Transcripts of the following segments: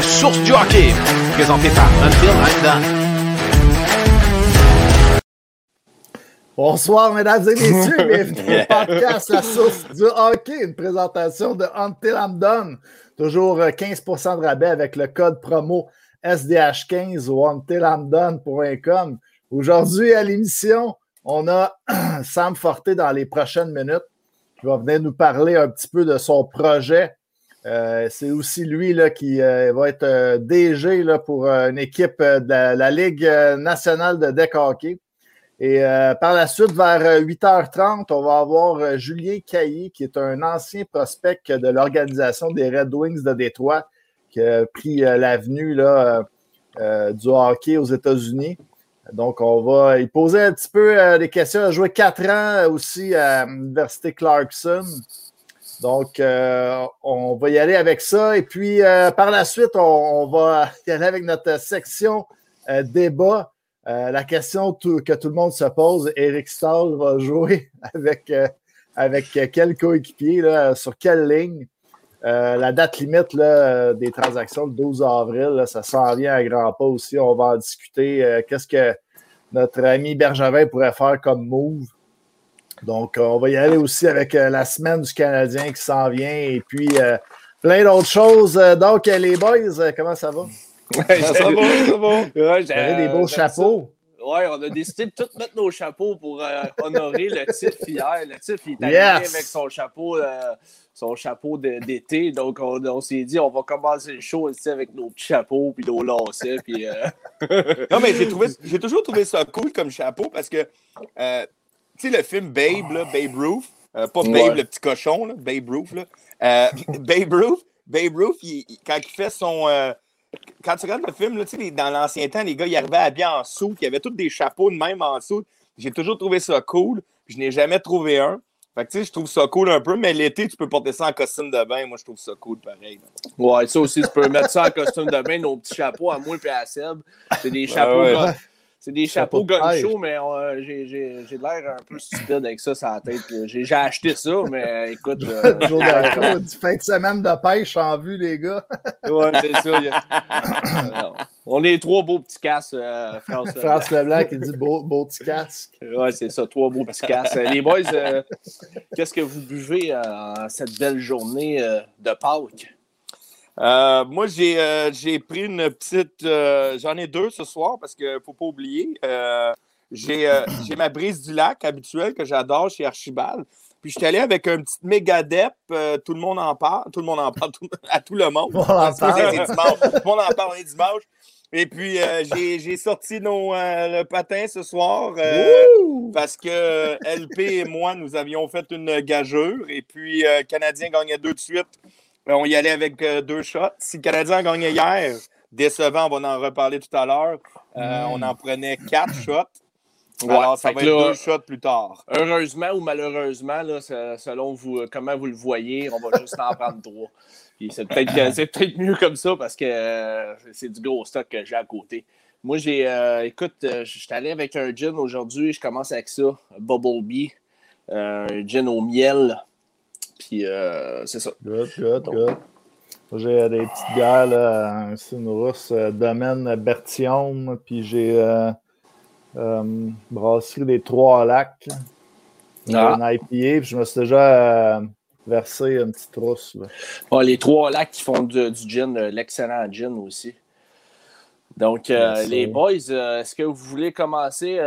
podcast Source du hockey, présenté par Until I'm Done. Bonsoir, mesdames et messieurs. Bienvenue au podcast La Source du hockey, une présentation de Until I'm Done. Toujours 15 de rabais avec le code promo SDH15 ou untilamdone.com. Aujourd'hui, à l'émission, on a Sam Forté dans les prochaines minutes qui va venir nous parler un petit peu de son projet. Euh, c'est aussi lui là, qui euh, va être euh, DG pour une équipe de la, Ligue nationale de deck hockey. Et par la suite, vers 8h30, on va avoir Julien Caillé, qui est un ancien prospect de l'organisation des Red Wings de Détroit, qui a pris l'avenue du hockey aux États-Unis. Donc, on va y poser un petit peu des questions. Il a joué quatre ans aussi à l'Université Clarkson. Donc, euh, on va y aller avec ça. Et puis, euh, par la suite, on, va y aller avec notre section débat. la question que tout le monde se pose, Eric Stahl va jouer avec, avec quel coéquipier, sur quelle ligne? la date limite des transactions, le 12 avril, ça s'en vient à grands pas aussi. On va en discuter. Qu'est-ce que notre ami Bergevin pourrait faire comme move. Donc, euh, on va y aller aussi avec euh, la semaine du Canadien qui s'en vient et puis euh, plein d'autres choses. Donc, les boys, comment ça va? Ouais, ça, va, ça va. Ouais, des beaux chapeaux. Oui, on a décidé de tous mettre nos chapeaux pour honorer le titre hier. Le titre, il est arrivé avec son chapeau son chapeau d'été. Donc, on, s'est dit, on va commencer le show ici avec nos petits chapeaux puis nos lacets. Puis, euh, non, mais j'ai, toujours trouvé ça cool comme chapeau parce que, euh, sais, le film Babe, là, Babe Ruth, euh, pas Babe le petit cochon, là, Babe Ruth, là, Babe Ruth, Babe Ruth, quand il fait son. quand tu regardes le film, là, dans l'ancien temps, les gars, ils arrivaient habillés en sous, ils avaient tous des chapeaux de même en dessous. J'ai toujours trouvé ça cool. Je n'ai jamais trouvé un. Fait que, tu sais, je trouve ça cool un peu, mais l'été, tu peux porter ça en costume de bain. Moi, je trouve ça cool pareil. Ouais, ça aussi, tu peux mettre ça en costume de bain, nos petits chapeaux à moi et à Seb. C'est des chapeaux. C'est des chapeaux gun show, mais euh, j'ai l'air un peu stupide avec ça sur la tête. J'ai acheté ça, mais écoute. Euh, Jour de fin de semaine de pêche en vue, les gars. ouais, c'est ça. on est trois beaux petits casques, euh, France. France Leblanc qui dit beau, beau petit casque. Ouais, c'est ça, trois beaux petits casques. Les boys, qu'est-ce que vous buvez en cette belle journée de Pâques? Euh, moi, euh, j'ai pris une petite. Euh, j'en ai deux ce soir parce qu'il ne faut pas oublier. j'ai ma brise du lac habituelle que j'adore chez Archibald. Puis je suis allé avec un petit Megadep, tout le monde en parle, tout le monde en parle à tout le monde. Tout le monde en parle, on est dimanche. Et puis j'ai sorti nos, le patin ce soir parce que LP et moi, nous avions fait une gageure. Et puis Canadien gagnait deux de suite on y allait avec euh, deux shots. Si le Canadien a gagné hier, décevant, on va en reparler tout à l'heure. Euh, on en prenait quatre shots. Alors, ça va être deux shots plus tard. Heureusement ou malheureusement, là, selon vous, comment vous le voyez, on va juste en prendre trois. c'est peut-être mieux comme ça parce que euh, c'est du gros stock que j'ai à côté. Moi, j'ai, écoute, je suis allé avec un gin aujourd'hui. Je commence avec ça, Bubble Bee, un gin au miel. Puis euh, c'est ça. Good, good, good. J'ai des petites bières, là, c'est une rousse euh, domaine Bertillon, puis j'ai euh, euh, brassé les trois lacs. Ah. Un IPA, puis je me suis déjà versé une petite rousse. les trois lacs qui font du, du gin, l'excellent gin aussi. Donc, les boys, est-ce que vous voulez commencer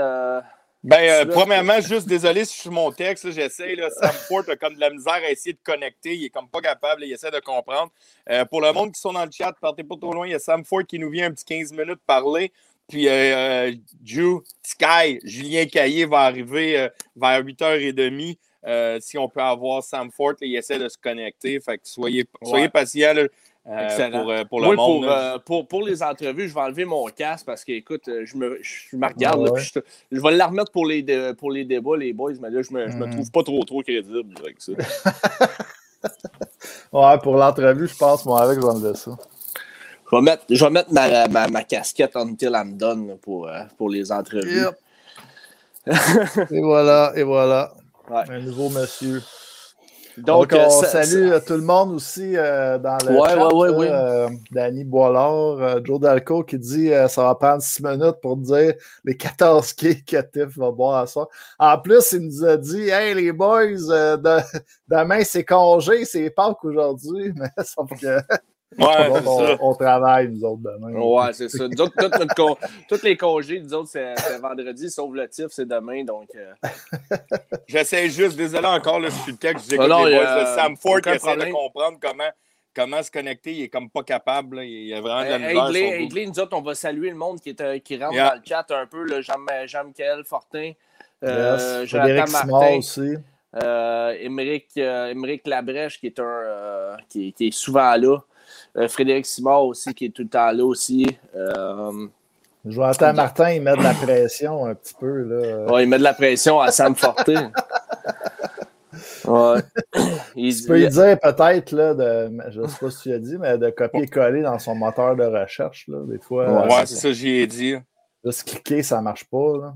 ben, euh, premièrement, juste désolé si je suis mon texte, j'essaie. Sam Ford a comme de la misère à essayer de connecter. Il est comme pas capable, il essaie de comprendre. Euh, pour le monde qui sont dans le chat, partez pas trop loin. Il y a Sam Ford qui nous vient un petit 15 minutes parler. Puis euh, Drew, Sky, Julien Caillé va arriver vers 8h30. si on peut avoir Sam Ford, il essaie de se connecter. Fait que soyez, soyez patients. Euh, pour, euh, pour, le monde. Euh, pour, pour, les entrevues, je vais enlever mon casque parce que, écoute, je me, je me regarde. je, je, vais la remettre pour les, pour les débats, les boys, mais là, je me, je me mm. trouve pas trop, trop crédible avec ça. ouais, pour l'entrevue, je pense, moi, avec, je vais enlever ça. Je vais mettre, je vais mettre ma, ma, ma casquette until I'm done pour, pour les entrevues. et voilà, et voilà. Un nouveau monsieur. Donc, on salue tout le monde aussi dans le ouais, chat. Ouais, ouais, euh, Danny Boilard, Joe Dalco qui dit ça va prendre six minutes pour dire les 14 quais que Tiff va boire à ça. En plus, il nous a dit Hey les boys, de, demain c'est congé, c'est Pâques aujourd'hui, mais sauf que. Ouais, on, on, travaille, nous autres, demain. Ouais, c'est ça. Nous autres, tous les congés, nous autres, c'est vendredi, sauf le TIF, c'est demain. Donc, euh... J'essaie juste, désolé encore, le je suis le texte, j'écoute ah les boys. Sam Ford qui essaie de comprendre comment, comment se connecter. Il est comme pas capable. Là. Il a vraiment de la misère. Aigley, nous autres, on va saluer le monde qui, est, euh, qui rentre yeah. dans le chat un peu. Jean-Michel Fortin, euh, yes. Jonathan Martin. aussi. Euh, Émeric, euh, Labrèche, qui est, un, euh, qui, qui, est souvent là. Euh, Frédéric Simard aussi, qui est tout le temps là aussi. Euh, Jonathan Martin, il met de la pression un petit peu. Là. Ouais, il met de la pression à Sam Fortin. Ouais. Il, tu peux lui dire peut-être, là, de, je ne sais pas si tu as dit, mais de copier-coller dans son moteur de recherche. Là, des fois, ouais, euh, c'est ça, j'y ai dit. Juste cliquer, ça ne marche pas. Là.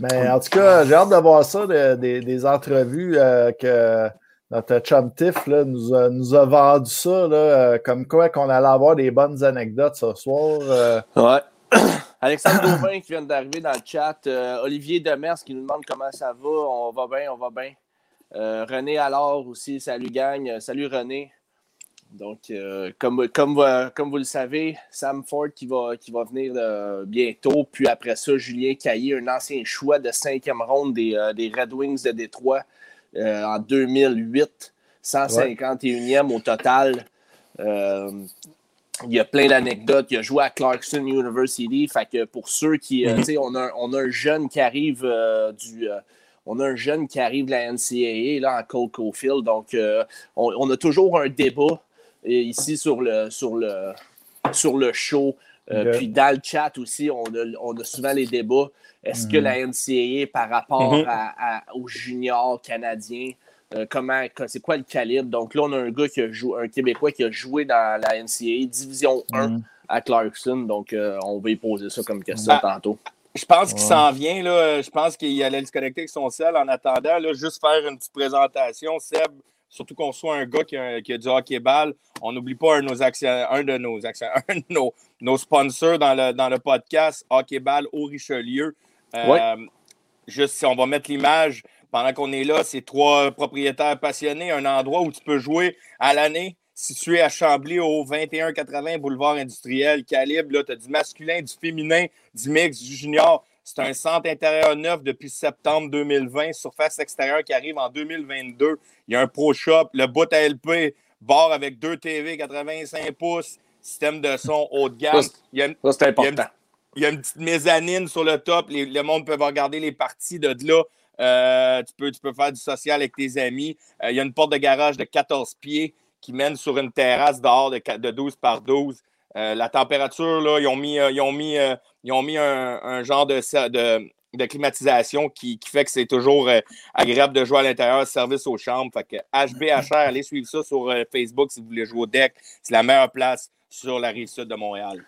Mais en tout cas, j'ai hâte de voir ça, de, de, des entrevues euh, que notre chum Tiff là, nous, a, vendu ça, là, euh, comme quoi qu'on allait avoir des bonnes anecdotes ce soir. Euh... Ouais. Alexandre Dauvin qui vient d'arriver dans le chat. Euh, Olivier Demers qui nous demande comment ça va. On va bien, on va bien. René alors aussi, salut gang. Salut René. Donc, comme, comme, comme vous le savez, Sam Ford qui va, qui va venir bientôt. Puis après ça, Julien Caillé, un ancien choix de cinquième ronde des, des Red Wings de Détroit. Euh, en 2008, 151e au total. Euh, il y a plein d'anecdotes. Il a joué à Clarkson University. Fait que pour ceux qui. Euh, mhm. on, a, on, a, un jeune qui arrive du. on a un jeune qui arrive de la NCAA là, en Cole Cofield. Donc, on, on, a toujours un débat ici sur le, sur le, sur le show. Puis dans le chat aussi, on a, on a souvent les débats. Est-ce que mhm. la NCAA, par rapport mhm. à, aux juniors canadiens, euh, comment, c'est quoi le calibre? Donc là, on a un gars qui a joué, un Québécois qui a joué dans la NCAA Division 1 mhm. à Clarkson. Donc, euh, on va y poser ça comme question ah, tantôt. Je pense qu'il s'en vient. Là. Je pense qu'il allait se connecter avec son sel en attendant. Là, juste faire une petite présentation. Seb, surtout qu'on soit un gars qui a, qui a du hockey-ball, on n'oublie pas un de nos, actions, un de nos, actions, un de nos, nos sponsors dans le, dans le podcast, Hockey-ball au Richelieu. Euh, juste si on va mettre l'image, pendant qu'on est là, c'est trois propriétaires passionnés, un endroit où tu peux jouer à l'année, situé à Chambly au 2180 boulevard industriel, calibre. Tu as du masculin, du féminin, du mix, du junior. C'est un centre intérieur neuf depuis septembre 2020, surface extérieure qui arrive en 2022. Il y a un Pro Shop, le bout ALP, bar avec deux TV 85 pouces, système de son haut de gamme. Ça, c'est important il y a une petite mezzanine sur le top. le monde peut regarder les parties de là. Euh, tu, peux, tu peux faire du social avec tes amis. Euh, il y a une porte de garage de 14 pieds qui mène sur une terrasse dehors de, de 12 par 12. Euh, la température, là, ils ont mis, ils ont mis, ils ont mis un, genre de, de, climatisation qui, fait que c'est toujours agréable de jouer à l'intérieur, service aux chambres. Fait que HBHR, allez suivre ça sur Facebook si vous voulez jouer au deck. C'est la meilleure place sur la rive sud de Montréal.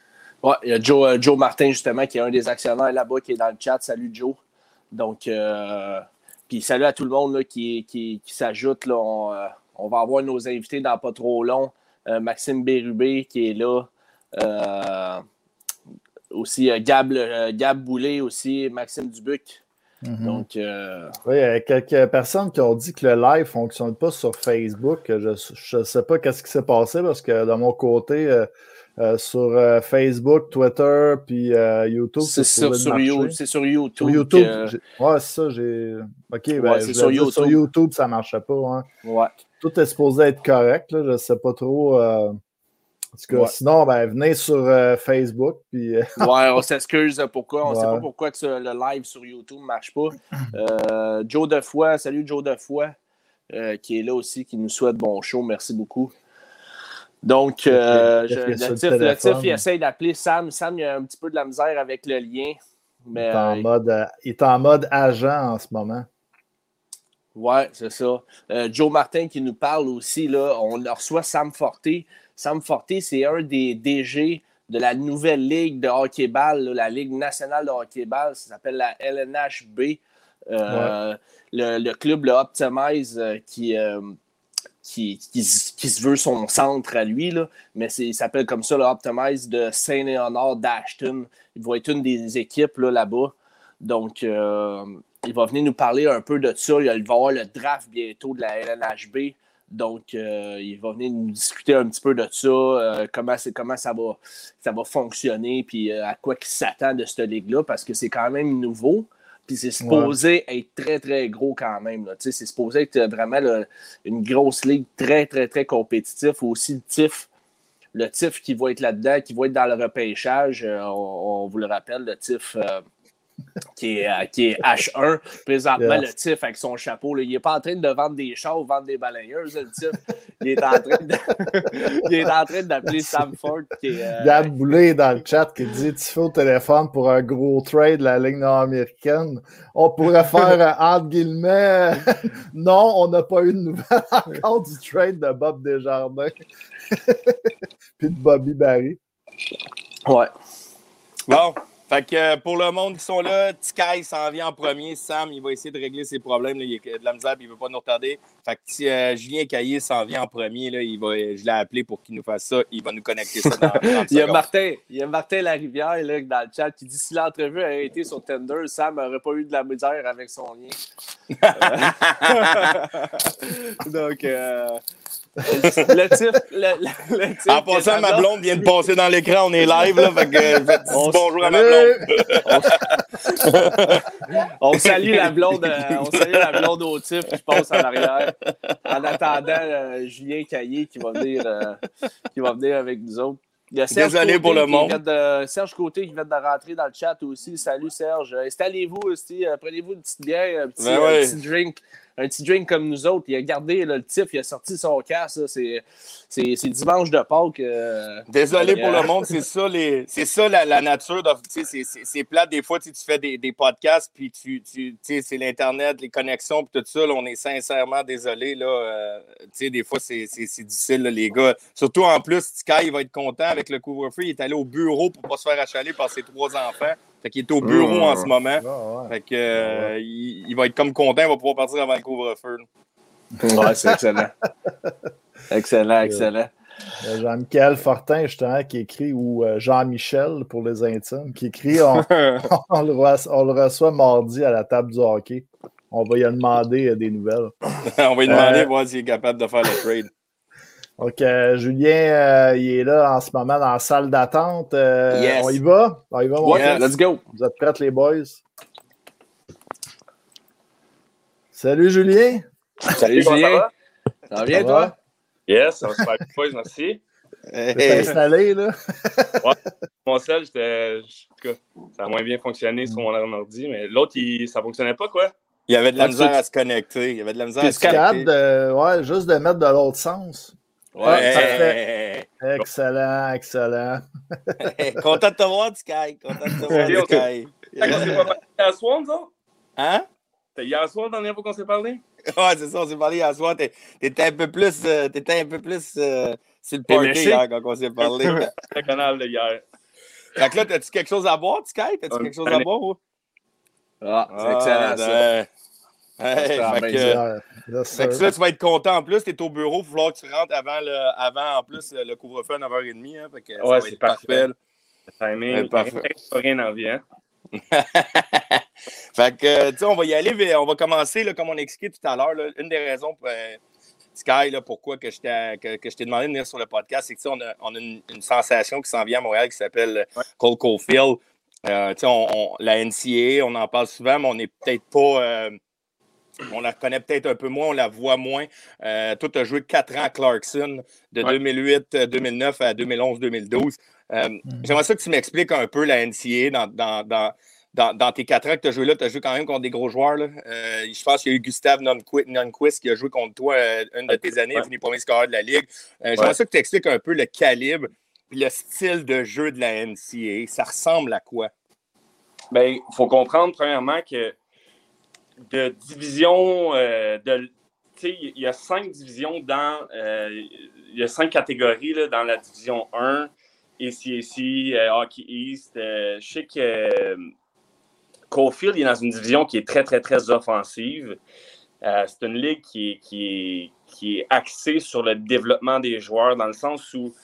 Ouais, il y a Joe, euh, Joe, Martin, justement, qui est un des actionnaires là-bas, qui est dans le chat. Salut, Joe. Donc, euh, puis salut à tout le monde là, qui, qui, qui s'ajoute. On, euh, on, va avoir nos invités dans pas trop long. Maxime Bérubé qui est là. aussi Gab, Gab Boulet, aussi Maxime Dubuc. Mm-hmm. Donc, Oui, il y a quelques personnes qui ont dit que le live ne fonctionne pas sur Facebook. Je ne sais pas qu'est-ce qui s'est passé parce que de mon côté, euh, sur euh, Facebook, Twitter, puis euh, YouTube. C'est sur, sur, YouTube. Sur YouTube. YouTube Ouais, c'est ça. J'ai... OK, ben, sur, YouTube. sur YouTube, ça ne marchait pas. Hein. Ouais. Tout est supposé être correct. Là. Je ne sais pas trop. Tout cas, sinon, ben, venez sur Facebook. Puis... ouais, on s'excuse pourquoi. On ne sait pas pourquoi que le live sur YouTube ne marche pas. Joe Defoy, salut Joe Defoy, qui est là aussi, qui nous souhaite bon show. Merci beaucoup. Donc, euh, je, le, TIF, il essaye d'appeler Sam. Sam, il a un petit peu de la misère avec le lien. Mais, il, est en mode, euh, il est en mode agent en ce moment. Oui, c'est ça. Euh, Joe Martin qui nous parle aussi, là, on reçoit Sam Forté. Sam Forté, c'est un des DG de la nouvelle ligue de hockey-ball, la Ligue nationale de hockey-ball. Ça s'appelle la LNHB. Euh, le, le club, le Optimize, qui, qui, se veut son centre à lui, là, mais il s'appelle comme ça le Optimize de Saint-Léonard d'Ashton. Il va être une des équipes là, là-bas. Donc, euh, il va venir nous parler un peu de ça. Il va avoir le draft bientôt de la LNHB. Donc, euh, il va venir nous discuter un petit peu de ça, euh, comment, comment ça, va, ça va fonctionner, puis à quoi il s'attend de cette ligue-là, parce que c'est quand même nouveau. Puis c'est supposé être très, très gros quand même. C'est supposé être vraiment là, une grosse ligue très, très, très compétitive. Aussi le TIF, le TIF qui va être là-dedans, qui va être dans le repêchage. euh, on, on vous le rappelle, le TIF euh, qui, est, euh, qui est H1. Présentement, Yes. le TIF avec son chapeau, là, il n'est pas en train de vendre des chars ou vendre des balayeuses, le TIF. Il est en train de- il est en train d'appeler Sam Ford. Qui est, euh, Gab Boulay dans le chat qui dit Tu fais au téléphone pour un gros trade la Ligue nord-américaine? On pourrait faire euh, entre guillemets Non, on n'a pas eu de nouvelles encore du trade de Bob Desjardins. Puis de Bobby Barry. ouais. Bon, fait que euh, pour le monde qui sont là, Tikai s'en vient en premier. Sam, il va essayer de régler ses problèmes. là. Il a de la misère puis il ne veut pas nous retarder. Fait que euh, Julien Caillé s'en vient en premier. Là. Il va, je l'ai appelé pour qu'il nous fasse ça. Il va nous connecter ça dans 30 Il y a. Martin, il y a Martin Larivière là, dans le chat qui dit si l'entrevue avait été sur Tinder, Sam n'aurait pas eu de la misère avec son lien. Euh, Donc, euh, le type. Le, le- le type En passant, ma blonde vient de passer dans l'écran. On est live. Là, fait que, euh, On- bonjour à ma blonde. On salue la blonde, euh, on salue la blonde au type qui passe en arrière. En attendant, euh, Julien Caillé qui va venir, euh, qui va venir avec nous autres. Il y a Serge Côté pour le qui monde. vient de- Serge Côté qui vient de rentrer dans le chat aussi. Salut Serge. Installez-vous aussi. Prenez-vous une petite bière, un petit, Ben un petit drink. Un petit drink comme nous autres. Il a gardé là, le type, il a sorti son là. C'est dimanche de Pâques. euh, Désolé pour le monde, c'est ça, les, ça la, la nature. C'est, plate. Des fois, tu fais des, des podcasts, puis tu, tu, c'est l'Internet, les connexions, puis tout ça. là, on est sincèrement désolé. Là, euh, des fois, c'est, difficile, là, les gars. Surtout en plus, Sky, il va être content avec le couvre-feu. Il est allé au bureau pour ne pas se faire achaler par ses trois enfants. Fait qu'il est au bureau en ce moment. Ah, ouais. Fait que, euh, il, il va être comme content. Il va pouvoir partir avant le couvre-feu. Ouais, c'est excellent. excellent, excellent. Il y a Jean-Michel Fortin, justement, qui écrit, ou euh, Jean-Michel pour les intimes, qui écrit on, on le reçoit, on le reçoit mardi à la table du hockey. On va lui demander euh, des nouvelles. on va lui demander Euh, voir s'il est capable de faire le trade. Donc, euh, Julien, euh, il est là en ce moment dans la salle d'attente. Euh, Yes. On y va? On y va, mon Ouais, let's go. Vous êtes prêts, les boys? Salut, Julien. Salut Julien. va? Ça va bien, Ça toi? va? Yes, ça va super bien, boys, merci. T'es Hey. installé, là? Mon sel, j'étais. en tout cas, ça a moins bien fonctionné sur mon ordi, mais l'autre, il... ça fonctionnait pas, quoi? Il y avait de la misère à se connecter. Il y avait de la misère à T'es se connecter. de, ouais, juste de mettre de l'autre sens. Ouais, parfait. Excellent, excellent. Content de te voir, Sky. Content de te voir. Sky. Qu'on s'est pas parlé hier soir, nous autres? Hein? C'était hier soir, la dernière fois qu'on s'est parlé? Ouais, c'est ça, on s'est parlé hier soir. T'es- T'étais un peu plus, euh, t'étais un peu plus euh, sur le party hier quand on s'est parlé. Le canal de hier. fait que là, t'as-tu quelque chose à boire, Sky? T'as-tu quelque chose à boire? ou? Ah, c'est excellent, ça. Hey, fait que-. Ouais, yes, Fait que ça, tu vas être content en plus. Tu es au bureau, il va falloir que tu rentres avant, le, avant en plus, le couvre-feu à 9h30. Hein, fait que ça Ouais, va c'est être parfait. parfait. Le timing, Ouais, rien en vie, hein? fait que, tu sais, on va y aller, mais on va commencer, là, comme on a expliqué tout à l'heure. là, Une des raisons, pour, euh, Sky, là, pourquoi que je t'ai que, que je t'ai demandé de venir sur le podcast, c'est que, tu sais, on a, on a une, une sensation qui s'en vient à Montréal qui s'appelle Cole Caulfield. Euh, tu sais, on, on- la NCA, on en parle souvent, mais on n'est peut-être pas. euh, on la connaît peut-être un peu moins, on la voit moins. Euh, toi, tu as joué quatre ans à Clarkson, de Ouais. 2008-2009 à 2011-2012. Euh, J'aimerais ça que tu m'expliques un peu la NCA dans, dans, dans, dans, dans tes quatre ans que tu as joué là. Tu as joué quand même contre des gros joueurs. Là. Euh, je pense qu'il y a eu Gustave Nunquist Nunquist qui a joué contre toi euh, une de tes années, Ouais. fini premier scoreur de la Ligue. Euh, J'aimerais ça que tu expliques un peu le calibre et le style de jeu de la NCA. Ça ressemble à quoi? Bien, il faut comprendre, premièrement, que de division, euh, de, il y a cinq divisions dans, euh, il y a cinq catégories là, dans la division 1, ACAC, euh, Hockey East. Euh, je sais que Caulfield est dans une division qui est très, très, très offensive. C'est une ligue qui qui, qui est axée sur le développement des joueurs dans le sens où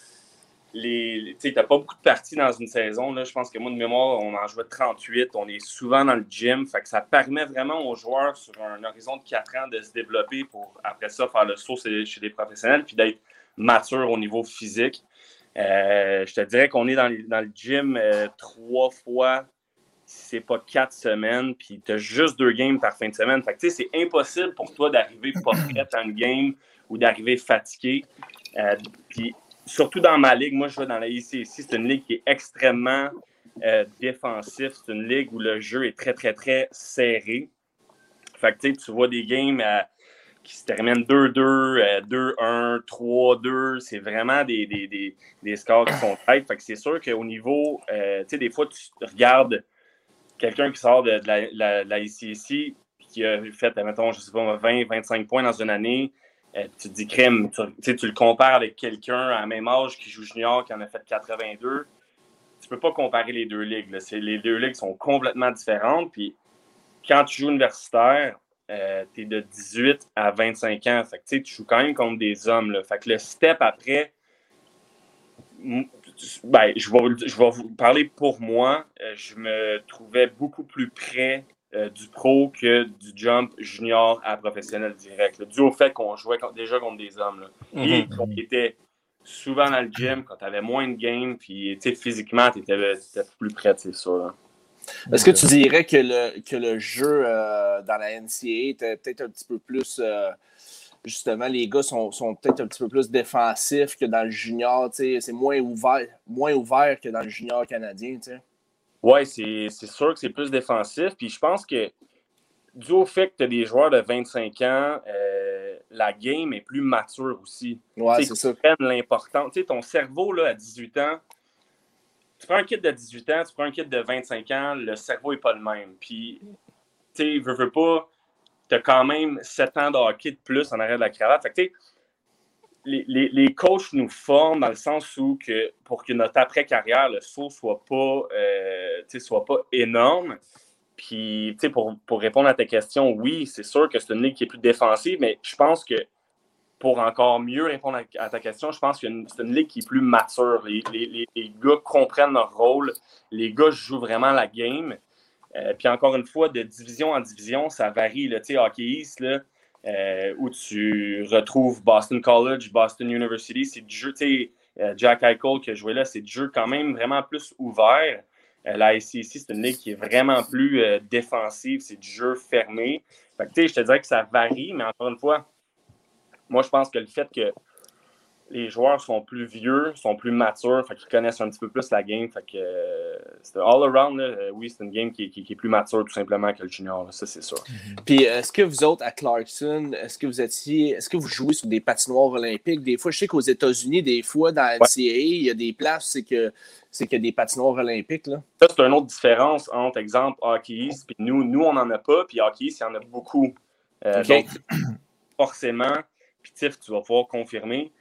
les, tu n'as pas beaucoup de parties dans une saison. Je pense que moi, de mémoire, on en jouait 38. On est souvent dans le gym. Fait que ça permet vraiment aux joueurs, sur un horizon de 4 ans, de se développer pour, après ça, faire le saut chez les professionnels puis d'être mature au niveau physique. Euh, je te dirais qu'on est dans, le gym euh, trois fois, c'est pas quatre semaines, puis tu as juste deux games par fin de semaine. Fait que c'est impossible pour toi d'arriver pas prêt une game ou d'arriver fatigué. Euh, surtout dans ma ligue, moi je joue dans la ICC, c'est une ligue qui est extrêmement défensive. C'est une ligue où le jeu est très, très, très serré. Fait que tu vois des games à qui se terminent 2-2, 2-1, 3-2. C'est vraiment des, scores qui sont têtes. Fait que c'est sûr qu'au niveau, euh, tu sais, des fois, tu regardes quelqu'un qui sort de, la, la, ICC qui a fait, mettons, je sais pas, 20, 25 points dans une année. Euh, tu te dis crème, tu, tu le compares avec quelqu'un à même âge qui joue junior, qui en a fait 82. Tu peux pas comparer les deux ligues. Les deux ligues sont complètement différentes. Puis quand tu joues universitaire, euh, tu es de 18 à 25 ans. Fait que, tu joues quand même contre des hommes. Fait que le step après, ben, je, vais, je vais vous parler pour moi. Euh, je me trouvais beaucoup plus près euh, du pro que du jump junior à professionnel direct. dû au fait qu'on jouait déjà contre des hommes. Là. Et qu'on mhm. était souvent dans le gym, quand tu avais moins de game, puis physiquement, tu étais, plus prêt, c'est ça. Là. Est-ce que tu dirais que le, que le jeu euh, dans la NCAA était peut-être un petit peu plus. Euh, justement, les gars sont, sont peut-être un petit peu plus défensifs que dans le junior. C'est moins ouvert, moins ouvert que dans le junior canadien. Oui, c'est sûr que c'est plus défensif. Puis je pense que dû au fait que tu as des joueurs de 25 ans, euh, la game est plus mature aussi. Oui, c'est ça. l'important. Ton cerveau là, à 18 ans, tu prends un kit de 18 ans, tu prends un kit de 25 ans, le cerveau n'est pas le même. Puis, tu sais, veux, veux pas, tu as quand même 7 ans de hockey de plus en arrière de la cravate. Fait que, tu sais, les, les, les, coachs nous forment dans le sens où que pour que notre après-carrière, le saut soit pas, euh, soit pas énorme. Puis, pour, pour répondre à ta question, oui, c'est sûr que c'est une ligue qui est plus défensive, mais je pense que pour encore mieux répondre à, ta question, je pense que c'est une ligue qui est plus mature. Les, gars comprennent leur rôle. Les gars jouent vraiment la game. Euh, puis encore une fois, de division en division, ça varie. Hockey East, là, euh, où tu retrouves Boston College, Boston University, c'est du jeu, tu sais, euh, Jack Eichel qui a joué là, c'est du jeu quand même vraiment plus ouvert. la SEC, c'est une ligue qui est vraiment plus défensive, c'est du jeu fermé. Fait que, je te dirais que ça varie, mais encore une fois, moi, je pense que le fait que les joueurs sont plus vieux, sont plus matures, fait qu'ils connaissent un petit peu plus la game. Fait que euh, c'est all around, euh, oui, c'est une game qui, est plus mature tout simplement que le junior, ça c'est sûr. Mm-hmm. Puis est-ce que vous autres à Clarkson, est-ce que vous étiez, est-ce que vous jouez sur des patinoires olympiques? Des fois, je sais qu'aux États-Unis, des fois, dans la NCAA, il y a des places, c'est que c'est qu'il y a des patinoires olympiques. Là. Ça, c'est une autre différence entre, exemple, hockey puis nous, nous, on n'en a pas, puis hockey il y en a beaucoup. Euh, donc, forcément, puis tu vas pouvoir confirmer,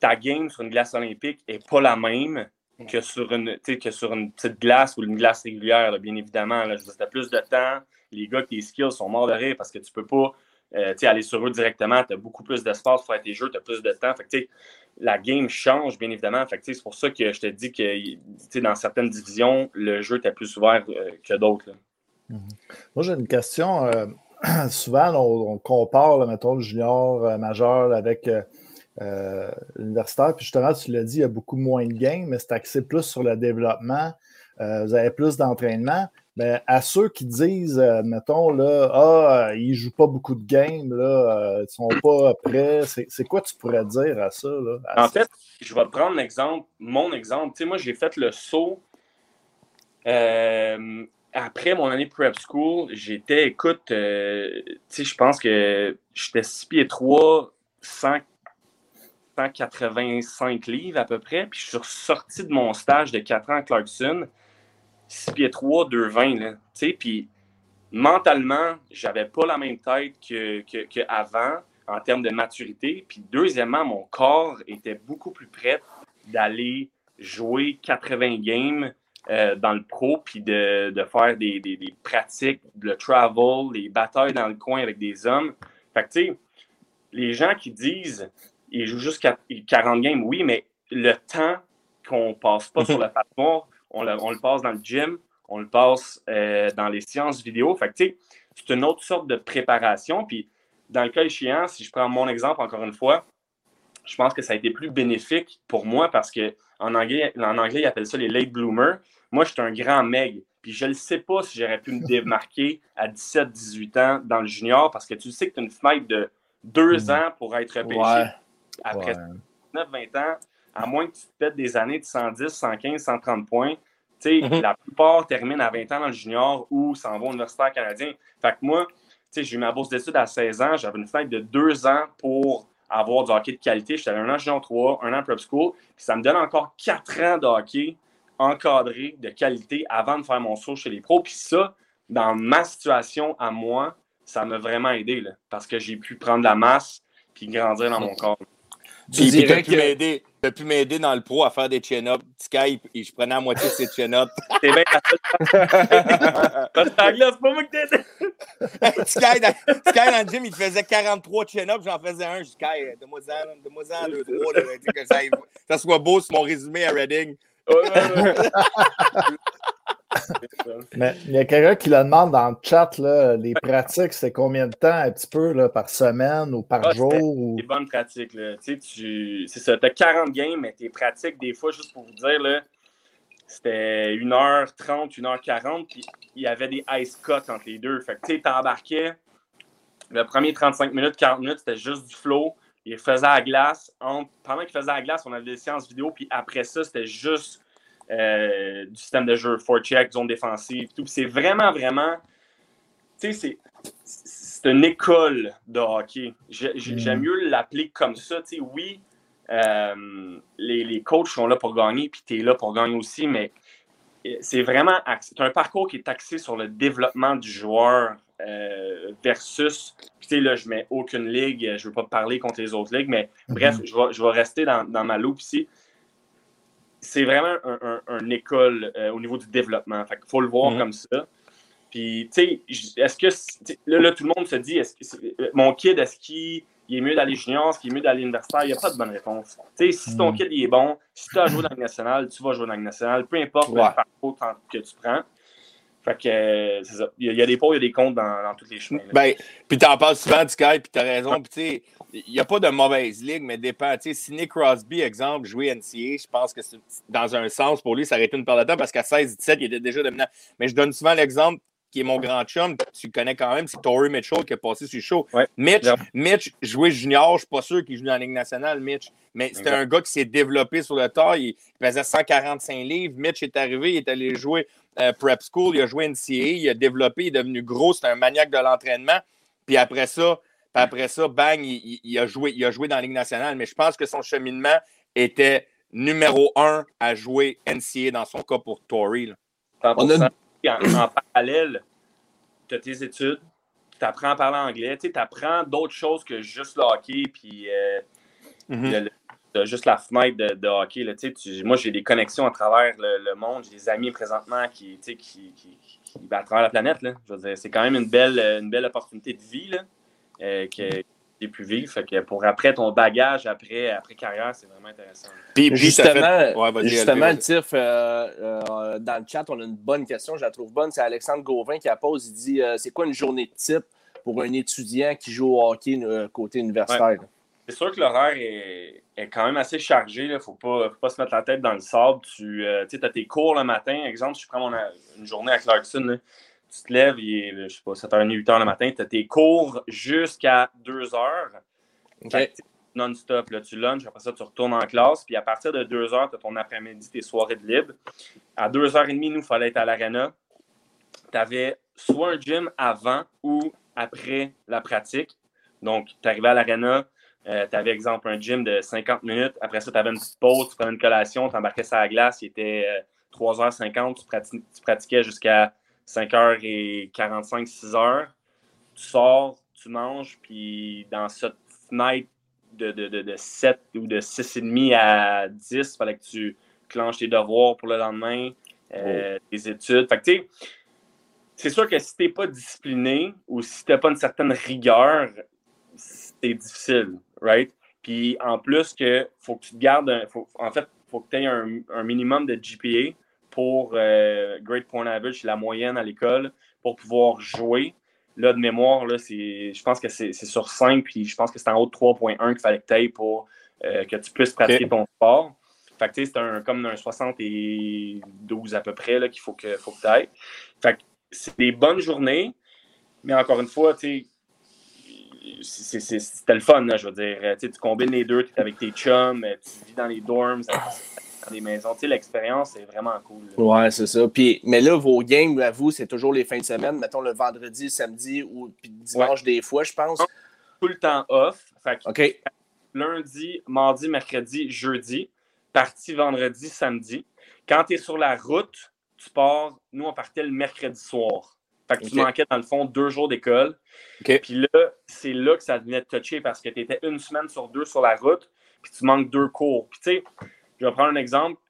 ta game sur une glace olympique n'est pas la même que sur une, que sur une petite glace ou une glace régulière, bien évidemment. Là, tu as plus de temps. Les gars, tes skills sont morts de rire parce que tu peux pas euh, aller sur eux directement. Tu as beaucoup plus d'espace pour faire tes jeux, tu as plus de temps. Fait la game change, bien évidemment. c'est pour ça que je te dis que dans certaines divisions, le jeu est plus ouvert euh, que d'autres. Mm-hmm. Moi, j'ai une question. Euh, souvent, on, compare, mettons, le junior majeur avec euh, euh, l'universitaire. Puis justement, tu l'as dit, il y a beaucoup moins de games, mais c'est axé plus sur le développement. vous avez plus d'entraînement. Mais à ceux qui disent, mettons, là, ah, ils ne jouent pas beaucoup de games, là, ils ne sont pas prêts, c'est quoi tu pourrais dire à ça? en fait, je vais te prendre l'exemple, mon exemple. Tu sais, moi, j'ai fait le saut après mon année prep school, j'étais, écoute, euh, tu sais, je pense que j'étais 6 pieds 3, 185 livres à peu près. Puis je suis sorti de mon stage de 4 ans à Clarkson, 6 pieds 3, 2,20. Tu sais, puis mentalement, j'avais pas la même tête qu'avant que, en termes de maturité. Puis deuxièmement, mon corps était beaucoup plus prêt d'aller jouer 80 games euh, dans le pro, puis de, de faire des, des, des, pratiques, le travel, les batailles dans le coin avec des hommes. Fait que, tu sais, les gens qui disent ils jouent juste 40 games, oui, mais le temps qu'on passe pas sur la patinoire, on, on, le passe dans le gym, on le passe euh, dans les séances vidéo. Fait que, tu sais, c'est une autre sorte de préparation. Puis, dans le cas échéant, si je prends mon exemple encore une fois, je pense que ça a été plus bénéfique pour moi parce qu'en anglais, en anglais, ils appellent ça les late bloomers. Moi, je suis un grand meg. Puis je ne sais pas si j'aurais pu me démarquer à 17-18 ans dans le junior parce que tu sais que tu as une fenêtre de deux mm. ans pour être repêché. Après 19-20 ans, à moins que tu te pètes des années de 110, 115, 130 points, tu sais, mm-hmm. la plupart terminent à 20 ans dans le junior ou s'en vont au universitaire canadien. Fait que moi, j'ai eu ma bourse d'études à 16 ans, j'avais une fenêtre de deux ans pour avoir du hockey de qualité. J'étais un an junior 3, un an prep school, puis ça me donne encore quatre ans de hockey encadré de qualité avant de faire mon saut chez les pros. Puis ça, dans ma situation à moi, ça m'a vraiment aidé là, parce que j'ai pu prendre la masse puis grandir dans mon corps. Tu puis, dirais que... m'aider. Tu pu m'aider dans le pro à faire des chin-ups. Sky, et je prenais à moitié de ses chin-ups. C'est bien Parce que c'est pas moi qui t'aide. Sky, dans, Sky, dans le gym, il faisait 43 chin-ups. J'en faisais un. Sky, donne-moi-en donne deux, trois. que ça, ça soit beau sur mon résumé à Reading. Mais il y a quelqu'un qui le demande dans le chat, là, les pratiques, c'est combien de temps un petit peu là, par semaine ou par ah, jour? Ou... Des bonnes pratiques. Là. Tu, c'est ça, tu as 40 games, mais tes pratiques, des fois, juste pour vous dire, là, c'était 1h30, 1h40, puis il y avait des ice cuts entre les deux. Fait que tu embarquais, le premier 35 minutes, 40 minutes, c'était juste du flow. Il faisait à glace. pendant qu'il faisait à glace, on avait des séances vidéo, puis après ça, c'était juste euh, du système de jeu, check, zone défensive, tout. C'est vraiment, vraiment. Tu sais, c'est une école de hockey. J'aime mm. mieux l'appeler comme ça. Tu sais, oui, euh, les, les, coachs sont là pour gagner, puis tu es là pour gagner aussi, mais euh, c'est vraiment c'est un parcours qui est axé sur le développement du joueur versus. Puis, tu sais, là, je mets aucune ligue, je ne veux pas parler contre les autres ligues, mais mm-hmm. bref, je vais, je vais rester dans, dans ma loupe ici c'est vraiment un, école euh, au niveau du développement. Il faut le voir mhm. comme ça. Puis, tu sais, est-ce que. Là, tout le monde se dit, est-ce que euh, mon kid, est-ce qu'il est mieux d'aller junior, est-ce qu'il est mieux d'aller universitaire? Il n'y a pas de bonne réponse. Tu sais, si ton mhm. kid il est bon, si tu as joué dans le national, tu vas jouer dans le national, peu importe le parcours que tu prends. Fait que euh, c'est ça. Il y, a, des pots, il y a des comptes dans, dans tous les chemins. Ben, puis t'en parles souvent du Sky, puis t'as raison. Puis tu sais, il n'y a pas de mauvaise ligue, mais dépend. Tu sais, si Nick Crosby, exemple, jouait NCA, je pense que dans un sens, pour lui, ça aurait été une perte de temps parce qu'à 16-17, il était déjà dominant. Mais je donne souvent l'exemple qui est mon grand chum, tu le connais quand même, c'est Tory Mitchell qui a passé sur le show. Mitch, Mitch jouait junior, je ne suis pas sûr qu'il joue dans la Ligue nationale, Mitch. Mais c'était un gars qui s'est développé sur le tas. Il, pesait 145 livres. Mitch est arrivé, il est allé jouer euh, prep school, il a joué NCA, il a développé, il est devenu gros, c'est un maniaque de l'entraînement. Puis après ça, après ça, bang, il, a joué, il a joué dans la Ligue nationale. Mais je pense que son cheminement était numéro un à jouer NCA dans son cas pour Tory. A en, parallèle, tu as tes études, tu apprends à parler anglais, tu apprends d'autres choses que juste le hockey, puis euh, mm-hmm. juste la fenêtre de, hockey. Là, moi, j'ai des connexions à travers le, monde, j'ai des amis présentement qui, qui, qui, qui, à travers la planète. Là. Je veux dire, c'est quand même une belle, une belle opportunité de vie. Là. Euh, qui est plus vif. Fait que pour après ton bagage, après, après carrière, c'est vraiment intéressant. Puis, justement, justement le TIRF, euh, euh, dans le chat, on a une bonne question, je la trouve bonne. C'est Alexandre Gauvin qui a posé. Il dit c'est quoi une journée de type pour un étudiant qui joue au hockey côté universitaire? C'est sûr que l'horaire est, est, quand même assez chargé. Il ne faut pas, faut pas se mettre la tête dans le sable. Tu as tes cours le matin. Exemple, je prends mon, une journée à Clarkson, tu te lèves, il est, je sais pas, 7h30, 8h le matin, tu as tes cours jusqu'à 2h. Non-stop, tu lunches, après ça, tu retournes en classe, puis à partir de 2h, tu as ton après-midi, tes soirées de libre. À 2h30, nous, il fallait être à l'arena. Tu avais soit un gym avant ou après la pratique. Donc, tu arrivais à l'arena, euh, tu avais, exemple, un gym de 50 minutes. Après ça, tu avais une petite pause, tu prenais une collation, tu embarquais sur la glace, il était 3h50, euh, tu pratiquais jusqu'à 5h45, 6h. Tu sors, tu manges, puis dans cette fenêtre de, de, de, 7 ou de 6,5 à 10, il fallait que tu clenches tes devoirs pour le lendemain. euh, des études. Fait que, tu sais, c'est sûr que si tu n'es pas discipliné ou si tu n'as pas une certaine rigueur, c'est difficile, right? Puis en plus que faut que tu te gardes, un- faut- en fait, faut que tu aies un, un minimum de GPA pour euh, Great Point Average, la moyenne à l'école, pour pouvoir jouer. Là, de mémoire, là, c'est, je pense que c'est, c'est sur 5, puis je pense que c'est en haut de 3.1 qu'il fallait que tu ailles pour euh, que tu puisses pratiquer ton sport. Fait que tu sais, c'est un, comme un 72 à peu près là, qu'il faut que, faut que tu ailles. Fait que c'est des bonnes journées, mais encore une fois, tu sais, c'était le fun, là, je veux dire. Tu sais, tu combines les deux, tu es avec tes chums, euh, tu vis dans les dorms, dans les maisons. Tu sais, l'expérience est vraiment cool. là. Ouais, c'est ça. Puis, mais là, vos games, à vous, c'est toujours les fins de semaine, mettons le vendredi, le samedi ou puis dimanche des fois, je pense. Tout le temps off. Fait que OK. lundi, mardi, mercredi, jeudi, parti vendredi, samedi. Quand tu es sur la route, tu pars. Nous, on partait le mercredi soir. Fait que tu manquais, dans le fond, deux jours d'école. Puis là, c'est là que ça devenait touché parce que tu étais une semaine sur deux sur la route, puis tu manques deux cours. Puis tu sais, je vais prendre un exemple.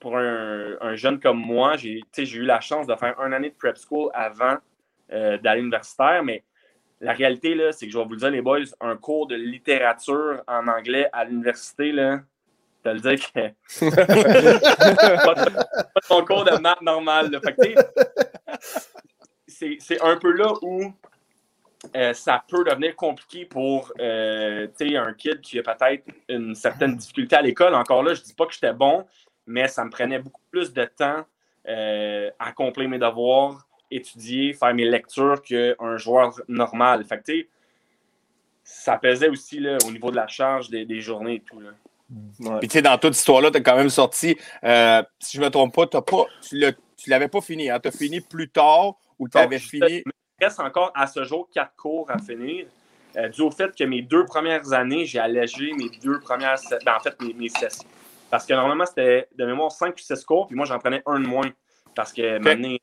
Pour un, un jeune comme moi, j'ai eu la chance de faire une année de prep school avant euh, d'aller universitaire, mais la réalité, là, c'est que je vais vous le dire, les boys, un cours de littérature en anglais à l'université, là, te le dire que pas, ton cours de maths normal. là. Fait que, c'est, c'est un peu là où euh, ça peut devenir compliqué pour euh, tu sais, un kid qui a peut-être une certaine difficulté à l'école. Encore là, je dis pas que j'étais bon, mais ça me prenait beaucoup plus de temps euh, à accomplir mes devoirs, étudier, faire mes lectures qu'un joueur normal. Fait que, tu sais, ça pesait aussi là, au niveau de la charge des, des journées et tout. Là. Ouais. Puis tu sais, dans toute cette histoire-là, tu as quand même sorti, euh, si je ne me trompe pas, t'as pas tu ne l'avais pas fini. Hein? Tu as fini plus tard ou fini. Il reste encore à ce jour quatre cours à finir. euh, dû au fait que mes deux premières années, j'ai allégé mes deux premières ben, en fait, mes, mes sessions. Parce que normalement, c'était de mémoire 5 ou 6 cours, puis moi, j'en prenais un de moins. Parce que maintenant,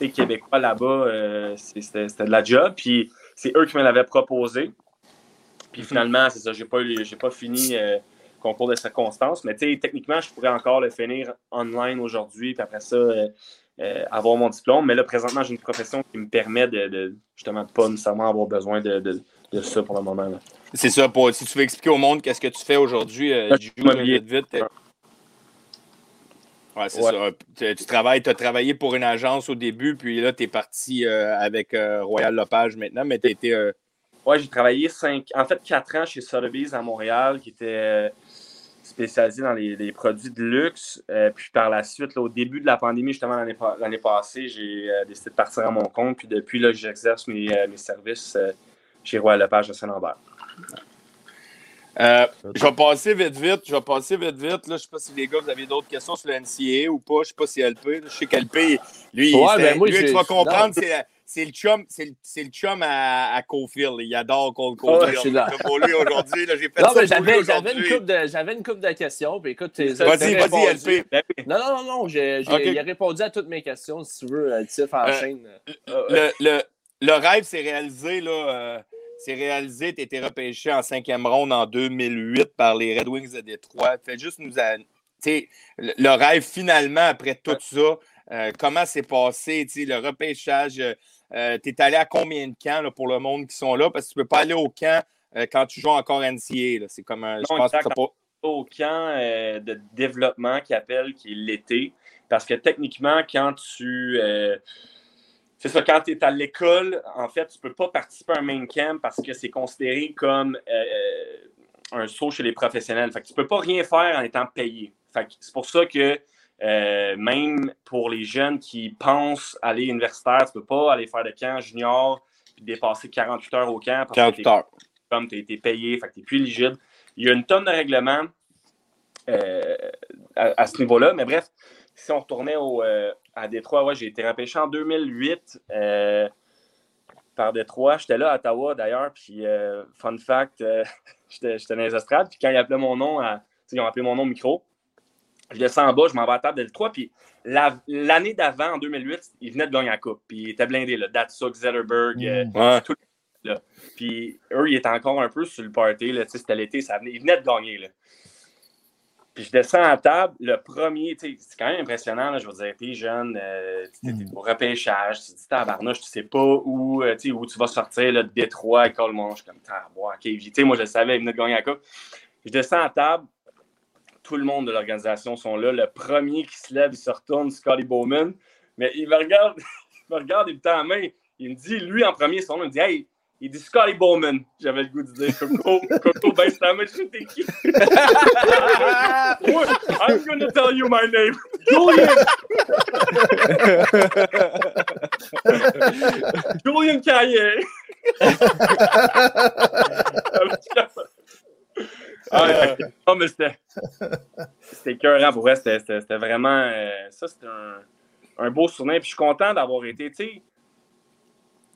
les Québécois là-bas, euh, c'était de la job. Puis c'est eux qui me l'avaient proposé. Puis finalement, c'est ça, j'ai pas, pas fini euh, concours de circonstances. Mais techniquement, je pourrais encore le finir online aujourd'hui. Puis après ça, euh, euh, avoir mon diplôme. Mais là, présentement, j'ai une profession qui me permet de, de justement pas nécessairement avoir besoin de, de- de ça pour le moment. C'est ça, pour, si tu veux expliquer au monde qu'est-ce que tu fais aujourd'hui, euh, vite, vite. euh, Ouais, c'est Ouais. ça. Tu, tu travailles, tu as travaillé pour une agence au début, puis là, tu es parti euh, avec euh, Royal Lepage maintenant, mais tu été. euh, Ouais, j'ai travaillé cinq, en fait quatre ans chez Sotheby's à Montréal, qui était euh, spécialisé dans les, les produits de luxe. Euh, puis par la suite, là, au début de la pandémie, justement l'année pa- l'année passée, j'ai euh, décidé de partir à mon compte. Puis depuis, là, j'exerce mes, euh, mes services euh, chez Royal Lepage à Saint-Lambert. Euh, je vais passer vite, vite. Je vais passer vite, vite. Là, je ne sais pas si les gars, vous avez d'autres questions sur le NCA ou pas. Je ne sais pas si LP. Je sais qu'LP, lui, Ouais, ben moi, lui, j'ai- tu vas comprendre, non. c'est la- c'est le chum, c'est le, c'est le chum à, à Cofield. Il adore Cole Ouais, Cofield. c'est là. pour lui aujourd'hui, là, j'ai fait Non, ça mais pour lui j'avais, une couple de, j'avais une couple de questions. Puis écoute, t'es- Vas-y, Vas-y, LP. Non, non, non, non. J'ai. Il a répondu à toutes mes questions. Si tu veux, euh, Tiff en Euh, chaîne. le, le, le rêve s'est réalisé, là. euh, c'est réalisé, tu été repêché en cinquième ronde en 2008 par les Red Wings de Détroit. Fais juste nous. a- Le, le rêve, finalement, après tout ça, euh, comment c'est passé, le repêchage? Euh, tu es allé à combien de camps là, pour le monde qui sont là? Parce que tu ne peux pas aller au camp euh, quand tu joues encore NCA. C'est comme un. Je pense que exact. t'as pas. au camp euh, de développement qui appelle, qui est l'été. Parce que techniquement, quand tu. euh, c'est ça, quand tu es à l'école, en fait, tu ne peux pas participer à un main camp parce que c'est considéré comme un saut chez les professionnels. Fait que tu ne peux pas rien faire en étant payé. Que c'est pour ça que euh, même pour les jeunes qui pensent aller universitaire, tu ne peux pas aller faire de camp junior puis dépasser 48 heures au camp parce 48 que heures. comme tu as été payé, fait que tu n'es plus éligible. Il y a une tonne de règlements euh, à, à ce niveau-là, mais bref, si on retournait au, euh, à Détroit, ouais, j'ai été repêché en 2008 euh, par Détroit. J'étais là à Ottawa d'ailleurs, puis fun fact, j'étais dans les estrades, puis quand ils appelaient mon nom, à, ils ont appelé mon nom micro, je descends en bas, je m'en vais à la table de Détroit, puis la- l'année d'avant, en 2008, ils venaient de gagner la coupe, puis ils étaient blindés, là, Datsuk, Zetterberg, euh, Ouais. puis eux, ils étaient encore un peu sur le party. Là, tu sais, c'était l'été, ça venait, ils venaient de gagner. Là. Puis je descends à table, le premier, c'est quand même impressionnant, là, je veux dire, t'es jeune, euh, t'es Mm. au repêchage, tu te dis tabarnouche, tu sais pas où, euh, tu sais, où tu vas sortir, là, de Détroit, et Colmont, je suis comme, tabarnak, ok, tu sais, moi je le savais, il venait de gagner la coupe. Je descends à table, tout le monde de l'organisation sont là, le premier qui se lève, il se retourne, Scotty Bowman, mais il me regarde, il me regarde, il me tend la main, il me dit, lui en premier, son nom, il me dit, hey, il dit Scotty Bowman. J'avais le goût de dire Coco, Coco, baisse ta main, je t'es qui. I'm gonna tell you my name. Julian. Julian Caillé. Ah, non, mais c'était. C'était écœurant. Pour vrai, c'était vraiment. euh, ça, c'était un, un beau souvenir. Puis je suis content d'avoir été. Tu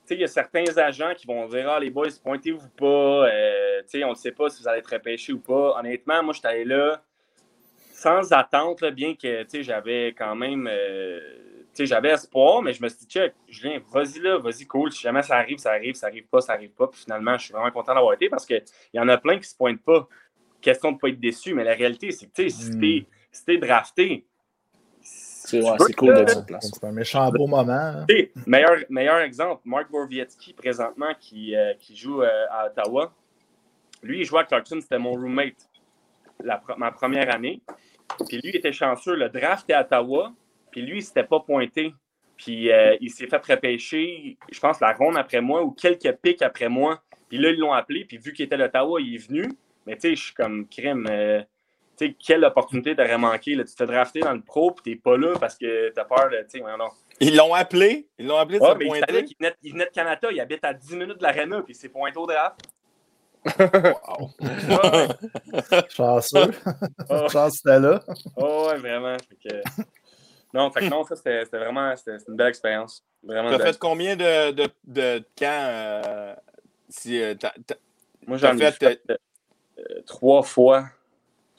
sais, il y a certains agents qui vont dire Ah, les boys, pointez-vous pas. euh, tu sais, on ne sait pas si vous allez être repêché ou pas. Honnêtement, moi, j'étais allé là sans attente, là, bien que tu sais, j'avais quand même. euh, tu sais, j'avais espoir, mais je me suis dit, check, Julien, vas-y là, vas-y, cool. Si jamais ça arrive, ça arrive, ça arrive pas, ça arrive pas. Puis finalement, je suis vraiment content d'avoir été parce qu'il y en a plein qui se pointent pas. Question de ne pas être déçu, mais la réalité, c'est que tu sais, si Mm. t'es si drafté, C'est ouais, cool d'être sur place. C'est un méchant beau moment. hein. Meilleur, meilleur exemple, Mark Borvietsky, présentement, qui, euh, qui joue euh, à Ottawa. Lui, il jouait à Clarkson, c'était mon roommate la ma première année. Puis lui, il était chanceux. Le draft est à Ottawa, puis lui, il s'était pas pointé. Puis euh, il s'est fait repêcher, je pense, la ronde après moi ou quelques pics après moi. Puis là, ils l'ont appelé, puis vu qu'il était d'Ottawa, il est venu. Mais tu sais, je suis comme crime. euh, tu sais, quelle opportunité t'aurais manqué? Là? Tu t'es drafté dans le pro, puis t'es pas là parce que t'as peur de. Tu sais, non. Ils l'ont appelé. Ils l'ont appelé de Ouais, mais il savait venait, il venait de Canada, il habite à 10 minutes de l'aréna, puis il s'est pointé au draft. Ouais, Chanceux. Oh. Chance c'était là. oh, ouais, vraiment. Fait que- Non, fait que non, ça c'était c'était vraiment c'était une belle expérience. Vraiment. T'as belle. fait combien de, de, de camps euh, si, euh, Moi, j'en ai fait, fait trois fois.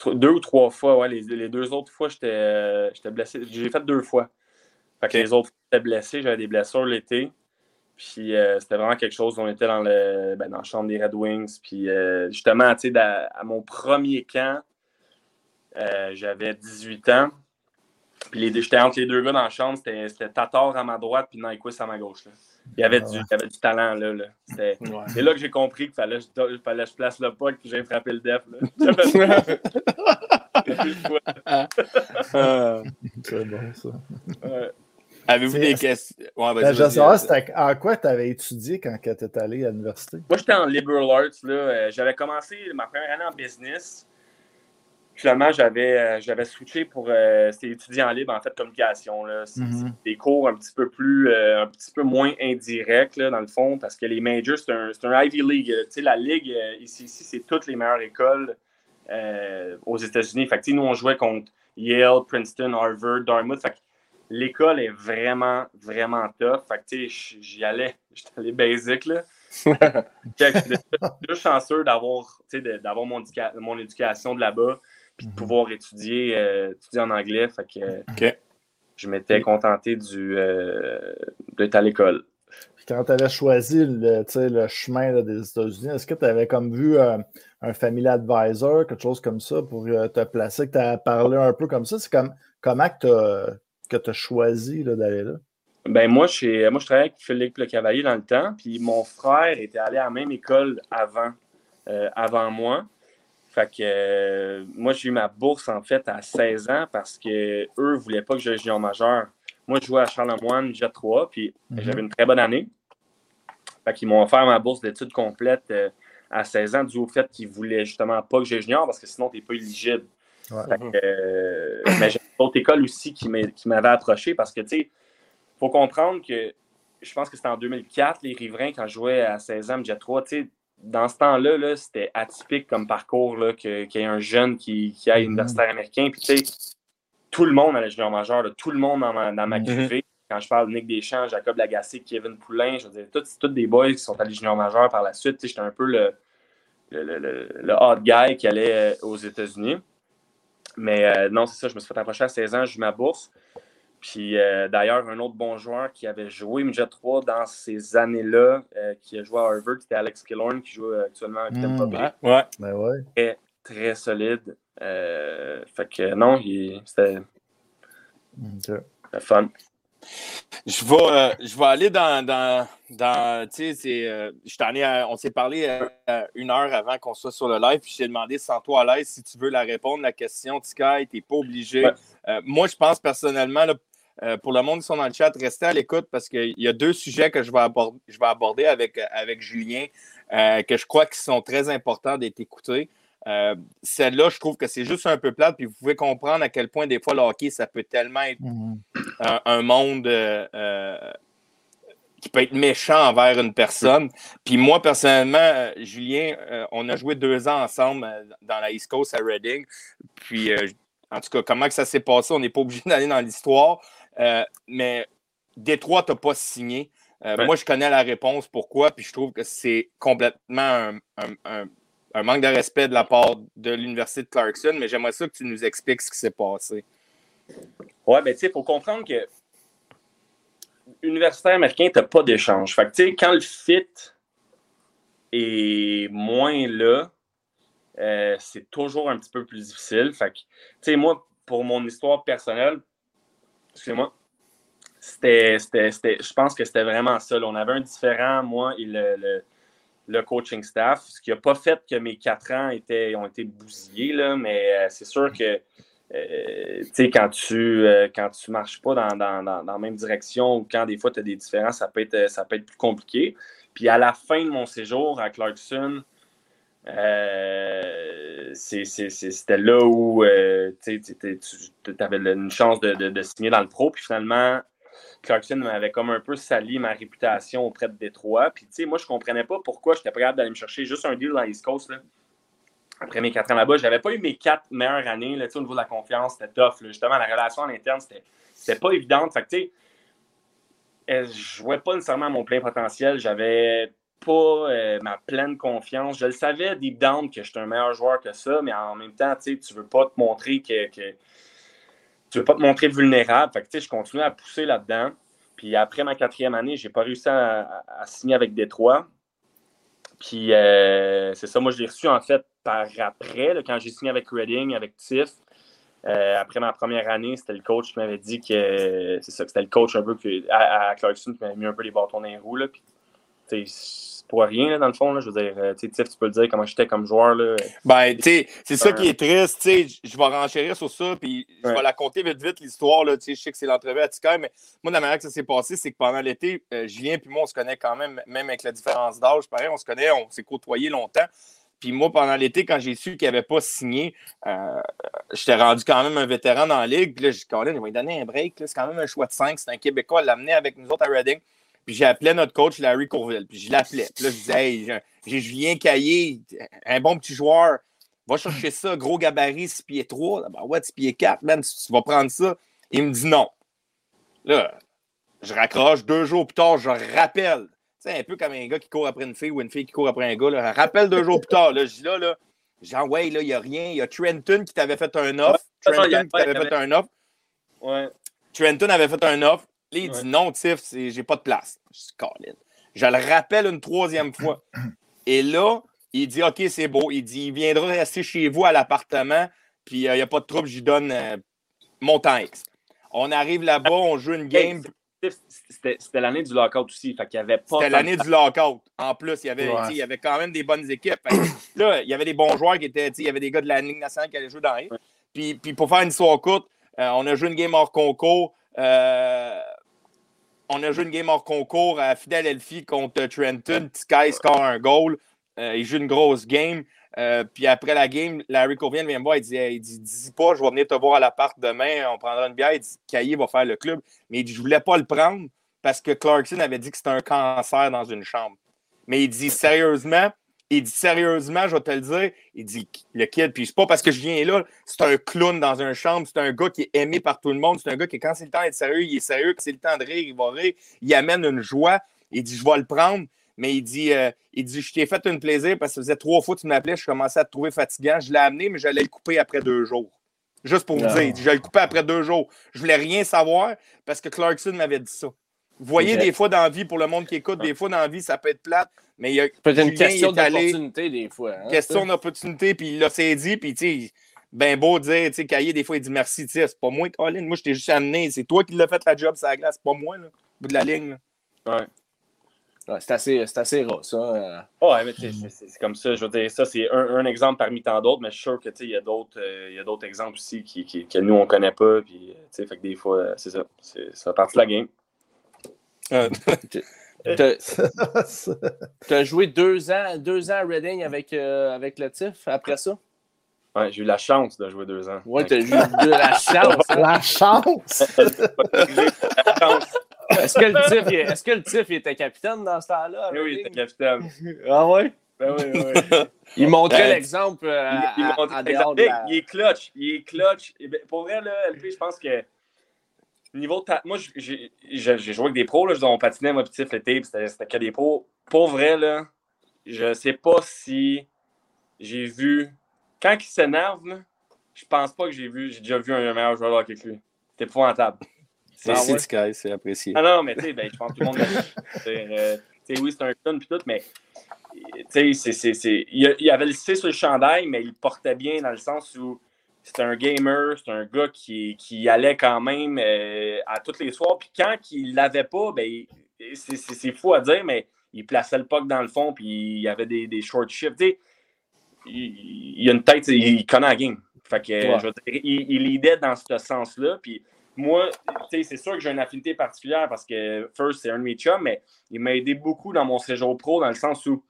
Deux ou trois fois, ouais. Les, les deux autres fois, j'étais euh, blessé. J'ai fait deux fois. Fait que les autres fois, j'étais blessé. J'avais des blessures l'été. Puis euh, c'était vraiment quelque chose. On était dans, le, ben, dans la chambre des Red Wings. Puis euh, justement, tu sais, à mon premier camp, euh, j'avais 18 ans. Puis j'étais entre les deux gars dans la chambre. C'était c'était Tatar à ma droite, puis Nyquist à ma gauche. là. Il y avait, Ah du, il y avait du talent là. là. C'était- Ouais. c'est là que j'ai compris qu'il fallait, que je- fallait que je place le puck et j'ai frappé le def. Euh, C'est bon, ça. Ouais. Avez-vous des questions? Ouais, Ben, je euh, c'était en quoi tu avais étudié quand tu étais allé à l'université? Moi, j'étais en liberal arts. là. Euh, J'avais commencé ma première année en business. Finalement, j'avais euh, j'avais switché pour. euh, C'était étudiant libre, en fait, communication. là. C'est Mhm. c'est des cours un petit peu plus. euh, un petit peu moins indirects, là, dans le fond, parce que les majors, c'est un, c'est un Ivy League. Tu sais, la ligue, euh, ici, ici c'est toutes les meilleures écoles euh, aux États-Unis. Fait que, nous, on jouait contre Yale, Princeton, Harvard, Dartmouth. Fait que l'école est vraiment, vraiment tough. Fait que, tu sais, j'y allais. J'étais allé basic, là. J'étais chanceux d'avoir, de- d'avoir mon éducation de là-bas, puis de pouvoir étudier, euh, étudier en anglais. Fait que je m'étais contenté du, euh, d'être à l'école. Puis quand tu avais choisi le, tu sais, le chemin là, des États-Unis, est-ce que tu avais comme vu euh, un family advisor, quelque chose comme ça, pour euh, te placer, que tu as parlé un peu comme ça? C'est comme comment que tu as choisi là, d'aller là? Ben moi, je, moi, je travaillais avec Philippe Le Cavalier dans le temps, puis mon frère était allé à la même école avant, euh, avant moi. Fait que euh, moi, j'ai eu ma bourse en fait à 16 ans parce que eux ne voulaient pas que je junior majeur. Moi, je jouais à Charlemagne, Jet 3, puis Mhm. j'avais une très bonne année. Fait qu'ils m'ont offert ma bourse d'études complète euh, à 16 ans, dû au fait qu'ils voulaient justement pas que je junior parce que sinon, tu n'es pas éligible. Ouais. Fait que, euh, mais j'ai d'autres écoles aussi qui m'a- qui m'avaient approché parce que, tu sais, il faut comprendre que je pense que c'était en 2004, les riverains, quand je jouais à 16 ans, Jet 3, tu sais, dans ce temps-là, là, c'était atypique comme parcours qu'il y ait un jeune qui, qui aille Mhm. universitaire américain. Puis, tu sais, tout le monde allait junior majeur, là, tout le monde dans ma, dans ma Mhm. Quand je parle de Nick Deschamps, Jacob Lagacé, Kevin Poulain, je veux dire, tous tous des boys qui sont allés junior majeur par la suite. Tu sais, J'étais un peu le, le, le, le- le hot guy qui allait euh, aux États-Unis. Mais euh, non, c'est ça, je me suis fait approcher à 16 ans, j'ai eu ma bourse. Puis euh, d'ailleurs, un autre bon joueur qui avait joué Midget 3 dans ces années-là, euh, qui a joué à Harvard, c'était Alex Killorn, qui joue actuellement avec Tampa Bay. Ouais. Ben ouais. Très, très solide. Euh, fait que non, c'était fun. Je vais, euh, je vais aller dans. dans, dans tu sais, euh, on s'est parlé une heure avant qu'on soit sur le live, puis j'ai demandé sans toi à l'aise si tu veux la répondre, la question. Tika, tu n'es pas obligé. moi, je pense personnellement, pour le monde qui sont dans le chat, restez à l'écoute parce qu'il y a deux sujets que je vais aborder, je vais aborder avec, avec Julien que je crois qu'ils sont très importants d'être écoutés. Euh, celle-là, je trouve que c'est juste un peu plate, puis vous pouvez comprendre à quel point des fois le hockey, ça peut tellement être mhm. un, monde euh, euh, qui peut être méchant envers une personne. Puis moi, personnellement, Julien, on a joué deux ans ensemble dans la East Coast à Reading. Puis, en tout cas, comment que ça s'est passé, on n'est pas obligé d'aller dans l'histoire. Mais Détroit, n'as pas signé. Moi, je connais la réponse pourquoi, puis je trouve que c'est complètement un un manque de respect de la part de l'Université de Clarkson, mais j'aimerais ça que tu nous expliques ce qui s'est passé. Ouais, ben tu sais, il faut comprendre que universitaire américain, tu n'as pas d'échange. Fait que tu sais, quand le fit est moins là, euh, c'est toujours un petit peu plus difficile. Fait que, tu sais, moi, pour mon histoire personnelle, excusez-moi, c'était, je pense que c'était vraiment ça. On avait un différent, moi et le le coaching staff, ce qui n'a pas fait que mes quatre ans étaient, ont été bousillés, là, mais euh, c'est sûr que euh, quand tu euh, quand marches pas dans, la même direction ou quand des fois tu as des différences, ça peut être plus compliqué. Puis à la fin de mon séjour à Clarkson, c'était là où tu avais une chance de, signer dans le pro. Puis finalement, Clarkson m'avait comme un peu sali ma réputation auprès de Détroit. Puis, moi, je comprenais pas pourquoi j'étais pas capable d'aller me chercher juste un deal dans l'East Coast. Là. Après mes quatre ans là-bas, j'avais pas eu mes quatre meilleures années là, au niveau de la confiance. C'était tough. Justement, la relation en interne, c'était pas évidente. Fait que, tu sais, euh, je jouais pas nécessairement à mon plein potentiel. J'avais pas euh, ma pleine confiance. Je le savais deep down que j'étais un meilleur joueur que ça, mais en même temps, tu tu veux pas te montrer que tu veux pas te montrer vulnérable. Fait que, je continue à pousser là-dedans. Puis après ma quatrième année, j'ai pas réussi à, signer avec Détroit. Puis euh, c'est ça, moi je l'ai reçu en fait par après, quand j'ai signé avec Reading, avec Tiff. Euh, après ma première année, c'était le coach qui m'avait dit que c'est ça, c'était le coach un peu à, Clarkson qui m'avait mis un peu les bâtons dans les roues. Là, pour rien, dans le fond. Là. Je veux dire, euh, tu tu peux le dire comment j'étais comme joueur. Là. Ben, tu sais, c'est ça qui est triste. Je vais renchérir sur ça, puis je vais la compter vite, vite, l'histoire. Je sais que c'est l'entrevue à Tika, mais moi, la manière que ça s'est passé, c'est que pendant l'été, euh, Julien puis moi, on se connaît quand même, même avec la différence d'âge. Pareil, on se connaît, on s'est côtoyé longtemps. Puis moi, pendant l'été, quand j'ai su qu'il n'avait pas signé, euh, j'étais rendu quand même un vétéran dans la ligue. Puis là, j'ai dit, il va lui donner un break. C'est quand même un choix de 5. C'est un Québécois. L'amener avec nous autres à Reading. Puis j'appelais notre coach Larry Courville. Puis je l'appelais. Puis là, je disais, hey, j'ai Julien Caillé, un bon petit joueur. Va chercher ça, gros gabarit, 6 pieds 3. Ben ouais, 6 pieds 4, même, tu vas prendre ça. Il me dit non. Là, je raccroche. Deux jours plus tard, je rappelle. C'est un peu comme un gars qui court après une fille ou une fille qui court après un gars. Là. Rappelle deux jours plus tard. Là, je dis là, là, genre, ouais, là, il n'y a rien. Il y a Trenton qui t'avait fait un offre. Trenton qui t'avait fait un offre. Ouais. Trenton avait fait un offre. Là, il dit non, Tiff, j'ai pas de place. Je Je le rappelle une troisième fois. Et là, il dit OK, c'est beau. Il dit il viendra rester chez vous à l'appartement, puis euh, il n'y a pas de trouble, je lui donne euh, mon temps X. On arrive là-bas, on joue une game. C'était l'année du lockout aussi. Fait qu'il y avait pas. C'était l'année du lockout. En plus, il y, avait, il y avait quand même des bonnes équipes. là, il y avait des bons joueurs qui étaient. Il y avait des gars de la Ligue nationale qui allaient jouer dans les. Puis, puis pour faire une histoire courte, euh, on a joué une game hors concours. Euh, on a joué une game hors concours à Philadelphie contre Trenton. Sky score un goal. Euh, il joue une grosse game. Euh, puis après la game, Larry Courvien vient me voir. Il dit, il dit Dis pas, je vais venir te voir à l'appart demain. On prendra une bière. Il dit Caillé va faire le club. Mais il dit Je voulais pas le prendre parce que Clarkson avait dit que c'était un cancer dans une chambre. Mais il dit Sérieusement, il dit sérieusement, je vais te le dire. Il dit le kid, puis c'est pas parce que je viens là, c'est un clown dans une chambre, c'est un gars qui est aimé par tout le monde, c'est un gars qui, quand c'est le temps d'être sérieux, il est sérieux, quand c'est le temps de rire, il va rire, il amène une joie. Il dit, je vais le prendre, mais il dit, euh, il dit je t'ai fait un plaisir parce que ça faisait trois fois que tu m'appelais, je commençais à te trouver fatigant. Je l'ai amené, mais j'allais le couper après deux jours. Juste pour vous dire, il dit, je le couper après deux jours. Je voulais rien savoir parce que Clarkson m'avait dit ça. Vous voyez, des fois dans la vie, pour le monde qui écoute, des fois dans la vie, ça peut être plate, mais il y a. Peut-être une question d'opportunité, des fois. Hein, question d'opportunité, puis il l'a saisi, puis tu sais, ben beau dire, tu sais, Cahier, des fois, il dit merci, tu sais, c'est pas moi, Colin. Moi, je t'ai juste amené. C'est toi qui l'as fait la job sur la glace, c'est pas moi, là, au bout de la ligne. là. Ouais. Ouais, c'est assez, c'est assez rare, ça. euh. Ouais, mais tu sais, c'est- comme ça. Je veux dire, ça, c'est un, un exemple parmi tant d'autres, mais je suis sûr que tu sais, il y a d'autres euh, il y a d'autres exemples aussi qui, qui- que nous, on connaît pas. Puis, euh, tu sais, fait que des fois, c'est ça. C'est ça fait partie de la game. Euh, T'as t'as joué deux ans, deux ans à Reading avec, euh, avec le TIF après ça? Ouais, j'ai eu la chance de jouer deux ans. Ouais, t'as eu de la chance. hein? La chance! Est-ce que le TIF, il- est-ce que le TIF il était capitaine dans ce temps-là? Oui, oui, Reading? t'es capitaine. Ah ouais? Ben oui. Il montrait Ben, l'exemple euh, Il, il à- montre- en dehors de la- il est clutch. Il est clutch. Et ben, pour vrai, là, LP, je pense que niveau ta- Moi, j'ai joué avec des pros. Là, je on patinait, moi, petit l'été, c'était que des pros. Pour vrai, là, je sais pas si j'ai vu. Quand il s'énerve, je pense pas que j'ai vu. J'ai déjà vu un meilleur joueur de hockey que lui. C'était épouvantable. C'est Ah c'est ouais? Sky, c'est apprécié. Ah non, mais tu sais, ben, je pense que tout le monde. c'est, euh, tu sais, oui, c'est un clown puis tout, mais tu sais, c'est- c'est- c'est- il, il avait le C sur le chandail, mais il portait bien dans le sens où c'était un gamer, c'est un gars qui, qui allait quand même euh, à tous les soirs. Puis quand il l'avait pas, ben, c'est, c'est- c'est fou à dire, mais il plaçait le puck dans le fond, puis il y avait des, des short shifts. Il, il a une tête, il, il connaît la game. Fait que, Ouais. je veux dire, il, il leadait dans ce sens-là. Puis moi, c'est sûr que j'ai une affinité particulière parce que First, c'est un de mes chums, mais il m'a aidé beaucoup dans mon séjour pro dans le sens où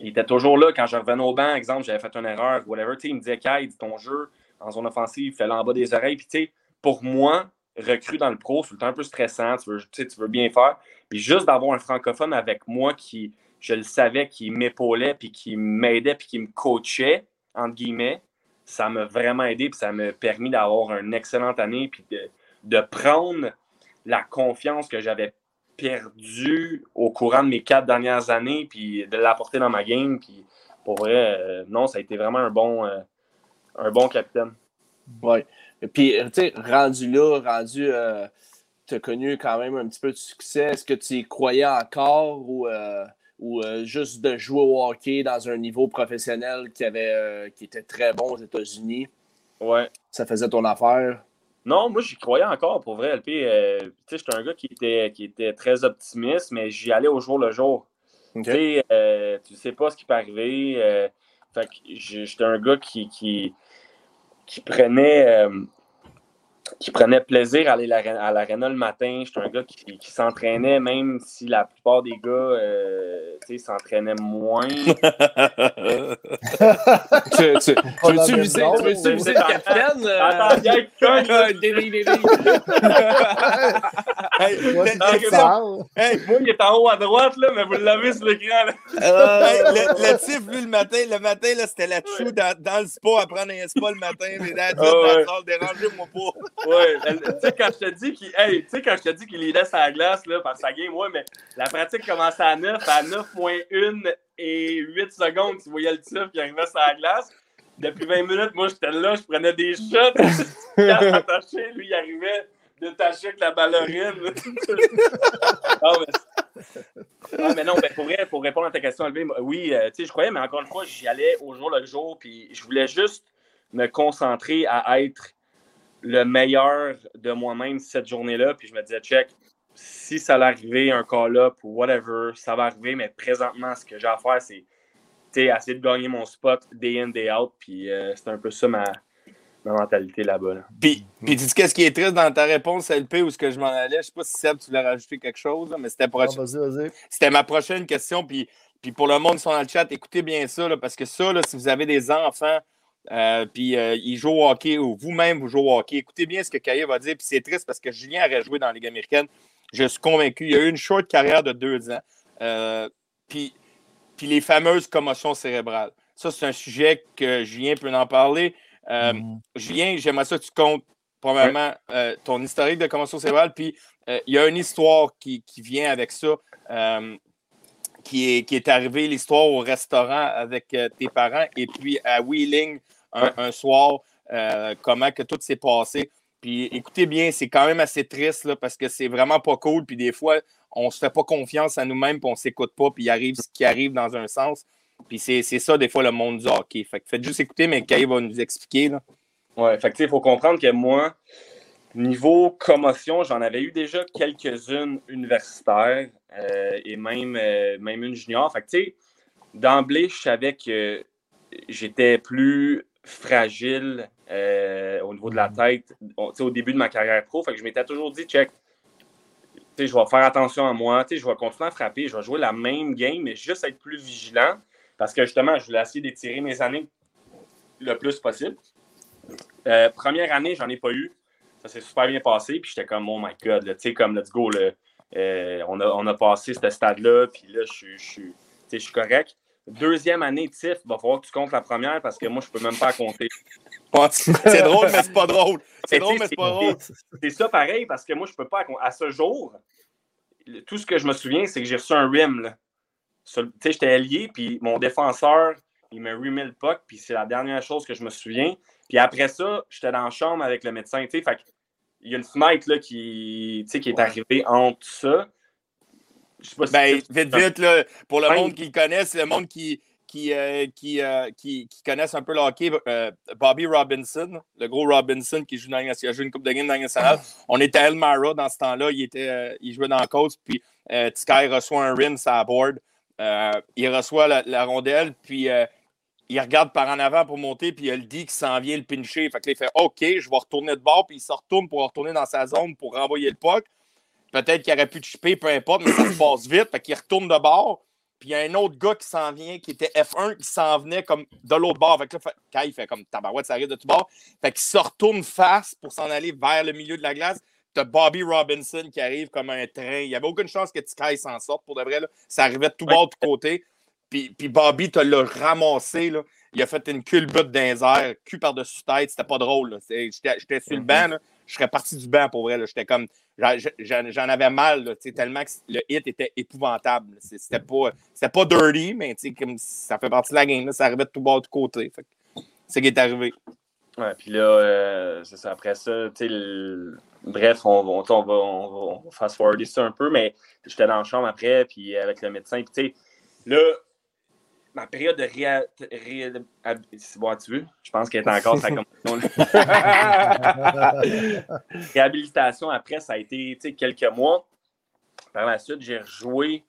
il était toujours là quand je revenais au banc. Exemple, j'avais fait une erreur, whatever. Il me disait, Kai, ton jeu en zone offensive, fais-le en bas des oreilles. Puis, tu sais, pour moi, recrue dans le pro, c'est un peu stressant. Tu veux, tu veux bien faire. Puis, juste d'avoir un francophone avec moi qui, je le savais, qui m'épaulait, puis qui m'aidait, puis qui me coachait, entre guillemets, ça m'a vraiment aidé, puis ça m'a permis d'avoir une excellente année, puis de, de prendre la confiance que j'avais perdue au courant de mes quatre dernières années, puis de l'apporter dans ma game. Puis pour vrai, euh, non, ça a été vraiment un bon, euh, un bon capitaine. Ouais. Et puis, euh, tu sais, rendu là, rendu, euh, tu as connu quand même un petit peu de succès. Est-ce que tu y croyais encore ou, euh, ou euh, juste de jouer au hockey dans un niveau professionnel qui, avait, qui était très bon aux États-Unis, Ouais. ça faisait ton affaire? Non, moi, j'y croyais encore, pour vrai, LP. Tu sais, j'étais un gars qui était, qui était très optimiste, mais j'y allais au jour le jour. Tu sais, tu sais pas ce qui peut arriver. fait que j'étais un gars qui, qui, qui prenait euh, qui prenait plaisir à aller à l'aréna le matin. J'étais un gars qui, qui s'entraînait, même si la plupart des gars euh, tu sais, s'entraînaient moins. tu, tu, tu veux-tu viser, tu veux-tu viser le capitaine? euh? Attends, bien, cogne! Hey, Moi, le- Moi, il est en haut à droite, là, mais vous l'avez sur l'écran. là. hey, le, le tif, lui, le matin, le matin, là, c'était la chou dans, dans le spa à prendre un spa le matin. Mais Ah ouais. dans dérangez-moi pas. Ouais, tu sais, quand je te dis qu'il hey, tu sais, quand je te dis qu'il les laisse à la glace là, par sa game, ouais, mais la pratique commençait à 9, à 9 moins 1 et 8 secondes, tu voyais le tif qui arrivait sur la glace. Depuis 20 minutes, moi, j'étais là, je prenais des shots, attaché, lui, il arrivait détaché avec la ballerine. Ah, mais, ah, mais non, ben, pour, vrai, pour répondre à ta question, oui, euh, tu sais, je croyais, mais encore une fois, j'y allais au jour le jour, puis je voulais juste me concentrer à être le meilleur de moi-même cette journée-là. Puis je me disais, check, si ça allait arriver, un call-up ou whatever, ça va arriver. Mais présentement, ce que j'ai à faire, c'est tu sais, essayer de gagner mon spot day in, day out. Puis euh, c'est un peu ça ma, ma mentalité là-bas. là. Puis, puis tu dis qu'est-ce qui est triste dans ta réponse, LP, ou ce que je m'en allais? Je sais pas si Seb, tu voulais rajouter quelque chose, là, mais c'était Ah, Vas-y, vas-y. C'était ma prochaine question. Puis, puis pour le monde qui sont dans le chat, écoutez bien ça, là, parce que ça, là, si vous avez des enfants, euh, puis euh, ils jouent au hockey ou vous-même vous jouez au hockey, écoutez bien ce que Caillé va dire. Puis c'est triste parce que Julien aurait joué dans la Ligue américaine. Je suis convaincu. Il a eu une short carrière de deux ans. Euh, puis, puis les fameuses commotions cérébrales. Ça, c'est un sujet que Julien peut en parler. Mhm. Julien, j'aimerais ça que tu comptes, premièrement, ton historique de commotion cérébrale. Puis il y a une histoire qui, qui vient avec ça. qui est, qui est arrivé l'histoire au restaurant avec tes parents et puis à Wheeling un, soir, euh, comment que tout s'est passé. Puis écoutez bien, c'est quand même assez triste là, parce que c'est vraiment pas cool. Puis des fois, on se fait pas confiance à nous-mêmes, puis on s'écoute pas, puis il arrive ce qui arrive dans un sens. Puis c'est c'est ça, des fois, le monde du hockey. Fait que faites juste écouter, mais Kay va nous expliquer. Là. Ouais, fait que, il faut comprendre que moi, niveau commotion, j'en avais eu déjà quelques-unes universitaires euh, et même, euh, même une junior. Fait que, tu sais, d'emblée, je savais que j'étais plus fragile euh, au niveau de la tête au début de ma carrière pro. Fait que je m'étais toujours dit, check, je vais faire attention à moi, je vais continuer à frapper, je vais jouer la même game, mais juste être plus vigilant parce que justement, je voulais essayer d'étirer mes années le plus possible. Euh, première année, j'en ai pas eu. Ça s'est super bien passé. Puis j'étais comme, oh my god, tu sais, comme let's go. Euh, on, a, on a passé ce stade-là. Puis là, je suis, je suis correct. Deuxième année, TIF, il va falloir que tu comptes la première parce que moi, je peux même pas compter. c'est drôle, mais c'est pas drôle. C'est drôle, mais c'est pas drôle. C'est ça pareil parce que moi, je peux pas. À ce jour, tout ce que je me souviens, c'est que j'ai reçu un rim. Tu sais, j'étais allié, puis mon défenseur, il me rimé le puck, puis c'est la dernière chose que je me souviens. Puis après ça, j'étais dans la chambre avec le médecin. Tu sais, fait il y a une fenêtre là, qui, qui est arrivée entre ça. Je sais pas si ben, vite, vite, là, pour le monde qui le connaît, c'est le monde qui, qui, euh, qui, euh, qui, qui, connaissent un peu le hockey, euh, Bobby Robinson, le gros Robinson qui joue dans il a joué une Coupe de Game dans la nationale. On était à Elmara dans ce temps-là. Il, était, il jouait dans la côte, puis Sky reçoit un rim la board. il reçoit la, rondelle, puis il regarde par en avant pour monter, puis il dit qu'il s'en vient le pincher. Fait que il fait OK, je vais retourner de bord, puis il se retourne pour retourner dans sa zone pour renvoyer le puck. Peut-être qu'il aurait pu chipper, peu importe, mais ça se passe vite. Fait qu'il retourne de bord. Puis il y a un autre gars qui s'en vient, qui était F1, qui s'en venait comme de l'autre bord. Fait que là, quand il fait comme tabarouette, ça arrive de tout bord. Fait qu'il se retourne face pour s'en aller vers le milieu de la glace. T'as Bobby Robinson qui arrive comme un train. Il n'y avait aucune chance que Sky s'en sorte pour de vrai. Là. Ça arrivait de tout bord, de tout côté. Puis, puis Bobby te l'a ramassé. Là. Il a fait une culbute les airs, cul par-dessus tête. C'était pas drôle. J'étais sur le banc. Là je serais parti du banc pour vrai. J'étais comme. J'en avais mal, tellement que le hit était épouvantable. C'était pas, pas dirty, mais comme, ça fait partie de la game. ça arrivait de tout bas de côté. C'est ce qui est arrivé. Ouais, puis là, euh, c'est ça. Après ça, bref, on, on, on, va, on, va fast-forwarder ça un peu, mais j'étais dans la chambre après, puis avec le médecin. Puis, tu sais, là, ma période de ré... ré... Bon, tu veux? Je pense qu'elle est encore sa réhabilitation après, ça a été quelques mois. Par la suite, j'ai rejoué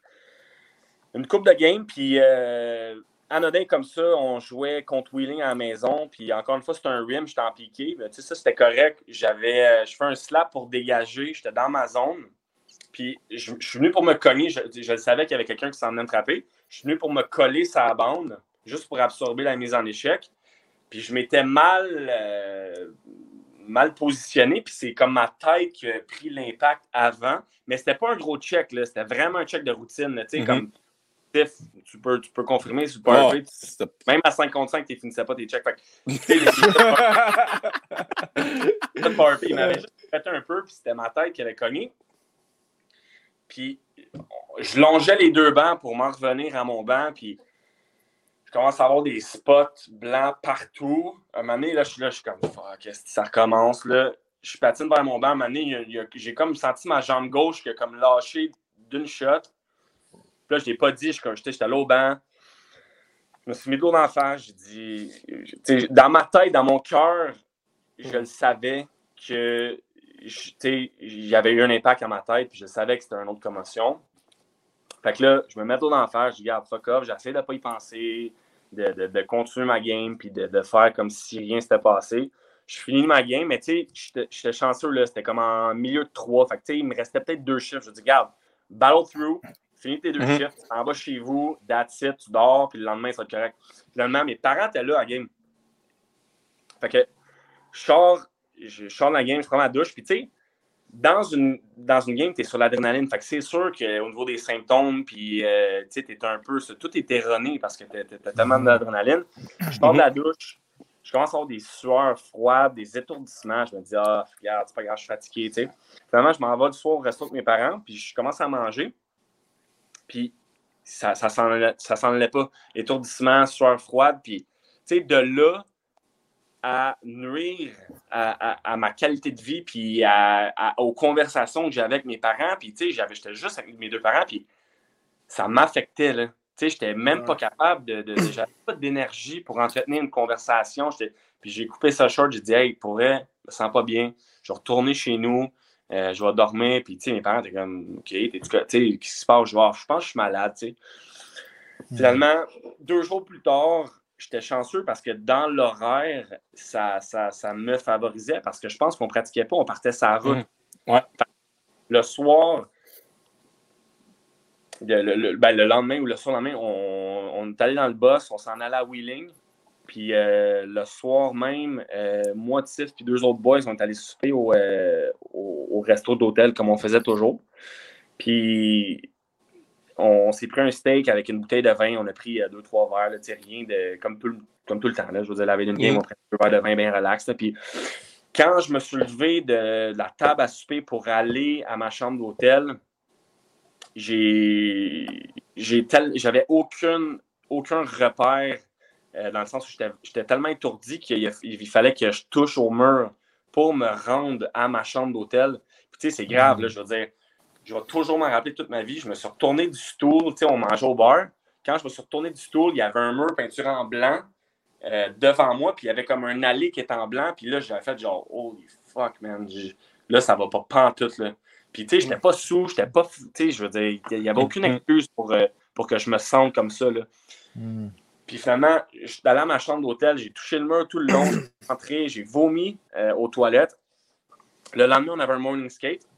une coupe de game, puis euh, anodin comme ça, on jouait contre Wheeling à la maison, puis encore une fois, c'était un rim, j'étais en piqué. Mais, ça, c'était correct. J'avais, euh, je fais un slap pour dégager, j'étais dans ma zone. Puis je, suis venu pour me cogner, je, je savais qu'il y avait quelqu'un qui s'en venait me frapper. Je suis venu pour me coller sa bande, juste pour absorber la mise en échec. Puis je m'étais mal, euh, mal positionné, puis c'est comme ma tête qui a pris l'impact avant. Mais c'était pas un gros check, là. C'était vraiment un check de routine. Tu sais, mm-hmm. comme tu peux, tu peux confirmer, super Même à 5 contre 5, tu finissais pas tes checks. il m'avait juste fait un peu, puis c'était ma tête qui avait cogné. Puis je longeais les deux bancs pour m'en revenir à mon banc, puis je commence à avoir des spots blancs partout. À un moment donné, là, je suis là, je suis comme, fuck, ça recommence, là? Je patine vers mon banc, à un moment donné, j'ai comme senti ma jambe gauche qui a comme lâché d'une shot. Puis là, je l'ai pas dit, j'étais allé au banc. Je me suis mis de l'eau dans la face, j'ai dit, dans ma tête, dans mon cœur, je le savais que j'avais eu un impact à ma tête, puis je savais que c'était une autre commotion. Fait que là, je me mets dans l'enfer, je garde fuck off, j'essaie de ne pas y penser, de, continuer ma game, puis de, faire comme si rien s'était passé. Je finis ma game, mais tu sais, j'étais chanceux, là, c'était comme en milieu de trois. Fait que tu sais, il me restait peut-être deux chiffres. Je dis, garde, battle through, finis tes deux mm chiffres, en bas chez vous, that's it, tu dors, puis le lendemain, ça va être correct. Finalement, mes parents étaient là à la game. Fait que je sors, je sors de la game, je prends ma douche, puis tu sais, dans une, dans une game, tu es sur l'adrénaline. Fait que c'est sûr qu'au niveau des symptômes, puis euh, tu es un peu. Tout est erroné parce que tu as, tellement d'adrénaline. Je sors de la douche, je commence à avoir des sueurs froides, des étourdissements. Je me dis, ah, regarde, c'est pas grave, je suis fatigué. T'sais. Finalement, je m'en vais du soir au resto avec mes parents, puis je commence à manger. Puis ça ça s'en allait pas. Étourdissement, sueur froide, puis tu sais, de là à nuire à, ma qualité de vie, puis aux conversations que j'avais avec mes parents. Puis, tu sais, j'étais juste avec mes deux parents, puis ça m'affectait, là. sais, j'étais même pas capable de. de, J'avais pas d'énergie pour entretenir une conversation. Puis j'ai coupé ça short, j'ai dit, hey, pour vrai, je me sens pas bien. Je vais retourner chez nous, euh, je vais dormir. Puis, tu sais, mes parents étaient comme, OK, tu sais, qu'est-ce qui se passe? Je, je pense que je suis malade, tu sais. Finalement, deux jours plus tard, j'étais chanceux parce que dans l'horaire, ça, ça, ça, me favorisait parce que je pense qu'on ne pratiquait pas, on partait sa route. Hmm. Ouais. Le soir, le, ben, le, lendemain ou le surlendemain, on, on est allé dans le boss, on s'en allait à Wheeling. Puis euh, le soir même, euh, moi, Tiff puis deux autres boys, on est allés souper au, euh, au, resto d'hôtel comme on faisait toujours. Puis on, s'est pris un steak avec une bouteille de vin. On a pris deux, trois verres, là, rien de, comme, tout, comme tout le temps. Là, je vous ai lavé d'une game, on pris deux verres de vin bien relax. Puis quand je me suis levé de, la table à souper pour aller à ma chambre d'hôtel, j'avais aucun, aucun repère euh, dans le sens où j'étais tellement étourdi qu'il fallait que je touche au mur pour me rendre à ma chambre d'hôtel. tu sais, c'est grave, là, je veux dire, je vais toujours m'en rappeler toute ma vie. Je me suis retourné du stool, tu sais, on mangeait au bar. Quand je me suis retourné du stool, il y avait un mur peinture en blanc euh, devant moi, puis il y avait comme un allée qui était en blanc, puis là, j'avais fait genre, holy fuck, man, là, ça va pas pantoute, là. Puis, tu sais, j'étais pas sous, j'étais pas, tu sais, je veux dire, il n'y avait aucune mm-hmm. excuse pour, euh, pour que je me sente comme ça, là. Mm. Puis finalement, je suis allé à ma chambre d'hôtel, j'ai touché le mur tout le long, j'ai rentré, j'ai vomi euh, aux toilettes. Le lendemain, on avait un morning skate.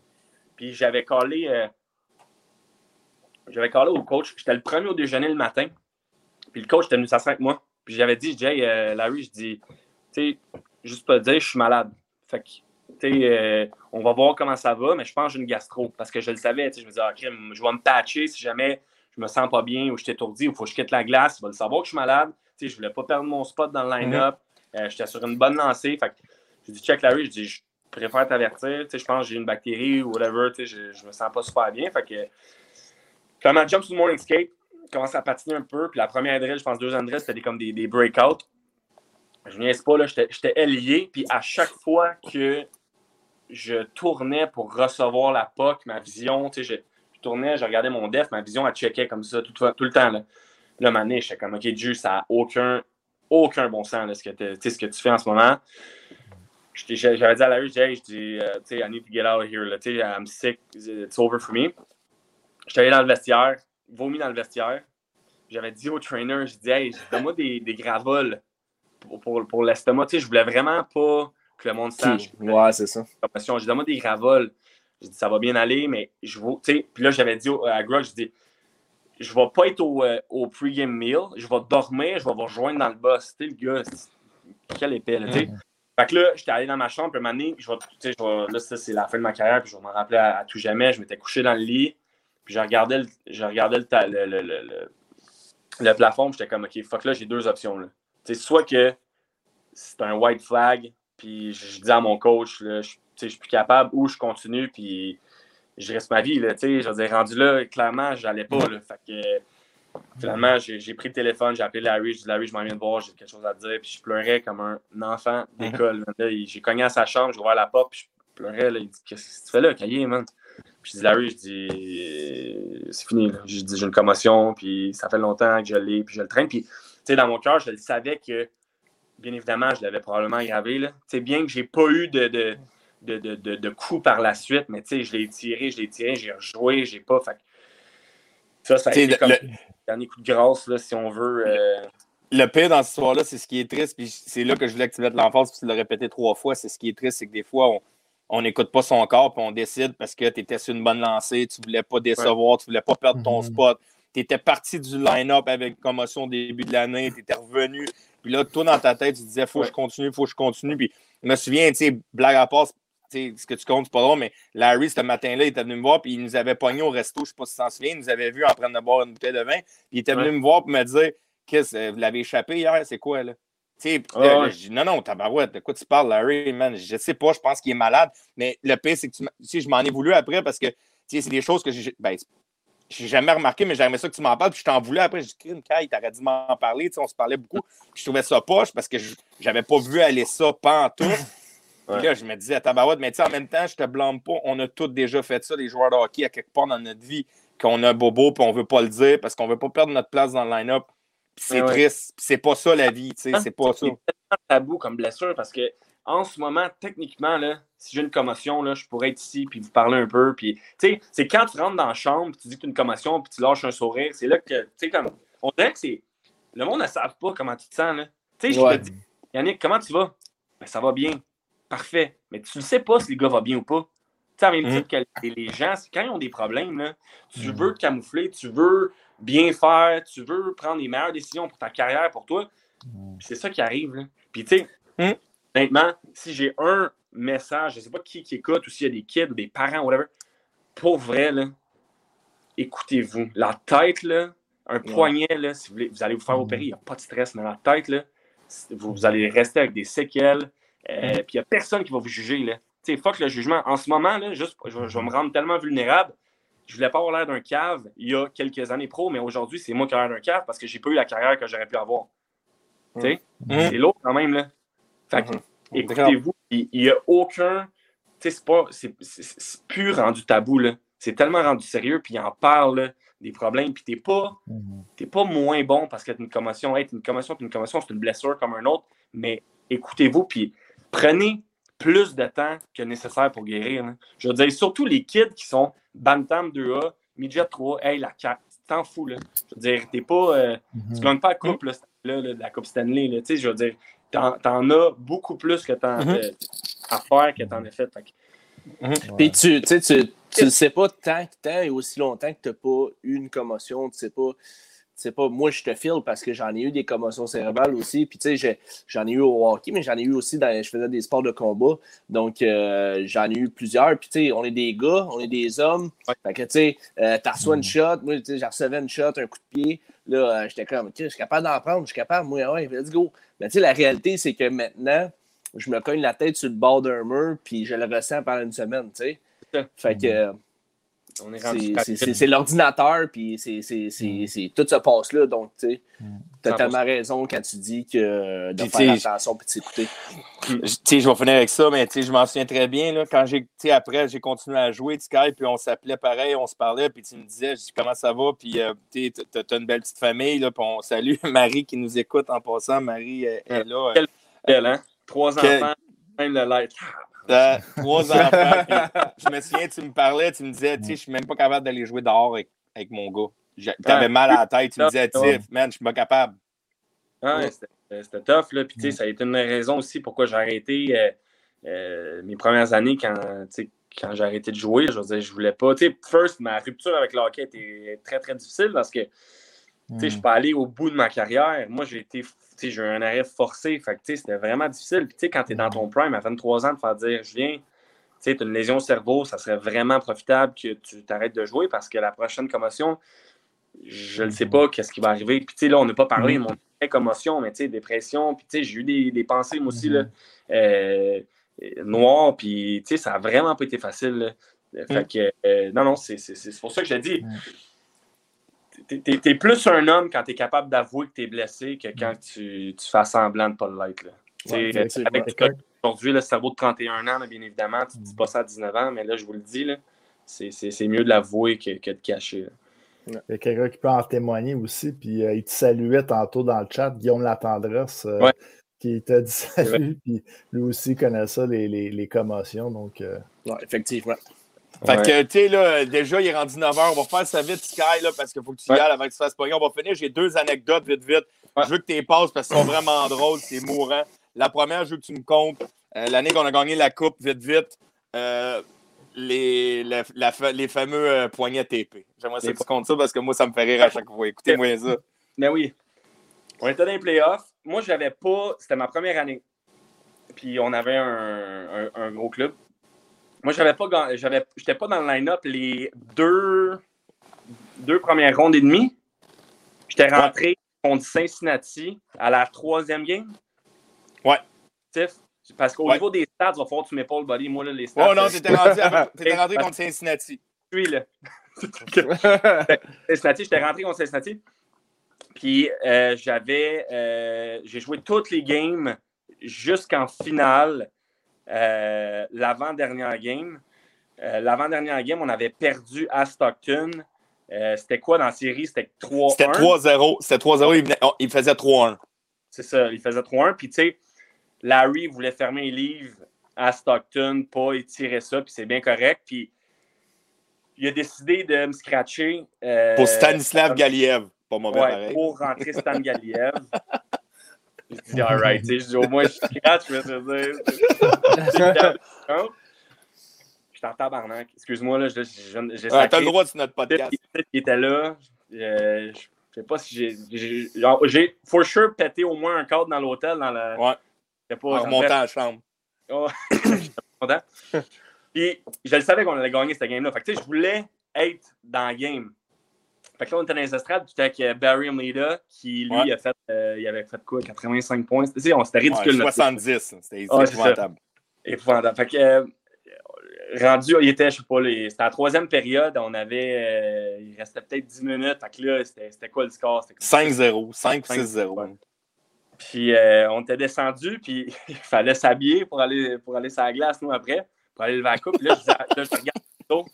Puis j'avais collé, euh, j'avais collé au coach. J'étais le premier au déjeuner le matin. Puis le coach était venu s'asseoir avec moi. Puis j'avais dit, Jay, euh, Larry, je dis, tu sais, juste pas te dire, je suis malade. Fait que, tu sais, on va voir comment ça va, mais je pense que j'ai une gastro. Parce que je le savais, tu sais, je me disais, OK, je vais me patcher si jamais je me sens pas bien ou je suis étourdi ou faut que je quitte la glace, il va le savoir que je suis malade. Je ne voulais pas perdre mon spot dans le line-up. Mhm. Euh, j'étais sur une bonne lancée. Fait je dis, check Larry, je dis, je préfère t'avertir. Je pense que j'ai une bactérie ou whatever. Je, ne me sens pas super bien. Fait que, quand ma jump sur le morning skate, commence à patiner un peu. Puis la première drill, je pense deuxième drill, c'était comme des, des breakouts. Je ne pas, là, j'étais ailier. Puis à chaque fois que je tournais pour recevoir la POC, ma vision, tu sais, tournais, je regardais mon def, ma vision, elle checkait comme ça tout, tout le temps. Là, là mané, j'étais comme, OK, Dieu, ça n'a aucun, aucun bon sens, que ce que tu fais en ce moment. J'avais dit à la rue, je dis, euh, tu sais, I need to get out of here. Tu sais, I'm sick, it's over for me. J'étais allé dans le vestiaire, vomi dans le vestiaire. J'avais dit au trainer, je dis, hey, donne-moi des, des gravoles pour, pour, pour l'estomac. Tu sais, je voulais vraiment pas que le monde sache. Ouais, c'est ça. Je donne-moi des gravoles. Je dis, ça va bien aller, mais je vais. Puis là, j'avais dit à Grog, je dis, je vais pas être au, euh, au pre-game meal, je vais dormir, je vais vous rejoindre dans le boss. Tu sais, le gars, quel épée, là, tu sais. Fait que là, j'étais allé dans ma chambre, puis un je vais, je là, ça, c'est la fin de ma carrière, puis je vais m'en rappeler à, tout jamais. Je m'étais couché dans le lit, puis je regardais le, regardais le, le, le, le plafond, j'étais comme, OK, fuck là, j'ai deux options, soit que c'est un white flag, puis je dis à mon coach, là, je je suis plus capable ou je continue puis je reste ma vie. Là, je veux dire, rendu là, clairement, j'allais pas. Là, finalement, j'ai pris le téléphone, j'ai appelé Larry, j'ai dit Larry, je m'en viens de voir, j'ai quelque chose à te dire. Puis je pleurais comme un enfant d'école. J'ai cogné à sa chambre, j'ai ouvert la porte, puis je pleurais. Là, il dit Qu'est-ce que tu fais là, Cahier, man? Puis je dis Larry, je dis C'est fini. Dis J'ai une commotion, puis ça fait longtemps que je l'ai, puis je le traîne. Puis, tu sais, dans mon cœur, je savais que, bien évidemment, je l'avais probablement aggravé. Là. bien que j'ai pas eu de de, de, de, coups par la suite, mais tu sais, je l'ai tiré, je l'ai tiré, j'ai rejoué, j'ai pas. Fait... Ça, ça a été comme le... dernier coup de grâce, là, si on veut. Euh, le pire dans cette histoire-là, c'est ce qui est triste, puis c'est là que je voulais que tu mettes l'emphase, puis tu l'as répété trois fois. C'est ce qui est triste, c'est que des fois, on n'écoute pas son corps, puis on décide parce que tu étais sur une bonne lancée, tu voulais pas décevoir, tu voulais pas perdre ton mm-hmm. spot. Tu étais parti du line-up avec commotion au début de l'année, tu étais revenu. Puis là, toi, dans ta tête, tu disais, faut que je continue, faut que je continue. Puis je me souviens, tu sais, blague à part, ce que tu comptes, c'est pas drôle, mais Larry, ce matin-là, il était venu me voir, puis il nous avait pogné au resto, je sais pas si tu t'en souviens, il nous avait vu en train de boire une bouteille de vin, puis il était venu me voir pour me dire Qu'est-ce, euh, vous l'avez échappé hier, c'est quoi, là? Tu ah je dis, non, non, tabarouette, de quoi tu parles, Larry, man? Je sais pas, je pense qu'il est malade, mais le pire, c'est que tu, je m'en ai voulu après parce que, c'est des choses que j'ai, ben, j'ai jamais remarqué, mais j'aimais ça que tu m'en parles. Puis je t'en voulais après. J'ai dit, une caille, t'aurais dû m'en parler. on se parlait beaucoup. je trouvais ça poche parce que j'avais pas vu aller ça pas là, je me disais, tabarouette, mais en même temps, je te blâme pas. On a tous déjà fait ça, les joueurs de hockey, à quelque part dans notre vie. qu'on a Bobo puis on veut pas le dire parce qu'on veut pas perdre notre place dans le line-up. Puis c'est Ouais, triste. Puis c'est pas ça la vie, tu sais. C'est pas ça. C'est tellement tabou comme blessure parce que en ce moment, techniquement, là, si j'ai une commotion, là, je pourrais être ici puis vous parler un peu. Puis, tu sais, c'est quand tu rentres dans la chambre, puis tu dis que tu as une commotion, puis tu lâches un sourire, c'est là que, tu sais, comme, on dirait que c'est. Le monde ne savent pas comment tu te sens, là. Tu sais, je Ouais. te dis, Yannick, comment tu vas? Ben, ça va bien. Parfait. Mais tu ne sais pas si le gars va bien ou pas. Tu sais, à même Mhm. titre que les- gens, quand ils ont des problèmes, là, tu veux te camoufler, tu veux bien faire, tu veux prendre les meilleures décisions pour ta carrière, pour toi. Puis c'est ça qui arrive. Là. Puis, tu sais, honnêtement, si j'ai un message, je ne sais pas qui, qui écoute ou s'il y a des kids ou des parents, whatever, pour vrai, là, écoutez-vous. La tête, là, un poignet, là, si vous, voulez, vous allez vous faire opérer, il n'y a pas de stress, mais la tête, là, vous allez rester avec des séquelles. Euh, Puis il n'y a personne qui va vous juger. Là. Tu sais, fuck le jugement. En ce moment, là, juste, je, vais- je vais me rendre tellement vulnérable. Je voulais pas avoir l'air d'un cave il y a quelques années pro, mais aujourd'hui, c'est moi qui ai l'air d'un cave parce que j'ai pas eu la carrière que j'aurais pu avoir. Tu sais, Mhm. c'est lourd quand même. Là. Fait que, Mhm. écoutez-vous, il n'y a aucun. Tu sais, c'est pas. C'est plus rendu tabou, là. C'est tellement rendu sérieux, puis il en parle, là, des problèmes, puis t'es pas. T'es pas moins bon parce que t'as une commotion. Hey, t'as une commotion, t'as une commotion, c'est une blessure comme un autre. Mais écoutez-vous, puis prenez plus de temps que nécessaire pour guérir. là. Je veux dire, surtout les kids qui sont Bantam 2A, Midget 3, hey, la 4, t'en fous, là. Je veux dire, t'es pas. euh, Tu gagnes pas la coupe, là, là, là, la Coupe Stanley, là. Tu sais, je veux dire, t'en, as beaucoup plus que t'en, euh, à faire que t'en as fait. Puis tu, tu sais, tu, tu le sais pas tant que tant et aussi longtemps que tu n'as pas eu une commotion. Tu sais pas. Tu sais pas, moi je te file parce que j'en ai eu des commotions cérébrales aussi. Puis tu sais, j'ai- j'en ai eu au hockey, mais j'en ai eu aussi dans. Je faisais des sports de combat. Donc euh, j'en ai eu plusieurs. Puis tu sais, on est des gars, on est des hommes. Fait que tu sais, euh, t'as reçu une shot. Moi, tu sais, j'ai recevais une shot, un coup de pied. Là, euh, j'étais comme, je suis capable d'en prendre, je suis capable. Moi, ouais, let's go. Mais tu sais, la réalité, c'est que maintenant, je me cogne la tête sur le bord d'un mur, puis je le ressens pendant une semaine, tu sais. Fait que euh, est c'est- l'ordinateur, puis c'est- c'est- tout se passe là. Donc, tu 100%. tellement raison quand tu dis que de faire attention puis de s'écouter. Je- tu sais, je vais finir avec ça, mais tu sais, je m'en souviens très bien. Là, quand j'ai, tu sais, après, j'ai continué à jouer, Sky, puis on s'appelait pareil, on se parlait, puis tu me disais, je dis, comment ça va, puis euh, tu t'as une belle petite famille, là, puis on salue Marie qui nous écoute en passant. Marie euh, est là. euh, Quel- belle, hein? Trois enfants, même le light. T'as trois enfants. puis je me souviens, tu me parlais, tu me disais, tu sais, je suis même pas capable d'aller jouer dehors avec, avec mon gars. T'avais mal à la tête, tu me disais. Tiff, man, je suis pas capable. Ouais. c'était- tough, là. Puis, tu sais, ça a été une raison aussi pourquoi j'ai arrêté euh, euh, mes premières années quand, quand j'ai arrêté de jouer. Je veux dire, je voulais pas. Tu sais, first, ma rupture avec le hockey était très, très difficile parce que, tu sais, je suis pas allé au bout de ma carrière. Moi, j'ai été, j'ai eu un arrêt forcé. Fait que, c'était vraiment difficile. Puis, tu sais, quand tu es dans ton prime à 23 ans, de faire dire, je viens, tu as une lésion au cerveau, ça serait vraiment profitable que tu t'arrêtes de jouer parce que la prochaine commotion, je ne sais pas qu'est-ce qui va arriver. Puis, tu sais, là, on n'a pas parlé de mon commotion, mais tu sais, dépression. Puis, tu sais, j'ai eu des, des pensées, moi aussi, là, euh, euh, noires. Puis, tu sais, ça n'a vraiment pas été facile. là. Fait que, euh, non, non, c'est pour ça que je te dis. T'es- T'es t'es plus un homme quand tu es capable d'avouer que tu es blessé que quand tu, tu fais semblant de ne pas l'être. Ouais, avec Aujourd'hui, le cerveau de 31 ans, là, bien évidemment, tu ne dis pas ça à 19 ans, mais là, je vous le dis, là, c'est c'est- c'est mieux de l'avouer que, que de cacher. là. Il y a quelqu'un qui peut en témoigner aussi, puis euh, il te saluait tantôt dans le chat, Guillaume Latendresse, euh, Ouais. qui t'a dit salut, puis lui aussi connaît ça, les, les, les commotions. Donc, euh, effectivement. Fait Ouais. que, tu sais, là, déjà, il est rendu 9h. On va faire ça vite, Sky, là, parce qu'il faut que tu y Ouais. ailles avant que tu fasses pognon. On va finir. J'ai deux anecdotes, vite, vite. Ouais. Je veux que tu les passes parce qu'elles sont vraiment drôles. C'est mourant. La première, je veux que tu me comptes. euh, L'année qu'on a gagné la Coupe, vite, vite. euh, les, la- la fa- les fameux euh, poignets TP. J'aimerais ça que tu comptes ça parce que moi, ça me fait rire à chaque fois. Écoutez-moi ça. Mais oui. On était dans les playoffs. Moi, j'avais pas. C'était ma première année. Puis on avait un, un- un gros club. Moi, j'avais pas. J'avais, j'étais pas dans le line-up les deux, deux premières rondes et demie. J'étais rentré contre Cincinnati à la troisième game. Ouais. Tiff, Parce qu'au Ouais. niveau des stats, il va falloir que tu m'épaules, buddy. Moi, là, les stats. Oh non, euh, t'étais rentré, contre Cincinnati. suis là. Cincinnati, j'étais rentré contre Cincinnati. Puis euh, j'avais. euh, j'ai joué toutes les games jusqu'en finale, euh, l'avant-dernière game. Euh, l'avant-dernière game, on avait perdu à Stockton. Euh, c'était quoi dans la série? C'était 3-1. C'était 3-0. C'était 3-0. Il, venait- oh, il faisait 3-1. C'est ça, il faisait 3-1. Puis, tu sais, Larry voulait fermer les livres à Stockton, pas étirer ça, puis c'est bien correct. Puis, il a décidé de me scratcher. Pour Stanislav Galiev. Pas mauvais ouais, pareil. pour rentrer Stan Galiev. je dis, all right, tu sais, je dis, au moins, je scratch, je vais te dire. Je suis en tabarnak. Excuse-moi, là, je- je- Ouais, T'as le droit sur notre podcast. Qu'il était là. Euh, je sais pas si j'ai- j'ai. for sure, pété au moins un cadre dans l'hôtel. Dans la... Ouais. Pas- En remontant à la chambre. Oh, j'étais content. Puis, je le savais qu'on allait gagner cette game-là. Fait que, tu sais, je voulais être dans la game. Fait que là, on était dans les estrades, puis avec Barry Amleda, qui, lui, Ouais. a fait, euh, il avait fait quoi, 85 points? Tu sais, on- c'était ridicule. notre 70. C'était Ah, épouvantable. épouvantable. Fait que, euh, rendu, il était, je sais pas, c'était la troisième période, on avait, euh, il restait peut-être 10 minutes. Fait que là, c'était quoi le score? C'était comme- 5-0. 5 ou 6-0. Ouais. Puis euh, on était descendu, puis il fallait s'habiller pour aller, pour aller sur la glace, nous, après, pour aller lever la coupe. Puis là, je, là, je regarde.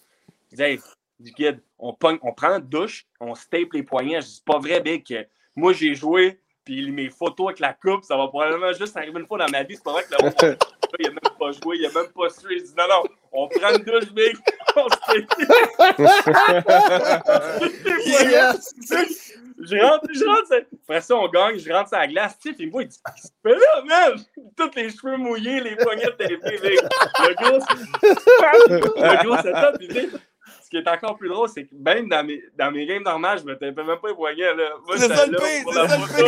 Je disais, hey, du guide, on, pogne- on prend une douche, on se tape les poignets. Je dis, c'est pas vrai, que moi, j'ai joué, puis mes photos avec la coupe, ça va probablement juste arriver une fois dans ma vie. C'est pas vrai que le monde, il a même pas joué, il a même pas su. Je dis, non, non, on prend une douche, Big, on se tape les Yes! je rentre, je rentre, c'est- après ça, on gagne, je rentre sur la glace, tu sais, puis il me voit, il dit, fais là, man? Tous les cheveux mouillés, les poignets tapés, mec. Le gros, c'est- le gros setup, puis ce qui est encore plus drôle, c'est que même dans mes, dans mes games normales, je me tapais même pas les poignets, là. Moi, C'est ça le là pire, pour c'est la ça photo.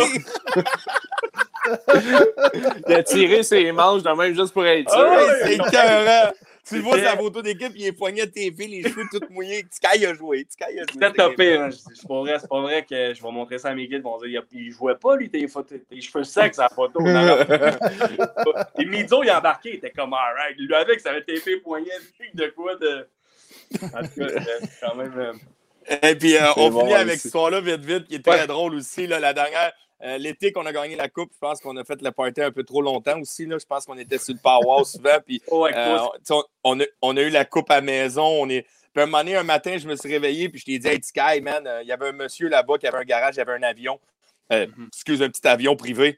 Il a tiré ses manches de même juste pour être sûr. Ah ouais. C'est écœurant. Tu le vois sa photo d'équipe, il est poignet de TV, les cheveux tout mouillés. Sky a joué. Sky a joué. C'était topé, hein. C'est pas vrai, c'est pas vrai que je vais montrer ça à mes guides, ils vont dire, il, il jouait pas, lui, tes, photos, tes cheveux secs, sa photo. Non, non. Et Mizo, il a embarqué, il était comme, alright. Lui, avec, ça avait tapé poignet de quoi de. En tout cas, c'était quand même. euh, Et puis, euh, on bon, finit avec aussi. cette histoire-là vite, vite, qui est très Ouais. drôle aussi. Là, la dernière, euh, l'été qu'on a gagné la Coupe, je pense qu'on a fait le party un peu trop longtemps aussi. Là. Je pense qu'on était sur le power souvent. Puis, Oh, euh, on, a, on a eu la Coupe à la maison. On est... Puis, un moment donné, un matin, je me suis réveillé, puis je t'ai dit, hey, Sky, man, euh, il y avait un monsieur là-bas qui avait un garage, il avait un avion. Euh, Mhm. Excuse, un petit avion privé.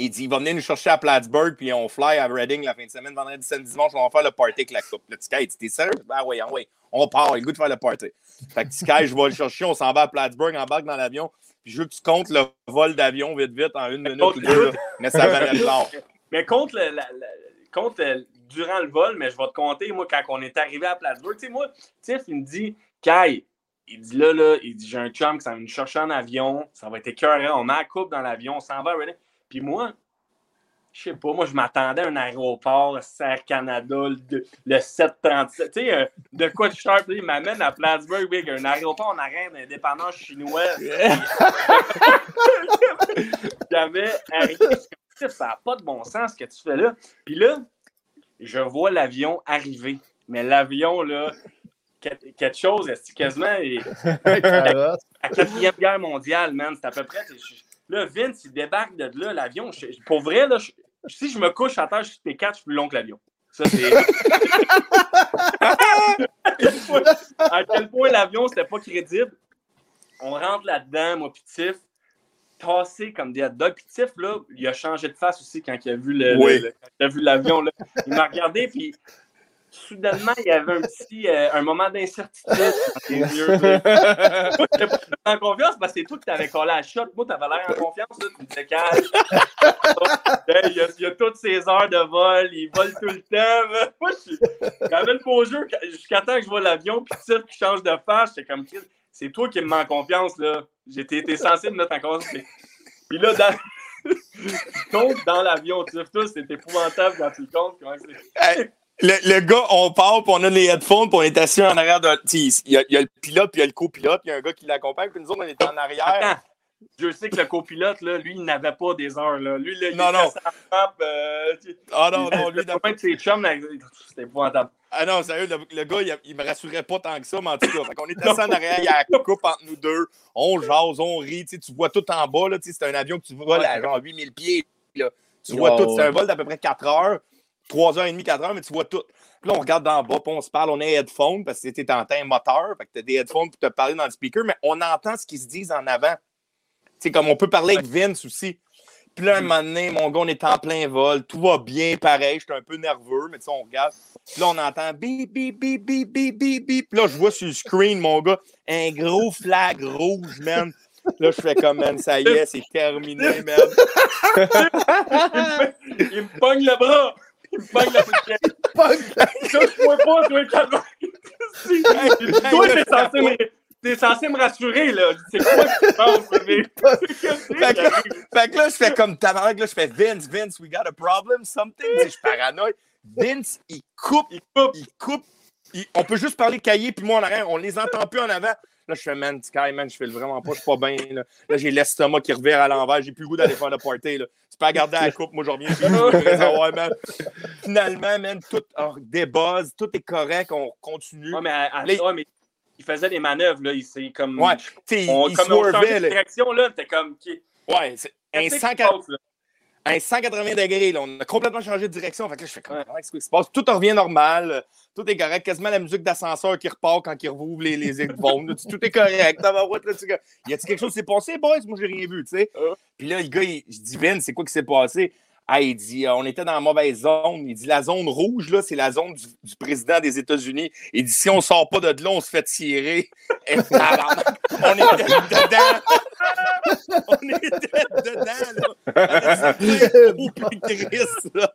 Il dit, il va venir nous chercher à Plattsburgh, puis on fly à Reading la fin de semaine, vendredi, samedi, dimanche, on va faire le party avec la coupe. Le Sky, il dit, t'es sérieux? Ben oui, ah oui, on part, il a le goût de faire le party. Fait que je vais le chercher, on s'en va à Plattsburgh, embarque dans l'avion, puis je veux que tu comptes le vol d'avion vite, vite, en une minute ou deux, mais ça valait le l'or. Mais contre, le, la- euh, durant le vol, mais je vais te compter, moi, quand on est arrivé à Plattsburgh, tu sais, moi, Tiff, il me dit, Kai, il dit là, là, il dit, j'ai un chum qui s'en va nous chercher en avion, ça va être écœurant, on met la coupe dans l'avion, on s'en va à Reading. Puis moi, je sais pas, moi, je m'attendais à un aéroport, Serre Canada, le, le 737, tu sais, euh, de quoi de sharp, il m'amène à Plattsburgh, big, un aéroport en arrêt d'un dépanneur chinois. J'avais arrivé, ça n'a pas de bon sens ce que tu fais là. Puis là, je vois l'avion arriver. Mais l'avion, là, quel- quelque chose, est quasiment Carotte. la quatrième guerre mondiale, man. C'est à peu près. je- Là, Vince, il débarque de là, l'avion. je- Pour vrai, là, je- si je me couche à terre, je suis P4, je suis plus long que l'avion. Ça, c'est. à quel point l'avion, c'était pas crédible. On rentre là-dedans, moi, pis Tiff, tassé comme des hot dogs. Puis Tiff, là, il a changé de face aussi quand il a vu le- le- Oui. le- l'avion. là. Il m'a regardé, puis soudainement, il y avait un petit euh, un moment d'incertitude j'étais pas en confiance parce que c'est toi qui t'avais collé à la shot. Moi, t'avais l'air en confiance. Là. Tu me il, y a, il y a toutes ses heures de vol. Il vole tout le temps. Moi, je suis- le beau jeu jusqu'à temps que je vois l'avion. Puis Tiff qui change de face. J'étais comme, c'est toi qui me mets en confiance. là. J'étais censé me mettre en confiance. Puis là, dans... tu comptes dans l'avion. Tiff, tout, c'est épouvantable quand tu le comptes. comment le, le gars, on part, puis on a les headphones, puis on est assis en arrière de. Il y, a, il y a le pilote, puis il y a le copilote, puis il y a un gars qui l'accompagne, puis nous autres, on est en arrière. Attends, je sais que le copilote, là, lui, il n'avait pas des heures. Là. Lui, là, il Non, non. map, euh, Ah non, non, lui, de ses chums, c'était épouvantable. Ah non, sérieux, le, le gars, il, il me rassurait pas tant que ça, mais en tout cas, qu'on est assis en arrière, il y a la coupe entre nous deux, on jase, on rit, tu vois tout en bas, c'est un avion que tu voles à genre 8000 pieds, là. Tu vois Oh, tout, c'est un vol d'à peu près 4 heures. 3h30, 4h, mais tu vois tout. Puis là, on regarde d'en bas, puis on se parle, on a headphones parce que tu es un moteur, fait que tu as des headphones pour te parler dans le speaker, mais on entend ce qu'ils se disent en avant. C'est comme on peut parler avec Vince aussi. Puis là, un moment donné, mon gars, on est en plein vol, tout va bien, pareil, j'étais un peu nerveux, mais tu sais, on regarde. Puis là, on entend bip, bip, bip, bip, bip, bip, bip. Puis là, je vois sur le screen, mon gars, un gros flag rouge, man. Là, je fais comme, man, ça y est, c'est terminé, man. il me pogne le bras. Il pogne la je pouvais pas, toi, calme. Toi, t'es censé me... T'es censé me rassurer, là. C'est quoi que tu penses, bébé? fait, que, fait que là, je fais comme tabarnak, là, je fais Vince, Vince, we got a problem, something. Je suis paranoïe. Vince, il coupe, il coupe, il coupe. Il... on peut juste parler cahier, puis moi en arrière, on les entend plus en avant. Là, je fais, man, Sky, man, je fais vraiment pas, je suis pas bien. Là, là j'ai l'estomac qui revient à l'envers, j'ai plus le goût d'aller faire le party. Là. Tu peux regarder à la coupe, moi, je reviens. ouais, man. Finalement, man, tout oh, débuzz, tout est correct, on continue. Ouais, mais, à, à, ouais, mais il faisait des manœuvres, là. Il comme. Ouais, on, il comme on changeait de direction, là. T'es comme. Ouais, c'est un 140 un 180 degrés. Là, on a complètement changé de direction. Fait que là, je fais comment ouais. ce qui se passe? Tout revient normal. Tout est correct. Quasiment la musique d'ascenseur qui repart quand il rouvre les, les tout est correct. y a-t-il quelque chose qui s'est passé, boys? Moi, j'ai rien vu, tu sais. Puis là, le gars, il, je dis, Vin, c'est quoi qui s'est passé? Ah, il dit, on était dans la mauvaise zone. Il dit, la zone rouge, là, c'est la zone du, du, président des États-Unis. Il dit, si on sort pas de là, on se fait tirer. Et, on était dedans. on était dedans, là. C'est triste, là.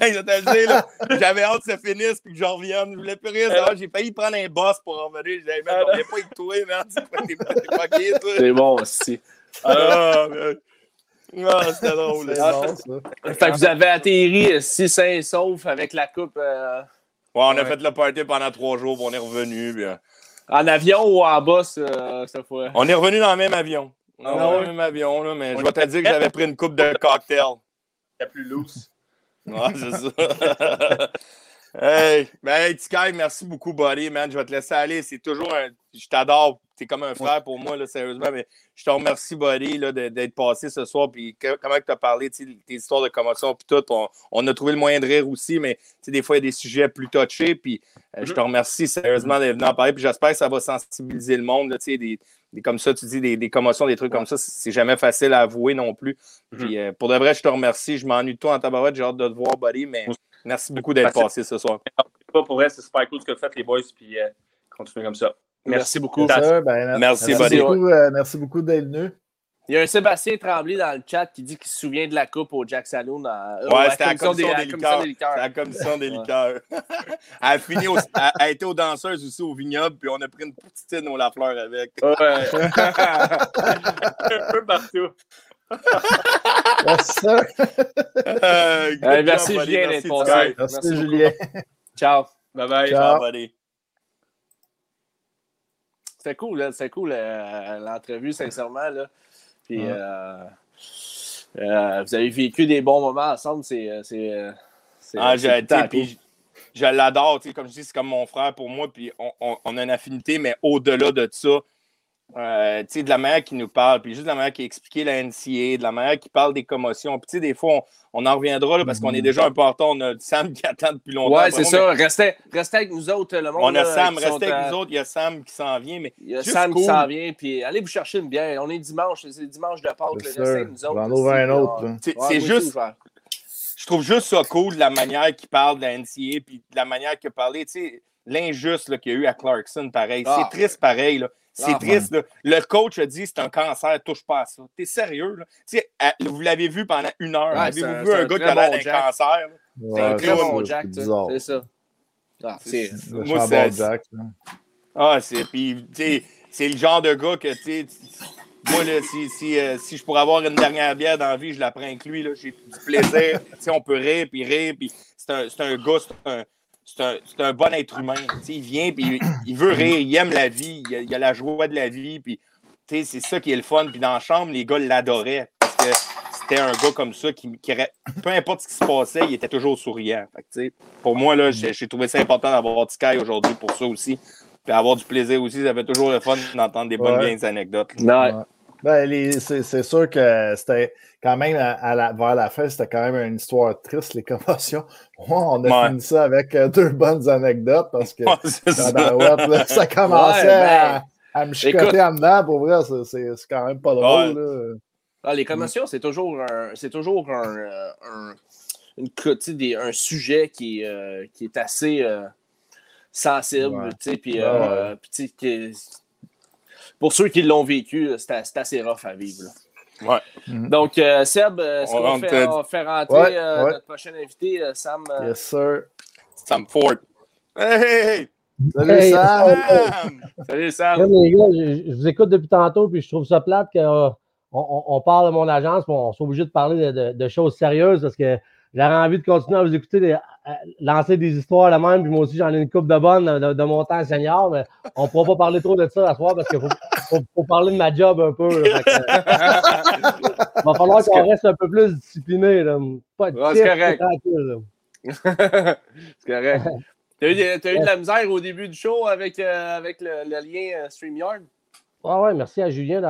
je j'avais hâte que ça finisse puis que je revienne. Je voulais plus rien. Ah, j'ai failli prendre un boss pour en venir. J'avais même, on pas avec toi, man. C'est bon aussi. Ah, ah, c'était drôle. Ah, fait que vous avez atterri si sain et sauf avec la coupe. Euh... Ouais, on a ouais. fait le party pendant trois jours, puis on est revenu. Puis... En avion ou en bus euh, cette fois? On est revenu dans le même avion. Dans ah, le même avion, là, mais on je vais te dire que j'avais pris une coupe de cocktail. La plus loose. Ouais, c'est ça. hey, ben, hey, Sky, merci beaucoup, buddy, man. Je vais te laisser aller. C'est toujours un. Je t'adore. T'es comme un frère pour moi, là, sérieusement. Mais je te remercie, buddy, d'être passé ce soir. Puis comment tu as parlé, tes histoires de commotion, puis tout. On, on, a trouvé le moyen de rire aussi, mais des fois, il y a des sujets plus touchés. Puis euh, je te remercie sérieusement d'être venu en parler. Puis j'espère que ça va sensibiliser le monde, là, des, des, comme ça, tu dis, des, des commotions, des trucs comme ça. C'est jamais facile à avouer non plus. Puis euh, pour de vrai, je te remercie. Je m'ennuie de toi en tabarouette. J'ai hâte de te voir, buddy. Mais merci beaucoup d'être passé ce soir. Pas pour vrai, c'est super cool ce que vous faites, les boys. Puis euh, continuez comme ça. Merci beaucoup. Ça, ben, merci, merci, beaucoup, euh, merci beaucoup d'être venu. Il y a un Sébastien Tremblay dans le chat qui dit qu'il se souvient de la coupe au Jack Saloon. À, ouais, c'était la commission des, des, liqueurs. C'était la commission des liqueurs. elle, a fini au, elle a été aux danseuses aussi au vignoble, puis on a pris une petite au Lafleur avec. Ouais. un peu partout. Merci, euh, hey, merci Julien d'être passé. Merci, merci Julien. Ciao. Bye bye. Ciao, buddy. C'était cool, c'était cool euh, l'entrevue, sincèrement. Là. Puis, ouais. euh, euh, vous avez vécu des bons moments ensemble. C'est. Ah, puis je l'adore. Comme je dis, c'est comme mon frère pour moi. Puis on, on, on a une affinité, mais au-delà de ça, euh, de la manière qui nous parle, puis juste de la manière qui a expliqué la NCA, de la manière qui parle des commotions. Puis, des fois, on, on, en reviendra là, parce qu'on est déjà un peu en retard. On a Sam qui attend depuis longtemps. Ouais, c'est ça. Mais... Restez, restez, avec nous autres, le monde. On a là, Sam, restez avec nous autres. Il y a Sam qui s'en vient. Mais il y a Sam cool. qui s'en vient. Puis, allez vous chercher une bière. On est dimanche. C'est dimanche de Pâques. Restez avec nous autres. Autre. C'est ouais, juste. Je trouve juste ça cool, la manière qu'il parle de la NCA, puis de la manière qu'il a parlé. Tu sais, l'injuste qu'il y a eu à Clarkson, pareil. Ah. C'est triste, pareil. Là. C'est ah, triste. Là. Le coach a dit c'est un cancer, touche pas à ça. T'es sérieux? Là? Vous l'avez vu pendant une heure. Ouais, Avez-vous vu un, un gars qui a l'air d'un cancer? c'est un très bon Jack. C'est ça. Ah, c'est moi, c'est. Jack. Ah, c'est. Puis, c'est le genre de gars que, tu moi, là, si, si, euh, si je pourrais avoir une dernière bière dans la vie, je la prends avec lui. J'ai du plaisir. on peut rire, puis rire. Puis c'est un, un gars, c'est un, c'est un, un, bon être humain. T'sais, il vient, puis il, veut rire, il aime la vie, il a, il a la joie de la vie, puis c'est ça qui est le fun. Puis dans la chambre, les gars l'adoraient parce que c'était un gars comme ça qui, qui peu importe ce qui se passait, il était toujours souriant. Fait que, pour moi, là, j'ai trouvé ça important d'avoir Sky aujourd'hui pour ça aussi. Puis avoir du plaisir aussi, ça fait toujours le fun d'entendre des bonnes, bien anecdotes. Ouais. Ben, les- c'est sûr que c'était quand même à, à la, vers la fin, c'était quand même une histoire triste, les commotions. On a Ouais. fini ça avec euh, deux bonnes anecdotes parce que Ouais, ça. là, ça commençait Ouais, ben, à me chicoter écoute. en dedans. Pour vrai, c'est- quand même pas drôle. là. Ah, les commotions, c'est toujours un, c'est toujours un, euh, un, une des- un sujet qui, est, euh, qui est assez euh, sensible. Ouais. tu sais, Puis, Ouais, euh, puis tu sais, que- pour ceux qui l'ont vécu, c'est assez rough à vivre. là. Ouais. Mhm. Donc, euh, Seb, est-ce On qu'on rentre, fait, euh, on fait rentrer Ouais, euh, ouais. notre prochain invité, euh, Sam? euh, Yes, sir. Sam Ford. Hey, hey, Salut, Hey, Sam. Sam! Salut, Sam. Les gars, je, je vous écoute depuis tantôt, puis je trouve ça plate qu'on on, on parle de mon agence, puis on soit obligé de parler de, de- de choses sérieuses parce que j'aurais envie de continuer à vous écouter, des- à lancer des histoires la même, puis moi aussi j'en ai une coupe de bonnes de, de mon temps senior, mais on ne pourra pas parler trop de ça à soir parce qu'il faut, faut- faut parler de ma job un peu. là. Fait que, va falloir qu'on reste un peu plus discipliné. Là. Pas de Ouais, c'est correct. c'est correct. T'as eu, t'as eu de la misère au début du show avec, euh, avec le, le lien euh, StreamYard? Ouais, ouais, merci à Julien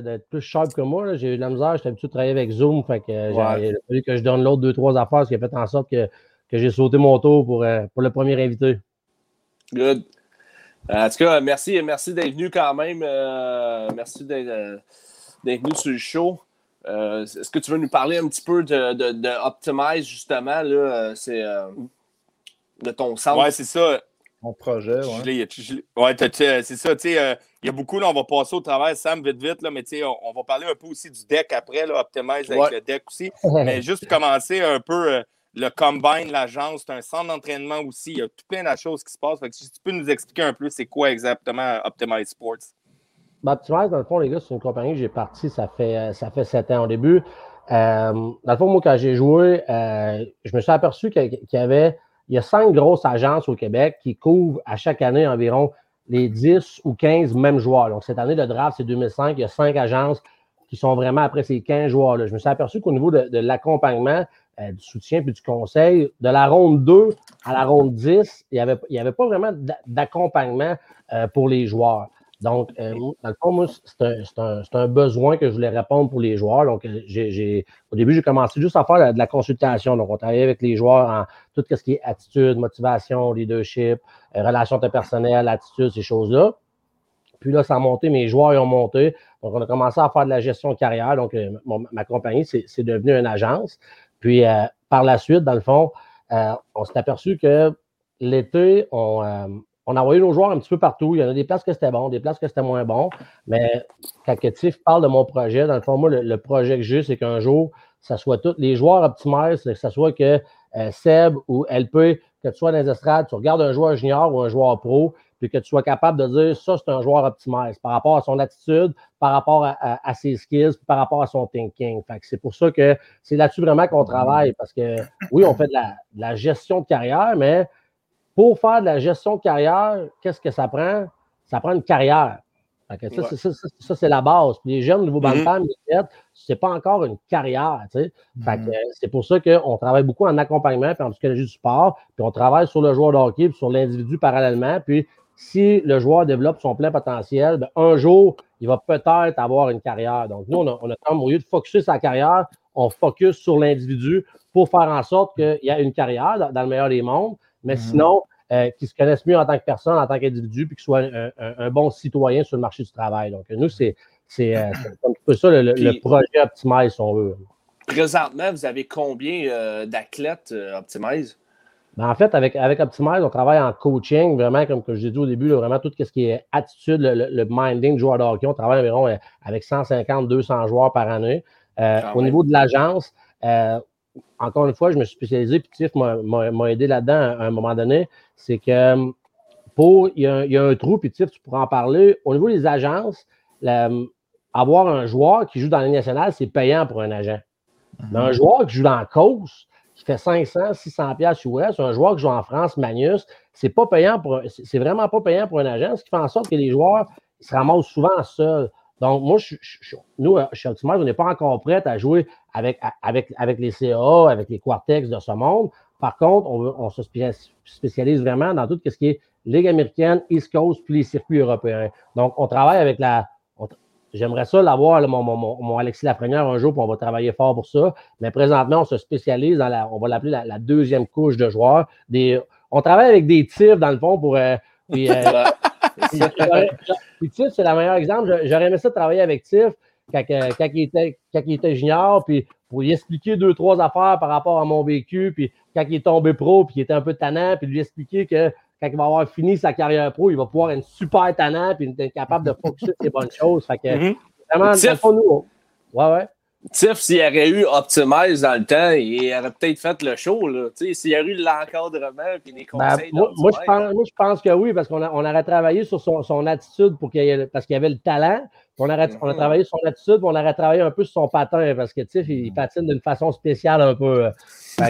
d'être plus sharp que moi. là. J'ai eu de la misère, j'étais habitué de travailler avec Zoom. Fait que euh, j'ai- fallu que je donne l'autre deux, trois affaires, ce qui a fait en sorte que, que j'ai sauté mon tour pour, euh, pour le premier invité. Good. Euh, En tout cas, merci, merci d'être venu quand même. euh, merci d'être euh, d'être venu sur le show. Euh, Est-ce que tu veux nous parler un petit peu de, de, de Optimize, justement? Là, c'est euh, de ton centre? Ouais, c'est ça. Mon projet, Je ouais. Ouais, c'est ça. tu sais, euh, Il y a beaucoup, là, on va passer au travers, Sam, vite, vite, là, mais tu sais, on, on va parler un peu aussi du deck après, là, Optimize avec Ouais. le deck aussi. Mais juste pour commencer un peu, euh, le Combine, l'agence, c'est un centre d'entraînement aussi. Il y a tout plein de choses qui se passent. Fait que si tu peux nous expliquer un peu c'est quoi exactement Optimize Sports? Ben, Optimize, dans le fond, les gars, c'est une compagnie que j'ai partie, ça fait, euh, ça fait sept ans au début. Euh, dans le fond, moi, quand j'ai joué, euh, je me suis aperçu qu'il qu'il y avait, il y a cinq grosses agences au Québec qui couvrent à chaque année environ les 10 ou 15 mêmes joueurs. Donc, cette année, le draft, c'est 2005. Il y a cinq agences qui sont vraiment après ces 15 joueurs-là. Je me suis aperçu qu'au niveau de, l'accompagnement, euh, du soutien puis du conseil, de la ronde 2 à la ronde 10, il n'y avait, avait pas vraiment d'a- d'accompagnement euh, pour les joueurs. Donc, euh, dans le fond, moi, c'est un, c'est un- c'est un besoin que je voulais répondre pour les joueurs. Donc, euh, j'ai, j'ai- au début, j'ai commencé juste à faire de la consultation. Donc, on travaillait avec les joueurs en tout ce qui est attitude, motivation, leadership, euh, relations interpersonnelles, attitude, ces choses-là. Puis là, ça a monté, mes joueurs ils ont monté. Donc, on a commencé à faire de la gestion de carrière. Donc, euh, mon- ma compagnie, c'est, c'est devenu une agence. Puis, euh, par la suite, dans le fond, euh, on s'est aperçu que l'été, on, on envoyait nos joueurs un petit peu partout. Il y en a des places que c'était bon, des places que c'était moins bon. Mais quand que Tiff parle de mon projet, dans le fond, moi, le, projet que j'ai, c'est qu'un jour, ça soit tous les joueurs optimisés, que ça soit que euh, Seb ou LP, que tu sois dans les estrades, tu regardes un joueur junior ou un joueur pro, puis que tu sois capable de dire ça, c'est un joueur optimisé par rapport à son attitude, par rapport à, ses skills, par rapport à son thinking. C'est pour ça que c'est là-dessus vraiment qu'on travaille, parce que oui, on fait de la gestion de carrière, mais pour faire de la gestion de carrière, qu'est-ce que ça prend? Ça prend une carrière. Que ça, Ouais. c'est- ça, ça, ça, c'est la base. Puis les jeunes, nouveau Mhm. bantam, ce c'est pas encore une carrière. tu sais. Mhm. euh, c'est pour ça qu'on travaille beaucoup en accompagnement puis en psychologie du sport, puis on travaille sur le joueur de hockey puis sur l'individu parallèlement. Puis si le joueur développe son plein potentiel, ben, un jour, il va peut-être avoir une carrière. Donc, nous, on a, on a au lieu de focuser sa carrière, on focus sur l'individu pour faire en sorte qu'il y ait une carrière dans, dans le meilleur des mondes, mais Mhm. sinon, euh, qu'il se connaisse mieux en tant que personne, en tant qu'individu, puis qu'il soit un, un- un bon citoyen sur le marché du travail. Donc, nous, c'est euh, un petit peu ça le, projet Optimize, si on veut. Présentement, vous avez combien euh, d'athlètes euh, Optimize? Ben, en fait, avec, avec Optimize, on travaille en coaching, vraiment, comme que je l'ai dit au début, là, vraiment tout ce qui est attitude, le, le- le minding du joueur de hockey. On travaille environ euh, avec 150, 200 joueurs par année. Euh, Quand au même. niveau de l'agence, euh, encore une fois, je me suis spécialisé, puis Tiff m'a- aidé là-dedans à un moment donné. C'est que euh, pour, il y, a, un- il y a un trou, puis Tiff, tu pourras en parler. Au niveau des agences, la- avoir un joueur qui joue dans la nationale, c'est payant pour un agent. Mais un joueur qui joue dans la cause, qui fait 500, 600 pièces US, un joueur qui joue en France, Magnus, c'est pas payant pour, c'est c'est vraiment pas payant pour un agent, ce qui fait en sorte que les joueurs ils se ramassent souvent seuls. Donc, moi, je, je- nous, euh, chez Optimal, on n'est pas encore prêts à jouer avec, avec, avec les CA, avec les Quartex de ce monde. Par contre, on, on se spé- spécialise vraiment dans tout ce qui est Ligue américaine, East Coast, puis les circuits européens. Donc, on travaille avec la, J'aimerais ça l'avoir, mon, mon, mon, Alexis Lafrenière, un jour, puis on va travailler fort pour ça. Mais présentement, on se spécialise dans la, on va l'appeler la, deuxième couche de joueurs. Des, on travaille avec des tirs, dans le fond, pour. Euh, puis, euh, Tiff, c'est le meilleur exemple. J'aurais aimé ça travailler avec Tiff quand, quand, il était, quand il était junior, puis pour lui expliquer deux, trois affaires par rapport à mon vécu, puis quand il est tombé pro, puis il était un peu tannant, puis lui expliquer que quand il va avoir fini sa carrière pro, il va pouvoir être super tannant, puis être capable de focuser ses bonnes choses. Fait que, mm-hmm. vraiment, Tiff, nous, ouais, ouais. Tiff, s'il y aurait eu Optimize dans le temps, il aurait peut-être fait le show. S'il y aurait eu l'encadrement et les ben, conseils. moi, moi, je pense, moi, je pense, que oui, parce qu'on on aurait travaillé sur son, son attitude pour qu'il parce qu'il avait le talent. On, aurait, on a mm-hmm. travaillé sur son attitude, on aurait travaillé un peu sur son patin, parce que Tiff, il patine d'une façon spéciale un peu. on,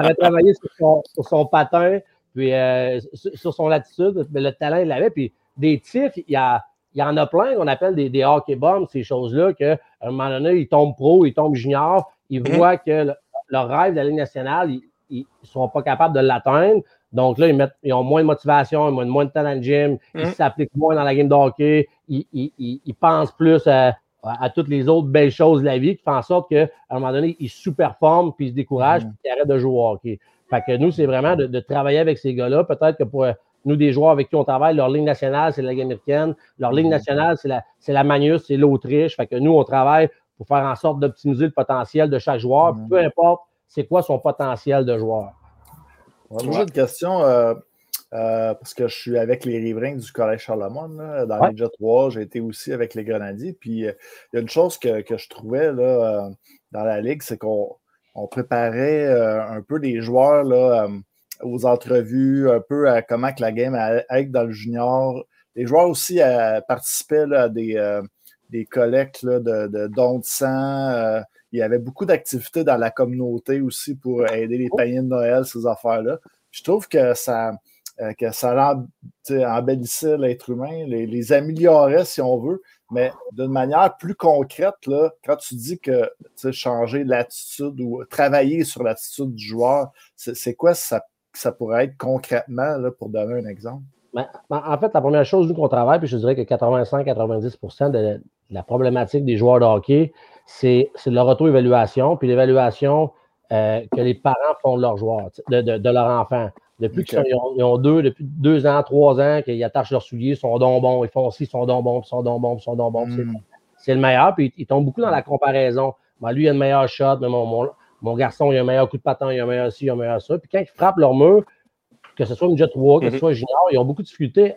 aurait travaillé sur son, patin, puis euh, sur, son attitude, mais le talent, il l'avait. Puis des Tiff, il y a il y en a plein qu'on appelle des, des hockey bombs, ces choses-là, qu'à un moment donné, ils tombent pro, ils tombent junior, ils mhm. voient que leur rêve de la Ligue nationale, ils ne sont pas capables de l'atteindre. Donc là, ils, mettent, ils, ont moins de motivation, ils ont moins de temps dans le gym, ils mhm. s'appliquent moins dans la game de hockey, ils, ils pensent plus à, à, toutes les autres belles choses de la vie qui font en sorte qu'à un moment donné, ils sous-performent, puis ils se découragent, mhm. puis ils arrêtent de jouer au hockey. Fait que nous, c'est vraiment de, de, travailler avec ces gars-là. Peut-être que pour nous, des joueurs avec qui on travaille, leur ligne nationale, c'est la Ligue américaine. Leur ligne mhm. nationale, c'est la, Magnus, c'est l'Autriche. Fait que nous, on travaille pour faire en sorte d'optimiser le potentiel de chaque joueur, mhm. peu importe c'est quoi son potentiel de joueur. Moi, j'ai une question, euh, euh, parce que je suis avec les riverains du Collège Charlemagne, dans les Jet 3, j'ai été aussi avec les Grenadiers. Puis, euh, il y a une chose que, que je trouvais là, dans la Ligue, c'est qu'on on préparait un peu des joueurs là, aux entrevues, un peu à comment que la game être dans le junior. Les joueurs aussi euh, participaient à des, euh, des collectes de, dons de sang. Euh, il y avait beaucoup d'activités dans la communauté aussi pour aider les paniers de Noël, ces affaires-là. Je trouve que ça, que ça embellissait l'être humain, les, améliorait si on veut, mais d'une manière plus concrète, là, quand tu dis que changer l'attitude ou travailler sur l'attitude du joueur, c'est quoi ça ça pourrait être concrètement, là, pour donner un exemple? Ben, ben, en fait, la première chose, nous qu'on travaille, puis je dirais que 85-90% de la problématique des joueurs de hockey, c'est leur auto-évaluation, puis l'évaluation euh, que les parents font de leurs joueurs, de, de, leur enfant. Depuis qu'ils ont, deux, depuis deux ans, trois ans, qu'ils attachent leurs souliers, ils sont donc bons, ils font aussi, ils sont donc bons, ils sont donc bons, ils sont donc bons. C'est le meilleur, puis ils, tombent beaucoup dans la comparaison. Ben, lui, il a le meilleur shot, mais mon, mon, mon garçon, il a un meilleur coup de patin, il a un meilleur ci, il a un meilleur ça. Puis quand ils frappent leur mur, que ce soit une Jet 3, que ce mhm. soit junior, ils ont beaucoup de difficultés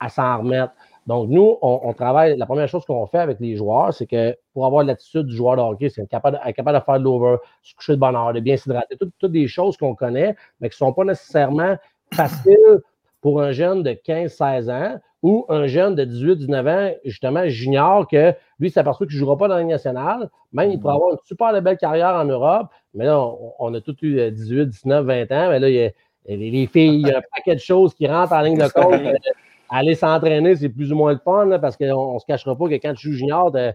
à, s'en remettre. Donc, nous, on, travaille. La première chose qu'on fait avec les joueurs, c'est que pour avoir l'attitude du joueur de hockey, c'est être capable, capable, de faire de l'over, se coucher de bonne heure, de bien s'hydrater, toutes, des choses qu'on connaît, mais qui ne sont pas nécessairement faciles pour un jeune de 15-16 ans ou un jeune de 18-19 ans, justement, junior, que lui, s'aperçoit qu'il ne jouera pas dans la Ligue nationale. Même, il pourrait avoir une super belle carrière en Europe. Mais là, on, a tous eu 18, 19, 20 ans. Mais là, il y a, les filles, il y a un paquet de choses qui rentrent en ligne de compte. Euh, aller s'entraîner, c'est plus ou moins le fun, parce qu'on ne se cachera pas que quand tu joues junior, tu as,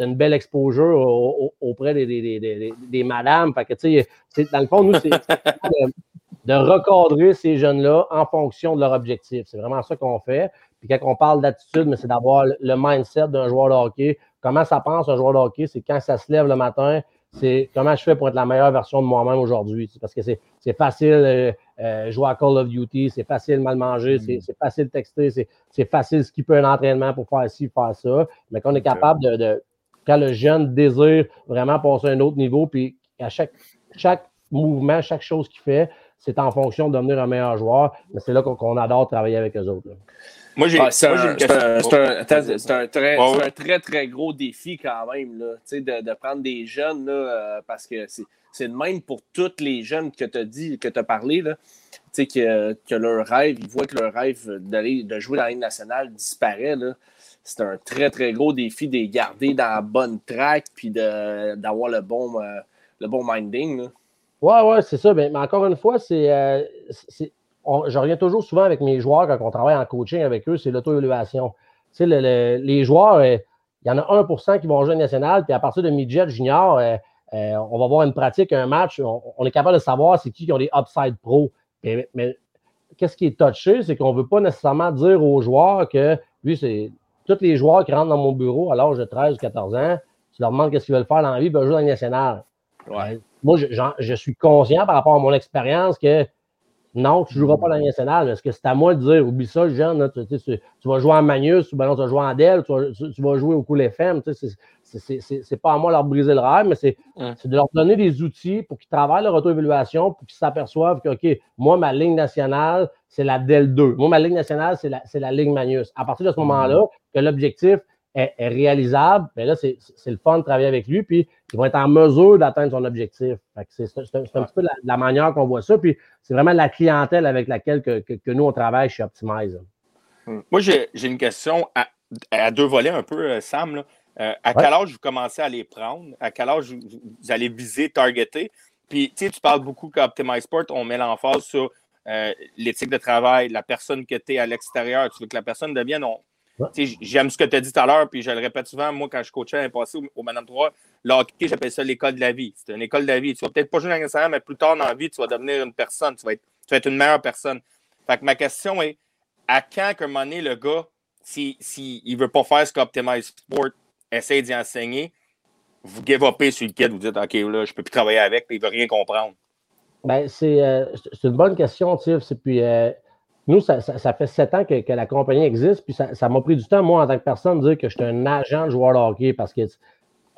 une belle exposure auprès des, des, des, madames. Fait que, tu sais, dans le fond, nous, c'est de recadrer ces jeunes-là en fonction de leur objectif. C'est vraiment ça qu'on fait. Puis quand on parle d'attitude, mais c'est d'avoir le mindset d'un joueur de hockey. Comment ça pense un joueur de hockey? C'est quand ça se lève le matin, c'est comment je fais pour être la meilleure version de moi-même aujourd'hui. Parce que c'est facile euh, euh, jouer à Call of Duty, c'est facile mal manger, mm. c'est facile texter, c'est facile skipper un entraînement pour faire ci, faire ça. Mais qu'on est capable de, quand le jeune désire vraiment passer à un autre niveau, puis à chaque, chaque mouvement, chaque chose qu'il fait, c'est en fonction de devenir un meilleur joueur. Mais c'est là qu'on adore travailler avec eux autres. Moi, j'ai c'est un, très, très, très gros défi quand même là, de, de prendre des jeunes là, euh, parce que c'est de même pour tous les jeunes que tu as dit, que tu as parlé, là, que, que leur rêve, ils voient que leur rêve d'aller de jouer dans la Ligue nationale disparaît. C'est un très, très gros défi de les garder dans la bonne track puis d'avoir le bon, euh, le bon minding. Là. Ouais, ouais, c'est ça. Mais, encore une fois, c'est. Euh, je reviens toujours souvent avec mes joueurs quand on travaille en coaching avec eux, c'est l'auto-évaluation. Tu sais, les joueurs, euh, il y en a 1% qui vont jouer national, puis à partir de midget junior, euh, on va voir une pratique, un match, on, est capable de savoir c'est qui qui ont des upside pro. Mais, qu'est-ce qui est touché, c'est qu'on ne veut pas nécessairement dire aux joueurs que lui, c'est tous les joueurs qui rentrent dans mon bureau à l'âge de 13 ou 14 ans, tu leur demandes qu'est-ce qu'ils veulent faire dans la vie, ils veulent jouer dans la nationale. Ouais. Moi, je, suis conscient par rapport à mon expérience que non, tu ne joueras pas dans la nationale. Est-ce que c'est à moi de dire, oublie ça, jeune, là, tu, tu- tu- tu vas jouer en Magnus, ou ben non, tu vas jouer en Dell, tu vas, jouer au Cool FM. tu sais, c'est- pas à moi de leur briser le rêve, mais c'est de leur donner des outils pour qu'ils travaillent leur auto-évaluation, pour qu'ils s'aperçoivent que, OK, moi, ma ligne nationale, c'est la DEL 2. Moi, ma ligne nationale, c'est la, c'est la ligne Magnus. À partir de ce moment-là, que l'objectif est, est réalisable, ben là, c'est le fun de travailler avec lui, puis ils vont être en mesure d'atteindre son objectif. C'est un, un petit peu la, la manière qu'on voit ça, puis c'est vraiment la clientèle avec laquelle que, que- que nous, on travaille chez Optimize. Moi, j'ai une question à, à deux volets un peu, euh, Sam. là. Euh, à Ouais. quel âge vous commencez à les prendre? À quel âge vous, vous allez viser, targeter? Puis, tu sais, tu parles beaucoup qu'Optimize Sport, on met l'emphase sur euh, l'éthique de travail, la personne que tu es à l'extérieur. Tu veux que la personne devienne. on- Ouais. J'aime ce que tu as dit tout à l'heure, puis je le répète souvent. Moi, quand je coachais l'année passée au, au Madame 3, le hockey, j'appelle ça l'école de la vie. C'est une école de la vie. Tu vas peut-être pas jouer dans la mais plus tard dans la vie, tu vas devenir une personne. Tu vas être, tu vas être une meilleure personne. Fait que ma question est à quand qu'à un moment donné, le gars, s'il si, il veut pas faire ce qu'Optimize Sport essaie d'y enseigner, vous give upez sur le kid, vous dites OK, là, je peux plus travailler avec, puis il veut rien comprendre? Ben, c'est euh, une bonne question, Tiff. Puis, euh, nous, ça, ça- ça fait sept ans que, que la compagnie existe, puis ça m'a pris du temps, moi, en tant que personne, de dire que je suis un agent de joueur de hockey, parce que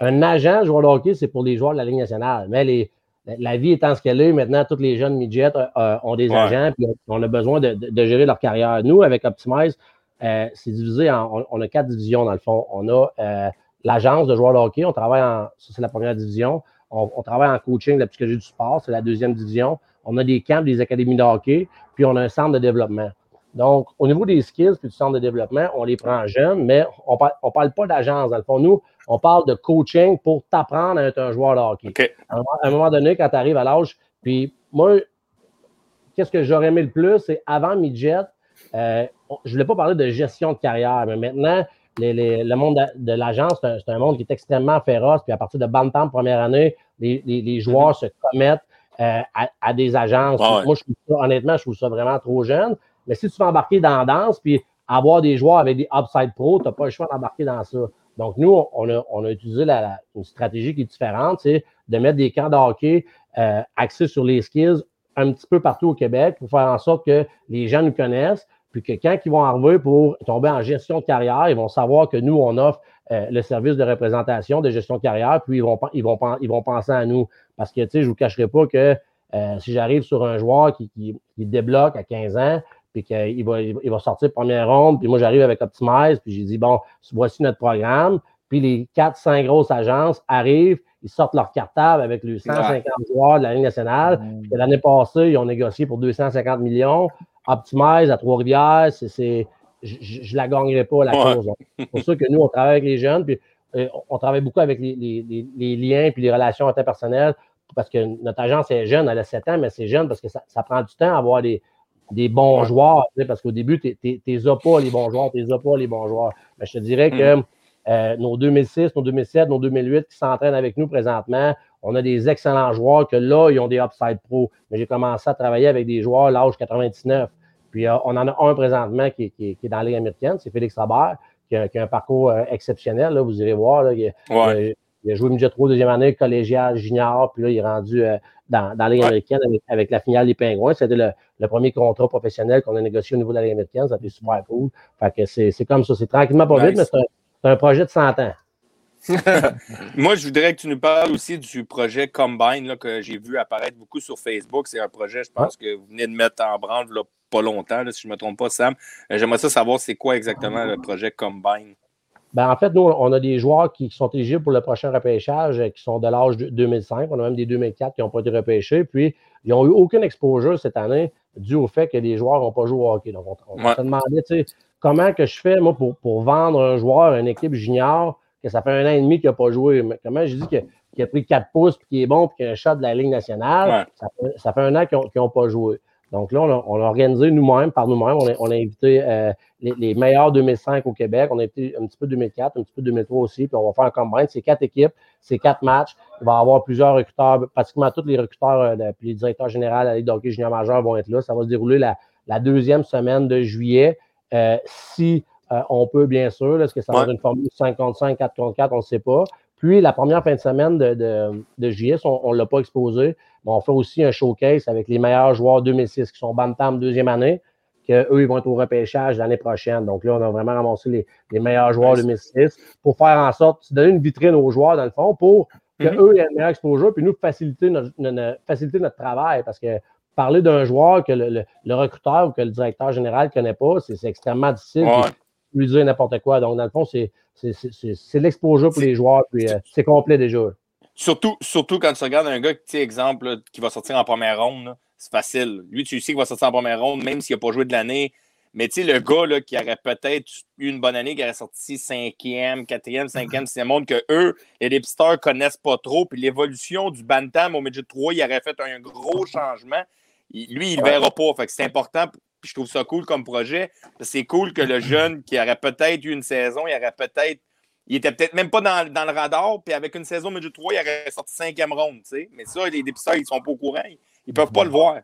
un agent de joueur de hockey, c'est pour les joueurs de la Ligue nationale. Mais les, la vie étant ce qu'elle est, maintenant, tous les jeunes midgets euh, euh, ont des Ouais. agents, puis on, on a besoin de, de- de gérer leur carrière. Nous, avec Optimize, euh, c'est divisé en. On, on a quatre divisions, dans le fond. On a euh, l'agence de joueurs de hockey, on travaille en. Ça, c'est la première division. On, on travaille en coaching de la psychologie du sport, c'est la deuxième division. On a des camps, des académies de hockey, puis on a un centre de développement. Donc, au niveau des skills puis du centre de développement, on les prend jeunes, mais on parle, on parle pas d'agence. Dans le fond, nous, on parle de coaching pour t'apprendre à être un joueur de hockey. À un moment- donné, quand tu arrives à l'âge, puis moi, qu'est-ce que j'aurais aimé le plus, c'est avant midget, euh, je ne voulais pas parler de gestion de carrière, mais maintenant, les- les- le monde de, l'agence, c'est un, monde qui est extrêmement féroce. Puis à partir de Bantam, première année, les, joueurs se commettent euh, à, à des agences. Ouais. Moi, je trouve ça, honnêtement, je trouve ça vraiment trop jeune. Mais si tu veux embarquer dans la danse, puis avoir des joueurs avec des upside pro, tu n'as pas le choix d'embarquer dans ça. Donc, nous, on a, on a utilisé la- la- une stratégie qui est différente, c'est de mettre des camps de hockey euh, axés sur les skills un petit peu partout au Québec pour faire en sorte que les gens nous connaissent, puis que quand ils vont arriver pour tomber en gestion de carrière, ils vont savoir que nous, on offre euh, le service de représentation de gestion de carrière, puis ils vont, ils vont, ils vont penser à nous. Parce que, tu sais, je ne vous cacherai pas que euh, si j'arrive sur un joueur qui, qui, qui débloque à 15 ans, puis qu'il va, il va- sortir première ronde, puis moi, j'arrive avec Optimize, puis j'ai dit, bon, voici notre programme, puis les 4-5 grosses agences arrivent, ils sortent leur cartable avec les 150 joueurs de la Ligue nationale, Mm. puis L'année passée, ils ont négocié pour 250 millions. Optimize à Trois-Rivières, c'est, c'est, je ne la gagnerai pas, la Ouais. course. Donc, C'est pour ça que nous, on travaille avec les jeunes, puis euh, on travaille beaucoup avec les, les- les- les liens puis les relations interpersonnelles, parce que notre agence est jeune, elle a 7 ans, mais c'est jeune parce que ça, ça prend du temps à avoir des, des bons Ouais. joueurs, tu sais, parce qu'au début, tu n'es pas les bons joueurs, tu n'es pas les bons joueurs. Mais je te dirais que euh, nos 2006, nos 2007, nos 2008 qui s'entraînent avec nous présentement, on a des excellents joueurs que là, ils ont des upside pro. Mais j'ai commencé à travailler avec des joueurs l'âge 99. Puis euh, on en a un présentement qui, est- qui est- qui est dans la Ligue américaine, c'est Félix Robert, qui a, qui a un parcours euh, exceptionnel. Là, vous irez voir. Là, il, a, Ouais. il a- il a joué midget 3 deuxième année, collégial, junior, puis là, il est rendu euh, dans, dans la Ligue Ouais. américaine avec, avec la finale des Pingouins. C'était le, le premier contrat professionnel qu'on a négocié au niveau de la Ligue américaine. Ça a été super cool. Fait que c'est comme ça. C'est tranquillement pas vite, Nice. mais c'est un, projet de 100 ans. Moi, je voudrais que tu nous parles aussi du projet Combine là, que j'ai vu apparaître beaucoup sur Facebook. C'est un projet, je pense, que vous venez de mettre en branle là, pas longtemps, là, si je ne me trompe pas, Sam. Euh, J'aimerais ça savoir c'est quoi exactement le projet Combine. Ben, en fait, nous, on a des joueurs qui sont éligibles pour le prochain repêchage euh, qui sont de l'âge de 2005. On a même des 2004 qui n'ont pas été repêchés. Puis, ils n'ont eu aucune exposure cette année dû au fait que les joueurs n'ont pas joué au hockey. Donc, on, on Ouais. se demandait, tu sais, comment que je fais, moi, pour, pour vendre un joueur à une équipe junior que ça fait un an et demi qu'il n'a pas joué? Mais comment je dis que- qu'il a pris 4 pouces, puis qu'il est bon, puis qu'il a un shot de la Ligue nationale, Ouais. ça, fait, ça fait un an qu'ils n'ont pas joué. Donc là, on a, on a organisé nous-mêmes, par nous-mêmes, on a, on a invité euh, les, les meilleurs 2005 au Québec. On a été un petit peu 2004, un petit peu 2003 aussi. Puis on va faire un combine. C'est quatre équipes, c'est quatre matchs. Il va y avoir plusieurs recruteurs, pratiquement tous les recruteurs, euh, puis les directeurs généraux de la Ligue de hockey junior majeur vont être là. Ça va se dérouler la, la deuxième semaine de juillet. Euh, si euh, on peut bien sûr. Est-ce que ça va Ouais. être une formule 5 contre 5, 4 contre 4, on ne sait pas. Puis la première fin de semaine de, de, de JS, on ne l'a pas exposé. Mais on fait aussi un showcase avec les meilleurs joueurs 2006 qui sont Bantam deuxième année, qu'eux, ils vont être au repêchage l'année prochaine. Donc là, on a vraiment ramassé les, les meilleurs joueurs 2006 pour faire en sorte, de donner une vitrine aux joueurs, dans le fond, pour que Mhm. eux aient une meilleure exposure, puis nous faciliter notre, notre- faciliter notre travail. Parce que parler d'un joueur que le, le- le recruteur ou que le directeur général ne connaît pas, c'est extrêmement difficile. Ouais. lui dire n'importe quoi. Donc, dans le fond, c'est l'exposure pour les joueurs, puis euh, c'est complet déjà. Surtout, surtout quand tu regardes un gars, tu sais, exemple, là, qui va sortir en première ronde, c'est facile. Lui, tu sais qu'il va sortir en première ronde, même s'il n'a pas joué de l'année. Mais tu sais, le gars là, qui aurait peut-être eu une bonne année, qui aurait sorti cinquième, quatrième, cinquième, sixième monde, que eux, les dépisteurs connaissent pas trop. Puis l'évolution du Bantam au midget 3, il aurait fait un gros changement. Il- lui, il ne verra pas. Fait que c'est important. Puis je trouve ça cool comme projet. C'est cool que le jeune qui aurait peut-être eu une saison, il aurait peut-être il était peut-être même pas dans, dans le radar, puis avec une saison midget 3, il aurait sorti cinquième ronde, tu sais. Mais ça, les dépisteurs, ils sont pas au courant. Ils, ils peuvent pas le voir.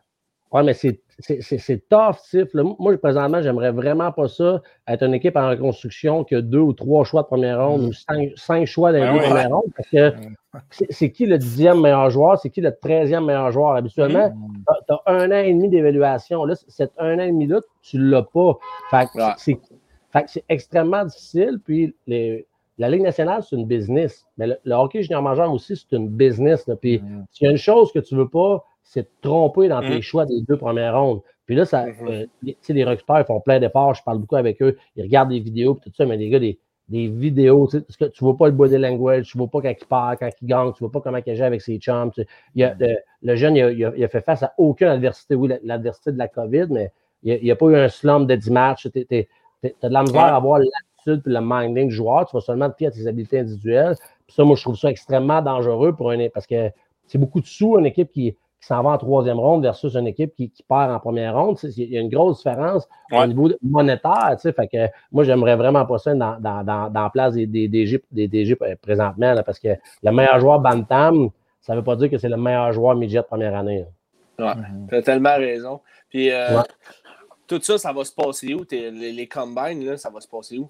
Oui, mais c'est- c'est c'est- c'est tough, Tiff. là. Moi, présentement, j'aimerais vraiment pas ça, être une équipe en reconstruction qui a deux ou trois choix de première ronde ou cinq, cinq choix dans Ben premières rondes. Parce que c'est qui le dixième meilleur joueur? C'est qui le treizième meilleur joueur? Habituellement, tu as, un an et demi d'évaluation. Là, cet un an et demi-là, tu l'as pas. Fait que Ouais. c'est extrêmement difficile. Puis les- la Ligue nationale, c'est une business. Mais le, le hockey junior majeur aussi, c'est une business. là. Puis s'il y a une chose que tu veux pas, c'est te tromper dans tes Mhm. choix des deux premières rondes. Puis là, ça, euh, les, tu sais, les recruteurs ils font plein d'efforts. Je parle beaucoup avec eux. Ils regardent des vidéos, puis tout ça, mais les gars, des, des vidéos, tu sais, parce que tu vois pas le body language, tu vois pas quand il part, quand il gagne, tu vois pas comment il agit avec ses chums. tu. Il a, le, le jeune, il a, il a- il a fait face à aucune adversité. Oui, la- l'adversité de la COVID, mais il n'y a, pas eu un slump de 10 matchs. Tu as de la misère Ouais. à avoir l'attitude et le minding du joueur. Tu vas seulement te fier à tes habiletés individuelles. Puis ça, moi, je trouve ça extrêmement dangereux pour une parce que c'est beaucoup de sous, une équipe qui, qui s'en va en troisième ronde versus une équipe qui, qui perd en première ronde. Il y a une grosse différence au Ouais. niveau monétaire. tu sais. Fait que moi, j'aimerais vraiment pas ça dans, dans, dans, dans la place des, des, DG, des DG présentement, là, parce que le meilleur joueur Bantam, ça ne veut pas dire que c'est le meilleur joueur midget de première année. là. Tu as tellement raison. Puis euh, Ouais. tout ça, ça va se passer où? T'es- Les, les combines, là, ça va se passer où?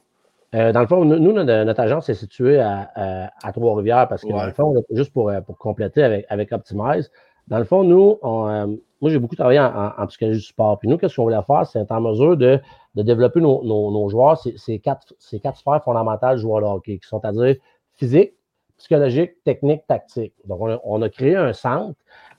Euh, dans le fond, nous, notre, notre agence est située à, à- à Trois-Rivières parce que, dans le fond, juste pour, euh, pour compléter avec, avec Optimize, dans le fond, nous, on, euh, moi, j'ai beaucoup travaillé en, en, en psychologie du sport. Puis nous, qu'est-ce qu'on voulait faire, c'est être en mesure de, de développer nos, nos, nos joueurs, ces, ces quatre, ces quatre sphères fondamentales du joueur de hockey, qui sont à dire physique, psychologique, technique, tactique. Donc, on a, on a créé un centre,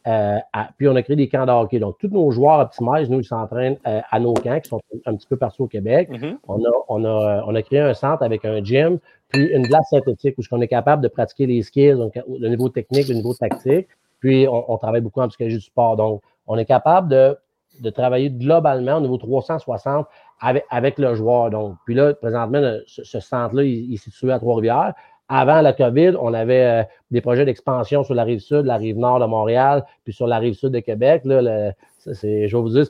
euh, à- puis on a créé des camps de hockey. Donc, tous nos joueurs Optimize, nous, ils s'entraînent euh, à nos camps, qui sont un petit peu partout au Québec. Mhm. On a, on, a, on a créé un centre avec un gym, puis une glace synthétique où on est capable de pratiquer les skills, donc le niveau technique, le niveau tactique. Puis on, on travaille beaucoup en psychologie du sport. Donc, on est capable de, de travailler globalement au niveau 360 avec, avec le joueur. Donc, puis là, présentement, le- ce, ce centre-là, il, il est situé à Trois-Rivières. Avant la COVID, on avait euh, des projets d'expansion sur la rive sud, la rive nord de Montréal, puis sur la rive sud de Québec. Là, le- je vais vous dire,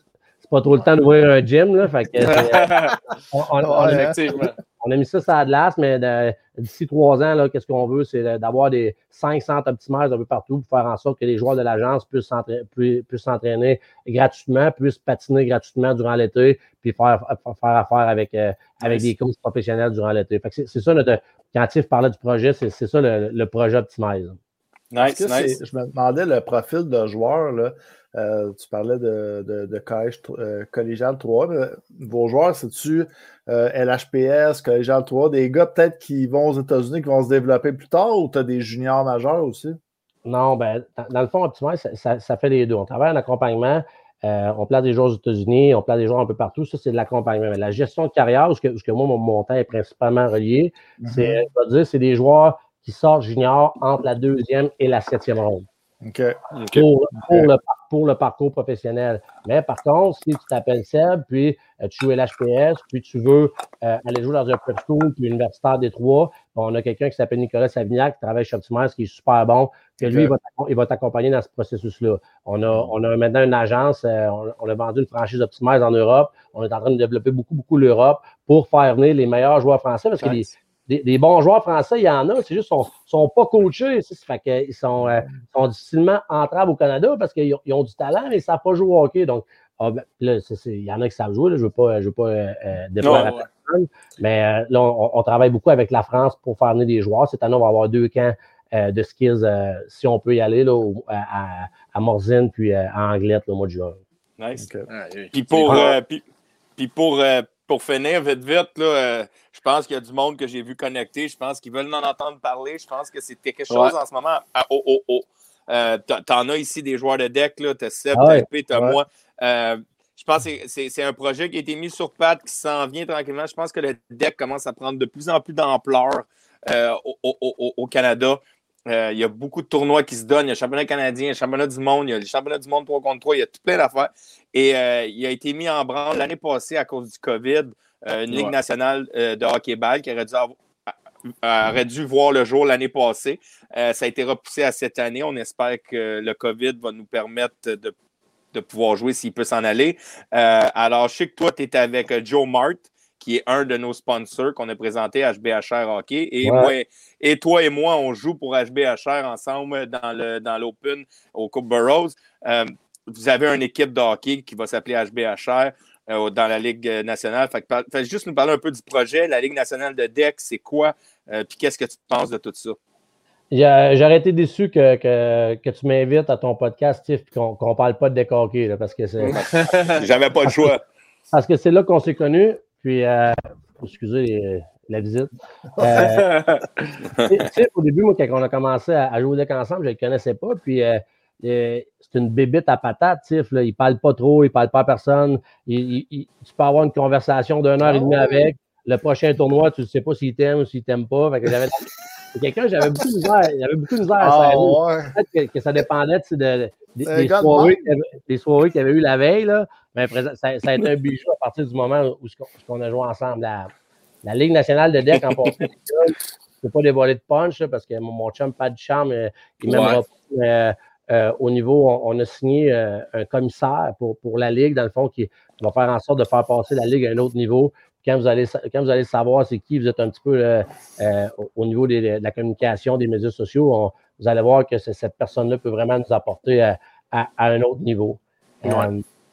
c'est pas trop le temps d'ouvrir un gym. Là, fait que, c'est- on, on- on a- Effectivement. on a mis ça sur la glace, mais d'ici trois ans, là, qu'est-ce qu'on veut, c'est d'avoir des cinq centres optimales un peu partout pour faire en sorte que les joueurs de l'agence puissent s'entra- pu- puissent s'entraîner gratuitement, puissent patiner gratuitement durant l'été, puis faire, faire affaire avec, euh, avec des coachs professionnels durant l'été. Fait que C'est ça notre. Quand Tiff parlait du projet, c'est c'est ça le, le projet Optimize. Nice, nice. Je me demandais le profil de joueur. Là. Euh, tu parlais de, de, de collège, euh, collégial 3. mais vos joueurs, c'est-tu euh, LHPS, collégial 3, des gars peut-être qui vont aux États-Unis, qui vont se développer plus tard, ou tu as des juniors majeurs aussi? Non, ben, dans, dans le fond, Optimize, ça, ça- ça fait les deux. On travaille en accompagnement, euh, on place des joueurs aux États-Unis, on place des joueurs un peu partout. Ça, c'est de l'accompagnement. Mais la gestion de carrière, ce que, ce que moi, mon montant est principalement relié, c'est, je vais dire, c'est des joueurs qui sortent junior entre la deuxième et la septième ronde. Pour, pour le, par- pour le parcours professionnel. Mais par contre, si tu t'appelles Seb, puis euh, tu joues à l'HPS, puis tu veux euh, aller jouer dans un prep school, puis universitaire des trois, on a quelqu'un qui s'appelle Nicolas Savignac, qui travaille chez Optimize, qui est super bon, que lui, il va t'accompagner dans ce processus-là. On a, on a maintenant une agence, euh, on, on a vendu une franchise Optimize en Europe. On est en train de développer beaucoup, beaucoup l'Europe pour faire venir les meilleurs joueurs français, parce que les, des, des bons joueurs français, il y en a, c'est juste qu'ils ne sont, sont pas coachés. Ça fait qu'ils sont, euh, sont difficilement entrables au Canada parce qu'ils ont, ils ont du talent, mais ils ne savent pas jouer au hockey. Donc, ah, ben, là, c'est- c'est- il y en a qui savent jouer. là, je ne veux pas, je veux pas euh, euh, déplaire Non, à ouais. Mais euh, là, on, on, travaille beaucoup avec la France pour faire venir des joueurs. Cette année, on va avoir deux camps euh, de skills, euh, si on peut y aller, là, au, à, à, Morzine puis à Anglette le mois de juin. Nice. Okay. Ah, puis pour, puis, puis pour pour finir, vite, vite, là, euh, je pense qu'il y a du monde que j'ai vu connecter. Je pense qu'ils veulent en entendre parler. Je pense que c'est quelque chose en ce moment. Ah, oh, oh, oh. Euh, T'en as ici des joueurs de deck. Tu as Seb, ah tu as moi. Euh, je pense que c'est un projet qui a été mis sur patte, qui s'en vient tranquillement. Je pense que le deck commence à prendre de plus en plus d'ampleur au, au, au, Canada. Euh, il y a beaucoup de tournois qui se donnent. Il y a le championnat canadien, le championnat du monde, il y a le championnat du monde 3 contre 3, il y a tout plein d'affaires. Et euh, il a été mis en branle l'année passée à cause du COVID, euh, une Ligue nationale de hockey-ball qui aurait dû, aurait dû, voir le jour l'année passée. ça a été repoussé à cette année. On espère que le COVID va nous permettre de, de pouvoir jouer s'il peut s'en aller. alors, je sais que toi, tu es avec Joe Mart qui est un de nos sponsors qu'on a présenté à HBHR Hockey. Et, moi, et toi et moi, on joue pour HBHR ensemble dans, le, dans l'Open au Coupe Burroughs. Euh, vous avez une équipe de hockey qui va s'appeler HBHR euh, dans la Ligue nationale. Fait, que, juste nous parler un peu du projet. La Ligue nationale de DEC, c'est quoi? Euh, puis qu'est-ce que tu penses de tout ça? J'aurais été déçu que, que, que tu m'invites à ton podcast, Tiff, qu'on ne parle pas de hockey, parce que c'est. J'avais pas le choix. Parce que c'est là qu'on s'est connus. Puis, euh, excusez la visite. Euh, au début, moi, quand on a commencé à, jouer au deck ensemble, je ne le connaissais pas. Puis, euh, c'est une bébite à patate, Tiff. Là. Il ne parle pas trop, il ne parle pas à personne. Il, tu peux avoir une conversation d'une heure et demie ah avec. Le prochain tournoi, tu ne sais pas s'il t'aime ou s'il ne t'aime pas. C'est quelqu'un, j'avais beaucoup de misère, il avait beaucoup de misère à ah, Peut-être que, ça dépendait de, des, soirées, des, soirées qu'il y avait eu la veille. Là. Mais ça, ça, a été un bijou à partir du moment où on, a joué ensemble. La, Ligue nationale de deck en passant, je ne peux pas dévoiler de punch parce que mon, chum, pas de charme, euh, il m'aimera. Euh, euh, au niveau, on, a signé un commissaire pour, pour la Ligue, dans le fond, qui va faire en sorte de faire passer la Ligue à un autre niveau. Quand vous allez, quand vous allez savoir c'est qui, vous êtes un petit peu au niveau de la communication, des médias sociaux, vous allez voir que cette personne-là peut vraiment nous apporter à, un autre niveau.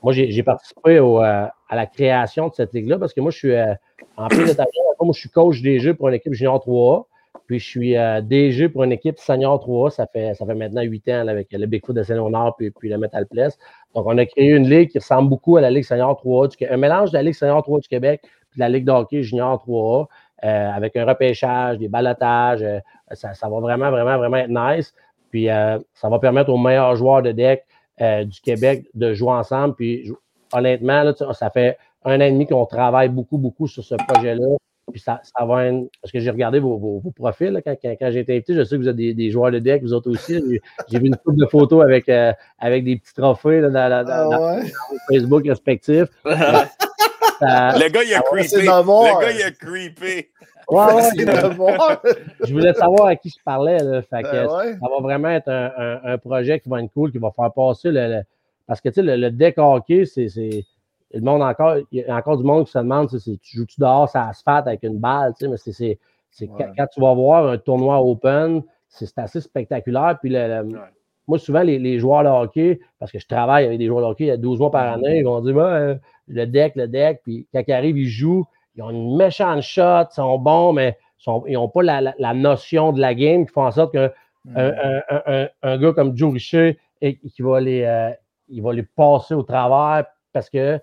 Moi, j'ai participé euh, à la création de cette ligue-là parce que moi, je suis euh, en plus de Moi, je suis coach DG pour une équipe junior 3A. Puis je suis euh, DG pour une équipe senior 3A. Ça fait, ça fait maintenant huit ans avec le Bigfoot de Saint-Léonard puis, puis le Metal Place. Donc, on a créé une ligue qui ressemble beaucoup à la Ligue senior 3A. Du, un mélange de la Ligue senior 3A du Québec puis de la Ligue de hockey junior 3A. avec un repêchage, des balotages. ça, ça, va vraiment, vraiment, vraiment être nice. Puis ça va permettre aux meilleurs joueurs de deck euh, du Québec de jouer ensemble. Puis honnêtement, là, ça fait un an et demi qu'on travaille beaucoup, beaucoup sur ce projet-là. Puis ça, ça va être, Parce que j'ai regardé vos, vos, profils quand, quand, j'ai été invité. Je sais que vous êtes des, des, joueurs de deck, vous autres aussi. J'ai vu une couple de photos avec, euh, avec des petits trophées là, dans, dans, ah Facebook respectifs. le gars, il a ah creepé. Le gars, il a creepé. Ouais, je voulais savoir à qui je parlais. Là, fait que ben Ça va vraiment être un, un, projet qui va être cool, qui va faire passer le. parce que tu sais, le, le, deck hockey, c'est. Le monde encore, il y a encore du monde qui se demande si tu joues-tu dehors ça asphalte avec une balle, tu sais, mais c'est. c'est quand, tu vas voir un tournoi open, c'est assez spectaculaire. Puis le, moi, souvent, les, les, joueurs de hockey, parce que je travaille avec des joueurs de hockey il y a 12 mois par année, ils vont dire bah, le deck, le deck, puis quand ils arrivent, ils jouent ils ont une méchante shot, ils sont bons, mais ils n'ont pas la, notion de la game qui font en sorte qu'un mm. un, gars comme Joe Richer, et, qui va les, euh, il va les passer au travers parce que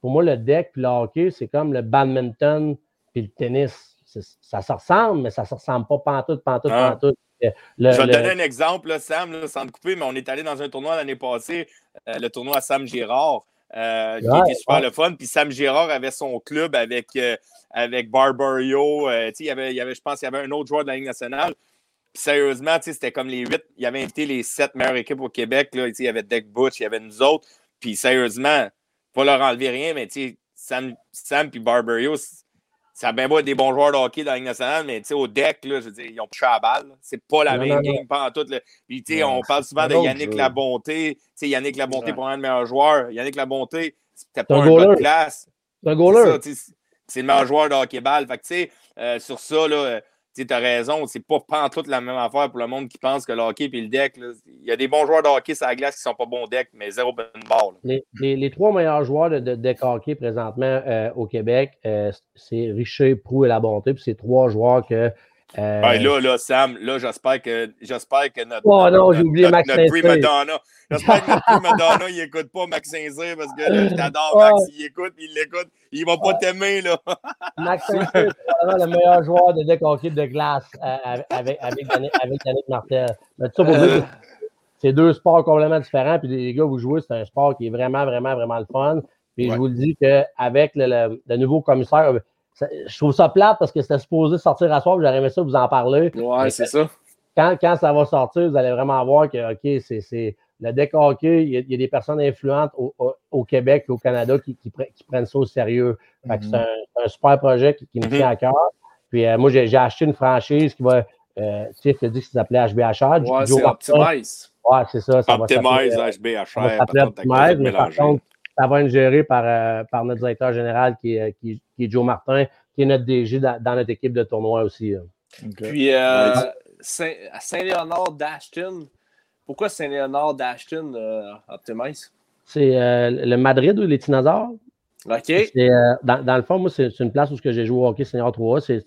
pour moi, le deck puis le hockey, c'est comme le badminton puis le tennis. Ça se ressemble, mais ça ne se ressemble pas pantoute, pantoute, ah. pantoute. Je vais te donner un exemple, Sam, sans te couper, mais on est allé dans un tournoi l'année passée, euh, le tournoi à Sam Girard. Euh, qui était super le fun. Puis Sam Girard avait son club avec, euh, avec Barbario. Euh, il, y avait, il y avait, je pense qu'il y avait un autre joueur de la Ligue nationale. Puis sérieusement, c'était comme les huit. Il avait invité les sept meilleures équipes au Québec. Là, il y avait Deck Butch, il y avait nous autres. Puis sérieusement, pas leur enlever rien, mais Sam, Sam et Barbario, ça a bien beau être des bons joueurs de hockey dans la Ligue nationale, mais au deck, là, je veux dire, ils ont touché à la balle. C'est pas la même game pas en tout. Puis, on parle souvent de Yannick Labonté. Yannick Labonté, pour un des meilleurs joueurs. Yannick Labonté, c'était pas un, gars de classe. C'est un goaler. C'est le meilleur joueur de hockey-ball. Fait que, tu sais, euh, sur ça, là, tu as raison, c'est pas toute la même affaire pour le monde qui pense que le hockey et le deck. Il y a des bons joueurs de hockey sur la glace qui sont pas bons deck, mais zéro bonne barre. Les, les, trois meilleurs joueurs de, deck hockey présentement euh, au Québec, euh, c'est Richer, Prou et La Bonté. Puis c'est trois joueurs que euh... là, là, Sam, là, j'espère que, j'espère que notre, oh, non, j'ai oublié Max notre Madonna, j'espère que notre Madonna, il n'écoute pas Max Saint-Cyr parce que là, je t'adore, Max, il écoute, il l'écoute, il va pas t'aimer, là. Max Saint-Cyr, c'est le meilleur joueur de deck hockey de glace euh, avec, avec, avec Yannick Martel. Mais tout ça pour dire c'est deux sports complètement différents. Puis les gars, vous jouez, c'est un sport qui est vraiment, vraiment, vraiment le fun. Puis je vous le dis qu'avec le, le, le, nouveau commissaire, je trouve ça plate parce que c'était supposé sortir à soir, j'aurais aimé ça vous en parler. Ouais, c'est ça. Quand, quand, ça va sortir, vous allez vraiment voir que, OK, c'est le deck hockey, il y, a, des personnes influentes au, au, Québec et au Canada qui, qui, prennent ça au sérieux. C'est mm-hmm. un, un, super projet qui, me tient à cœur. Puis euh, moi, j'ai acheté une franchise qui va. Euh, Tiff a dit que ça s'appelait HBHR. Ouais, c'est Optimize. Ouais, c'est ça. ça Optimize, HBHR. Ça Optimize, mais par contre, ça va être géré par, euh, par notre directeur général qui, qui, qui est Joe Martin, qui est notre DG dans, notre équipe de tournoi aussi. Puis, euh, Saint-Léonard d'Ashton, pourquoi Saint-Léonard d'Ashton euh, Optimize? C'est euh, le Madrid ou les Dinosaures? OK. Dans, dans, le fond, moi, c'est une place où j'ai joué au hockey senior 3 C'est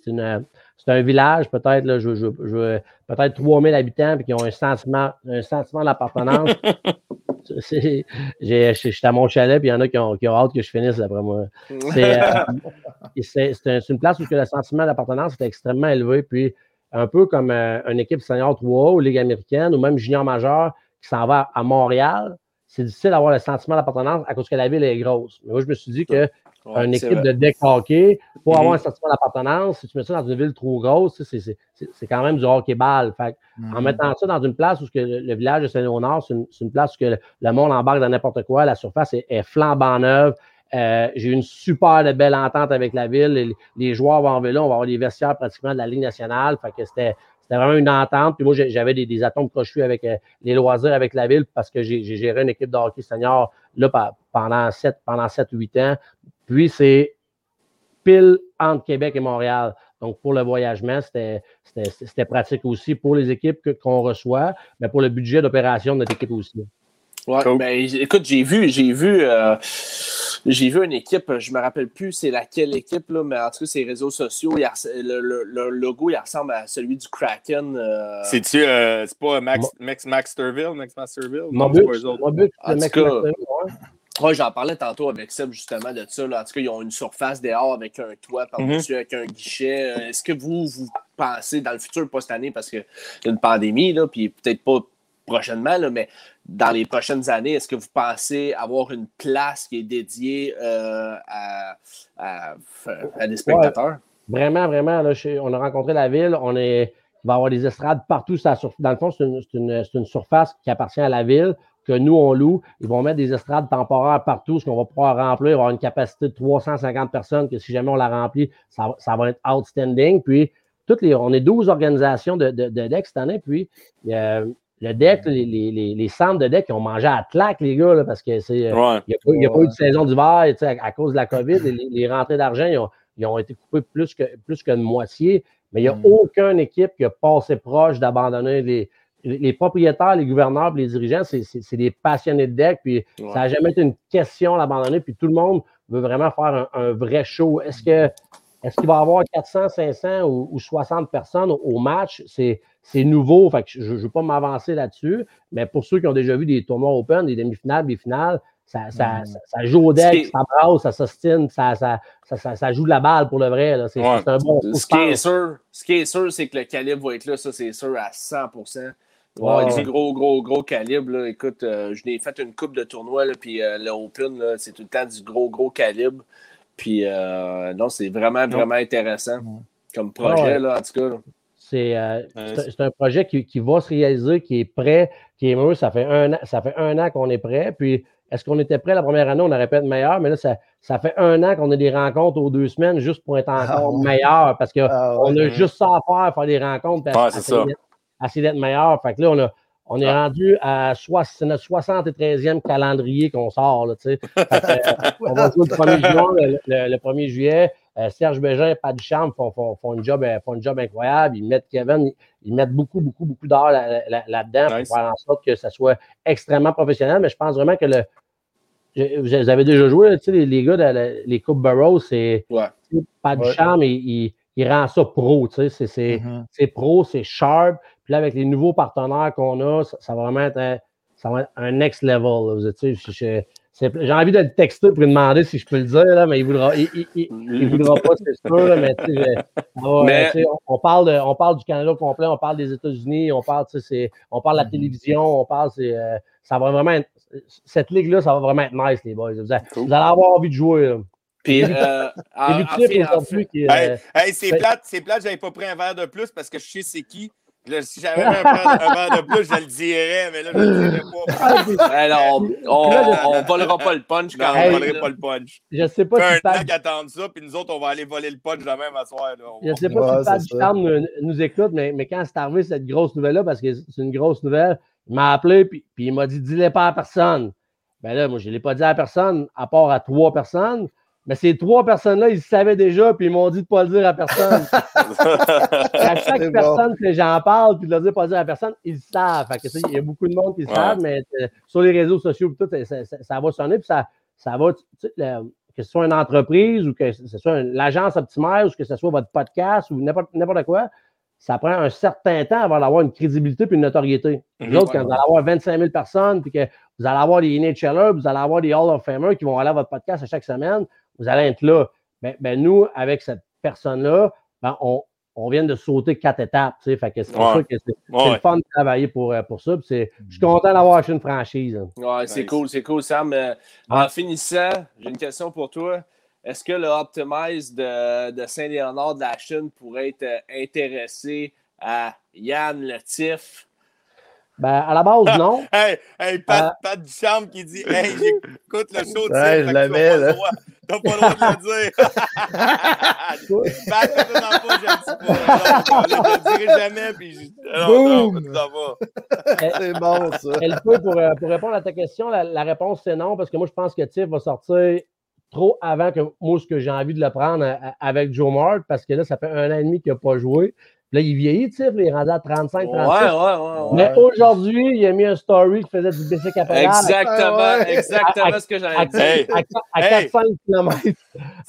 un village, peut-être, je, je, je peut-être 3000 habitants, puis qui ont un sentiment, un sentiment d'appartenance. J'étais à mon chalet, puis il y en a qui ont, qui ont hâte que je finisse, d'après moi. C'est euh, une place où le sentiment d'appartenance est extrêmement élevé. Puis, un peu comme euh, une équipe senior 3 ou Ligue américaine, ou même junior majeur qui s'en va à Montréal, c'est difficile d'avoir le sentiment d'appartenance à cause que la ville est grosse. Mais moi, je me suis dit que une équipe de deck hockey, pour avoir mm-hmm. un sentiment d'appartenance, si tu mets ça dans une ville trop grosse, c'est quand même du hockey-ball. En mm-hmm. mettant ça dans une place où le, village de Saint-Léonard, c'est une, place où le, monde embarque dans n'importe quoi, la surface est, flambant neuve. Euh, j'ai une super belle entente avec la ville. Les, joueurs vont en vélo, on va avoir des vestiaires pratiquement de la Ligue nationale. Fait que c'était vraiment une entente. Puis moi, j'avais des, des, atomes crochus avec euh, les loisirs avec la ville parce que j'ai géré une équipe de hockey senior là, pendant 7, pendant 7-8 ans. Puis, c'est pile entre Québec et Montréal. Donc, pour le voyagement, c'était pratique aussi pour les équipes qu'on reçoit, mais pour le budget d'opération de notre équipe aussi. Ouais, ben, écoute, j'ai vu, j'ai vu, euh, j'ai vu une équipe, je me rappelle plus c'est laquelle équipe, là, mais en tout cas, ces réseaux sociaux, le, logo, il ressemble à celui du Kraken. Euh. C'est-tu, euh, c'est pas Max, Max, Max Max Masterville? Mon but, en tout cas, oui, j'en parlais tantôt avec Seb justement de ça. Là. En tout cas, ils ont une surface dehors avec un toit par-dessus, mhm. avec un guichet. Euh, est-ce que vous, vous pensez dans le futur, pas cette année, parce qu'il y a une pandémie, là, puis peut-être pas prochainement, là, mais dans les prochaines années, est-ce que vous pensez avoir une place qui est dédiée euh, à, des spectateurs? vraiment, vraiment. Là, on a rencontré la ville. On est, il va y avoir des estrades partout. Dans le fond, c'est une, une, surface qui appartient à la ville que nous, on loue. Ils vont mettre des estrades temporaires partout, ce qu'on va pouvoir remplir. Il va avoir une capacité de 350 personnes que si jamais on la remplit, ça, ça va être outstanding. Puis, toutes les, on est 12 organisations de, de, de DEC cette année. Puis, euh, le deck, les, les, les, centres de deck, ils ont mangé à claque, les gars, là, parce que c'est. Euh, n'y a, pas eu de saison d'hiver à, à, cause de la COVID. Les, les rentrées d'argent, ils ont, ils ont, été coupées plus que, plus que de moitié. Mais il n'y a mm. aucune équipe qui a passé proche d'abandonner les, les propriétaires, les gouverneurs, les dirigeants, c'est des passionnés de deck, puis ça n'a jamais été une question d'abandonner, puis tout le monde veut vraiment faire un, vrai show. Est-ce que est-ce qu'il va y avoir 400, 500 ou, 60 personnes au, match? C'est nouveau, fait que je ne veux pas m'avancer là-dessus, mais pour ceux qui ont déjà vu des tournois open, des demi-finales, des finales, ça, ça, mm. ça, joue au deck, ça brasse, ça s'ostine, ça, ça, joue de la balle pour le vrai. C'est un bon ce qui, est sûr, ce qui est sûr, c'est que le calibre va être là, ça c'est sûr à 100 Ouais, du gros, gros, gros calibre. Là. Écoute, euh, je n'ai fait une coupe de tournoi, là, puis euh, le Open, c'est tout le temps du gros, gros calibre. Puis euh, non, c'est vraiment, vraiment intéressant comme projet, là, en tout cas. C'est un projet qui, qui, va se réaliser, qui est prêt, qui est mieux. Ça fait un an, ça fait un an qu'on est prêt. Puis est-ce qu'on était prêt la première année? On aurait pu être meilleur, mais là, ça, ça fait un an qu'on a des rencontres aux deux semaines juste pour être ah encore meilleur parce qu'on ah a juste ça à faire, faire des rencontres. c'est ça essayer d'être meilleur. Fait que là, on, a, on est rendu à notre 73e calendrier qu'on sort. Là, fait que, euh, on va jouer le 1er juin, le, 1er juillet. Euh, Serge Bégin, Pat Duchamp font, font, font, une job, euh, font une job incroyable. Ils mettent Kevin, ils, mettent beaucoup, beaucoup, beaucoup d'heures là- là- là-dedans Nice. pour faire en sorte que ça soit extrêmement professionnel. Mais je pense vraiment que le. je- Vous avez déjà joué, là, tu sais, les, les gars, de la- les Coupes Burrows, c'est. Ouais. Pat Ouais. Duchamp, il, il, il rend ça pro, tu sais. C'est, c'est, Mhm. c'est pro, c'est sharp. Puis là, avec les nouveaux partenaires qu'on a, ça, ça va vraiment être un, ça va être un next level. là. Vous êtes, tu sais, j'ai envie de le texter pour lui demander si je peux le dire, là, mais il voudra, il, il- il- voudra pas, c'est sûr. là, mais, tu sais, je- ça va, Mais- on, on parle de- on parle du Canada au complet, on parle des États-Unis, on parle, tu sais, c'est- on parle de la télévision, on parle, c'est, euh, ça va vraiment être- cette ligue-là, ça va vraiment être nice, les boys. Vous, allez- vous allez avoir envie de jouer. là. Puis, euh, en, en fait- en fait- qui euh, Hey, hey, c'est ben- plate, c'est plate, j'avais pas pris un verre de plus parce que je sais c'est qui. Là, si j'avais un, verre- un verre de plus, je le dirais, mais là, je le dirais pas. Ben non, on, on, on volera pas le punch Non, quand on même. ne volerait là. pas le punch. je sais pas Fait si un Pat ça, puis nous autres, on va aller voler le punch demain à soir. Là. On Je sais pas Ouais, si Pat. Ducharme nous, nous écoute, mais, mais quand c'est arrivé cette grosse nouvelle-là, parce que c'est une grosse nouvelle, il m'a appelé puis, puis il m'a dit dis-le pas à personne. Ben là, moi, je ne l'ai pas dit à personne, à part à trois personnes. Mais ces trois personnes-là, ils savaient déjà, puis ils m'ont dit de ne pas le dire à personne. À chaque bon. personne que j'en parle, puis de le dire pas le dire à personne, ils le savent. Il y a beaucoup de monde qui le Ouais. savent, mais euh, sur les réseaux sociaux, tout, ça, ça- ça va sonner, puis ça, ça va, le- que ce soit une entreprise ou que ce soit l'agence optimaire ou que ce soit votre podcast ou n'importe quoi, ça prend un certain temps avant d'avoir une crédibilité puis une notoriété. Mhm, autres, ouais. quand vous allez avoir 25 000 personnes, puis que vous allez avoir des NHLers, vous allez avoir des Hall of Famers qui vont aller à votre podcast à chaque semaine, vous allez être là. Ben, ben, nous, avec cette personne-là, ben, on, on vient de sauter quatre étapes. tu sais. Fait que c'est pour Ouais. ça que c'est Ouais. le fun de travailler pour, euh, pour ça. puis c'est- Je suis content d'avoir acheté une franchise. hein. Ouais, c'est Nice. cool, c'est cool, Sam. Euh, En finissant, j'ai une question pour toi. Est-ce que le Optimize de, de Saint-Léonard de la Chine pourrait être euh, intéressé à Yann le Tif? Ben, à la base, non. Hey, hey, Pat, Ah. Pat Duchamp qui dit Hey, j'écoute le show de je tu n'as là. pas, le droit- t'as pas le droit de le dire. Pat, t'as je Je le dirai jamais, puis je- non, Boom. ça va. C'est bon, ça. Elle peut, pour, euh, pour répondre à ta question, la, la réponse c'est non, parce que moi, je pense que Tiff va sortir trop avant que moi, ce que j'ai envie de le prendre à- avec Joe Mart, parce que là, ça fait un an et demi qu'il n'a pas joué. Là, il vieillit, Tiff, là, il est rendu à 35, Ouais, 36. ouais, ouais. ouais. Mais aujourd'hui, il a mis un story qui faisait du bicycle à pédale Exactement, Ah exactement À- ce que à, j'allais dire. À, à Hey. 4-5 km.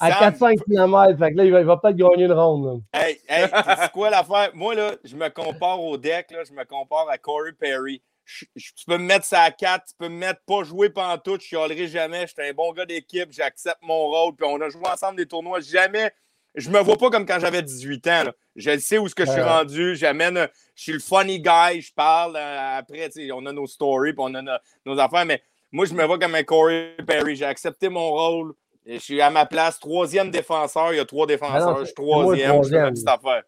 À Sam. 4-5 km. Fait que là, il va, va peut-être gagner une ronde. là. Hey, hey, c'est quoi l'affaire? Moi, là, je me compare au deck, là, je me compare à Corey Perry. Je- je- tu peux me mettre ça à 4, tu peux me mettre pas jouer pantoute, je chialerai jamais. J'étais un bon gars d'équipe, j'accepte mon rôle, puis on a joué ensemble des tournois. Jamais, je me vois pas comme quand j'avais 18 ans. là. Je sais où ce que je suis Ouais. rendu, j'amène, je suis le funny guy, je parle. euh, après, on a nos stories, puis on a no- nos affaires, mais moi, je me vois comme un Corey Perry. J'ai accepté mon rôle. et Je suis à ma place, troisième défenseur. Il y a trois défenseurs. Ah non, je suis troisième. Je fais ma petite affaire.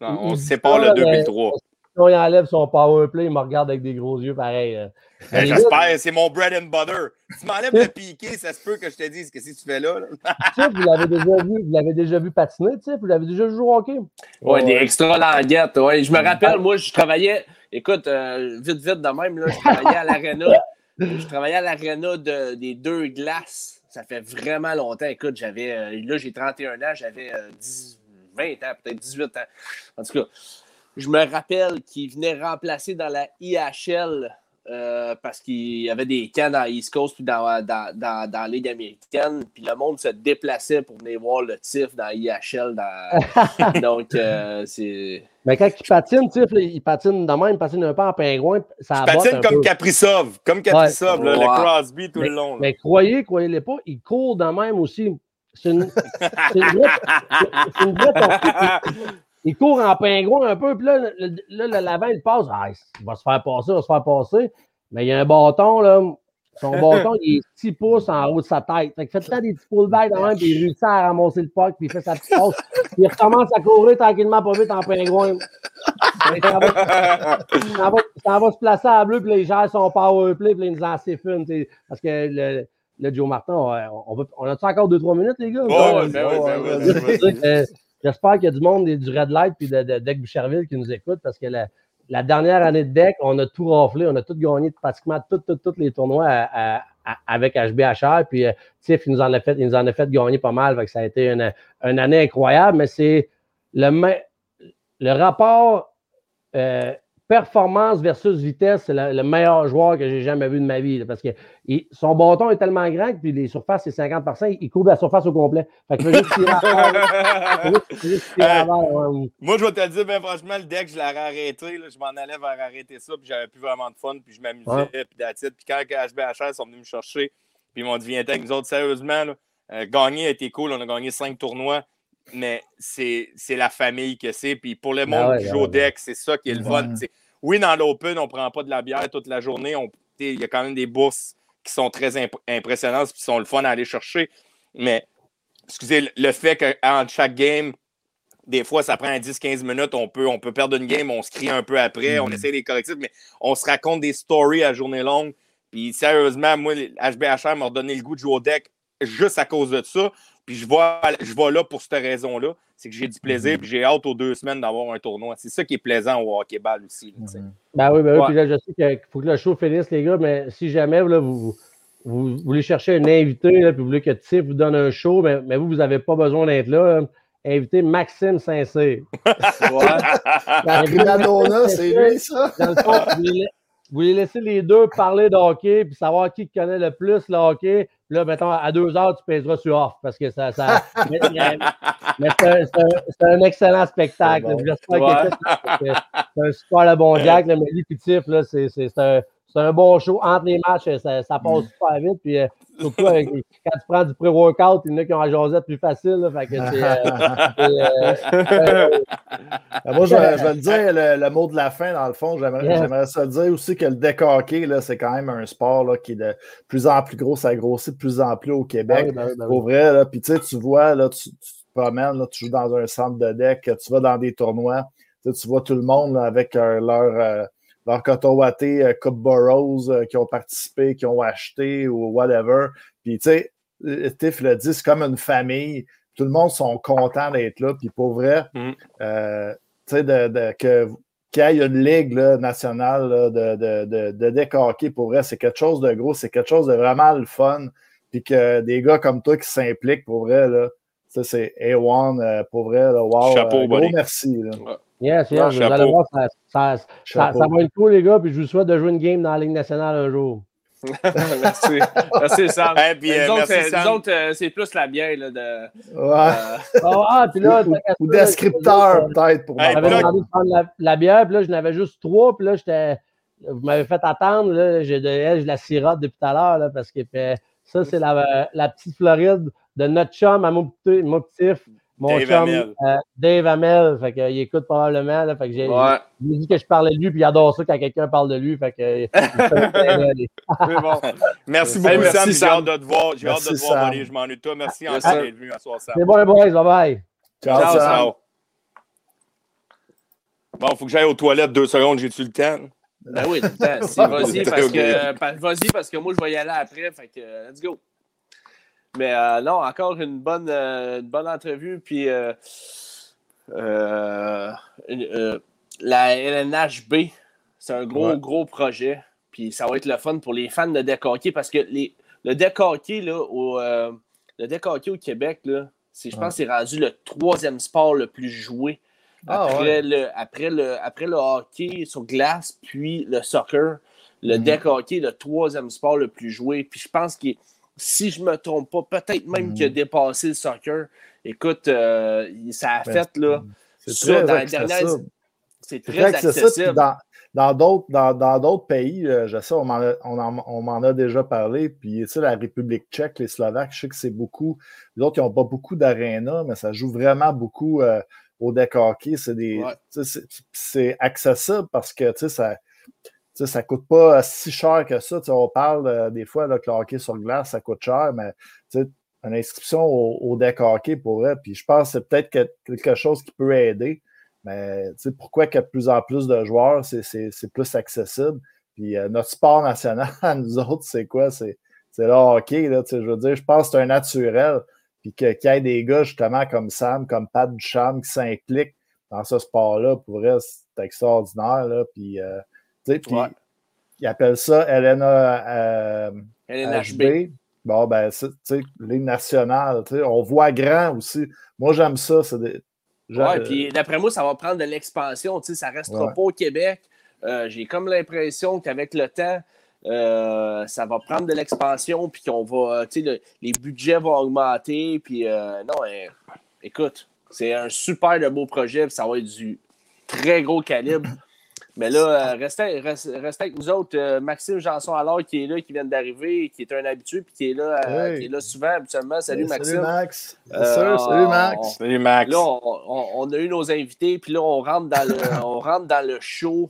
Non, on se sépare le 2 mais- et le 3. Quand il enlève son power play, il me regarde avec des gros yeux pareil. les gars, J'espère, c'est mon bread and butter. Tu m'enlèves le piqué, ça se peut que je te dise qu'est-ce que tu fais là. là. Vous l'avez déjà vu, vous l'avez déjà vu patiner, Tiff, vous l'avez déjà joué au hockey? Ouais, des extra languettes. Ouais. Je me rappelle, moi, je travaillais, écoute, euh, vite, vite de même, là, je travaillais à l'aréna. Je travaillais à l'aréna de, des deux glaces. Ça fait vraiment longtemps. Écoute, j'avais, euh, là, j'ai 31 ans, j'avais euh, 10, 20 ans, peut-être 18 ans. En tout cas, je me rappelle qu'il venait remplacer dans la IHL euh, parce qu'il y avait des camps dans East Coast puis dans, dans, dans, dans la Ligue américaine. Puis le monde se déplaçait pour venir voir le TIF dans la IHL. dans- Donc, euh, c'est. Mais quand il patine, Tiff, là, il patine de même, il patine un peu en pingouin, ça botte patine un comme peu. Kaprizov, comme Kaprizov, là, le Crosby tout le long. là. Mais croyez, croyez-les pas, il court de même aussi. C'est une, c'est une vraie, c'est une vraie tortue. Il court en pingouin un peu, puis là, le- là, le- l'avant, il passe. Ah, il va se faire passer, il va se faire passer. Mais il y a un bâton, là. Son bâton, il est 6 pouces en haut de sa tête. Fait que fait tout le temps des petits pullbacks dans même, puis il réussit à ramasser le puck, puis il fait sa petite passe. Il recommence à courir tranquillement, pas vite, en pingouin. S'en va, s'en va- se placer à bleu, puis là, il gère son power play, puis il nous en siphonne, tu sais. Parce que le, le Joe Martin, on, on, va- on a-tu encore 2-3 minutes, les gars? Ouais, ouais, ben J'espère qu'il y a du monde du Red Light puis de, de Deck Boucherville qui nous écoute parce que la, la dernière année de Deck, on a tout raflé, on a tout gagné pratiquement tous tous- tous les tournois à, à- avec HBHR. Puis euh, Tiff, il nous, en a fait, il nous en a fait gagner pas mal. Fait que ça a été une, une année incroyable, mais c'est le, le rapport euh, performance versus vitesse, c'est le meilleur joueur que j'ai jamais vu de ma vie. parce que son bâton est tellement grand que puis les surfaces, c'est 50 il couvre la surface au complet. Fait que juste tirer Moi, je vais te le dire, ben, franchement, le deck, je l'aurais arrêté. je m'en allais vers arrêter ça, puis j'avais plus vraiment de fun, puis je m'amusais, puis d'attitude. Puis quand HBHR sont venus me chercher, puis ils m'ont dit, viens avec nous autres, sérieusement, euh, gagner a été cool. On a gagné cinq tournois mais c'est la famille que c'est. Puis pour le ben monde qui joue au deck, c'est ça qui est le fun. Oui, dans l'Open, on ne prend pas de la bière toute la journée. Il y a quand même des bourses qui sont très impressionnantes et qui sont le fun à aller chercher. Mais, excusez, le fait qu'en chaque game, des fois, ça prend 10-15 minutes, on peut, on peut perdre une game, on se crie un peu après, on mm-hmm. essaie les correctifs, mais on se raconte des stories à journée longue. Puis sérieusement, moi, HBHR m'a redonné le goût de jouer au deck juste à cause de ça. Puis je vais, je là pour cette raison-là. C'est que j'ai du plaisir, mhm. puis j'ai hâte aux deux semaines d'avoir un tournoi. C'est ça qui est plaisant au hockey-ball aussi. Mhm. Ben oui, ben oui. Puis là, je sais qu'il faut que le show finisse, les gars, mais si jamais là, vous, vous, voulez chercher un invité, là, puis vous voulez que Tiff vous donne un show, mais, mais vous, vous n'avez pas besoin d'être là. Invitez Maxime Saint-Cyr. La Primadonna, c'est lui, ça? Dans le fond, vous voulez laisser les deux parler de hockey, puis savoir qui connaît le plus le hockey. Là, mettons, à deux heures, tu pèseras sur off parce que ça. ça mais, c'est un, excellent spectacle. C'est un super bon Jack. Le Mélie Pitif, c'est un, un, bon show. Entre les matchs, ça, ça passe super vite. Puis, euh, surtout quand tu prends du pré-workout, il y en a qui ont la jasette plus facile. Là, fait que c'est, euh, euh, moi, je vais, je vais, le dire, le, mot de la fin, dans le fond, j'aimerais, ça dire aussi que le deck hockey, là, c'est quand même un sport là, qui est de plus en plus gros, ça grossit de plus en plus au Québec. Ah ben ben Pour vrai, là, puis tu sais, tu vois, là, tu, te promènes, là, tu joues dans un centre de deck, tu vas dans des tournois, tu vois tout le monde avec leur leur coton watté euh, Burrows euh, qui ont participé, qui ont acheté ou whatever. Puis, tu sais, euh, Tiff le dit, c'est comme une famille. Tout le monde sont contents d'être là. Puis, pour vrai, mm. tu sais, de, que qu'il y ait une ligue nationale de, de, de, pour vrai, c'est quelque chose de gros, c'est quelque chose de vraiment le fun. Puis que des gars comme toi qui s'impliquent, pour vrai, là, ça, c'est A1, pour vrai, là, wow. Chapeau, gros merci. Là. Yes, yes, vous allez voir, ça, ça, ça, ça, va être cool, les gars, puis je vous souhaite de jouer une game dans la Ligue nationale un jour. merci. Merci, Sam. Hey, puis, euh, autres, euh, c'est plus la bière. Là, de, ouais. Euh... ah, puis là, ou, descripteur, peut-être. pour hey, m'avais demandé de prendre la, la, bière, puis là, je n'avais juste trois, puis là, j'étais. Vous m'avez fait attendre, là, j'ai de, la sirote depuis tout à l'heure, parce que ça, c'est la, la, petite Floride de notre chum à mon petit, mon Dave chum, Amel. Euh, Dave Amel, fait que, il écoute probablement. Là, fait que j'ai ouais. dit que je parlais de lui, puis il adore ça quand quelqu'un parle de lui. Fait que, bon. Merci beaucoup, hey, Sam. J'ai hâte de te voir. J'ai hâte de te voir. Je m'en de toi. Merci encore d'être venu à soir, Sam. C'est bon, boys. Bye bye. Ciao, ciao. ciao. Bon, il faut que j'aille aux toilettes deux secondes. J'ai-tu le temps? Ben oui, vas-y parce, que, vas parce que moi, je vais y aller après. Fait que, let's go. Mais euh, non, encore une bonne, euh, bonne entrevue. Puis euh, la LNHB, c'est un gros, gros projet. Puis ça va être le fun pour les fans de deck parce que les, le deck là, au, le deck au Québec, là, je pense que c'est rendu le troisième sport le plus joué. Ah, après, le, après, le, après le hockey sur glace, puis le soccer, le mm-hmm. deck hockey est le troisième sport le plus joué. Puis je pense qu'il si je ne me trompe pas, peut-être même qu'il a mm. dépassé le soccer. Écoute, euh, ça a ben, fait là. C'est très dans accessible. C'est très, accessible. Dans d'autres dans, pays, je sais, on m'en a, a, déjà parlé. Puis, tu sais, la République tchèque, les Slovaques, je sais que c'est beaucoup. Les autres, ils n'ont pas beaucoup d'arénas, mais ça joue vraiment beaucoup euh, au deck hockey. C'est accessible parce que, tu sais, ça ça ne coûte pas si cher que ça. on parle euh, des fois que le sur glace, ça coûte cher, mais une inscription au, deck hockey pourrait. Puis je pense que c'est peut-être quelque chose qui peut aider. Mais pourquoi qu'il y a de plus en plus de joueurs, c'est plus accessible? Puis euh, notre sport national, nous autres, c'est quoi? C'est le hockey. Là, je veux dire, je pense que c'est un naturel. Puis qu'il y ait des gars justement comme Sam, comme Pat Duchamp qui s'impliquent dans ce sport-là, pour c'est extraordinaire. Là, puis, euh, puis, ils appellent ça LNA, euh, LNHB. HB. Bon, ben, tu sais, Ligue nationale, tu sais, on voit grand aussi. Moi, j'aime ça. C'est des, Ouais, puis d'après moi, ça va prendre de l'expansion. Tu sais, ça restera Ouais. pas au Québec. Euh, J'ai comme l'impression qu'avec le temps, euh, ça va prendre de l'expansion, puis qu'on va, tu sais, le- les budgets vont augmenter. Puis non, écoute, c'est un super de beau projet, puis ça va être du très gros calibre. Mais là, euh, restez, restez- restez avec nous autres. Euh, Maxime Janson alors qui est là, qui vient d'arriver, qui est un habitué, puis qui est là, euh, Oui. qui est là souvent habituellement. Salut Maxime. Salut Max. Euh. Salut Max. on- Salut, Max. Là, on, on- on a eu nos invités, puis là, on rentre dans le, on rentre dans le show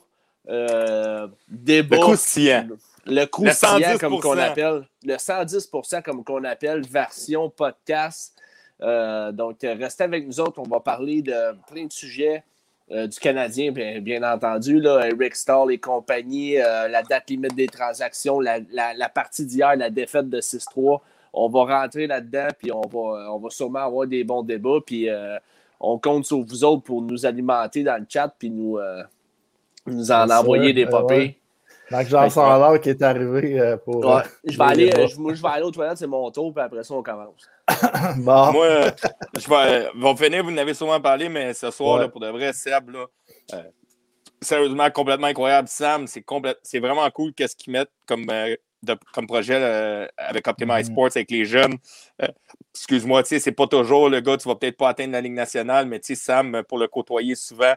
euh, débat. Le croustillant. Le croustillant, 110%. comme qu'on appelle. Le 110% comme qu'on appelle, version podcast. Euh, donc, restez avec nous autres. On va parler de plein de sujets euh, du Canadien, bien, bien entendu. Là, Eric Stahl et compagnie, euh, la date limite des transactions, la, la- la partie d'hier, la défaite de 6-3. On va rentrer là-dedans, puis on va, on va sûrement avoir des bons débats. Puis euh, on compte sur vous autres pour nous alimenter dans le chat, puis nous, nous en envoyer des euh, Max Janson alors qui est arrivé euh, pour. Ouais, euh, je vais aller, euh, je, moi, je vais aller aux toilettes, c'est mon tour, puis après ça, on commence. Bon. Moi, je vais, va finir, vous en avez sûrement parlé, mais ce soir, Ouais. là, pour de vrai, Seb, là, euh, sérieusement, complètement incroyable. Sam, c'est complète- c'est vraiment cool qu'est-ce qu'ils mettent comme, euh, de- comme projet avec Optimize Mhm. Sports, avec les jeunes. Euh, Excuse-moi, tu sais, c'est pas toujours le gars, tu vas peut-être pas atteindre la Ligue nationale, mais tu sais, Sam, pour le côtoyer souvent,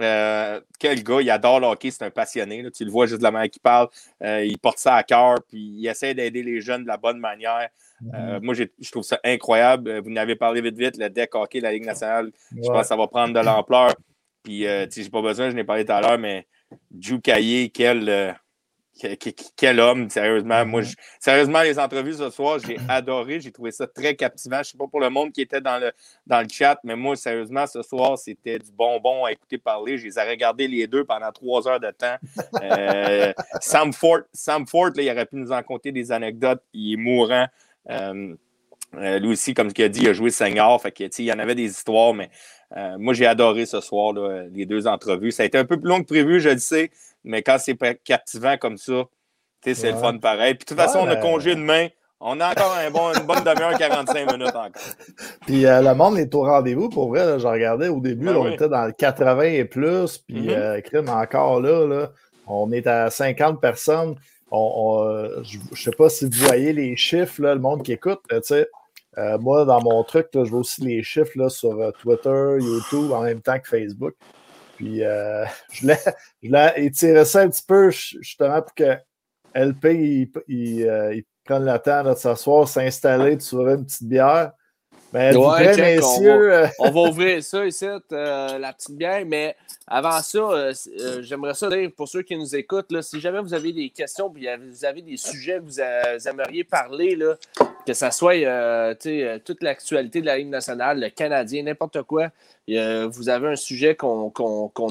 euh, quel gars, il adore le hockey, c'est un passionné. là. tu le vois juste de la manière qu'il parle. euh, il porte ça à cœur, puis il essaie d'aider les jeunes de la bonne manière. Euh, Mhm. moi, je trouve ça incroyable. Vous n'avez parlé vite, vite, le deck hockey, la Ligue nationale. Je pense que ça va prendre de l'ampleur. Puis, tu sais, j'ai pas besoin, je n'ai parlé tout à l'heure, mais Drew Caillé, quel, que- que- quel homme, sérieusement. Moi, je- sérieusement, les entrevues ce soir, j'ai adoré. J'ai trouvé ça très captivant. Je sais pas pour le monde qui était dans le, dans le chat, mais moi, sérieusement, ce soir, c'était du bonbon à écouter parler. Je les ai regardés les deux pendant trois heures de temps. Euh, Sam Ford, Sam là, il aurait pu nous en compter des anecdotes. Il est mourant. Euh, euh, lui aussi, comme il a dit, il a joué senior. Fait que, tu il y en avait des histoires, mais moi, j'ai adoré ce soir, là, les deux entrevues. Ça a été un peu plus long que prévu, je le sais, mais quand c'est captivant comme ça, c'est le fun pareil. Puis, de toute façon, Ouais, on a ben- congé demain. On a encore un bon, une bonne demi-heure, 45 minutes encore. Puis euh, le monde est au rendez-vous. Pour vrai, là, je regardais au début, Ben là, on oui. était dans le 80 et plus. Puis, euh, crime, encore là, là, on est à 50 personnes. On, on, euh, je ne sais pas si vous voyez les chiffres, là, le monde qui écoute. là, tu sais. Euh, moi, dans mon truc, là, je vois aussi les chiffres là, sur Twitter, YouTube, en même temps que Facebook. Puis, euh, je voulais, je voulais étirer ça un petit peu, justement, pour que LP il, il, euh, il prenne le temps de s'asseoir, s'installer sur une petite bière. Ouais, check, on messieurs? Euh, On va ouvrir ça ici, euh, la petite bière, mais avant ça, euh, euh, j'aimerais ça dire pour ceux qui nous écoutent, là, si jamais vous avez des questions, puis vous avez des sujets que vous, a- vous aimeriez parler, là, que ce soit toute l'actualité de la Ligue nationale, le Canadien, n'importe quoi, vous avez un sujet qu'on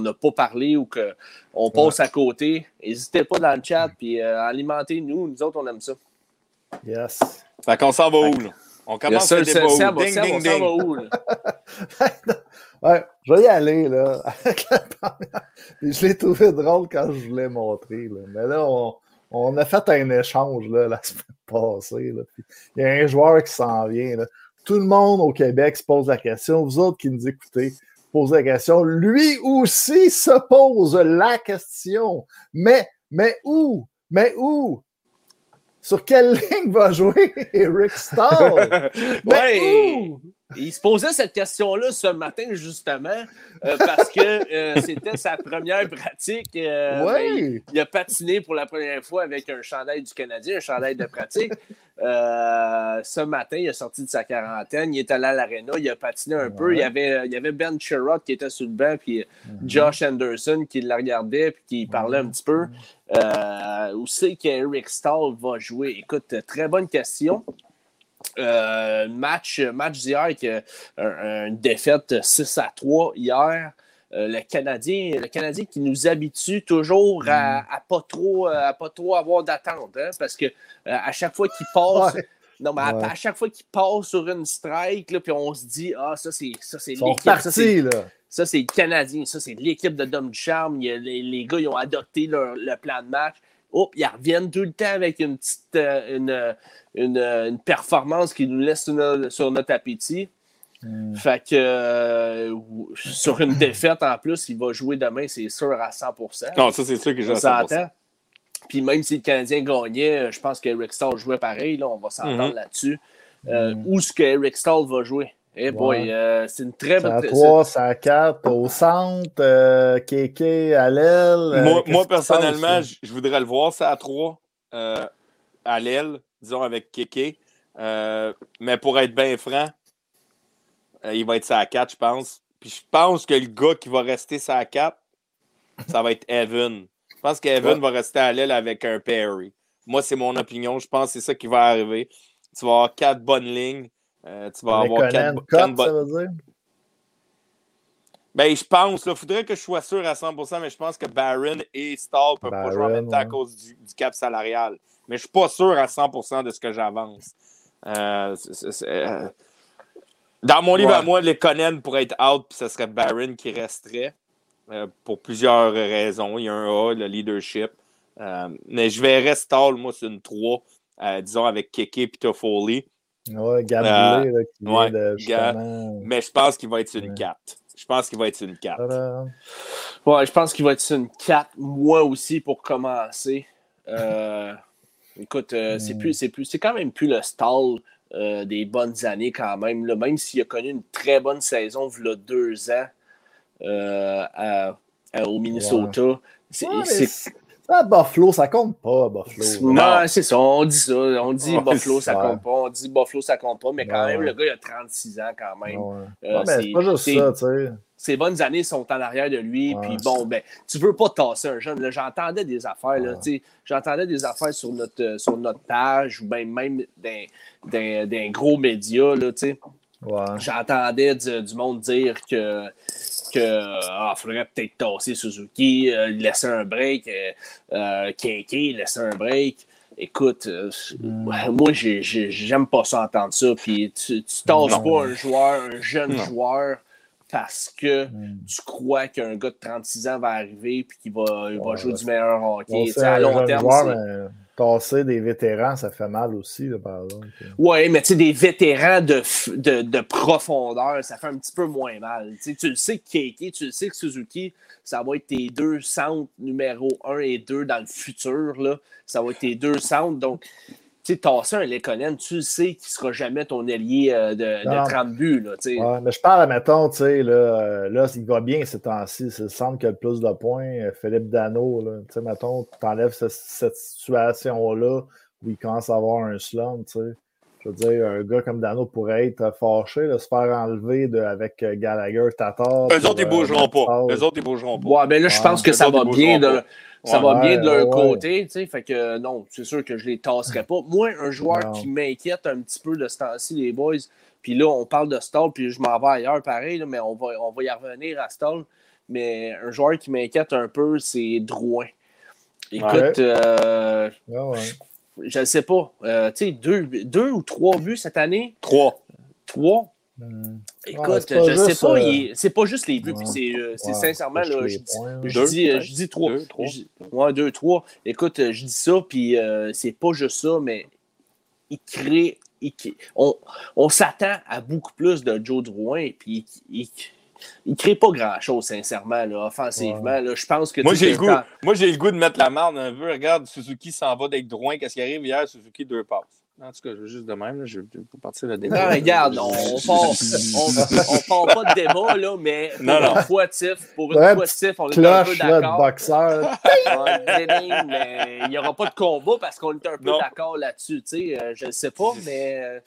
n'a pas parlé ou qu'on passe à côté, n'hésitez pas dans le chat, puis alimentez-nous, nous autres, on aime ça. yes. Fait qu'on s'en va où, là? On commence le débat où? Ding, ding, ding. où? Ouais, je vais y aller, là. je l'ai trouvé drôle quand je voulais montrer, là. Mais là, on, on a fait un échange, là, la semaine passée, là. Il y a un joueur qui s'en vient, là. Tout le monde au Québec se pose la question. Vous autres qui nous écoutez, posez la question. Lui aussi se pose la question. Mais, mais où? Mais où? Sur quelle ligne va jouer? Mais Ouais. où? Il se posait cette question-là ce matin, justement, euh, parce que euh, c'était sa première pratique. euh, ben, il, Oui! il a patiné pour la première fois avec un chandail du Canadien, un chandail de pratique. Euh, ce matin, il a sorti de sa quarantaine, il est allé à l'aréna, il a patiné un peu. Ouais. Il y, avait, il y avait Ben Sherrod qui était sur le banc, puis Mhm. Josh Anderson qui le regardait puis qui parlait un petit peu. Où c'est qu'Eric Stahl va jouer? Écoute, très bonne question. Euh, match, match d'hier avec euh, un- une défaite 6 à 3 hier. Euh, le, Canadien, le Canadien qui nous habitue toujours à, à pas trop à pas trop avoir d'attente, hein, parce que à chaque fois qu'il passe, Ouais. non, mais à- Ouais. à, chaque fois qu'il passe sur une strike, là, puis on se dit ah ça c'est l'équipe, ça, c'est- partis, là. ça, c'est le Canadien. Ça, c'est l'équipe de Dom Charme. Les, les gars, ils ont adopté leur- le plan de match. Hop, ils reviennent tout le temps avec une petite euh, une, une, une performance qui nous laisse sur notre, sur notre appétit. Hmm. Fait que euh, sur une défaite en plus, il va jouer demain, c'est sûr à 100%. Non, ça, c'est sûr que on s'entend. Puis même si le Canadien gagnait, je pense qu'Eric Stahl jouait pareil, là, on va s'entendre Mhm. là-dessus. Euh, Mhm. Où est-ce qu'Eric Stahl va jouer? Eh boy, Ouais. euh, c'est une très C'est à bonne 3, c'est à 4, au centre, euh, Kéké à l'aile. euh, Moi, personnellement, je voudrais le voir, ça à 3, euh, à l'aile, disons avec Kéké. Euh, mais pour être bien franc, euh, il va être ça à 4, je pense. Puis je pense que le gars qui va rester ça à 4, ça va être Evan. Je pense qu'Evan Ouais. va rester à l'aile avec un Perry. Moi, c'est mon opinion. Je pense que c'est ça qui va arriver. Tu vas avoir quatre bonnes lignes. Euh, tu vas avoir quatre, ça veut dire? Ben, je pense, il faudrait que je sois sûr à 100%, mais je pense que Barron et Stahl ne peuvent pas jouer en même temps à cause du, du cap salarial. Mais je ne suis pas sûr à 100% de ce que j'avance. Euh, c'est- c'est- c'est, euh, Dans mon livre Ouais. à moi, les Conan pourrait être out, puis ce serait Barron qui resterait euh, pour plusieurs raisons. Il y a un A, le leadership. Mais je verrais Stahl, moi, sur une 3, euh, disons avec Keke et Toffoli. Ouais, Gabriel, là, qui Euh, ouais, vient de justement. Mais je pense qu'il va être sur une Ouais. 4. Je pense qu'il va être sur une 4. Voilà. Ouais, je pense qu'il va être sur une 4, moi aussi, pour commencer. Euh, écoute, euh, c'est Mm. plus, c'est plus, c'est quand même plus le stall euh, des bonnes années quand même. là. Même s'il a connu une très bonne saison il y a deux ans euh, à- à- au Minnesota. C'est, Ouais, mais c'est- ça, Buffalo, ça compte pas, Buffalo. Non, c'est ça, on dit ça. On dit Ouais, Buffalo, ça compte pas. On dit Buffalo, ça compte pas. Mais quand Ouais, même, le gars, il a 36 ans quand même. Ouais. Euh, Ouais, c'est- pas juste ça, tu sais. ses bonnes années sont en arrière de lui. Puis bon, ben, tu veux pas tasser un jeune. J'entendais des affaires, là, tu sais, j'entendais des affaires sur notre, euh, sur notre page ou ben, même d'un, gros média. Là, tu sais. J'entendais du, du monde dire que que ah, faudrait peut-être tasser Suzuki, euh, laisser un break, euh, euh, laisser un break. Écoute, euh, Mm. ouais, moi, j'ai- j'ai- j'aime pas ça entendre ça. Puis tu, tu tasses Non. pas un joueur, un jeune Non. joueur, parce que Mm. tu crois qu'un gars de 36 ans va arriver et qu'il va, il va Ouais, jouer ouais. du meilleur hockey. À long terme, joueur, tasser des vétérans, ça fait mal aussi, là, par exemple. Ouais, mais tu sais, des vétérans de, de, de profondeur, ça fait un petit peu moins mal. Tu le sais que Keiki, tu le sais que Suzuki, ça va être tes deux centres numéro 1 et 2 dans le futur. Là. Ça va être tes deux centres. Donc, tu sais, tasser un Lekonen, tu le sais qu'il ne sera jamais ton allié euh, de, de 30 buts. Là. Ouais, mais je parle, mettons, tu sais, là, euh, là, il va bien ces temps-ci. C'est le centre qui a le plus de points. euh, Philippe Dano. Tu sais, mettons, tu enlèves ce- cette situation-là où il commence à avoir un slump, tu sais. Je veux dire, un gars comme Dano pourrait être fâché, là, se faire enlever de, avec Gallagher, Tatar. Eux autres, ils bougeront pas. Eux autres, ils bougeront pas. Ouais, ben là, je Ouais, pense que ça va bien de. Ça Ouais, va bien de leur ouais, ouais. côté, tu sais, fait que euh, non, c'est sûr que je les tasserai pas. Moi, un joueur Non. qui m'inquiète un petit peu de ce temps-ci, les boys, puis là, on parle de Stall, puis je m'en vais ailleurs pareil, là, mais on va, on va y revenir à Stall. Mais un joueur qui m'inquiète un peu, c'est Drouin. Écoute, Ouais. euh, Ouais, ouais. je ne sais pas. Euh, tu sais, deux, deux ou trois buts cette année? Trois. Trois? Hmm. Écoute, c'est pas je sais juste, pas. euh, C'est pas juste les buts, ouais. c'est euh, c'est Ouais, sincèrement, là, les je dis, points, je Deux, dis, euh, peut-être. je dis trois. Deux, trois. Je- ouais, deux, trois. Écoute, euh, je dis ça, puis euh, c'est pas juste ça, mais il crée. il on on s'attend à beaucoup plus de Joe Drouin, puis il, il, il crée pas grand-chose, sincèrement, là, offensivement. là. Je pense que. Moi, tu sais, j'ai le goût. quand- Moi, j'ai le goût de mettre la marde un peu. Regarde, Suzuki s'en va d'être droit. Qu'est-ce qui arrive hier? Suzuki, deux passes. En tout cas, je veux juste de même. Là, je vais partir le débat. Non, regarde, on, part, on, on part pas de débat, là, mais pour Non, non. une fois, Tiff, pour une fois, Tiff, on est un peu d'accord. boxeur. Mais il n'y aura pas de combat parce qu'on est un peu d'accord là-dessus. tu sais, euh, je ne sais pas, mais. euh,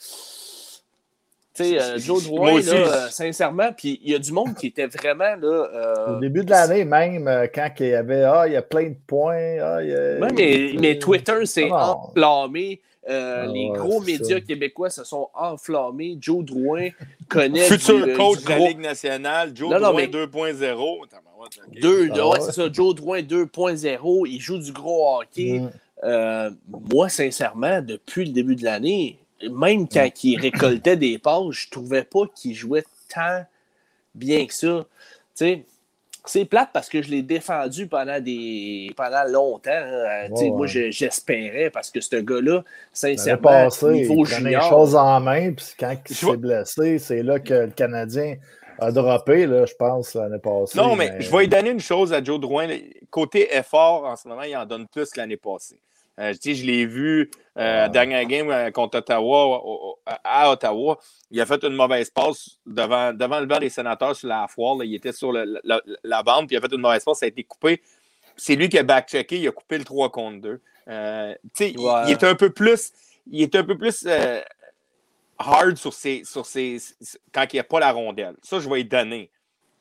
tu sais, euh, Joe Drouin, là, euh, sincèrement, puis il y a du monde qui était vraiment là. euh, Au début de l'année, même, quand il y avait Ah, il y a plein de points. Ah, il y a- Ouais, mais, mais Twitter s'est Non. enflammé. Euh, Ah les ouais, gros médias ça. québécois se sont enflammés. Joe Drouin connaît Futur du, coach du de la Ligue nationale, Joe Non, non, Drouin mais- 2.0. Tabarouette, ok. Deux, Ah ouais, ouais. c'est ça, Joe Drouin 2.0, il joue du gros hockey. Mm. Euh, moi, sincèrement, depuis le début de l'année, même quand il récoltait des passes, je trouvais pas qu'il jouait tant bien que ça. Tu sais, c'est plate parce que je l'ai défendu pendant des pendant longtemps. hein. Tu sais, Ouais, Moi, j'espérais parce que ce gars-là, sincèrement, niveau il prenait les junior, choses en main, puis quand il s'est blessé, c'est là que le Canadien a droppé, là, je pense, l'année passée. Non, mais je vais lui donner une chose à Joe Drouin. Côté effort, en ce moment, il en donne plus que l'année passée. Euh, je l'ai vu euh, Ouais. dernière game euh, contre Ottawa, au- au- à Ottawa. Il a fait une mauvaise passe devant, devant le banc des sénateurs sur la foire. là. Il était sur le- la, la bande, puis il a fait une mauvaise passe. Ça a été coupé. C'est lui qui a backchecké. Il a coupé le 3 contre 2. Euh, tu sais, il- Ouais. il, est un peu plus. Il est un peu plus euh, hard sur ses, sur ses, quand il n'y a pas la rondelle. Ça, je vais lui donner.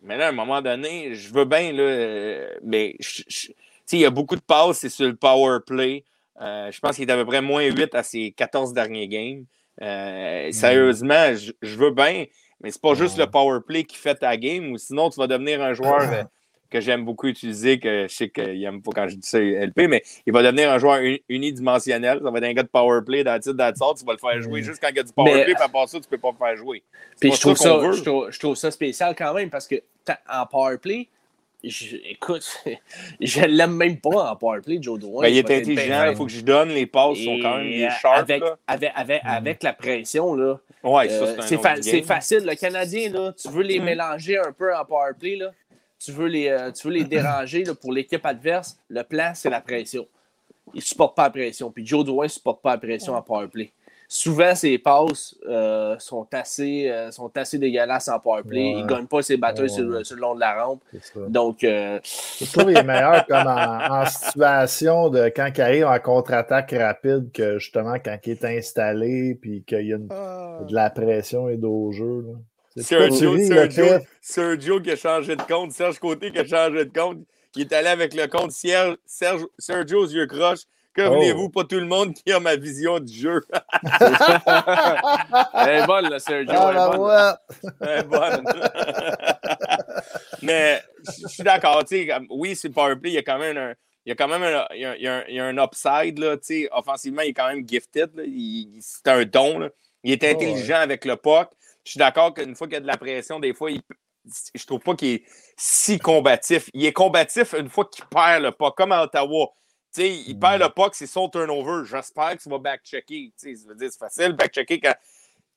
Mais là, à un moment donné, je veux bien, là, euh, mais je- je- il y a beaucoup de passes, c'est sur le power play. Euh, je pense qu'il est à peu près moins 8 à ses 14 derniers games. Euh, Sérieusement, je, je veux bien, mais c'est pas juste le power play qui fait ta game, ou sinon tu vas devenir un joueur euh, que j'aime beaucoup utiliser, que je sais qu'il aime pas quand je dis ça LP, mais il va devenir un joueur uni- unidimensionnel. Ça va être un gars de power play, dans le titre, sort, tu vas le faire jouer Mm. juste quand il y a du power Mais- play, puis à part ça, tu peux pas le faire jouer. Puis je trouve, ça je, trouve, je trouve ça spécial quand même parce que en powerplay, je- écoute, je l'aime même pas en powerplay, Joe Drouin. Ben, il est intelligent, il faut que je donne. Les passes sont quand même Et, des euh, sharp. avec, là. avec, avec, avec la pression, là, Ouais, euh, c'est fa- facile. Le Canadien, là, tu veux les Mm. mélanger un peu en powerplay, là, tu veux les, euh, tu veux les déranger là, pour l'équipe adverse. Le plan, c'est la pression. Il ne supporte pas la pression. Puis Joe Drouin ne supporte pas la pression en powerplay. Souvent, ses passes euh, sont, assez, euh, sont assez dégueulasses en powerplay. Ouais. Il ne gagne pas ses batailles Ouais. sur, le- sur le long de la rampe. Donc, euh, Je trouve qu'il est meilleur comme en, en situation de quand il arrive en contre-attaque rapide que justement quand il est installé puis qu'il y a une- de la pression et d'au jeu. là. Sergio, ris, Sergio? Sergio qui a changé de compte, Serge Côté qui a changé de compte, qui est allé avec le compte Serge, Serge- Sergio aux yeux croches. Que Oh. voulez-vous, pas tout le monde qui a ma vision du jeu? elle est bonne, là, Sergio. Ah, elle est la bonne. Elle est bonne. Mais je suis d'accord, tu sais, comme- oui, c'est le power play, il y a quand même un. Il y a quand même un, il y a, il y a un, il y a un upside, là, tu sais, offensivement, il est quand même gifted. là. Il- il- c'est un don. là. Il est ouais. intelligent avec le puck. Je suis d'accord qu'une fois qu'il y a de la pression, des fois, il, je trouve pas qu'il est si combatif. Il est combatif une fois qu'il perd le puck, comme à Ottawa. Tu sais, il perd le puck, c'est son turnover. J'espère que tu vas back-checker. C'est facile, back-checker quand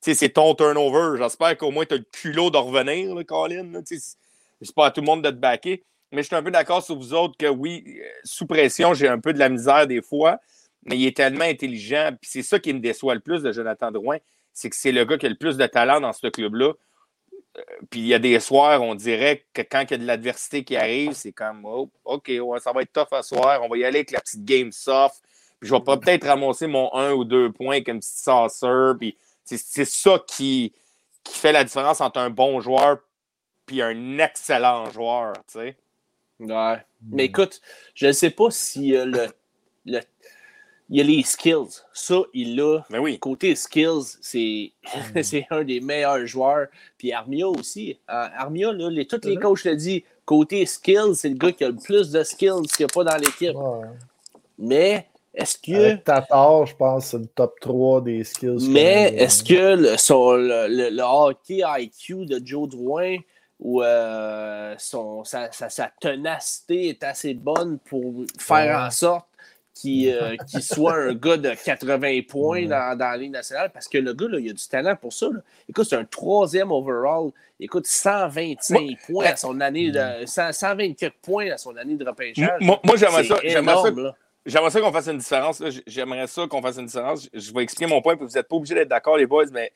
c'est ton turnover. J'espère qu'au moins tu as le culot de revenir, là, Colin. C'est pas à tout le monde de te backer. Mais je suis un peu d'accord sur vous autres que oui, euh, sous pression, j'ai un peu de la misère des fois, mais il est tellement intelligent. C'est ça qui me déçoit le plus de Jonathan Drouin, c'est que c'est le gars qui a le plus de talent dans ce club-là. Puis il y a des soirs, on dirait que quand il y a de l'adversité qui arrive, c'est comme oh, OK, ouais, ça va être tough à soir, on va y aller avec la petite game soft. Puis je vais pas peut-être ramasser mon un ou deux points avec une petite sauceur. Puis c'est c'est ça qui, qui fait la différence entre un bon joueur puis un excellent joueur, tu sais. Ouais. Mais écoute, je ne sais pas si euh, le, le- il y a les skills. Ça, il a. Mais oui. Côté skills, c'est c'est un des meilleurs joueurs. Puis Armia aussi. Euh, Armia, là, les, tous les Mhm. coachs te disent côté skills, c'est le gars qui a le plus de skills qu'il n'y a pas dans l'équipe. Ouais. Mais est-ce que. Avec Tatar, je pense c'est le top 3 des skills. Mais est-ce que le, son- le, le- le hockey IQ de Joe Drouin ou euh, son, sa, sa- sa ténacité est assez bonne pour faire Ouais. en sorte qu'il euh, qu'il soit un gars de 80 points dans, dans la Ligue nationale? Parce que le gars, là, il a du talent pour ça. là. Écoute, c'est un troisième overall. Écoute, 125 points à son année de. 100 124 points à son année de repêchage. Moi, moi, j'aimerais ça. J'aimerais ça, ça qu'on fasse une différence. J'aimerais ça qu'on fasse une différence. Je vais expliquer mon point, puis vous n'êtes pas obligés d'être d'accord, les boys, mais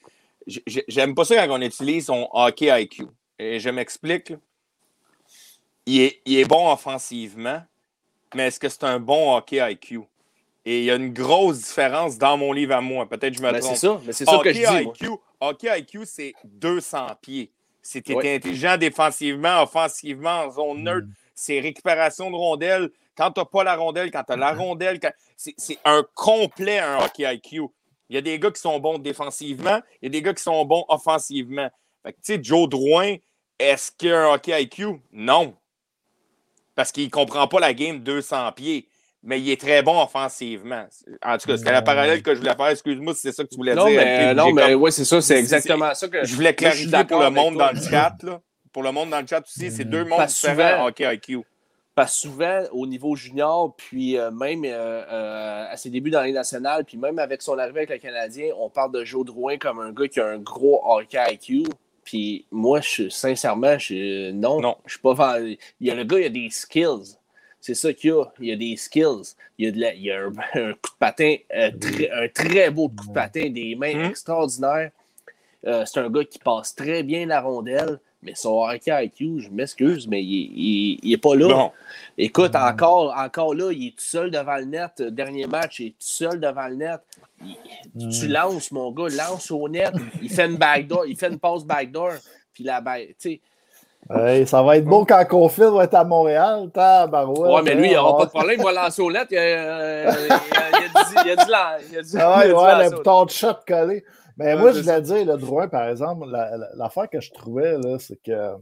j'aime pas ça quand on utilise son hockey IQ. Et je m'explique. Il est, il est bon offensivement, mais est-ce que c'est un bon hockey IQ? Et il y a une grosse différence dans mon livre à moi. Peut-être que je me Ben, trompe. c'est ça, mais c'est ça que je Hockey dis. moi. IQ, hockey IQ, c'est 200 pieds. C'est Ouais. intelligent défensivement, offensivement, en zone neutre. C'est récupération de rondelles. Quand tu n'as pas la rondelle, quand tu as la rondelle, quand- c'est c'est un complet, un hockey IQ. Il y a des gars qui sont bons défensivement, il y a des gars qui sont bons offensivement. Fait que, tu sais, Joe Drouin, est-ce qu'il a un hockey IQ? Non. Parce qu'il ne comprend pas la game 200 pieds. Mais il est très bon offensivement. En tout cas, c'était la parallèle que je voulais faire. Excuse-moi si c'est ça que tu voulais Non, dire. mais, LP, non, mais comme- ouais, c'est ça, c'est exactement ça que Je voulais je clarifier pour le monde dans le chat. Là. pour le monde dans le chat aussi, c'est deux mondes différents souvent- hockey IQ. Parce que souvent, au niveau junior, puis euh, même euh, euh, à ses débuts dans les nationales, puis même avec son arrivée avec le Canadien, on parle de Joe Drouin comme un gars qui a un gros hockey IQ. Puis moi, je, sincèrement, je, non, Non. je suis pas fan- Il y a le gars, il a des skills. C'est ça qu'il y a. Il y a des skills. Il y a, de la- il y a un, un coup de patin, euh, un très beau coup de patin, des mains Mhm. extraordinaires. Euh, c'est un gars qui passe très bien la rondelle, mais son hockey IQ, je m'excuse, mais il, il, il est pas là. Bon, Écoute, encore, encore là, il est tout seul devant le net. Euh, Dernier match, il est tout seul devant le net. Il- Tu lances, mon gars, lance au net. Il fait une backdoor, il fait une passe backdoor. Puis la tu sais. Hey, ça va être beau quand Confield va être à Montréal. Tabarouette, Ouais, mais lui, il hein, n'aura on pas de problème, il va lancer au net. Il, euh, il, a, il a dit, il a dit, lan- il a dit- il ouais, a dit ouais, le bouton de shot collé. Mais Ouais, moi, je voulais dire, le Drouin, par exemple, la- la- l'affaire que je trouvais, c'est que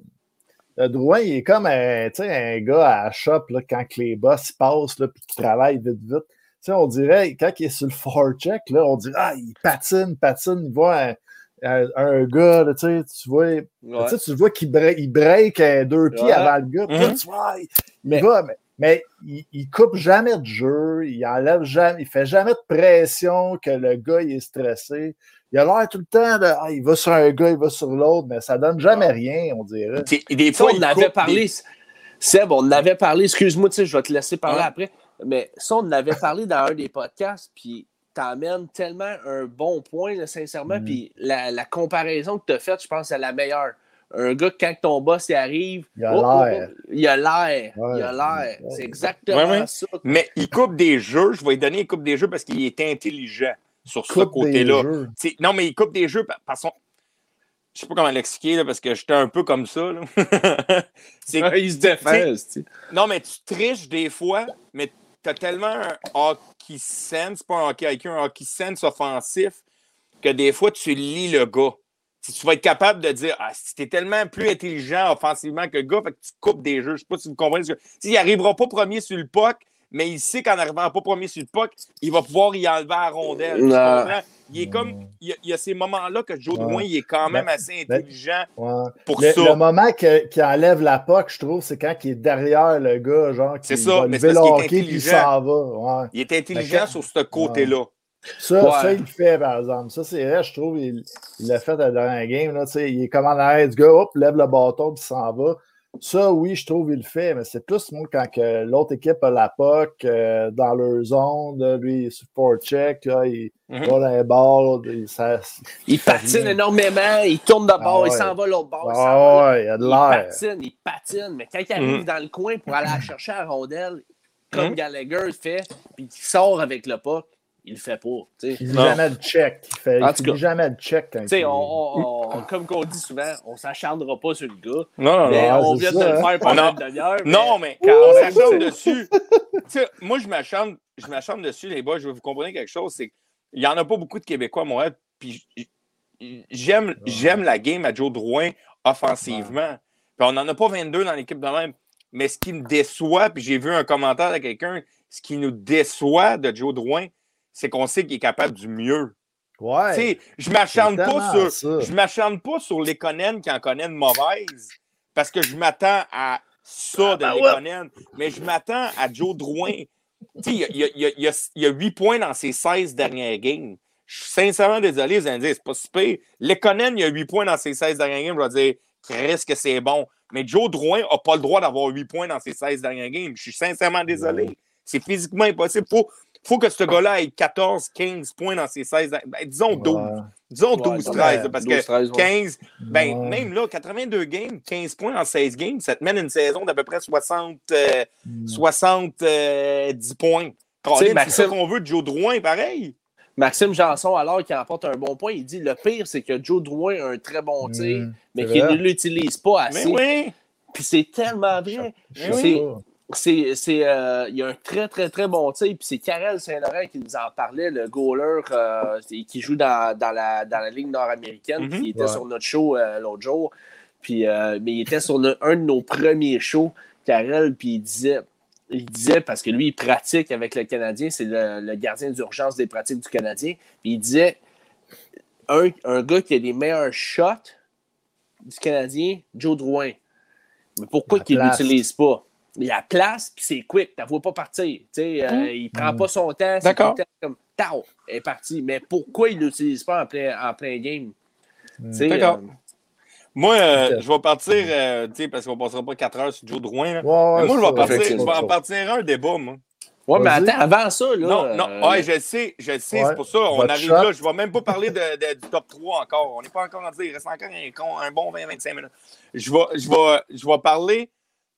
le Drouin, il est comme un, un gars à la shop là, quand que les boss passent et qu'il travaille vite, vite. Tu sais, on dirait, quand il est sur le forecheck, là, on dirait, ah, il patine, patine, il voit un, un- un gars, là, tu sais, tu vois, Ouais. tu vois qu'il break, il break euh, deux pieds Ouais. avant le gars. Mhm. tu vois, il, Mais- il va, mais, mais il, il coupe jamais de jeu, il enlève jamais, il fait jamais de pression que le gars il est stressé. Il a l'air tout le temps de ah, il va sur un gars, il va sur l'autre, mais ça donne jamais rien, on dirait. des Ça, fois, on il en avait coupe parlé. des- Seb, on en avait parlé. Excuse-moi, tu sais, je vais te laisser parler Ouais. après. Mais ça, on en avait parlé dans un des podcasts. Puis t'emmènes tellement un bon point, là, sincèrement. Mhm. Puis la, la comparaison que tu as faite, je pense, c'est la meilleure. Un gars, quand ton boss y arrive, Il a oh, oh, l'air. oh, il a l'air. Ouais. Il a l'air. Ouais. C'est exactement Ouais, ouais. ça. Mais il coupe des jeux. Je vais lui donner, il coupe des jeux parce qu'il est intelligent sur ce Coupe côté-là. Non, mais il coupe des jeux par, son. Je sais pas comment l'expliquer, là, parce que j'étais un peu comme ça. là. Il se c'est- Non, mais tu triches des fois, mais tu as tellement un hockey sense, pas un hockey IQ, un hockey sense offensif, que des fois, tu lis le gars. Si tu vas être capable de dire, ah, si t'es tellement plus intelligent offensivement que le gars, fait que tu coupes des jeux. Je sais pas si vous comprenez. ce que- S'il n'arrivera pas premier sur le puck, mais il sait qu'en n'arrivant pas premier sur le puck, il va pouvoir y enlever la rondelle. Tu comprends? Il est comme. Il y a, il y a ces moments-là que Joe Ouais. Drouin, il est quand même assez intelligent Ouais. pour Le, ça. le moment qu'il enlève la puck, je trouve, c'est quand il est derrière le gars, genre, qui C'est ça, va lever c'est le qu'il hockey puis il s'en va. Ouais. Il est intelligent quand- sur ce côté-là. Ça, Ouais. ça, il le fait, par exemple. Ça, c'est vrai, je trouve, il l'a fait à la dernière game. Là, tu sais, il est comme en arrière du gars, hop, lève le bâton, puis il s'en va. Ça, oui, je trouve il le fait, mais c'est plus, moi, quand que l'autre équipe a la POC euh, dans leur zone, là, lui, il le check, là, il va dans les balles, il, ça, Il patine énormément, il tourne de bord, Ah il ouais. s'en va l'autre bord. il s'en va Ah là. ouais, il a de Il patine, il patine, mais quand il arrive Mhm. dans le coin pour aller la chercher à la rondelle, comme Mhm. Gallagher le fait, puis qu'il sort avec le puck, il le fait pas. tu sais. Il Non. jamais le check. Il fait, En il tout dit cas. jamais le check quand il- on, on- on- comme qu'on dit souvent, on s'acharnera pas sur le gars. Non, non, Mais ouais, on c'est vient de ça, le hein. faire pendant On une demi-heure. mais- Non, mais Quand on s'acharne dessus. Moi, je m'acharne, je m'acharne dessus, les boys. Je veux vous comprendre quelque chose. C'est qu'il n'y en a pas beaucoup de Québécois Montréal. Puis j'aime la game à Joe Drouin offensivement. Puis on n'en a pas 22 dans l'équipe de même. Mais ce qui me déçoit, puis j'ai vu un commentaire de quelqu'un, ce qui nous déçoit de Joe Drouin, c'est qu'on sait qu'il est capable du mieux. Ouais. Tu sais, je m'acharne pas sur. ça. Je m'acharne pas sur les Conan qui en connaissent une mauvaise. Parce que je m'attends à ça de Ah, ben les ouais. Conan. Mais je m'attends à Joe Drouin. Tu sais, il y a- il y a, il y a- il y a- il y a 8 points dans ses 16 dernières games. Je suis sincèrement désolé, vous allez me dire, c'est pas si pire. Les Conan, il y a 8 points dans ses 16 dernières games. Je vais dire, Chris, que c'est bon. Mais Joe Drouin n'a pas le droit d'avoir 8 points dans ses 16 dernières games. Je suis sincèrement désolé. C'est physiquement impossible. Faut, faut que ce gars-là ait 14, 15 points dans ses 16. ben, disons 12. Ouais. Disons Ouais, 12, non, 13. mais parce 12, que 13, ouais. 15, ben, Ouais. même là, 82 games, 15 points en 16 games, ça te mène une saison d'à peu près 60, euh, Mm. 70 points. C'est Maxime- ça qu'on veut de Joe Drouin, pareil. Maxime Janson, alors qu'il apporte un bon point, il dit le pire, c'est que Joe Drouin a un très bon tir, Mm, mais c'est qu'il ne l'utilise pas Mais assez. oui. Puis c'est tellement vrai. Je C'est-. C'est, euh, il y a un très, très, très bon tir. Puis c'est Karel Saint-Laurent qui nous en parlait, le goaler euh, qui joue dans, dans, la, dans la Ligue nord-américaine. Mhm. Puis il était Ouais. sur notre show euh, l'autre jour. Puis, euh, mais il était sur le- un de nos premiers shows, Karel, puis il disait, il disait, parce que lui, il pratique avec le Canadien, c'est le, le gardien d'urgence des pratiques du Canadien. Puis il disait, un, un gars qui a les meilleurs shots du Canadien, Joe Drouin. Mais pourquoi La qu'il ne l'utilise pas? Il a place, puis c'est quick, tu ne vois pas partir. Euh, Hum. Il ne prend pas son temps. c'est D'accord. tout le temps comme tao, elle est parti. Mais pourquoi il ne l'utilise pas en plein, en plein game? Sais, D'accord. euh, Moi, euh, je vais partir, euh, tu sais, parce qu'on ne passera pas 4 heures sur Joe Drouin. là. Ouais, Mais moi, je vais, partir, je vais en partir un débat, moi. Ouais, mais attends, avant ça, là. Non, non, euh, ouais, je le sais, je le sais, Ouais. c'est pour ça, on Votre arrive shot. là, je ne vais même pas parler de, de- du top 3 encore, on n'est pas encore rendu, il reste encore un, un bon 20-25 minutes. Je vais, je, vais, je vais parler,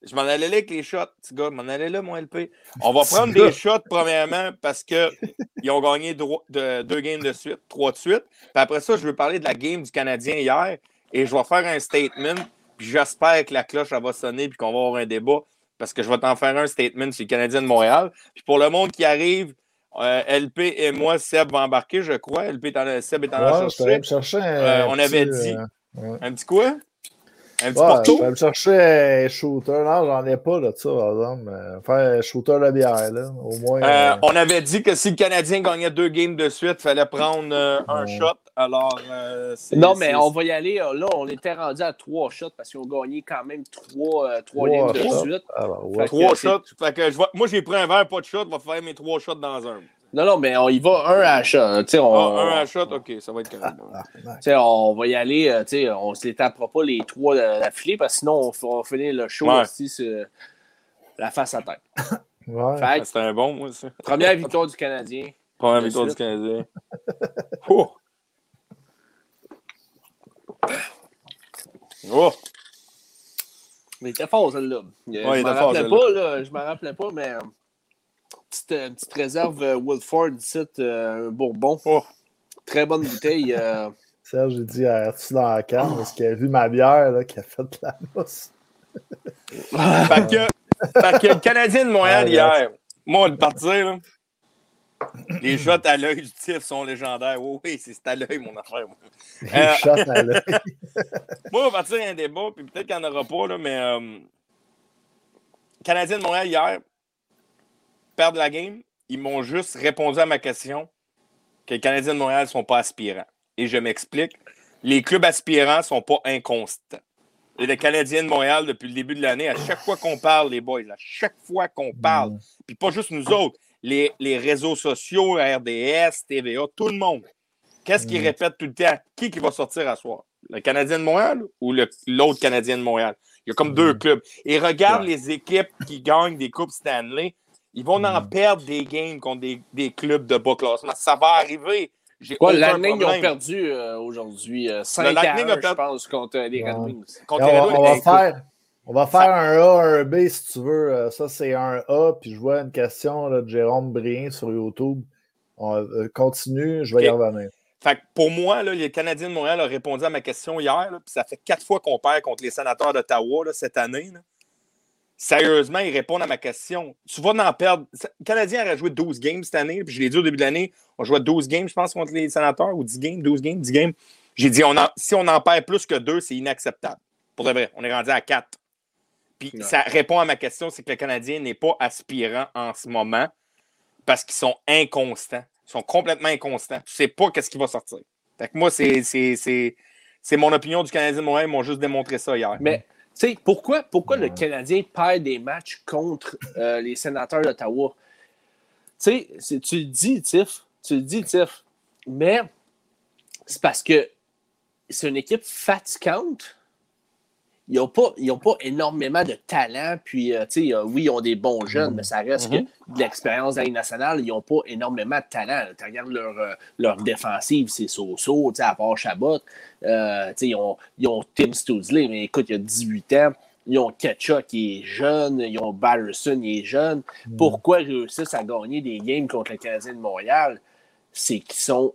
je m'en allais là avec les shots, petit gars, je m'en allais là, mon LP. On va prendre des shots, premièrement, parce qu'ils ont gagné de- deux games de suite, trois de suite, puis après ça, je veux parler de la game du Canadien hier, et je vais faire un statement, puis j'espère que la cloche, elle va sonner, puis qu'on va avoir un débat, parce que je vais t'en faire un statement sur le Canadien de Montréal. Puis pour le monde qui arrive, euh, LP et moi, Seb va embarquer, je crois. LP est en, Seb est en train de Ouais, chercher. me chercher un. Euh, on petit, avait dit. euh, Un petit quoi? Un petit Ouais, je porto? allé me chercher un shooter. Non, j'en ai pas de ça, par exemple. mais Faire un shooter de bière, là. Au moins. Euh, euh, on avait dit que si le Canadien gagnait deux games de suite, il fallait prendre euh, un Ouais. shot. Alors, euh, c'est- Non, mais on va y aller. Là, on était rendu à trois shots parce qu'ils ont gagné quand même trois, euh, trois Trois games de suite. alors, ouais. Fait Trois que shots. Fait que je vais- moi, j'ai pris un verre, pas de shot. Je vais faire mes trois shots dans un. Non, non, mais on y va un à shot. Tu sais, on, Ah, un à shot, ok, ça va être correct. Ah, tu sais, on va y aller. euh, tu sais, on ne se les tapera pas les trois de- d'affilée parce que sinon, on va finir le show Ouais. aussi sur la face à tête. ouais. Ah, C'était un bon, moi, ça. première victoire du Canadien. Première victoire du. Canadien. Oh! Oh! Mais il était fort, celle-là. Je Ouais, il m'en était fort, rappelais pas, là. Je m'en rappelais pas, mais euh, petite, petite réserve euh, Woodford ici, euh, un Bourbon. Oh. Très bonne bouteille. euh, Serge, j'ai dit arrête-tu dans la canne parce qu'il a vu ma bière là, qui a fait de la mousse. Fait que, fait que le Canadien de Montréal Ah, hier, moi, de partir, là, les shots à l'œil du tif sont légendaires. Oui, oui, c'est à l'œil, mon affaire. moi. Il Euh, shot à l'œil. Moi, on va partir un débat, puis peut-être qu'il n'y en aura pas, là, mais euh, Canadien de Montréal hier, perdent la game, ils m'ont juste répondu à ma question que les Canadiens de Montréal ne sont pas aspirants. Et je m'explique. Les clubs aspirants ne sont pas inconstants. Et les Canadiens de Montréal, depuis le début de l'année, à chaque fois qu'on parle, les boys, à chaque fois qu'on parle, Mm. puis pas juste nous autres, les, les réseaux sociaux, RDS, TVA, tout le monde. Qu'est-ce qu'ils répètent tout le temps? Qui, qui va sortir à soir? Le Canadien de Montréal ou l'autre Canadien de Montréal? Il y a comme deux clubs. Et regarde Ouais. les équipes qui gagnent des Coupes Stanley. Ils vont en Mm. perdre des games contre des, des clubs de bas classement. Ça va arriver. Quoi, Lightning, ils ont perdu euh, aujourd'hui. euh, 5 Lightning à a 1, je perdu- pense, contre les Red. Wings. Contre on, les va, Red Wings. on va Écoute, faire, on va faire un A, un B si tu veux. Euh, Ça, c'est un A. Puis je vois une question là, de Jérôme Brien sur YouTube. On, euh, continue, je vais y revenir. Fait que pour moi, là, les Canadiens de Montréal ont répondu à ma question hier. là, Puis ça fait quatre fois qu'on perd contre les sénateurs d'Ottawa cette année. Sérieusement, ils répondent à ma question. Tu vas en perdre. Le Canadien aurait joué 12 games cette année. Puis je l'ai dit au début de l'année. On jouait 12 games, je pense, contre les sénateurs, ou 10 games, 12 games, 10 games. J'ai dit, on en- si on en perd plus que deux, c'est inacceptable. Pour de vrai, on est rendu à 4. Puis Ouais. ça répond à ma question, c'est que le Canadien n'est pas aspirant en ce moment parce qu'ils sont inconstants. Ils sont complètement inconstants. Tu sais pas qu'est-ce qui va sortir. Fait que moi, c'est, mon opinion du Canadien de Montréal. Ils m'ont juste démontré ça hier. Mais, sais, pourquoi, pourquoi le. Canadien perd des matchs contre euh, les sénateurs d'Ottawa? Tu sais, tu le dis, Tiff. Tu le dis, Tiff. Mais c'est parce que c'est une équipe fatigante. Ils n'ont pas, ils ont pas énormément de talent. Puis, euh, tu sais, euh, oui, ils ont des bons jeunes, mais ça reste Mhm. que de l'expérience la Ligue nationale, ils n'ont pas énormément de talent. Tu regardes leur, euh, leur défensive, c'est so-so, tu sais, à part Chabot. Tu sais, ils, ont, ils ont Tim Stoudsley, mais écoute, il a 18 ans. Ils ont Ketchuk qui est jeune. Ils ont Batterson qui est jeune. Pourquoi ils réussissent à gagner des games contre le Canadien de Montréal? C'est qu'ils sont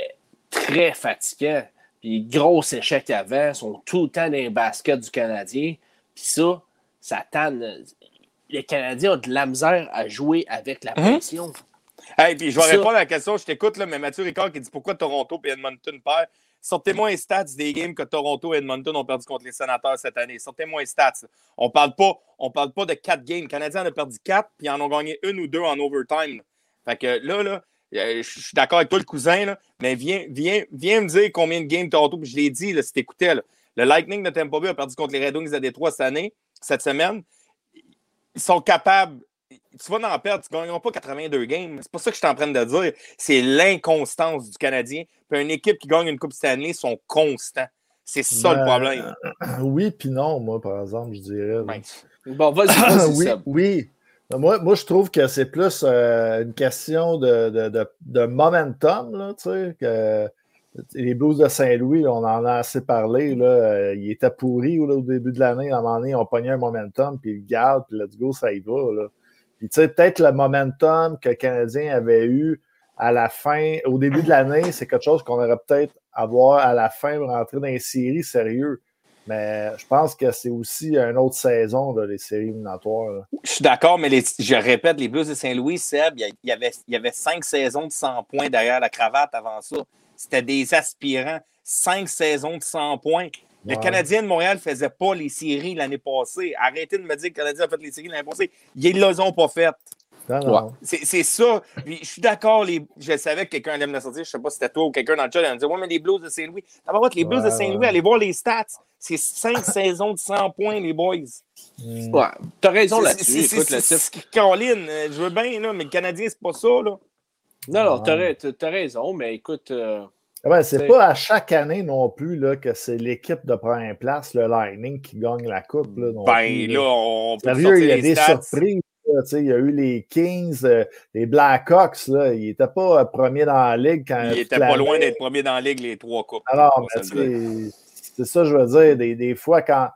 euh, très fatigants. Puis gros échec avant, sont tout le temps dans les baskets du Canadien. Puis ça, ça tanne. Les Canadiens ont de la misère à jouer avec la Mhm. pression. Hey, puis je vais Ça- répondre à la question, je t'écoute, là, mais Mathieu Ricard qui dit pourquoi Toronto et Edmonton perdent? Sortez-moi les stats des games que Toronto et Edmonton ont perdu contre les sénateurs cette année. Sortez-moi les stats. On parle pas, on parle pas de quatre games. Les Canadiens en ont perdu quatre, puis ils en ont gagné une ou deux en overtime. Fait que là, là, je suis d'accord avec toi, le cousin, là, mais viens, viens, viens me dire combien de games Toronto, puis je l'ai dit, là, si t'écoutais. Le Lightning de Tampa Bay a perdu contre les Red Wings de Détroit cette année. cette semaine, ils sont capables. Tu vas en perdre, tu ne gagneras pas 82 games. C'est pas ça que je suis en train de dire. C'est l'inconstance du Canadien. Puis une équipe qui gagne une Coupe Stanley sont constants. C'est ça le Ben, problème. Oui, puis non, moi, par exemple, je dirais. Bon, vas-y, oui. Moi, moi, je trouve que c'est plus euh, une question de, de, de, momentum, là, que les Blues de Saint-Louis, on en a assez parlé, là, euh, ils étaient pourris là, au début de l'année, à un moment donné, ont pogné un momentum, puis ils gardent, puis let's go, ça y va, là. Puis, tu sais, peut-être le momentum que le Canadien avait eu à la fin, au début de l'année, c'est quelque chose qu'on aurait peut-être avoir à la fin, rentrer dans les séries sérieux. Mais je pense que c'est aussi une autre saison, là, les séries éliminatoires. là. Je suis d'accord, mais les- je répète, les Blues de Saint-Louis, Seb, il y, avait, il y avait cinq saisons de 100 points derrière la cravate avant ça. C'était des aspirants. Cinq saisons de 100 points. Le Ouais. Canadien de Montréal ne faisait pas les séries l'année passée. Arrêtez de me dire que le Canadien a fait les séries l'année passée. Ils ne les ont pas faites. C'est ça. Puis, je suis d'accord. les- Je savais que quelqu'un allait me le sortir. Je ne sais pas si c'était toi ou quelqu'un dans le chat. Il me disait Ouais, mais les Blues de Saint-Louis. D'abord, les Blues de Saint-Louis, ouais. allez voir les stats. C'est cinq saisons de 100 points, les boys. Mm. Ouais, t'as raison là-dessus. c'est- Écoute, le titre. Caroline, euh, je veux bien, là, mais le Canadien, c'est pas ça. Là. Non, non, t'as, Ouais. ra- t'as- t'as raison, mais écoute, euh, Ouais, c'est pas à chaque année non plus là, que c'est l'équipe de première place, le Lightning, qui gagne la coupe. Là, non Ben plus, là, on peut Sérieux, il y a des stats. surprises. là, tu sais, il y a eu les Kings, euh, les Blackhawks. Là, ils n'étaient pas euh, premiers dans la ligue quand. Il toute était pas loin d'être premier dans la ligue, les trois coupes. Alors, On le c'est ça, je veux dire. Des, des fois, quand.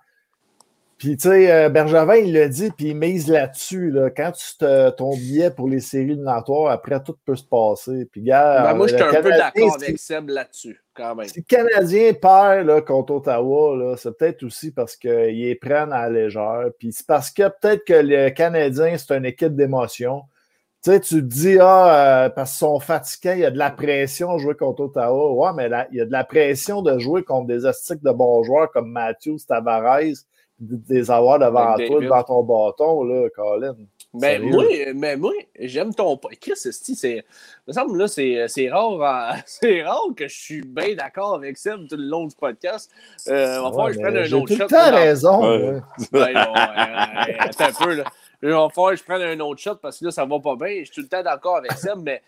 Puis, tu sais, euh, Bergevin, il l'a dit, puis il mise là-dessus. Là, quand tu te, ton billet pour les séries éliminatoires, après, tout peut se passer. Puis, gars, ben, moi, euh, je suis le un peu d'accord avec Seb là-dessus, quand même. Si le Canadien perd là, contre Ottawa, là, c'est peut-être aussi parce qu'ils les prennent à la légère. Puis c'est parce que peut-être que le Canadien, c'est une équipe d'émotion. Tu sais, tu te dis, ah, euh, parce qu'ils sont fatigués, il y a de la pression à jouer contre Ottawa. Ouais, mais là, il y a de la pression de jouer contre des astiques de bons joueurs comme Matthews, Tavares, de, de les avoir devant toi, devant ton bâton, là, Colin. Mais Sérieux. moi, mais moi, j'aime ton. Chris, c'est. Il me semble là, c'est c'est rare, hein, c'est rare que je suis bien d'accord avec Seb tout le long du podcast. Euh, on va falloir que je prenne un autre tout shot. temps Non. raison. Ouais. attends un peu, là. Il va falloir que je prenne un autre shot parce que là, ça va pas bien. Je suis tout le temps d'accord avec Seb, mais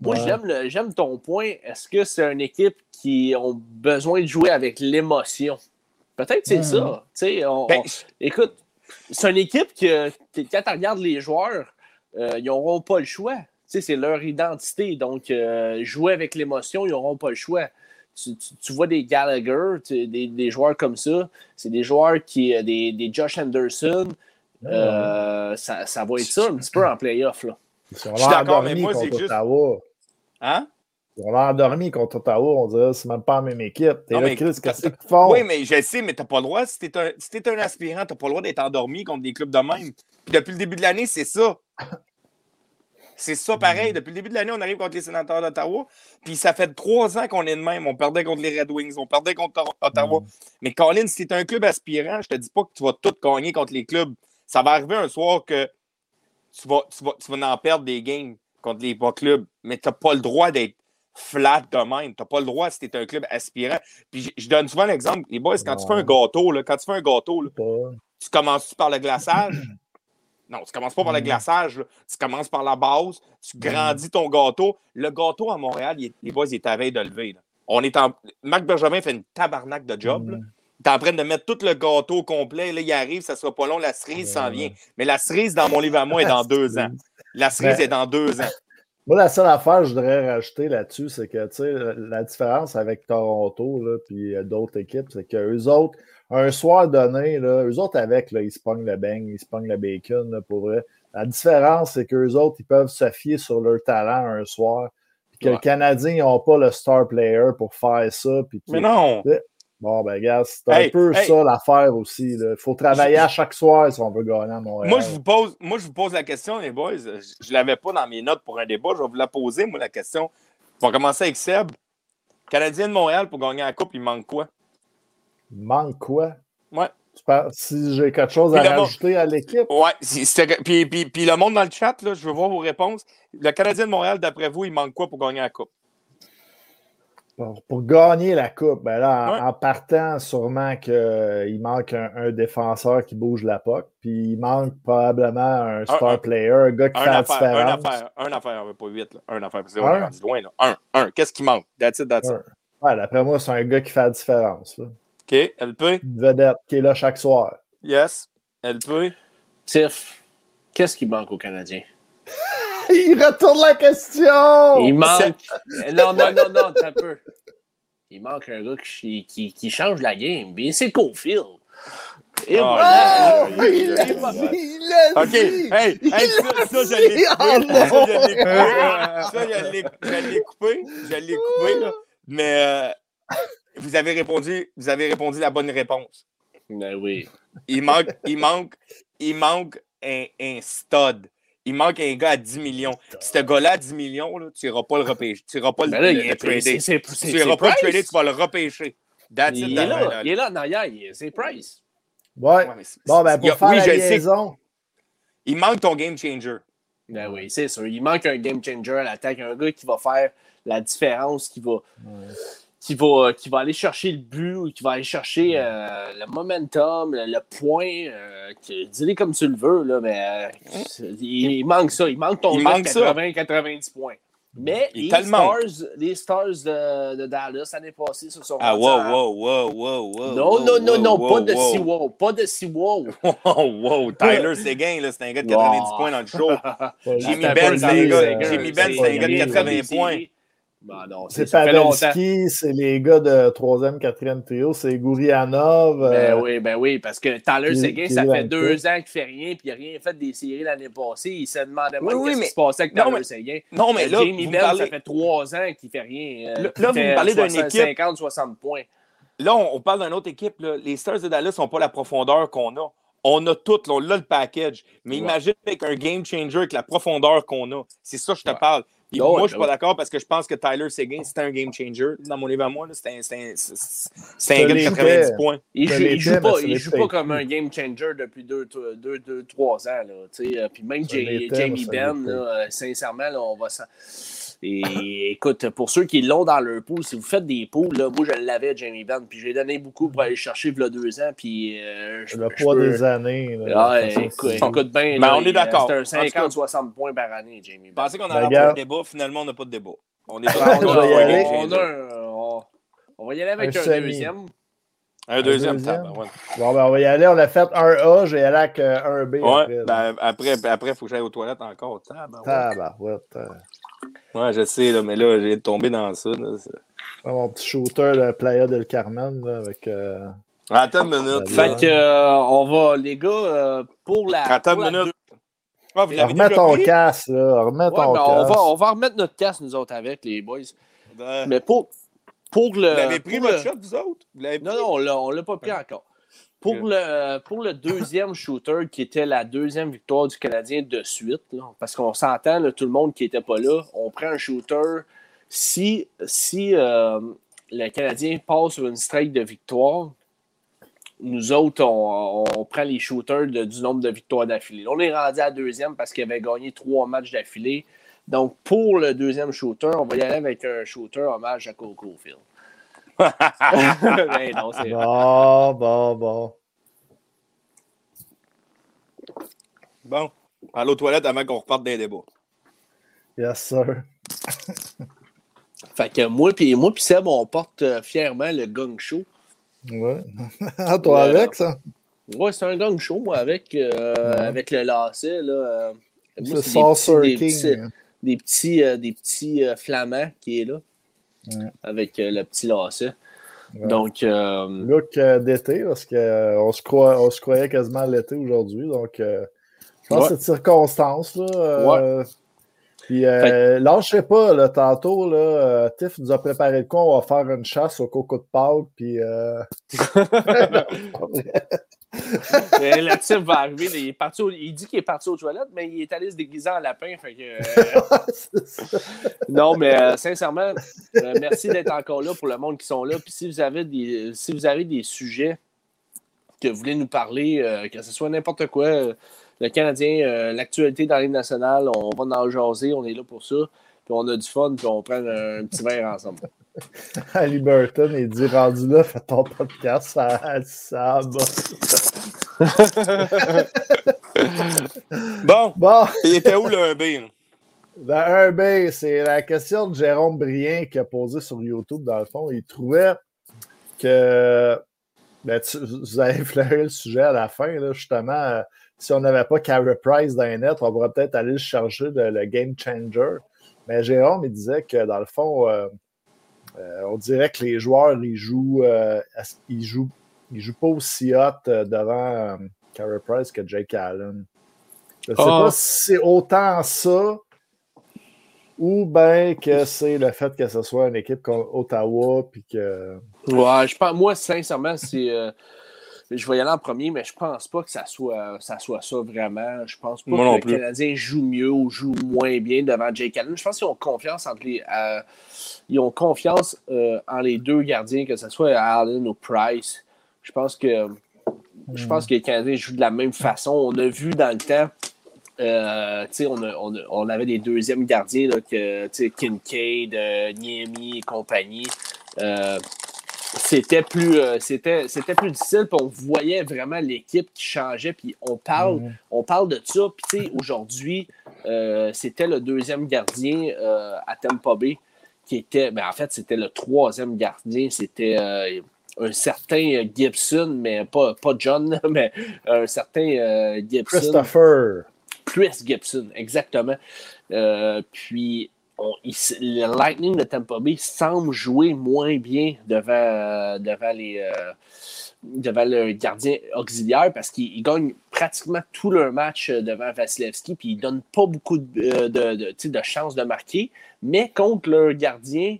moi, Ouais. j'aime ton point. Est-ce que c'est une équipe qui ont besoin de jouer avec l'émotion? Peut-être que c'est Mhm. ça. Tu sais, on- Ben, on- écoute, c'est une équipe que, que quand tu regardes les joueurs, euh, ils n'auront pas le choix. Tu sais, c'est leur identité. Donc, euh, jouer avec l'émotion, ils n'auront pas le choix. Tu, tu- tu vois des Gallagher, tu- des, des joueurs comme ça, c'est des joueurs qui, euh, des, des Josh Anderson, euh, ça, ça va être ça un petit peu en playoff. Là. Ils sont Je suis d'accord, mais moi, c'est contre juste- Ottawa. hein? Ils ont l'air endormis contre Ottawa. On dirait que c'est même pas la même équipe. T'es Non, là, mais Chris, qu'est-ce qu'ils font? Oui, mais je sais, mais t'as pas le droit. Si t'es un, si un aspirant, t'as pas le droit d'être endormi contre des clubs de même. Puis depuis le début de l'année, c'est ça. C'est ça pareil. Depuis le début de l'année, on arrive contre les sénateurs d'Ottawa. Puis ça fait trois ans qu'on est de même. On perdait contre les Red Wings, on perdait contre Ottawa. Mais Colin, si t'es un club aspirant, je te dis pas que tu vas tout gagner contre les clubs. Ça va arriver un soir que tu vas, tu vas, tu vas en perdre des games contre les bas clubs. Mais t'as pas le droit d'être flat de même. T'as pas le droit si t'es un club aspirant. Puis je, donne souvent l'exemple, les boys, quand tu fais un gâteau, là, quand tu fais un gâteau, là, tu commences par le glaçage? Non, tu commences pas par le glaçage. là. Tu commences par la base, tu grandis ton gâteau. Le gâteau à Montréal, il est- les boys, il est à veille de lever. là. On est en... Marc Bergevin fait une tabarnak de job. Est en train de mettre tout le gâteau complet. Là, il arrive, ça sera pas long. La cerise s'en vient. Mais la cerise, dans mon livre à moi, est dans deux ans. La cerise Ben- est dans deux ans. Moi, la seule affaire que je voudrais rajouter là-dessus, c'est que tu sais, la différence avec Toronto là, puis euh, d'autres équipes, c'est qu'eux autres, un soir donné, là, eux autres avec, là, ils se pognent le bang, ils se pognent le bacon, là, pour vrai. La différence, c'est qu'eux autres, ils peuvent se fier sur leur talent un soir. Puis que Ouais. les Canadiens, ils n'ont pas le star player pour faire ça. Puis Mais non! Bon, ben, gars, c'est un peu hey. ça l'affaire aussi. Il faut travailler à chaque soir si on veut gagner à Montréal. Moi je, vous pose, moi, je vous pose la question, les boys. Je ne l'avais pas dans mes notes pour un débat. Je vais vous la poser, moi, la question. On va commencer avec Seb. Canadien de Montréal pour gagner la Coupe, il manque quoi? Il manque quoi? Ouais. Si j'ai quelque chose à rajouter à l'équipe, Ouais. Puis, puis, puis le monde dans le chat, là, je veux voir vos réponses. Le Canadien de Montréal, d'après vous, il manque quoi pour gagner la Coupe? Pour, pour gagner la Coupe, ben là, en, Ouais. en partant, sûrement qu'il manque un, un défenseur qui bouge la POC, puis il manque probablement un star un- player, un gars qui Un fait la affaire, un différence. affaire, un affaire, pas huit, là. Un affaire, parce qu'on Un? est rendu loin, là. Un, un. Qu'est-ce qui manque? That's it, that's it. Ouais. Ouais, d'après moi, c'est un gars qui fait la différence. là. OK, LP? Une vedette qui est là chaque soir. Yes. LP? Tiff, qu'est-ce qui manque aux Canadiens? Il retourne la question! Il manque. Eh, Non, non, non, non, t'as peu. Il manque un gars qui, qui, qui change la game. Bien, c'est Cofield. Et Oh, voilà. Oh, il l'a dit! Il l'a OK. dit! Hey, Il hey, ça, l'a ça, je l'ai dit! coupé. Ça, je non! l'ai coupé. Ça, je l'ai- je l'ai coupé. Je l'ai coupé, là. Mais euh, vous avez répondu, vous avez répondu la bonne réponse. Ben oui. Il manque, il manque, il manque un, un stud. Il manque un gars à 10 millions. Ce gars-là à 10 millions, là, tu n'iras pas le repêcher. Tu n'iras pas le, Ben là, le- trader. Tu n'iras pas le trader, tu vas le repêcher. That's it, Il est là, il est là en arrière, il- c'est Price. Ouais. Ouais, mais c'est- Bon, ben, pour a- faire oui, la liaison, Il manque ton game changer. Ben oui, c'est sûr. Il manque un game changer à l'attaque, un gars qui va faire la différence, qui va, qui va, qui va aller chercher le but, ou qui va aller chercher euh, le momentum, le, le point. Euh, Dis-le comme tu le veux, là, mais euh, c'est- il, il manque ça. Il manque ton Il gars de manque ça. 80-90 points. Mais Il les tellement- Stars, les Stars de, de Dallas l'année passée se sont Ah, wow, à- wow, wow, wow, wow. Non, wow, non, non, wow, non, wow, pas de wow. si wow, pas de si wow. Oh, wow, Tyler Seguin, là, c'est un gars de 90 Wow. points dans le show. Jimmy Ben, c'est un gars, Seguin, Jimmy Ben, c'est- c'est un gars de il est 80 des points. Ben non, c'est. Pavelski, c'est les gars de 3e, 4e trio, c'est Gourianov. Ben euh, oui, ben oui, parce que Tyler Seguin, ça fait deux ans qu'il fait rien, puis il n'a rien fait des séries l'année passée. Il se demandait Oui, même oui, qu'est-ce mais- qui se passait avec Tyler Seguin. Non, mais Euh, là, Jamie vous me Ben, ça parlez, fait trois ans qu'il fait rien. euh, Là- vous me parlez d'une 60, équipe- 50, 60 points. là, on, on parle d'une autre équipe. Là. Les Stars de Dallas n'ont pas la profondeur qu'on a. On a tout, là, on a le package. Mais Ouais. imagine avec un game changer avec la profondeur qu'on a. C'est ça que je te Ouais. parle. Puis Ouais, moi, je suis pas d'accord parce que je pense que Tyler Seguin, c'était un game changer. Dans mon livre à moi, là, c'était un, un- un gars de l'était. 90 points. Il joue, il joue pas, il joue pas comme un game changer depuis 2-3 ans. Là, tu sais. Euh, Puis même Jamie Ben, là, sincèrement, là, on va s'en- Et écoute, pour ceux qui l'ont dans leur pool, si vous faites des pools, là, moi je l'avais, Jamie Ben, puis j'ai donné beaucoup pour aller chercher il y a deux ans, puis euh, je, le je poids peux- des années. là, Ah, écoute, c'est- écoute bien, Mais là, on est il- d'accord. C'est un En tout cas- 50-60 points par année, Jamie Je Ben. pensais qu'on Ben, allait avoir un débat. Finalement, on n'a pas de débat. On est Ben, pas on, va y aller avec Un deuxième. Un deuxième deuxième. table. Ouais, Bon, ben, on va y aller. On a fait un A, y aller avec euh, un B. Ouais, après, là. ben, après, après, il faut que j'aille aux toilettes encore. Euh, Ouais, je sais, là, mais là, j'ai tombé dans ça. là. C'est- Mon petit shooter, le Playa del Carmen, là, avec. euh, Attends une minute. Fait que, euh, on va, les gars, euh, pour la. Attends pour une la minute. Ah, vous Remets déjà ton casque, là. Remets Ouais, ton ben, on, va, on va remettre notre casque, nous autres, avec les boys. Ben, Mais pour, pour le. Vous l'avez pris votre le- shot, vous autres? Vous Non, non, on l'a- on l'a pas pris encore. Pour le, pour le deuxième shooter, qui était la deuxième victoire du Canadien de suite, là, parce qu'on s'entend, tout le monde qui n'était pas là, on prend un shooter. Si, si euh, le Canadien passe sur une strike de victoire, nous autres, on, on prend les shooters de- du nombre de victoires d'affilée. On est rendu à deuxième parce qu'il avait gagné trois matchs d'affilée. Donc, pour le deuxième shooter, on va y aller avec un shooter hommage à Coco Field. Ben non, c'est Bon, bon, bon. Bon, aller aux toilettes avant qu'on reparte d'un débat. Yes, sir. Fait que moi puis moi puis Seb, on porte euh, fièrement le gong show. Ouais. Toi Ouais. avec, ça? Ouais, c'est un gong show, moi, avec, euh, Ouais. avec le lacet. Là, euh, moi, C'est c'est des Saucer petits- des King. petits- des petits, euh, des petits euh, flamands qui est là. Ouais. Avec euh, le petit lacet. Ouais. Donc, euh, Look euh, d'été, parce qu'on se, croit, on se croyait quasiment à l'été aujourd'hui. Donc, euh, je pense Ouais. que cette circonstance, là. euh, Puis, lâchez pas, là, tantôt, là, Tiff nous a préparé le coup, on va faire une chasse au coco de Pâques, puis... Euh... euh, le type va arriver. il, est parti au- il dit qu'il est parti aux toilettes, mais il est allé se déguiser en lapin. Fait que, euh. Non, mais euh, sincèrement, euh, merci d'être encore là pour le monde qui sont là. Puis si vous avez des, si vous avez des sujets que vous voulez nous parler, euh, que ce soit n'importe quoi, le Canadien, l'actualité dans Ligue nationale, on va en jaser, on est là pour ça. Puis on a du fun, puis on prend un, un petit verre ensemble. Ali Burton, il dit rendu là, fais ton podcast, ça, ça bon. bon. Il était où le 1B? Le 1B, c'est la question de Jérôme Brien qui a posé sur YouTube, dans le fond. Il trouvait que. Ben, tu, vous avez flairé le sujet à la fin, là, justement. Euh, si on n'avait pas Carey Price dans les net, on pourrait peut-être aller le chercher de, le game changer. Mais Jérôme, il disait que dans le fond, euh, on dirait que les joueurs, ils jouent, euh, ils jouent, ils jouent pas aussi hot devant Carey Price que Jake Allen. Je ne sais Ah. pas si c'est autant ça ou bien que c'est le fait que ce soit une équipe comme Ottawa puis que. Ouais, je pense, moi, sincèrement, c'est. euh, je vais y aller en premier, mais je pense pas que ça soit ça, soit ça vraiment. Je pense pas Moi non que plus. les Canadiens jouent mieux ou jouent moins bien devant Jake Allen. Je pense qu'ils ont confiance entre les. euh, ils ont confiance euh, en les deux gardiens, que ce soit Allen ou Price. Je pense que. Je pense que les Canadiens jouent de la même façon. On a vu dans le temps. euh, on, a- on a- on avait des deuxièmes gardiens, là, que, Kincaid, Niemi et compagnie. C'était plus, euh, c'était, c'était plus difficile, puis on voyait vraiment l'équipe qui changeait, puis on parle, Mhm. on parle de ça, puis tu sais, aujourd'hui, euh, c'était le deuxième gardien euh, à Tampa Bay qui était, mais en fait, c'était le troisième gardien, c'était un certain Gibson, mais pas, pas John, mais un certain Gibson. Christopher. Chris Gibson, exactement. Puis, on- il s- le Lightning de Tampa Bay semble jouer moins bien devant, euh, devant, les, euh, devant le gardien auxiliaire parce qu'il gagne pratiquement tout leur match euh, devant Vasilevski, puis il ne donne pas beaucoup de, de, de, chances de marquer. Mais contre leur gardien,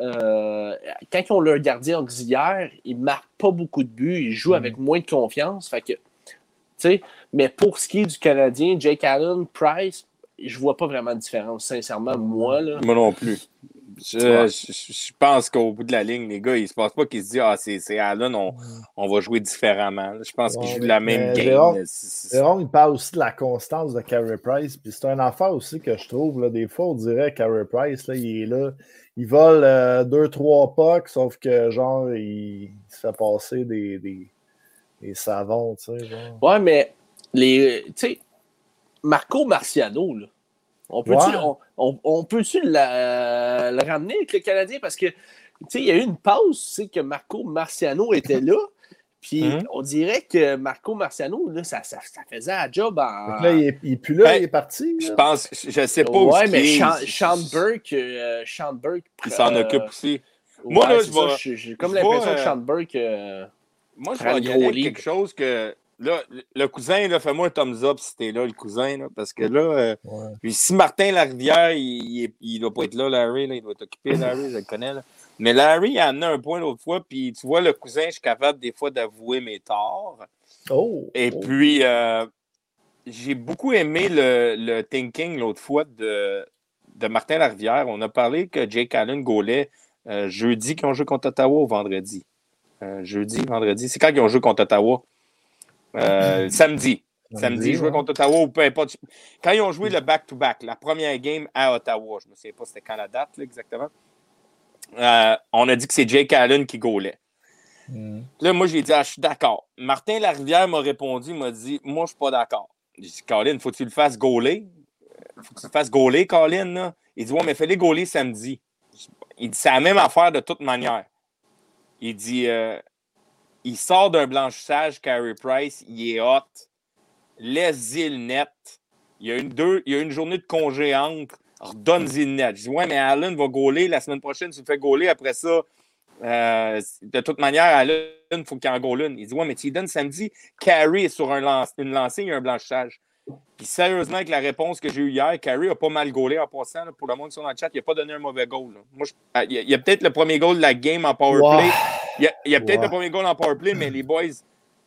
euh, quand ils ont leur gardien auxiliaire, ils ne marquent pas beaucoup de buts, ils jouent avec moins de confiance. Fait que, mais pour ce qui est du Canadien, Jake Allen, Price, je vois pas vraiment de différence, sincèrement, moi. Là. Moi non plus. Je, Ouais. je- je pense qu'au bout de la ligne, les gars, ils se passent pas qu'ils se disent Ah, c'est c'est Allen, on, on va jouer différemment. Je pense qu'ils Ouais, jouent mais- la même game. C'est- Jérôme, il parle aussi de la constance de Carey Price. Puis c'est un affaire aussi que je trouve. Là, des fois, on dirait Carey Price, là, il est là. Il vole euh, deux, trois pucks, sauf que genre, il, se fait passer des, des, des savons, tu sais. Genre. Ouais, mais les. Marco Marciano, là. On peut-tu Ouais. on, on- on peut-tu la- le ramener avec le Canadien? Parce que, tu sais, il y a eu une pause, tu sais, que Marco Marciano était là. Puis Mhm. on dirait que Marco Marciano, là, ça, ça, ça faisait un job en. Donc là, il est, il est plus là, Ben, il est parti. Je pense, je sais pas où ouais, mais. Sean, Sean Burke, euh, Sean Burke, Il s'en euh, occupe aussi. ouais, Moi, là, je ça, vais- j'ai- comme l'impression vais, que euh, Sean Burke. euh, Moi, je vais quelque chose que. Là, le cousin, là, fais-moi un thumbs up si t'es là, le cousin, là, parce que là, euh, Ouais. puis si Martin Larivière, il, il, il doit pas être là, Larry, là, il doit être occupé, Larry, je le connais. Là. Mais Larry, il a amené un point l'autre fois, puis tu vois, le cousin, je suis capable des fois d'avouer mes torts. Oh! Et oh. puis, euh, j'ai beaucoup aimé le, le thinking l'autre fois de, de Martin Larivière. On a parlé que Jake Allen gaulait euh, jeudi qu'ils ont joué contre Ottawa ou vendredi? Jeudi, vendredi. C'est quand ils ont joué contre Ottawa? Euh, samedi. Samedi, ouais. contre Ottawa ou peu importe. Quand ils ont joué le back-to-back, la première game à Ottawa, je ne me souviens pas c'était quand la date là, exactement. Euh, on a dit que c'est Jake Allen qui gaulait. Mhm. Là, moi, j'ai dit, ah, je suis d'accord. Martin Larivière m'a répondu, il m'a dit, moi, je suis pas d'accord. J'ai dit, Colin, faut que tu le fasses gauler. Faut que tu le fasses gauler, Colin. Là. Il dit, ouais, mais fais-les gauler samedi. Il dit, c'est la même affaire de toute manière. Il dit, euh, il sort d'un blanchissage, Carey Price, il est hot. Laisse-y le net. Il y, a une deux, il y a une journée de congé entre. Redonne-y le net. Je dis, ouais, mais Allen va gauler. La semaine prochaine, tu le fais gauler. Après ça, euh, de toute manière, Allen, il faut qu'il en goal une. Il dit Ouais, mais tu donnes samedi. Carey est sur une lancée, il y a un blanchissage. Puis sérieusement, avec la réponse que j'ai eue hier, Carey a pas mal gaulé en passant. pour le monde qui sont dans le chat, il n'a pas donné un mauvais goal. ah, il y a, peut-être le premier goal de la game en power play. Il y a, peut-être Ouais. le premier goal en power play, mais les boys,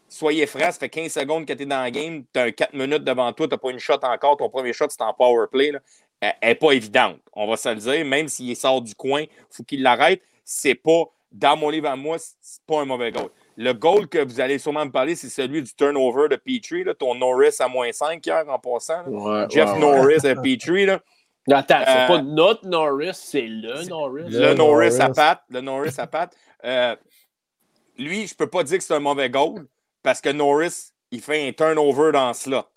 soyez frais, ça fait 15 secondes que tu es dans la game, tu as 4 minutes devant toi, tu n'as pas une shot encore, ton premier shot, c'est en power play. là. Elle n'est pas évidente. On va se le dire, même s'il sort du coin, il faut qu'il l'arrête. C'est pas, dans mon livre à moi, c'est pas un mauvais goal. Le goal que vous allez sûrement me parler, c'est celui du turnover de Petrie, là, ton Norris à moins 5 hier en passant. là. ouais, Jeff ouais, ouais. Norris à Petrie. Là. Attends, c'est Euh, pas notre Norris, c'est le Norris. Le Le Norris à patte. Le Norris à patte. Euh, lui, je peux pas dire que c'est un mauvais goal parce que Norris, il fait un turnover dans le slot.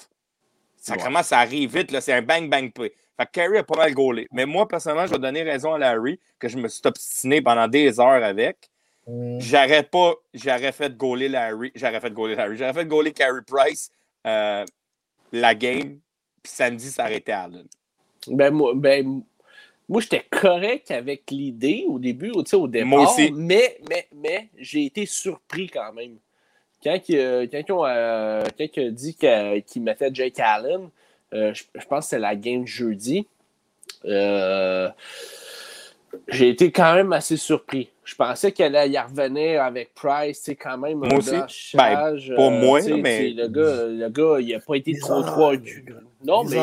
Sacrément, ça arrive vite, là, c'est un bang-bang play. Fait que Carey a pas mal gaulé. Mais moi, personnellement, je vais donner raison à Larry, que je me suis obstiné pendant des heures avec. Mm. J'aurais pas, j'aurais fait gauler Larry, j'aurais fait gauler Larry, j'aurais fait gauler Carey Price euh, la game, puis samedi, ça arrêtait Allen. Ben, moi, ben, moi j'étais correct avec l'idée au début, tu sais, au départ. Moi aussi. Mais, mais, mais j'ai été surpris quand même. Quand, il- quand ils ont euh, quand il a dit que- qu'il mettait Jake Allen, euh, je, je pense que c'était la game de jeudi. euh, j'ai été quand même assez surpris. Je pensais qu'elle allait y revenir avec Price, tu sais, quand même un Moi aussi. pas euh, moi, tu sais, mais- tu sais, Le gars, le gars, il n'a pas été trop trop. Non, mais.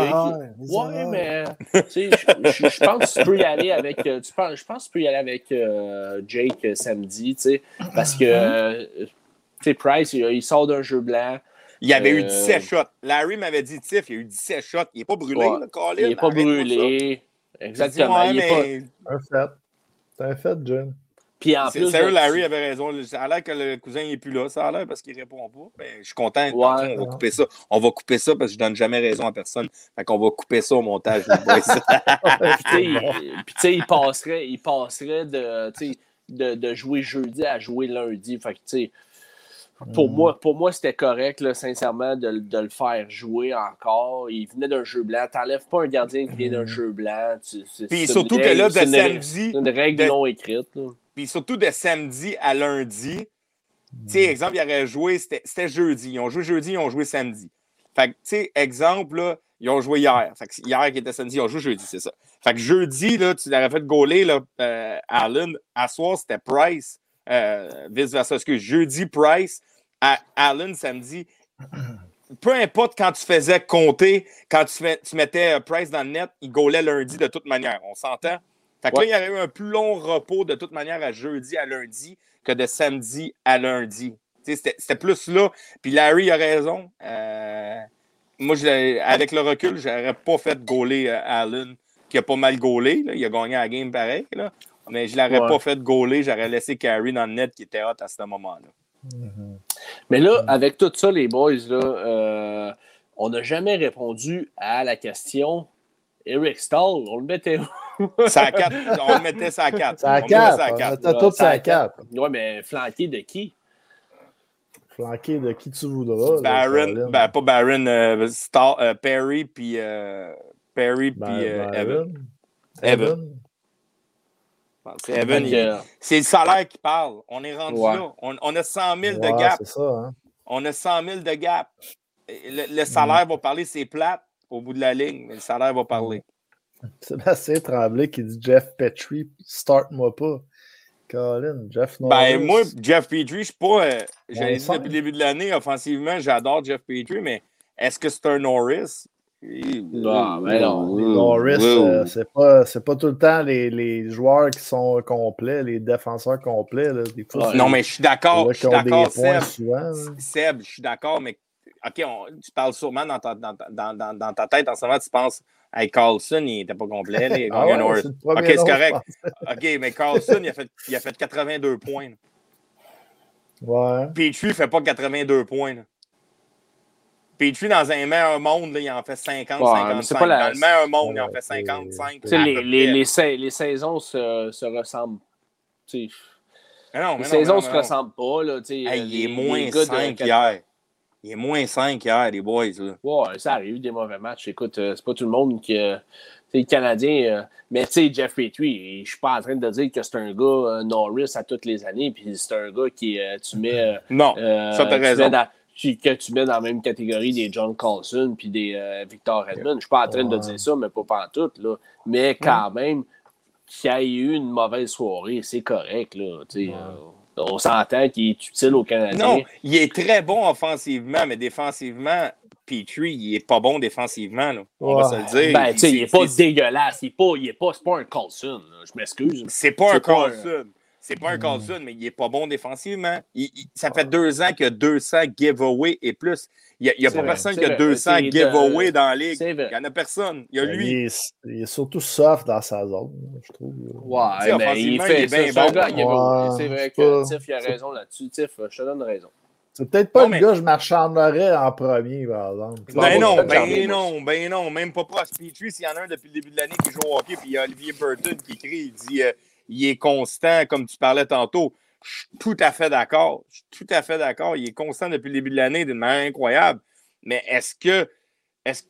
Ouais, mais tu sais, je, pense que tu peux y aller avec. euh, Tu penses, je pense que tu peux y aller avec euh, Jake euh, samedi, tu sais, parce que euh, tu sais, Price, il, il sort d'un jeu blanc. Il y avait eu Euh, 17 shots. Larry m'avait dit, Tiff, il y a eu 17 shots. Il n'est pas brûlé, Ouais. le Colin. Il n'est pas brûlé. Dit, Exactement. ouais, il est pas-. Un fait. C'est un fait, Jim. Puis en C'est- plus. Sérieux, Larry avait raison. Ça a l'air que le cousin n'est plus là. Ça a l'air parce qu'il répond pas. Ben, je suis content. Ouais. On va couper ça. On va couper ça parce que je donne jamais raison à personne. Fait qu'on va couper ça au montage. Puis, tu sais, il- passerait, il passerait de, tu sais, de, de jouer jeudi à jouer lundi. Fait que, tu sais, pour Mm. moi, pour moi c'était correct, là, sincèrement, de, le- de le faire jouer encore. Il venait d'un jeu blanc. T'enlèves pas un gardien qui vient d'un Mm. jeu blanc. Tu- Puis surtout une que là, règle- de c'est une règle- samedi, C'est une règle de- non écrite. là. Puis surtout de samedi à lundi. Tu sais, exemple, ils auraient joué, c'était jeudi. Ils ont joué jeudi, ils ont joué samedi. Fait que, tu sais, exemple, là, ils ont joué hier. Fait que hier qui était samedi, ils ont joué jeudi, c'est ça. Fait que jeudi, là, tu l'aurais fait gauler, là, euh, Allen. À soir, c'était Price. Euh, vice-versa. Excuse, jeudi, Price. À Allen, samedi. Peu importe quand tu faisais compter, quand tu, fais, tu mettais euh, Price dans le net, il gaulait lundi de toute manière. On s'entend? Fait que Ouais. là, il y aurait eu un plus long repos de toute manière à jeudi à lundi que de samedi à lundi. C'était plus là. Puis Larry a raison. Euh, moi, je avec le recul, je n'aurais pas fait gauler euh, Allen, qui a pas mal gaulé. là. Il a gagné la game pareil. Là. Mais je ne l'aurais Ouais. pas fait gauler. J'aurais laissé Carey dans le net qui était hot à ce moment-là. Mhm. Mais là, avec tout ça, les boys, là, euh, on n'a jamais répondu à la question Eric Stahl, on le mettait où? Ça à quatre. On le mettait ça à 4. C'est à 4. On était tous Ça à à 4. Ouais, mais flanqué de qui? Flanqué de qui tu voudras. Baron, ben, pas Baron, euh, Star- euh, Perry, puis euh, Perry, puis Ben, euh. Evan. Evan. Evan. C'est Evan, il- c'est le salaire qui parle. On est rendu Ouais. là. On, on a 100 000 de Ouais, gap. C'est ça, hein. On a 100 000 de gap. Le, le salaire Mm. va parler, c'est plate au bout de la ligne, mais le salaire va parler. Sébastien Tremblay qui dit Jeff Petrie, start-moi pas. Colin, Jeff Norris. Ben, moi, Jeff Petrie, je suis pas. euh, l'ai dit sent. depuis le début de l'année, offensivement, j'adore Jeff Petrie, mais est-ce que c'est un Norris? Ah, ben non. Norris, Oui, euh, oui. c'est pas, c'est pas tout le temps les, les joueurs qui sont complets, les défenseurs complets. Là. Des fois, Non, mais je suis d'accord. Je suis d'accord, Seb. souvent. Seb, je suis d'accord, mais OK, on- tu parles sûrement dans ta, dans, ta- dans, dans, dans ta tête en ce moment, tu penses Hey, Carlson, il n'était pas complet. Ah ouais, le OK, c'est correct. OK, mais Carlson, il a fait, il a fait 82 points. là. Ouais. Petrie ne fait pas 82 points. Là. Petrie, dans un meilleur monde, là, il en fait 50, Ouais, mais 55. c'est pas la- Dans le meilleur monde, il en fait 55. Tu sais, à les, les, près. les, sa- les saisons se, se ressemblent. Tu sais, Mais non, mais les non, saisons non, se ressemblent pas. Là, tu sais, Hey, il est moins les gars de 5 quatre- hier. Il est moins 5 hier, les boys. Là. Ouais, ça arrive, des mauvais matchs. Écoute, euh, c'est pas tout le monde qui. euh, tu sais, le Canadien. euh, mais tu sais, Jeff Petrie, je suis pas en train de dire que c'est un gars euh, Norris à toutes les années, puis c'est un gars qui. euh, tu mets. euh, Non, euh, ça, t'as raison. mets dans- tu- que tu mets dans la même catégorie des John Carlson puis des euh, Victor Edmond. Je suis pas en train de dire ça, mais pas pantoute, là. Mais quand même, qu'il y ait eu une mauvaise soirée, c'est correct, là. tu sais, euh, on s'entend qu'il est utile au Canadien. Non, il est très bon offensivement, mais défensivement, Petrie, il est pas bon défensivement. Là. On va se le dire. Ben, tu sais, il est pas dégueulasse. Il est pas, il est pas, c'est pas un Colson. Je m'excuse. C'est pas un c'est pas un- Carlson. C'est pas un Mm. Carlson, mais il est pas bon défensivement. Il- il- ça fait deux ans qu'il y a 200 giveaway et plus. Il n'y a, il y a C'est pas vrai, personne qui a vrai. 200 C'est de- giveaway dans la ligue. C'est Il n'y en a personne. Il y a Ben, lui. Il est, il est surtout soft dans sa zone, je trouve. Ouais, mais il offensivement, fait il est ça. bien bon. Ouais, C'est vrai que pas- Tiff, il a raison là-dessus. Tiff, je te donne raison. C'est peut-être pas Non, le mais- gars que je marchanderais en premier, par exemple. Non, Ben moi, non, ben non, ben non, même pas Prost Petrie. S'il y en a un depuis le début de l'année qui joue au hockey, puis il y a Olivier Burton qui écrit, il dit euh, il est constant, comme tu parlais tantôt. Je suis tout à fait d'accord. Je suis tout à fait d'accord. Il est constant depuis le début de l'année d'une manière incroyable. Mais est-ce que. Est-ce,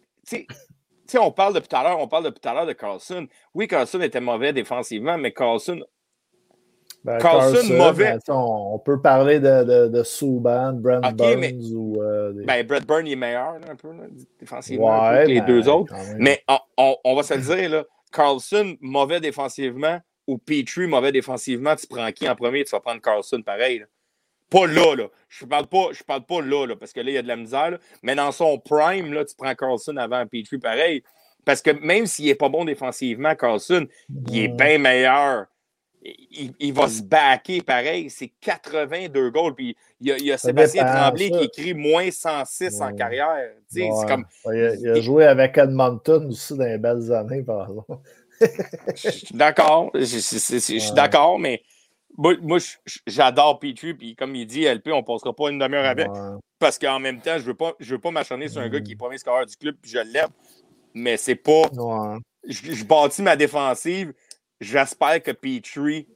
on parle depuis tout à l'heure, on parle depuis tout à l'heure de Carlson. Oui, Carlson était mauvais défensivement, mais Carlson, Ben, Carlson, mauvais. ben, on, on peut parler de, de, de Subban, Brent Burns mais- ou. euh, des- ben, Brett Byrne il est meilleur là, un peu là, défensivement un peu ouais, que les ben, deux autres. Mais on, on- on va se le dire, là, Carlson, mauvais défensivement, ou Petrie, mauvais défensivement, tu prends qui en premier? Tu vas prendre Carlson pareil. là. Pas là, là. Je parle pas, je parle pas là, là, parce que là, il y a de la misère. là. Mais dans son prime, là, tu prends Carlson avant Petrie pareil. Parce que même s'il n'est pas bon défensivement, Carlson, il est bien meilleur. Il, il va se backer pareil. C'est 82 goals. Puis il y a, il y a Ça Sébastien dépend, Tremblay ça. qui écrit moins 106 en carrière. Ouais. Comme il, a, il a joué avec Edmonton aussi dans les belles années, par exemple. Je suis d'accord. Je suis d'accord, mais moi, j'adore Petrie. Puis comme il dit, LP, on ne passera pas une demi-heure avec. Ouais. Parce qu'en même temps, je ne veux pas, je veux pas m'acharner sur un Mm. gars qui est premier scoreur du club, puis je l'aime. Mais c'est pas. Ouais. Je, je bâtis ma défensive. J'espère que Petrie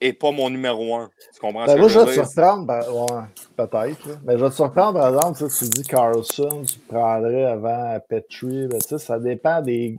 n'est pas mon numéro un. Tu comprends Ben, ce moi, que je je vais veux te dire? surprendre. ben, ouais, peut-être. Mais je vais te surprendre, par exemple, tu sais, tu dis Carlson, tu prendrais avant Petrie. ben, ça dépend des.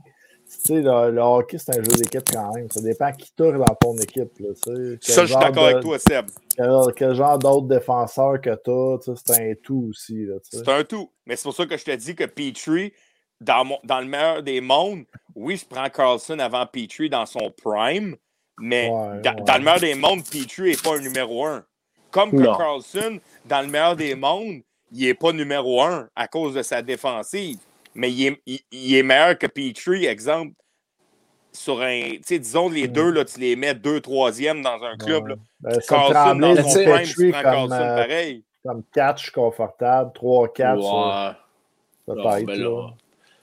Tu sais, le, le hockey, c'est un jeu d'équipe quand même. Ça dépend qui tourne dans ton équipe. Là, Ça, je suis d'accord de- avec toi, Seb. Quel, quel genre d'autres défenseurs que tu as. C'est un tout aussi. C'est un tout. Mais c'est pour ça que je te dis que Petrie, dans, mon- dans le meilleur des mondes, oui, je prends Carlson avant Petrie dans son prime, mais Ouais, dans, ouais. dans le meilleur des mondes, Petrie n'est pas un numéro un. Comme que Non. Carlson, dans le meilleur des mondes, il n'est pas numéro un à cause de sa défensive. Mais il est, il- il est meilleur que Petrie, exemple, sur un. Tu sais, disons, les Mm. deux, là, tu les mets deux, troisième dans un club. Ouais. là. Ben, ça Carlson, dans son prime, tu prends comme, Carlson euh, pareil. comme 4, je suis confortable. 3, 4, Ouais. peut-être. ben là. là,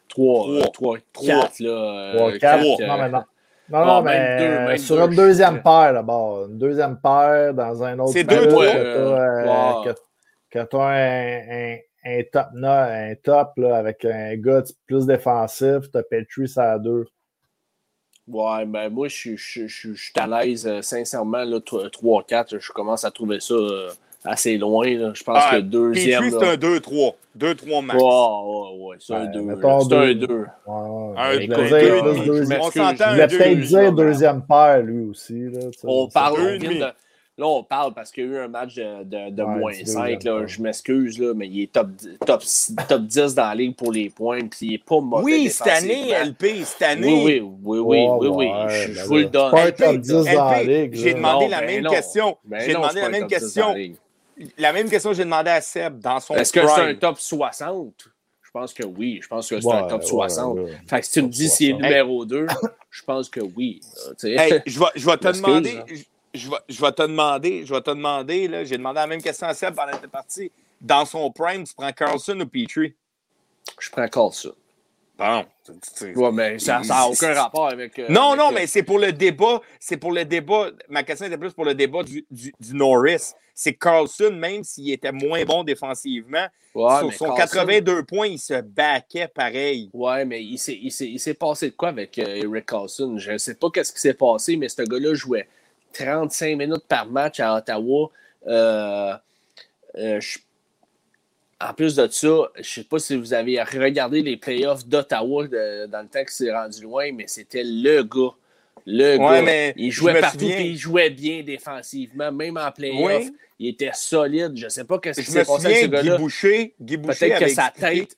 3, Trois. 3, Trois. 4, là. euh, 3, 4. quatre, Non, euh, mais non. Non, non, même mais deux, euh, même sur deux, une deuxième paire, d'abord. Une deuxième paire dans un autre C'est club deux, euh, Ouais. que, que t'as un, un, top, là, un top là, avec un gars plus défensif, t'as Petrie, ça à deux. Ouais, ben moi, je suis- je suis- je suis je suis à l'aise, euh, sincèrement, là, 3-4, je commence à trouver ça euh, assez loin. là. Je pense Ah, que le deuxième. Petrie, c'est un 2-3. 2-3 max. Ouais, ouais, ouais, c'est un Ben, 2. mettons C'est un deux. 2. Ouais, ouais. Un Je deux, voulais écoute, dire, deux et plus demi. deuxième- je On s'entend voulais deux, peut-être dire deuxième paire, lui aussi. Là, tu. On parle, on vient de- Là, on parle parce qu'il y a eu un match de, de, de Ouais, moins c'est 5. deuxième, Là. ouais. Je m'excuse, là, mais il est top, top, top 10 dans la ligue pour les points. Puis il n'est pas mauvais. Oui, cette année. LP, cette année. Oui, oui, oui, oui, oui, oui. ouais, je, ben je vous le donne. c'est pas un LP, top 10 dans la LP, ligue. j'ai demandé Non, la ben même non. question. Ben J'ai demandé la même top 10 dans question. la même question que j'ai demandé à Seb dans son Est-ce que c'est un top 60? Je pense que oui. Je pense que c'est Ouais, un top ouais, 60. ouais. Fait que si tu me dis s'il est 60. numéro 2, je pense que oui. je vais, je vais te demander. Je, vais, je vais te demander. Je vais te demander. là, J'ai demandé la même question à Seb pendant cette partie. Dans son prime, tu prends Carlson ou Petrie? Je prends Carlson. Bon. Ouais, mais ça n'a aucun rapport avec. euh, Non, avec, non, euh, mais c'est pour le débat. C'est pour le débat. Ma question était plus pour le débat du, du, du Norris. C'est Carlson, même s'il était moins bon défensivement, ouais, sur son Carlson- 82 points, il se baquait pareil. Ouais, mais il s'est, il s'est- il s'est passé de quoi avec euh, Eric Carlson? Je ne sais pas qu'est-ce qui s'est passé, mais ce gars-là jouait 35 minutes par match à Ottawa. Euh, euh, je- En plus de ça, je ne sais pas si vous avez regardé les playoffs d'Ottawa dans le temps que c'est rendu loin, mais c'était le gars. Le Ouais, gars. mais il jouait partout et il jouait bien défensivement, même en playoff. Oui. Il était solide. Je ne sais pas qu'est-ce qui Je s'est passé avec ce souviens, Guy. Boucher, Guy Boucher Peut-être que sa tête.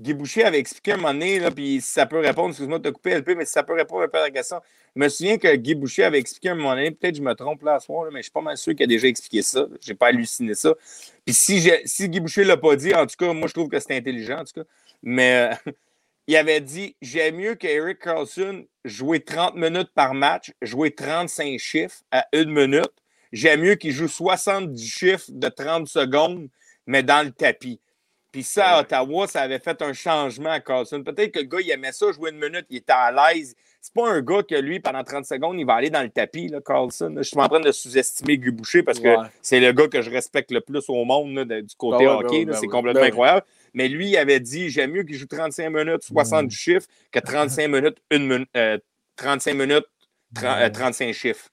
Guy Boucher avait expliqué à un moment donné, puis si ça peut répondre, excuse-moi de te couper, LP, mais si ça peut répondre un peu à la question. Je me souviens que Guy Boucher avait expliqué à un moment donné, peut-être que je me trompe là à soir, là, mais je suis pas mal sûr qu'il a déjà expliqué ça. Je n'ai pas halluciné ça. Puis si, j'ai- si Guy Boucher l'a pas dit, en tout cas, moi, je trouve que c'est intelligent, en tout cas. Mais euh, il avait dit J'aime mieux qu'Eric Carlson jouer 30 minutes par match, jouer 35 chiffres à une minute. J'aime mieux qu'il joue 70 chiffres de 30 secondes, mais dans le tapis. Puis ça, à Ottawa, ça avait fait un changement à Carlson. Peut-être que le gars, il aimait ça, jouer une minute, il était à l'aise. C'est pas un gars que lui, pendant 30 secondes, il va aller dans le tapis, là, Carlson. Je suis en train de sous-estimer Guy Boucher parce que Ouais. c'est le gars que je respecte le plus au monde là, du côté Ben ouais, hockey. ben c'est complètement Ben incroyable. Mais lui, il avait dit j'aime mieux qu'il joue 35 minutes, 70 chiffres, que 35 minutes, une minute, euh, 35 minutes, 30, euh, 35 chiffres.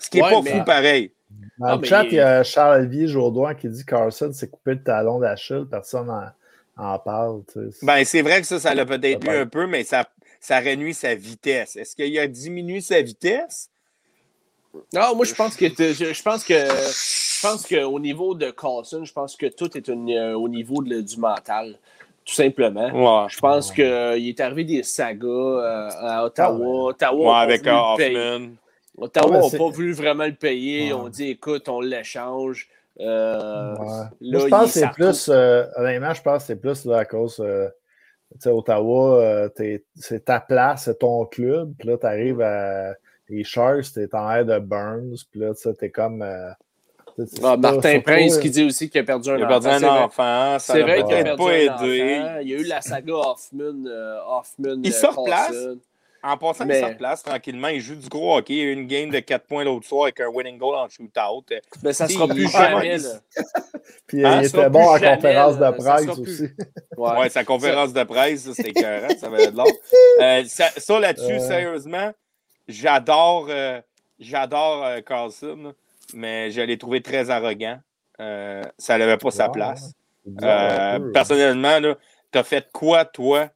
Ce qui n'est Ouais, pas mais- fou pareil. Dans Ah, le mais chat, il- y a Charles-Olivier Jourdouin qui dit Carlson s'est coupé le talon d'Achille. Personne en, en parle. tu sais. Ben, c'est vrai que ça, ça l'a peut-être eu un peu, mais ça, ça réduit sa vitesse. Est-ce qu'il a diminué sa vitesse? Non, moi, je pense que je, je pense que je pense qu'au niveau de Carlson, je pense que tout est une- euh, au niveau de- du mental, tout simplement. Ouais. Je pense qu'il est arrivé des sagas euh, à Ottawa. Ottawa Ouais, a pas avec. Hoffman. Ottawa Ouais, n'a c'est- pas voulu vraiment le payer. Ouais. On dit écoute, on l'échange. Euh, Ouais. je pense que c'est plus, euh, honnêtement, je pense que c'est plus là, à cause, euh, tu sais, Ottawa, euh, t'es- c'est ta place, c'est ton club, puis là, tu arrives à les Sharks, t'es en air de Burns, puis là, tu sais, t'es comme. euh, tu Ah, Martin Prince qui dit aussi qu'il a perdu un Il a perdu enfant. un C'est vrai. enfant. Ça C'est l'a vrai qu'il a peut-être perdu pas un aidé. enfant. Il y a eu la saga Hoffman. euh, Hoffman Il se replace. En passant, Mais- il se replace tranquillement. Il joue du gros hockey. Il y a eu une game de 4 points l'autre soir avec un winning goal en shootout. Mais ça Si, sera il- plus jamais. là. Puis Hein, il sera était bon en jamais, conférence de presse plus- aussi. Ouais. Ouais, sa conférence de presse, c'était écœurant. Ça avait de l'or. Euh, ça, ça, là-dessus, Ouais. sérieusement, j'adore euh, j'adore euh, Carlson, mais je l'ai trouvé très arrogant. Euh, ça n'avait pas sa place. Euh, peu. personnellement, tu as fait quoi, toi,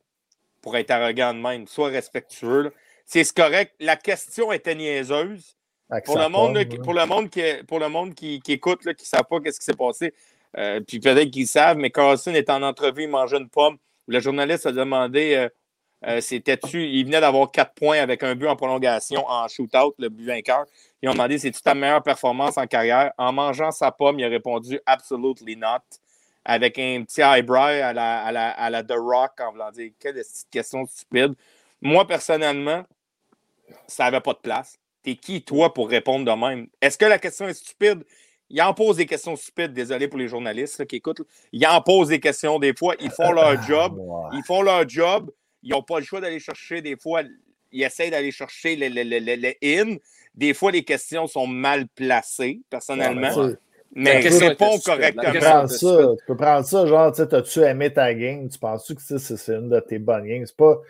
pour être arrogant de même? Sois respectueux. C'est correct. La question était niaiseuse. Pour le monde, là, pour le monde, qui, pour le monde qui, qui écoute, là, qui ne savent pas qu'est-ce qui s'est passé, euh, puis peut-être qu'ils savent, mais Carlson est en entrevue, il mangeait une pomme. Le journaliste a demandé euh, euh, c'était-tu, il venait d'avoir quatre points avec un but en prolongation en shootout, le but vainqueur. Ils ont demandé c'est-tu ta meilleure performance en carrière? En mangeant sa pomme, il a répondu absolutely not. Avec un petit eyebrow à la, à la, à la The Rock en voulant dire quelle petite question stupide? Moi, personnellement, ça n'avait pas de place. T'es qui, toi, pour répondre de même? Est-ce que la question est stupide? Il en pose des questions stupides, désolé pour les journalistes là, qui écoutent. là. Il en pose des questions des fois. Ils font leur job. Ils font leur job. Ils n'ont pas le choix d'aller chercher des fois. Ils essayent d'aller chercher le, le, le, le- le in. Des fois, les questions sont mal placées, personnellement. Ouais, mais réponds. La Tu correctement. peux prendre ça, tu peux prendre ça, genre, tu sais, t'as-tu aimé ta game? Tu penses-tu que c'est une de tes bonnes games? C'est pas.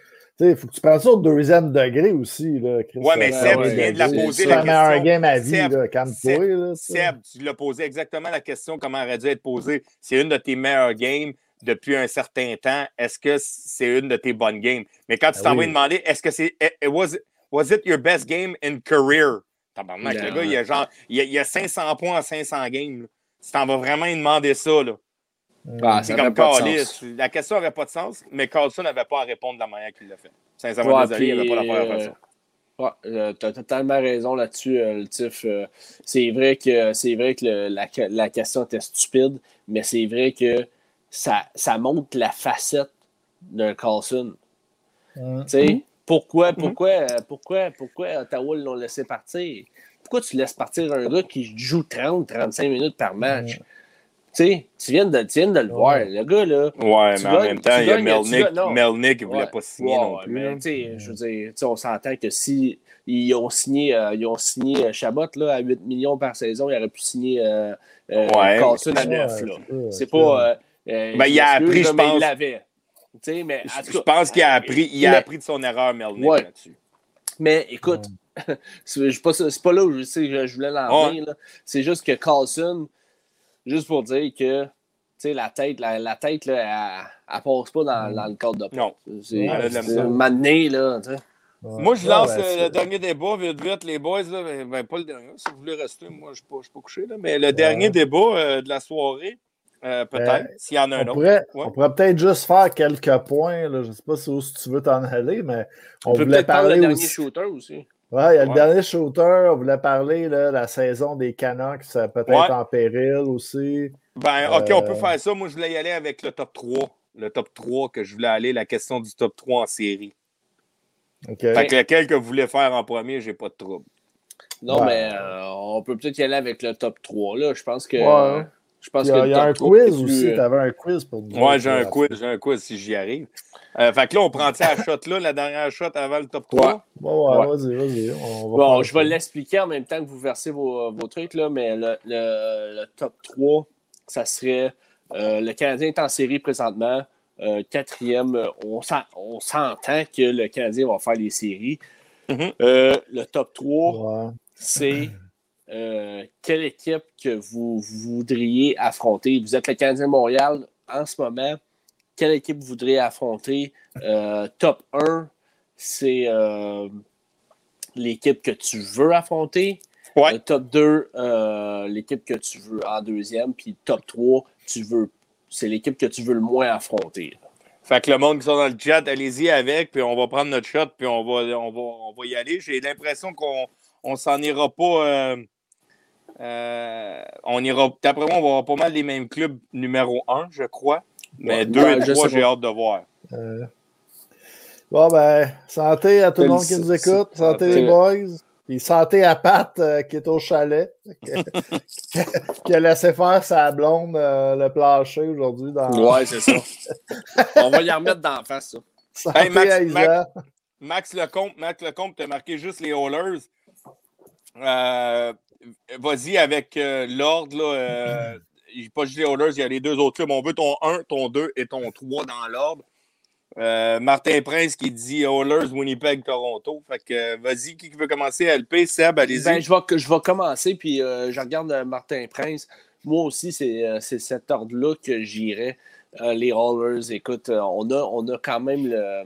Il faut que tu prennes ça au deuxième degré aussi, là. Chris. Ouais, mais Ça, Seb, il vient de la poser, c'est la question. game à vie, Seb, là. Seb, là. Seb, tu l'as posé exactement la question comment elle aurait dû être posée. C'est une de tes meilleures games depuis un certain temps. Est-ce que c'est une de tes bonnes games? Mais quand tu Ah t'en vas oui. demander, est-ce que c'est. eh, eh, Was, was it your best game in career? Tabarnak, le gars, il a, genre, il a, il a 500 points en 500 games. là. Tu t'en vas vraiment lui demander ça. Là. Ah, C'est comme Carlis. La question n'aurait pas de sens, mais Carlson n'avait pas à répondre de la manière qu'il l'a fait. Sincèrement, Ouais, désolé, il puis, n'avait pas euh, ça. Ouais, euh, t'as totalement raison là-dessus, euh, le Tiff. Euh, c'est vrai que c'est vrai que le- la, la question était stupide, mais c'est vrai que ça, ça montre la facette d'un Carlson. Mm. Tu sais, pourquoi, Mhm. pourquoi, euh, pourquoi, pourquoi Ottawa l'ont laissé partir? Pourquoi tu laisses partir un gars qui joue 30-35 minutes par match? Tu sais, tu viens de, tu viens de le voir. Le gars, là, Ouais, tu mais en même temps, il y a Melnick. gagnes-. Melnick, il ne voulait Ouais. pas signer Ouais, non plus. mais là. tu sais, je veux dire, tu sais, on s'entend que si ils ont signé, euh, ils ont signé euh, Chabot là, à 8 millions par saison, il aurait pu signer euh, euh, Ouais, Carlson à Ouais, 9. là. C'est pas. Ben, il a appris, je mais pense. Il l'avait. Mais Je, cas, pense qu'il a appris, il a mais- appris de son erreur, Melnick, Ouais. là-dessus. Mais écoute, c'est je- pas ça- c'est pas là où je, sais, que je voulais l'en venir, là. C'est juste que Carlson, juste pour dire que tu sais, la tête, la, la tête là, elle, elle passe pas dans, dans le cadre de Non. C'est donné, là. tu sais. Ouais. Moi, je lance le dernier débat, vite, vite, les boys. Là, ben, ben, pas le dernier, si vous voulez rester, moi, je ne suis, pas- je suis pas couché. Là, mais le dernier débat euh, de la soirée, euh, peut-être, Euh, s'il y en a un On autre. pourrait, Ouais. on pourrait peut-être juste faire quelques points. Là. Je ne sais pas si, où si tu veux t'en aller, mais on, On peut voulait peut-être parler le dernier aussi. shooter aussi. Ouais, il y a le dernier shooter. On voulait parler de la saison des Canucks, ça peut être Ouais. en péril aussi. Ben, OK, on peut Euh, faire ça. Moi, je voulais y aller avec le top 3. le top 3 que je voulais aller, la question du top 3 en série. OK. Fait que lequel que vous voulez faire en premier, j'ai pas de trouble. Non, Ouais. mais euh, on peut peut-être y aller avec le top 3. Là. Je pense que. Ouais. Je pense Il y a, le il y a top un 3 quiz plus, aussi. euh, Tu avais un quiz pour nous. Moi, autres, j'ai un quiz, j'ai un quiz si j'y arrive. Euh, fait que là, on prend la shot là, la dernière shot avant le top 3. Ouais, ouais, Ouais. vas-y, vas-y. On va Bon, je ça. vais l'expliquer en même temps que vous versez vos, vos trucs, là, mais le, le- le top 3, ça serait euh, le Canadien est en série présentement. euh, quatrième, on, s'en- on s'entend que le Canadien va faire les séries. Mhm. Euh, le top 3, Ouais. c'est euh, quelle équipe que vous voudriez affronter? Vous êtes le Canadien de Montréal en ce moment. Quelle équipe vous voudriez affronter? Euh, top 1, c'est euh, l'équipe que tu veux affronter. Ouais. Le top 2, euh, l'équipe que tu veux en deuxième. Puis top 3, tu veux, c'est l'équipe que tu veux le moins affronter. Fait que le monde qui sont dans le chat, allez-y avec, puis on va prendre notre shot, puis on va, on va, on va y aller. J'ai l'impression qu'on on s'en ira pas. euh, euh, on ira. D'après moi, on va avoir pas mal les mêmes clubs numéro 1, je crois. Mais Ouais, 2 ouais, et je 3, sais j'ai hâte de voir. Euh, Bon, ben, santé à tout le monde qui nous écoute. Santé les boys. Puis santé à Pat euh, qui est au chalet. qui a laissé faire sa blonde euh, le plancher aujourd'hui. Dans... Ouais, c'est ça. On va y remettre d'en face, ça. Santé Hey, Max- à Isa. Max- Max Lecomte, Max Lecomte, t'as marqué juste les Oilers. Euh, Vas-y avec euh, l'ordre. là, euh, pas juste les Oilers, il y a les deux autres clubs. On veut ton 1, ton 2 et ton 3 dans l'ordre. Euh, Martin Prince qui dit Oilers, Winnipeg, Toronto. Fait que euh, vas-y, qui veut commencer? LP, Seb, allez-y. Ben, je, vais, je vais commencer, puis euh, je regarde Martin Prince. Moi aussi, c'est cet ordre-là que j'irais. Euh, les Haulers, écoute, on, a, on a quand même le,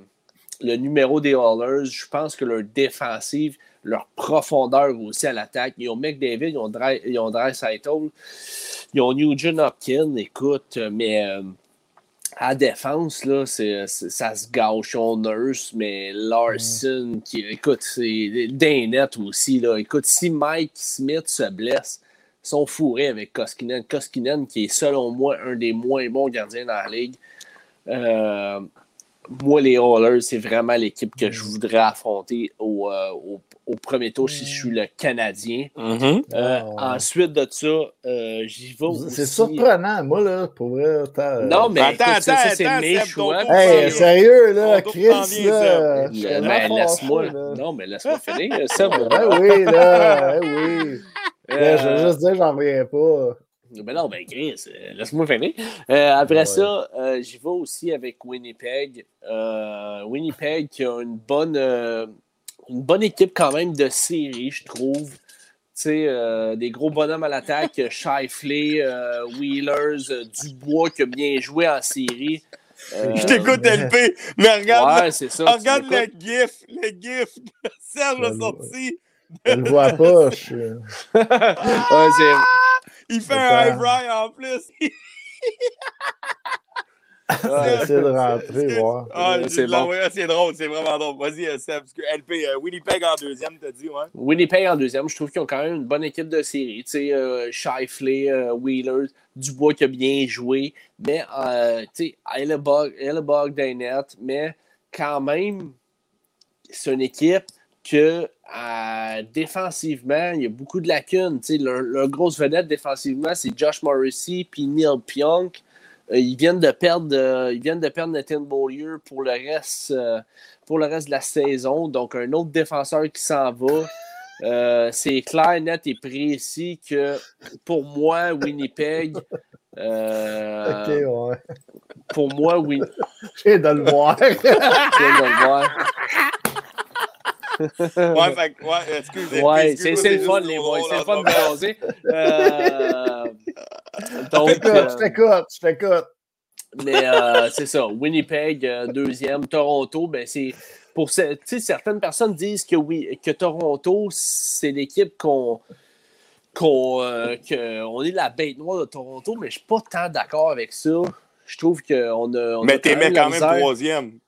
le numéro des Haulers. Je pense que leur défensive, leur profondeur aussi à l'attaque. Ils ont McDavid, ils ont, Dry, ils ont ils ont Nugent Hopkins, écoute, euh, mais euh, à défense, là, c'est- ça se gâche. On nurse, mais Larson, qui, écoute, c'est Dainette aussi. Là. Écoute, si Mike Smith se blesse, ils sont fourrés avec Koskinen. Koskinen, qui est selon moi un des moins bons gardiens dans la ligue. Euh, moi, les Oilers, c'est vraiment l'équipe que je voudrais affronter au, euh, au, au premier tour si je suis le Canadien. Mhm. Euh, Oh. Ensuite de ça, euh, j'y vais C'est surprenant, moi, là, pour vrai. attends, Non, mais Attends, écoute, ça, attends, c'est mes Seb, choix. Hey, sérieux, là, Chris, là. Seb. Ben, laisse-moi. Non, mais laisse-moi finir. Ça, Ben oui, là, ben oui. Là, je Euh, veux juste dire, j'en reviens pas. Ben non, ben Chris, euh, laisse-moi finir. Euh, après Ouais. ça, euh, j'y vais aussi avec Winnipeg. Euh, Winnipeg qui a une bonne, euh, une bonne équipe quand même de série, je trouve. Tu sais, euh, des gros bonhommes à l'attaque, Shifley, euh, Wheelers, euh, Dubois qui a bien joué en série. Euh, Je t'écoute, LP, mais regarde, Ouais, c'est ça. regarde le gif, le gif que Serge Le- sorti. Je le vois pas. Je... Ouais, c'est- Il fait un high en plus. Essayer de rentrer, voir. Ah, c'est drôle, c'est vraiment drôle. Vas-y, euh, Seb, parce que LP, euh, Winnipeg en deuxième, t'as dit, ouais. Winnipeg en deuxième, je trouve qu'ils ont quand même une bonne équipe de série. Tu sais, euh, Shifley, euh, Wheelers, Dubois qui a bien joué, mais euh, tu sais, Hellebuck, Dainette, mais quand même, c'est une équipe que euh, défensivement, il y a beaucoup de lacunes. Tu sais, leur, leur grosse vedette défensivement, c'est Josh Morrissey puis Neil Pionk. Euh, ils viennent de perdre, euh, ils viennent de perdre Nathan Beaulieu pour le reste, euh, pour le reste de la saison. Donc un autre défenseur qui s'en va. Euh, c'est clair, net et précis que pour moi, Winnipeg, euh, Ok, ouais. pour moi, oui, Je viens de le voir. je viens de le voir. Ouais, fait que- ouais, c'est c'est le fun, les boys. C'est le fun de moment. Donc, je t'écoute, je t'écoute. mais euh, c'est ça. Winnipeg, euh, deuxième. Toronto, ben c'est. Pour ce- tu sais, certaines personnes disent que oui, que Toronto, c'est l'équipe qu'on. qu'on euh, que on est la bête noire de Toronto, mais je suis pas tant d'accord avec ça. Je trouve qu'on a. on a Mais t'aimais quand même misère. troisième.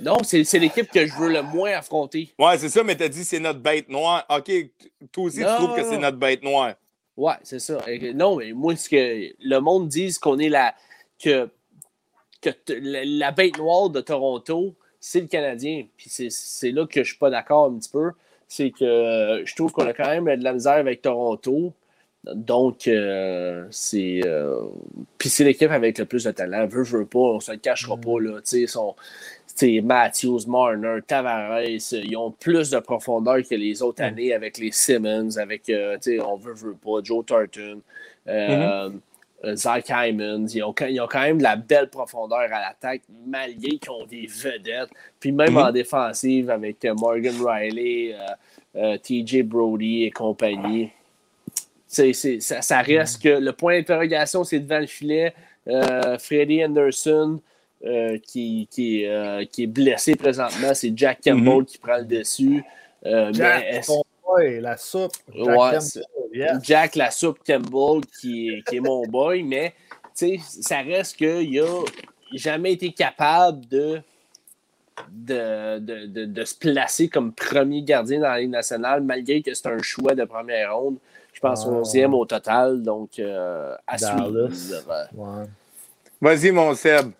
Non, c'est c'est l'équipe que je veux le moins affronter. Ouais, c'est ça, mais t'as dit c'est notre bête noire. OK, toi aussi, tu trouves que c'est notre bête noire. Ouais, c'est ça. Non, mais moi, ce que le monde dit qu'on est la. que que la, la, bête noire de Toronto, c'est le Canadien. Puis c'est là que je ne suis pas d'accord un petit peu. C'est que je trouve qu'on a quand même de la misère avec Toronto. Donc, euh, c'est. Euh, puis c'est l'équipe avec le plus de talent. Veux, veux pas, on se le cachera mm. pas. Là. Son, Matthews, Marner, Tavares, ils ont plus de profondeur que les autres années avec les Simmons, avec, euh, on veut, veut pas, Joe Tartan, mm-hmm. Zach Hyman. Ils ont, ils ont, quand même de la belle profondeur à l'attaque, malgré qu'ils ont des vedettes. Puis même mm-hmm. en défensive avec Morgan Riley, TJ Brody et compagnie ça, reste que le point d'interrogation, c'est devant le filet. Euh, Freddy Anderson, euh, qui, qui, euh, qui, est blessé présentement, c'est Jack Campbell mm-hmm. qui prend le dessus. Jack, boy, la soupe. Jack, Jack, la soupe Campbell, qui, qui est mon boy, mais ça reste qu'il n'a jamais été capable de de, de, de, se placer comme premier gardien dans la Ligue nationale, malgré que c'est un choix de première ronde. Je pense 11e au total, donc euh, à suivre. Vas-y, mon Seb.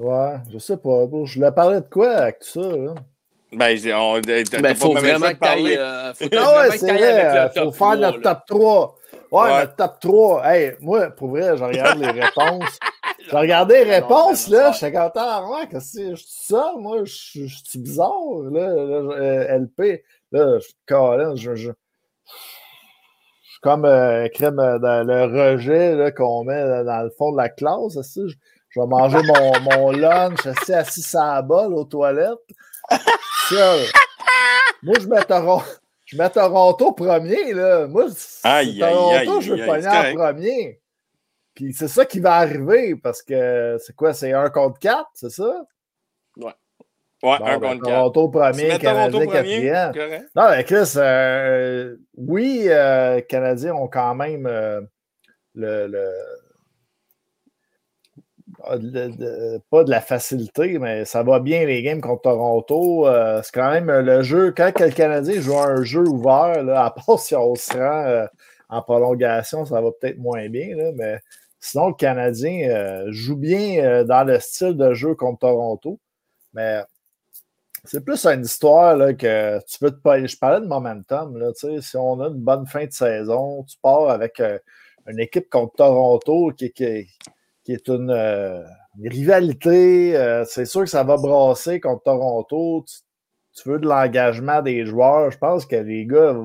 Ouais, je sais pas. Je voulais parler de quoi avec tout ça? Là? Ben, on, ben, faut vraiment que tu euh, faut ah ouais, c'est vrai. Il faut faire notre top 3. Ouais, ouais, notre top 3. Hey, moi, pour vrai, je regarde les réponses. je regardais les réponses, là. Je suis content. Ouais, que c'est ça? Moi, je suis bizarre, là, là, LP. Là, je suis je, comme euh, crème euh, dans le rejet qu'on met dans le fond de la classe. Je, je vais manger mon, mon lunch assis, assis à la bol aux toilettes. Moi, je mets, Toronto, je mets Toronto premier. Là. Moi, aïe, Toronto, aïe, je veux pogner en premier. Puis c'est ça qui va arriver parce que c'est quoi? C'est un contre 4, c'est ça? Ouais. Ouais, un ben, contre Toronto premier, Canadien quatrième. Non, mais Chris, euh, oui, euh, Canadiens ont quand même euh, le, ah, pas de la facilité, mais ça va bien les games contre Toronto. c'est quand même le jeu. Quand le Canadien joue un jeu ouvert, là, à part si on se rend en prolongation, ça va peut-être moins bien, là, mais sinon, le Canadien joue bien dans le style de jeu contre Toronto. Mais c'est plus une histoire là, que tu veux te Je parlais de momentum. Là, si on a une bonne fin de saison, tu pars avec euh, une équipe contre Toronto qui, qui, qui est une, euh, rivalité. Euh, c'est sûr que ça va brasser contre Toronto. Tu, veux de l'engagement des joueurs. Je pense que les gars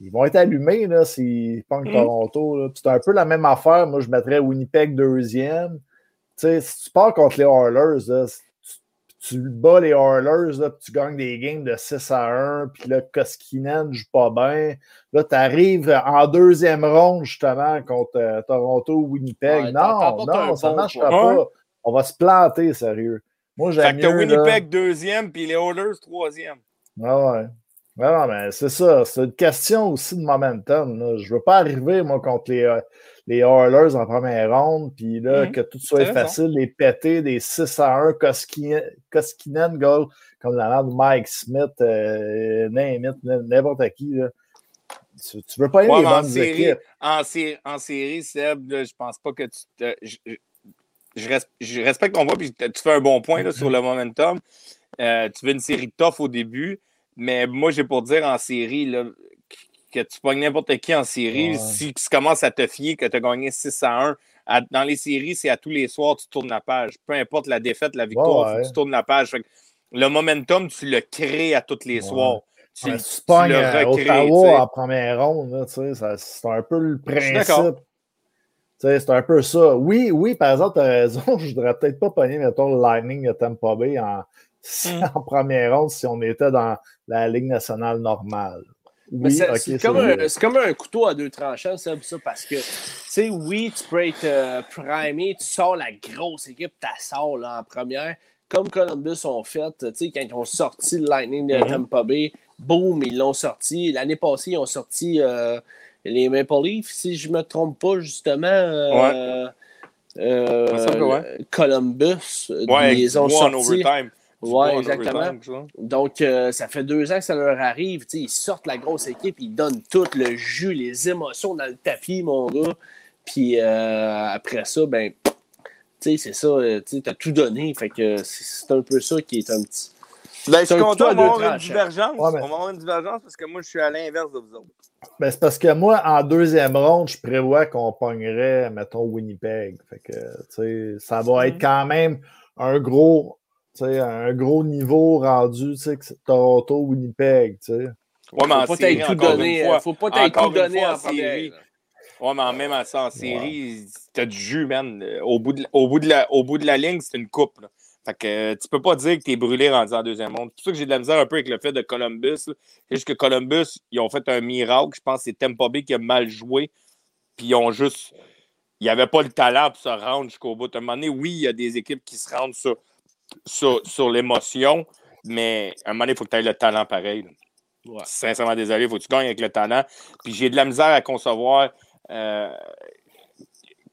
ils vont être allumés s'ils pongent mm-hmm. Toronto. C'est un peu la même affaire. Moi, je mettrais Winnipeg deuxième. si tu pars contre les Oilers, là, tu bats les Oilers, là, puis tu gagnes des games de 6 à 1, puis là, Koskinen ne joue pas bien. Là, tu arrives en deuxième ronde, justement, contre euh, Toronto ou Winnipeg. non, non, ça ne marchera pas. On va se planter, sérieux. Moi, j'aime mieux, Winnipeg deuxième, puis les Oilers troisième. Ah ouais. Non, mais c'est ça. C'est une question aussi de momentum. Je ne veux pas arriver, moi, contre les, euh, les Oilers en première ronde, puis là, mhm. que tout soit facile, les péter des 6 à 1, Koskinen, goal, comme la de Mike Smith, euh, n'importe qui. Là. Tu, ne veux pas les bonnes série. En, en série, Seb, je je pense pas que tu te. Je, respecte ton voix, puis tu fais un bon point là, sur le momentum. Euh, tu veux une série tough au début, mais moi, j'ai pour dire en série, là, que tu pognes n'importe qui en série, si tu commences à te fier que tu as gagné 6 à 1, dans les séries, c'est à tous les soirs, tu tournes la page. Peu importe la défaite, la victoire, tu tournes la page. le momentum, tu le crées à tous les soirs. Tu, tu, pognes euh, Ottawa en première ronde, c'est un peu le principe. C'est un peu ça. Oui, oui, par exemple, tu as raison. Je voudrais peut-être pas pogner, mettons, le Lightning de Tampa Bay en, mm. en première ronde si on était dans la Ligue nationale normale c'est comme, un couteau à deux tranchants, ça, parce que, tu sais, oui, tu peux être euh, primé, tu sors la grosse équipe, tu sors là, en première, comme Columbus ont fait, tu sais, quand ils ont sorti le Lightning de mm-hmm. Tampa Bay, boum, ils l'ont sorti. L'année passée, ils ont sorti euh, les Maple Leafs, si je ne me trompe pas, justement. Euh, Columbus, ils ont sorti. Oui, exactement. Donc, euh, ça fait deux ans que ça leur arrive. ils sortent la grosse équipe, ils donnent tout le jus, les émotions dans le tapis, mon gars. Puis euh, après ça, ben, c'est ça. euh, Tu as tout donné. Fait que c'est un peu ça qui est un petit. Ben, je suis content d'avoir une divergence? Ouais, mais- On va avoir une divergence parce que moi, je suis à l'inverse de vous autres. Ben, c'est parce que moi, en deuxième ronde, je prévois qu'on pognerait, mettons, Winnipeg. Fait que, ça va être Mhm. quand même un gros, un gros niveau rendu, tu sais, que c'est Toronto, Winnipeg, tu sais. Ouais, mais en Faut pas série, tout encore donné. une fois, Faut pas t'être encore tout une donné fois, en en série. Ouais, mais même à ça, en série, t'as du jus, man. Euh, Au bout de, au bout de, la, au bout de la ligne, c'est une coupe. là. Fait que euh, tu peux pas dire que t'es brûlé rendu en deuxième monde. C'est pour ça que j'ai de la misère un peu avec le fait de Columbus. C'est juste que Columbus, ils ont fait un miracle. Je pense que c'est Tampa Bay qui a mal joué. Puis ils ont juste. Il n'y avait pas le talent pour se rendre jusqu'au bout. À un moment donné, oui, il y a des équipes qui se rendent sur, sur, sur l'émotion, mais à un moment donné, il faut que tu aies le talent pareil. Ouais. Sincèrement, désolé, il faut que tu gagnes avec le talent. Puis j'ai de la misère à concevoir euh,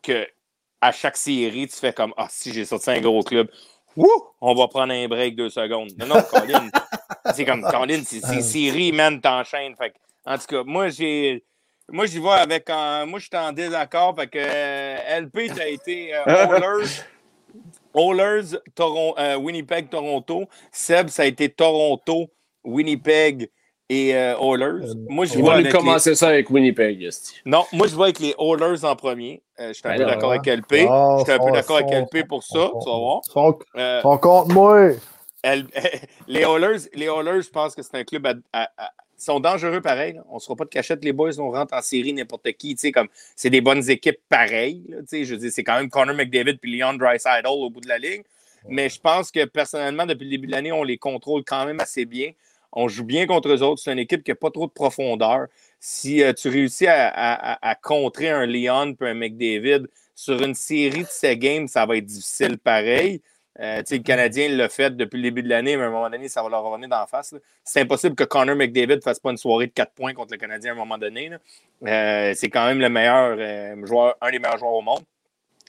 que à chaque série, tu fais comme Ah, si j'ai sorti un gros club, wouh, on va prendre un break deux secondes. Non, non, Colin, c'est comme Colin, c'est c'est série, man, t'enchaînes. Fait en tout cas, moi, j'ai. Moi, j'y vais avec. un- moi, je suis en désaccord. Fait que euh, LP, tu as été euh, Oilers, Toron- euh, Winnipeg, Toronto. Seb, ça a été Toronto, Winnipeg et euh, Oilers. Euh, moi, je lui avec les- commencer ça avec Winnipeg. esti. Non, moi, je vais avec les Oilers en premier. Euh, je suis un Ben peu d'accord avec LP. Ah, Je suis un peu d'accord avec LP pour ça. Tu vas voir. Euh, sont contre moi. elle- les Oilers, les Oilers, je pense que c'est un club à- à- à- sont dangereux pareil. là. On ne sera pas de cachette, les boys. On rentre en série n'importe qui. Comme, c'est des bonnes équipes pareilles. là, je veux dire, c'est quand même Connor McDavid et Leon Draisaitl au bout de la ligne. Mais je pense que personnellement, depuis le début de l'année, on les contrôle quand même assez bien. On joue bien contre eux autres. C'est une équipe qui n'a pas trop de profondeur. Si euh, tu réussis à, à- à- à contrer un Leon et un McDavid sur une série de ces games, ça va être difficile pareil. Euh, le Canadien l'a fait depuis le début de l'année, mais à un moment donné, ça va leur revenir d'en face. C'est impossible que Connor McDavid ne fasse pas une soirée de 4 points contre le Canadien à un moment donné. Euh, c'est quand même le meilleur euh, joueur, un des meilleurs joueurs au monde.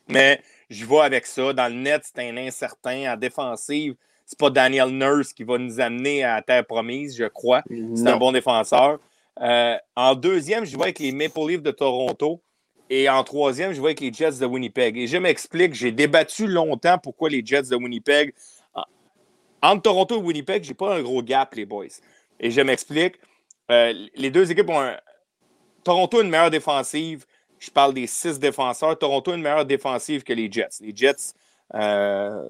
Mais je vais avec ça. Dans le net, c'est un incertain. En défensive, c'est pas Daniel Nurse qui va nous amener à la terre promise, je crois. C'est un bon défenseur. Euh, en deuxième, je vais avec les Maple Leafs de Toronto. Et en troisième, je vais avec les Jets de Winnipeg. Et je m'explique, j'ai débattu longtemps pourquoi les Jets de Winnipeg. en- Entre Toronto et Winnipeg, j'ai pas un gros gap, les boys. Et je m'explique. Euh, les deux équipes ont un. Toronto a une meilleure défensive. Je parle des six défenseurs. Toronto a une meilleure défensive que les Jets. Les Jets, euh,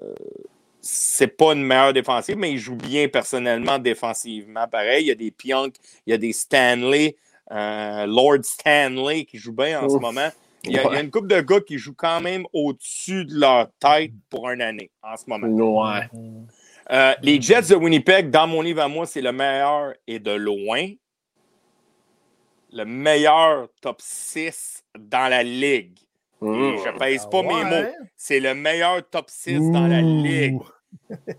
c'est pas une meilleure défensive, mais ils jouent bien personnellement défensivement. Pareil, il y a des Pionk, il y a des Stanley, euh, Lord Stanley qui joue bien en ce moment. Il y, a, il y a une couple de gars qui jouent quand même au-dessus de leur tête pour une année en ce moment. Ouais. Euh, les Jets de Winnipeg, dans mon livre à moi, c'est le meilleur et de loin. Le meilleur top 6 dans la ligue. Mmh. je pèse pas mes Ouais? mots. C'est le meilleur top 6 dans la ligue.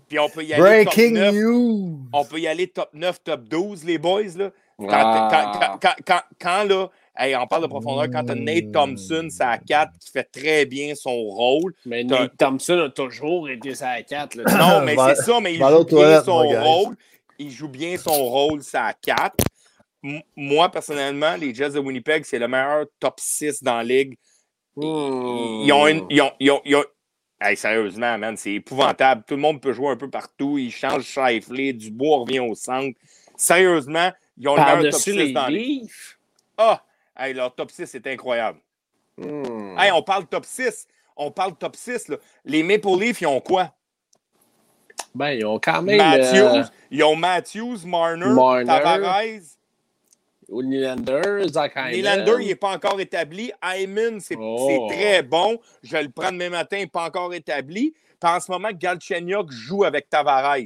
Puis on peut y aller top Breaking 9. news. On peut y aller top 9, top 12, les boys. Là. Quand, Ah. quand, quand, quand, là, hey, on parle de profondeur, quand tu as Nate Thompson, c'est à 4, qui fait très bien son rôle. Mais Nate Thompson a toujours été ça à 4. Là. Non, mais c'est ça, mais il joue bien son rôle. Il joue bien son rôle, ça à 4. M- Moi, personnellement, les Jets de Winnipeg, c'est le meilleur top 6 dans la ligue. Mmh. Ils ont une. Ils ont, ils ont- ils ont- Hey, sérieusement, man, c'est épouvantable. Tout le monde peut jouer un peu partout. Ils changent Shifley, Dubois revient au centre. Sérieusement, ils ont meilleur top Par-dessus 6 les dans. Leafs. Ah! Hey, leur top 6 est incroyable. Mmh. Hey, on parle top 6. On parle top 6. Là. Les Maple Leafs, ils ont quoi? Ben, ils ont quand même. Matthews. euh, Ils ont Matthews, Marner, Marner. Tavares. Nylander, Zach. Nylander, il n'est pas encore établi. Hyman, c'est Oh. très bon. Je le prends demain matin, pas encore établi. Puis en ce moment, Galchenyuk joue avec Tavares.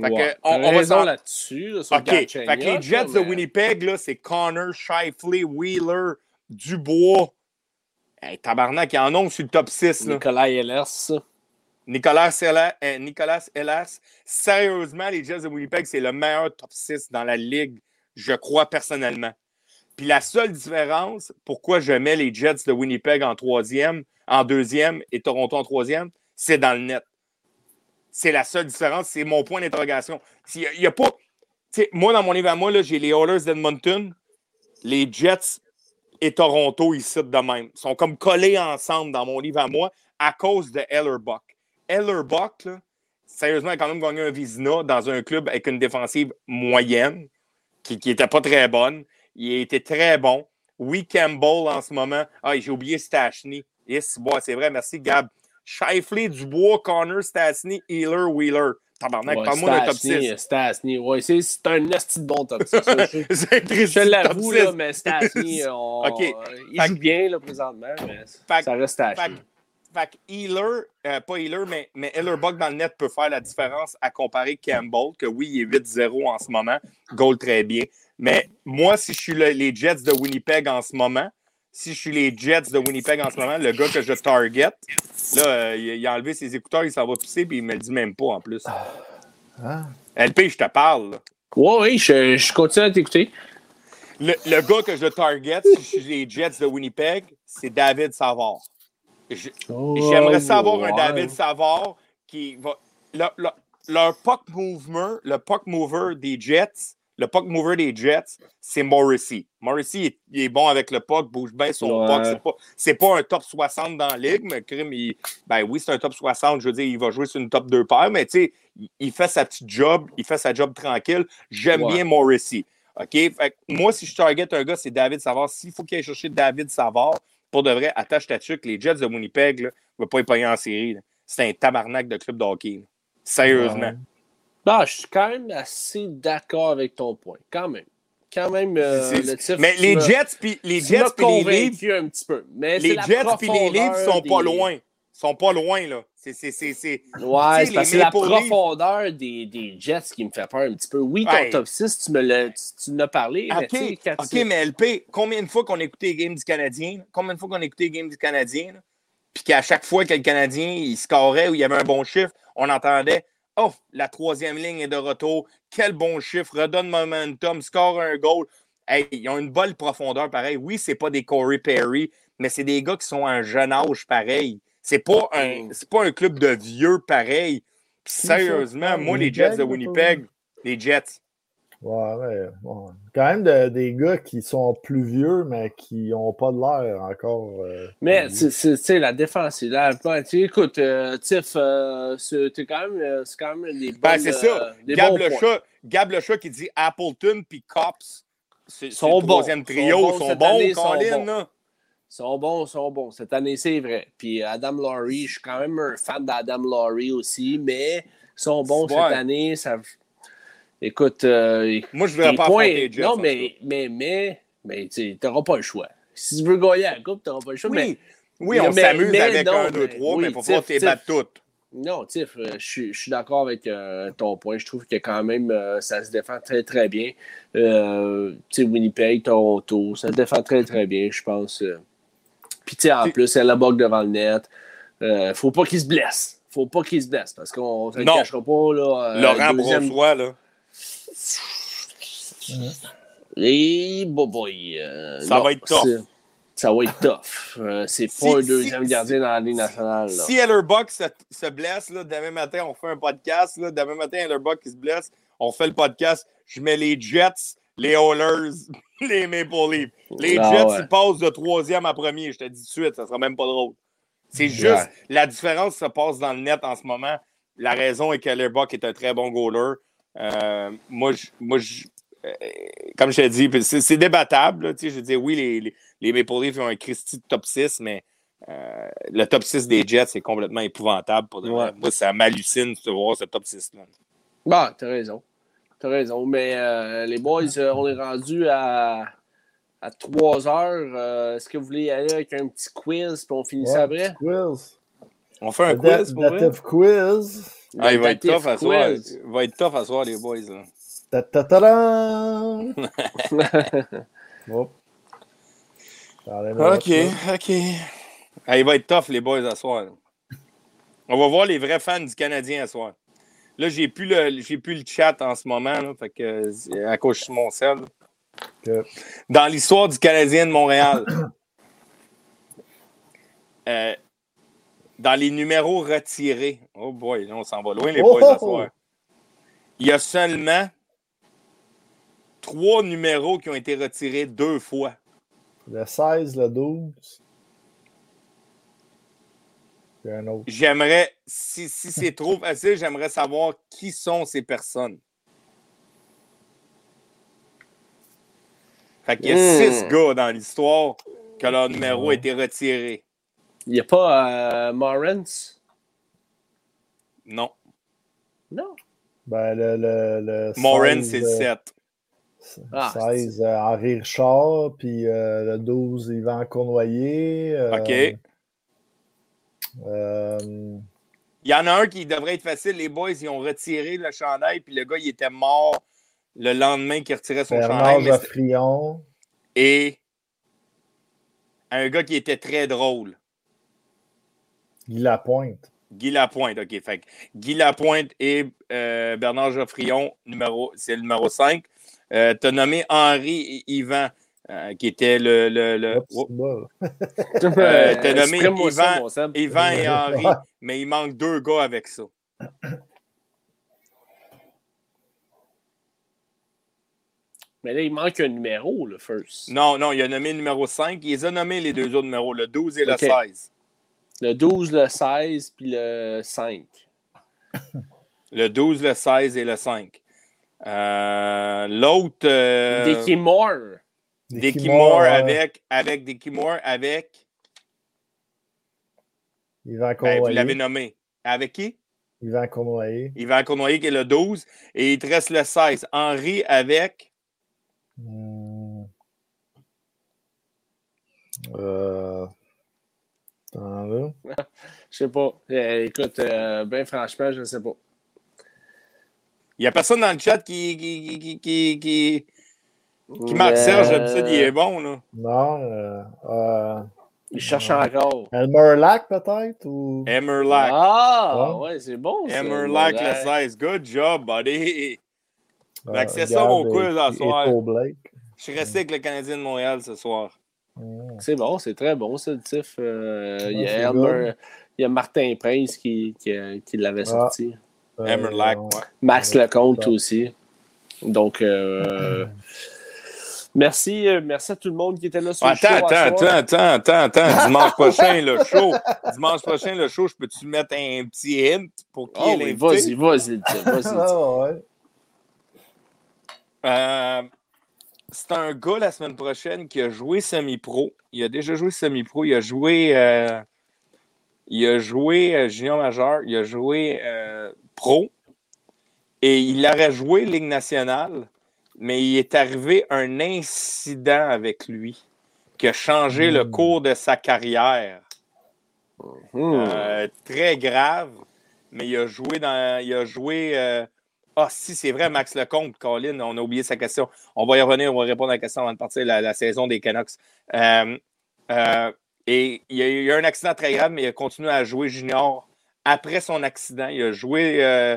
Fait que, Ouais. on- on va raison s'en- là-dessus. là, OK. Fait Galchenyuk, que les Jets de Winnipeg, là, c'est Connor, Shifley, Wheeler, Dubois. Hey, tabarnak, ils en ont sur le top 6. Là. Nicolas Ehlers. Nicolas, euh, Nicolas. Sérieusement, les Jets de Winnipeg, c'est le meilleur top 6 dans la ligue, je crois personnellement. Puis la seule différence, pourquoi je mets les Jets de Winnipeg en troisième, en deuxième et Toronto en troisième, c'est dans le net. C'est la seule différence, c'est mon point d'interrogation. Il y a- pas. moi, dans mon livre à moi, j'ai les Oilers d'Edmonton, les Jets et Toronto ici de même. Ils sont comme collés ensemble dans mon livre à moi, à cause de Ellerbuck. Ellerbuck, là, sérieusement, a quand même gagné un Vizina dans un club avec une défensive moyenne, qui n'était pas très bonne. Il était très bon. Oui, Campbell en ce moment. Ah, j'ai oublié Stachny. Yes, bon, c'est vrai, merci Gab. Shifley, Dubois, Connor, Stachny, Healer, Wheeler. Tabarnak, Ouais, parle-moi d'un top Stastny, 6. Stastny, ouais, c'est c'est un esti de bon top 6. ça, je- Je l'avoue, 6. là, mais Stastny, on- OK. il Fait joue que- bien là, présentement, mais Fait ça reste Stastny. fait que Healer, euh, pas Healer, mais, mais Hellerbuck dans le net peut faire la différence à comparer Campbell, que oui, il est 8-0 en ce moment, goal très bien. Mais moi, si je suis le- les Jets de Winnipeg en ce moment, si je suis les Jets de Winnipeg en ce moment, le gars que je target, là, euh, il, il a enlevé ses écouteurs, il s'en va pisser, puis il me le dit même pas en plus. Hein? LP, je te parle. là. Ouais, oui, je, je continue à t'écouter. Le, le gars que je target, si je suis les Jets de Winnipeg, c'est David Savard. Je- J'aimerais savoir un David Savard qui va. le- le- leur puck mover, le puck mover des Jets, le puck mover des Jets, c'est Morrissey. Morrissey, il est, il est bon avec le puck, bouge bien son Ouais. puck. C'est pas, pas un top 60 dans la ligue, mais il- ben oui, c'est un top 60. Je veux dire, il va jouer sur une top 2 paire, mais tu sais, il- fait sa petite job, il fait sa job tranquille. J'aime Ouais. bien Morrissey. OK? Fait moi, si je target un gars, c'est David Savard. S'il faut qu'il aille chercher David Savard, pour de vrai, attache ta tuque. Les Jets de Winnipeg ne vont pas y payer en série. C'est un tabarnak de club de hockey. là. Sérieusement. Non, je suis quand même assez d'accord avec ton point. Quand même. Quand même, euh, C'est- le tif, Mais les Jets puis les Jets puis les Leafs, un petit peu. Mais les Jets puis les Leafs sont pas loin. sont pas loin, là. C'est, c'est, c'est, c'est- Ouais, c'est la profondeur des, des Jets qui me fait peur un petit peu. Oui, ton Ouais. top 6, tu me l'as, tu, tu en as parlé. mais OK, quand OK, tu- mais LP, combien de fois qu'on a écouté les games du Canadien? là? Combien de fois qu'on a écouté les games du Canadien? Puis qu'à chaque fois que le Canadien il scorait ou il y avait un bon chiffre, on entendait Oh, la troisième ligne est de retour. Quel bon chiffre. Redonne momentum, score un goal. Hey, ils ont une bonne profondeur pareil. Oui, c'est pas des Corey Perry, mais c'est des gars qui sont à un jeune âge pareil. C'est pas un, c'est pas un club de vieux pareil. Puis sérieusement, moi, les Jets de Winnipeg, les Jets. Ouais, ouais, ouais. Quand même de- des gars qui sont plus vieux, mais qui n'ont pas de l'air encore. euh, Mais c'est- c'est- tu sais, la défense, c'est là. Écoute, euh, Tiff, euh, c'est quand même, c'est quand même des bons. Ben, c'est ça. des Gab, le chat, Gab le chat qui dit Appleton puis Cops. C'est Sont le troisième bons. trio. Sont bons sont année, sont Colin, bons. là. Ils sont bons, ils sont bons. Cette année, c'est vrai. Puis Adam Laurie, je suis quand même un fan d'Adam Laurie aussi, mais ils sont bons cette année. Ça... Écoute, euh, Moi, je voudrais les pas points-. Non, mais, mais, mais, mais tu n'auras pas le choix. Si tu veux gagner la coupe, tu n'auras pas le choix. tout mais. Oui, oui, on s'amuse avec non, un, deux, trois, oui, mais il faut pas battre toutes. Non, Tiff, euh, je suis- je suis d'accord avec euh, ton point. Je trouve que quand même, euh, ça se défend très, très bien. Euh, tu sais, Winnipeg, Toronto, ça se défend très, très bien, je pense. Puis, tu sais, en plus, elle la bug devant le net. Faut pas qu'il se blesse. Faut pas qu'il se blesse parce qu'on ne le cachera pas. Là, Laurent deuxième- Brossois, là. Et bon boy. euh, Ça va être tough. c'est- Ça va être tough. C'est Si- pas un si- deuxième si- gardien dans la Ligue nationale. là. Si Ellerbuck se, se blesse, là, demain matin, on fait un podcast. Là, demain matin, Ellerbuck qui se blesse, on fait le podcast. Je mets les Jets, les Oilers, les Maple Leafs. Les Ah Jets, ouais. ils passent de troisième à premier. Je te dis tout de suite, ça sera même pas drôle. C'est juste, Ouais. la différence se passe dans le net en ce moment. La raison est qu'Ellerbuck est un très bon goaler. Euh, moi, je- moi je- euh, comme je t'ai dit, c'est c'est débattable. là, tu sais, je veux dire, oui, les, les, les Maple Leafs ont un Christie de top 6, mais euh, le top 6 des Jets, c'est complètement épouvantable. Pour. Ouais. Moi, ça m'hallucine de voir ce top 6-là. Bon, t'as raison. T'as raison. Mais euh, les boys, euh, on est rendu à, à 3 heures. Euh, Est-ce que vous voulez y aller avec un petit quiz puis on finit ça après? quiz. On fait un quiz pour quiz. Ah, il va être tough à soir. Il va être tough à soir, les boys. là. Ta-ta-ta-dan! Hop. Enlève OK. OK. Ah, il va être tough, les boys, à soir. là. On va voir les vrais fans du Canadien à soir. Là, j'ai plus le, j'ai plus le chat en ce moment, là, fait que à cause de mon sel. Dans l'histoire du Canadien de Montréal, euh, dans les numéros retirés, oh boy, là, on s'en va loin, les Oh, boys, oh, soir. Il y a seulement trois numéros qui ont été retirés deux fois. Le 16, le 12. Il y a un autre. J'aimerais, si, si c'est trop facile, j'aimerais savoir qui sont ces personnes. Fait qu'il y a Hmm. six gars dans l'histoire que leur numéro a été retiré. Il n'y a pas euh? Non. Non. Ben, le, le, le Morin, 16, c'est le euh, 7. Ah, 16, euh, Henri Richard, puis euh, le 12, Yvan Cournoyer. euh, OK. euh, Il y en a un qui devrait être facile. Les boys, ils ont retiré le chandail, puis le gars, il était mort le lendemain qu'il retirait son Bernard chandail. mais. Et un gars qui était très drôle. Guy Lapointe. Guy Lapointe, OK. Fait que Guy Lapointe et euh, Bernard Geoffrion, numéro, c'est le numéro 5. Euh, tu as nommé Henri et Yvan, euh, qui était le. le, oh, bol. Euh, t'as nommé ça, Yvan-. Yvan et Henri, mais il manque deux gars avec ça. Mais là, il manque un numéro, le first. Non, non, il a nommé le numéro 5. Il les a nommés les deux autres numéros, le 12 et le OK. 16. Le 12, le 16, puis le 5. Le 12, le 16 et le 5. Euh, L'autre. Euh, Dickie Moore. Dickie Moore, avec, avec Dickie Moore avec. Yvan Ben, vous Cournoyer. l'avez nommé. Avec qui? Yvan Cournoyer. Yvan Cournoyer qui est le 12. Et il te reste le 16. Henri avec? Hmm. Euh... Là. Je sais pas. Euh, écoute, euh, ben franchement, je ne sais pas. Il n'y a personne dans le chat qui, qui, qui, qui, qui, marque Serge. D'habitude, il est bon. Là. Non. Euh, euh, Il cherche encore. Elmer Lack, peut-être? Ou... Ah, Ouais. ouais, c'est bon. Ouais. le 16. Good job, buddy. euh, Fait que c'est ça, mon quiz à soir. Je suis resté avec le Canadien de Montréal ce soir. Hmm. C'est bon, c'est très bon, ça, le TIF. Euh, il, y a c'est Elmer- il y a Martin Prince qui, qui, qui l'avait sorti. Euh, ouais. Max Ouais, Lecomte aussi. Donc, euh, merci, merci à tout le monde qui était là sur le Attends, show à attends, soir. attends, attends, attends, attends. Dimanche prochain, le show. Dimanche prochain, le show, je peux-tu mettre un petit hint pour qui Oh, est oui, vas-y, vas-y, le vas-y. le TIF. Ah, ouais. Euh, c'est un gars la semaine prochaine qui a joué semi-pro. Il a déjà joué semi-pro. Il a joué. euh, il a joué euh, junior majeur. Il a joué euh, pro. Et il aurait joué Ligue nationale, mais il est arrivé un incident avec lui qui a changé le Hmm. cours de sa carrière. Hmm. Euh, très grave, mais il a joué dans. Il a joué. Ah, si, c'est vrai, Max Lecomte, Colin, on a oublié sa question. On va y revenir, on va répondre à la question avant de partir la, la saison des Canucks. Euh, euh, et il y a eu un accident très grave, mais il a continué à jouer junior après son accident. Il a joué. euh,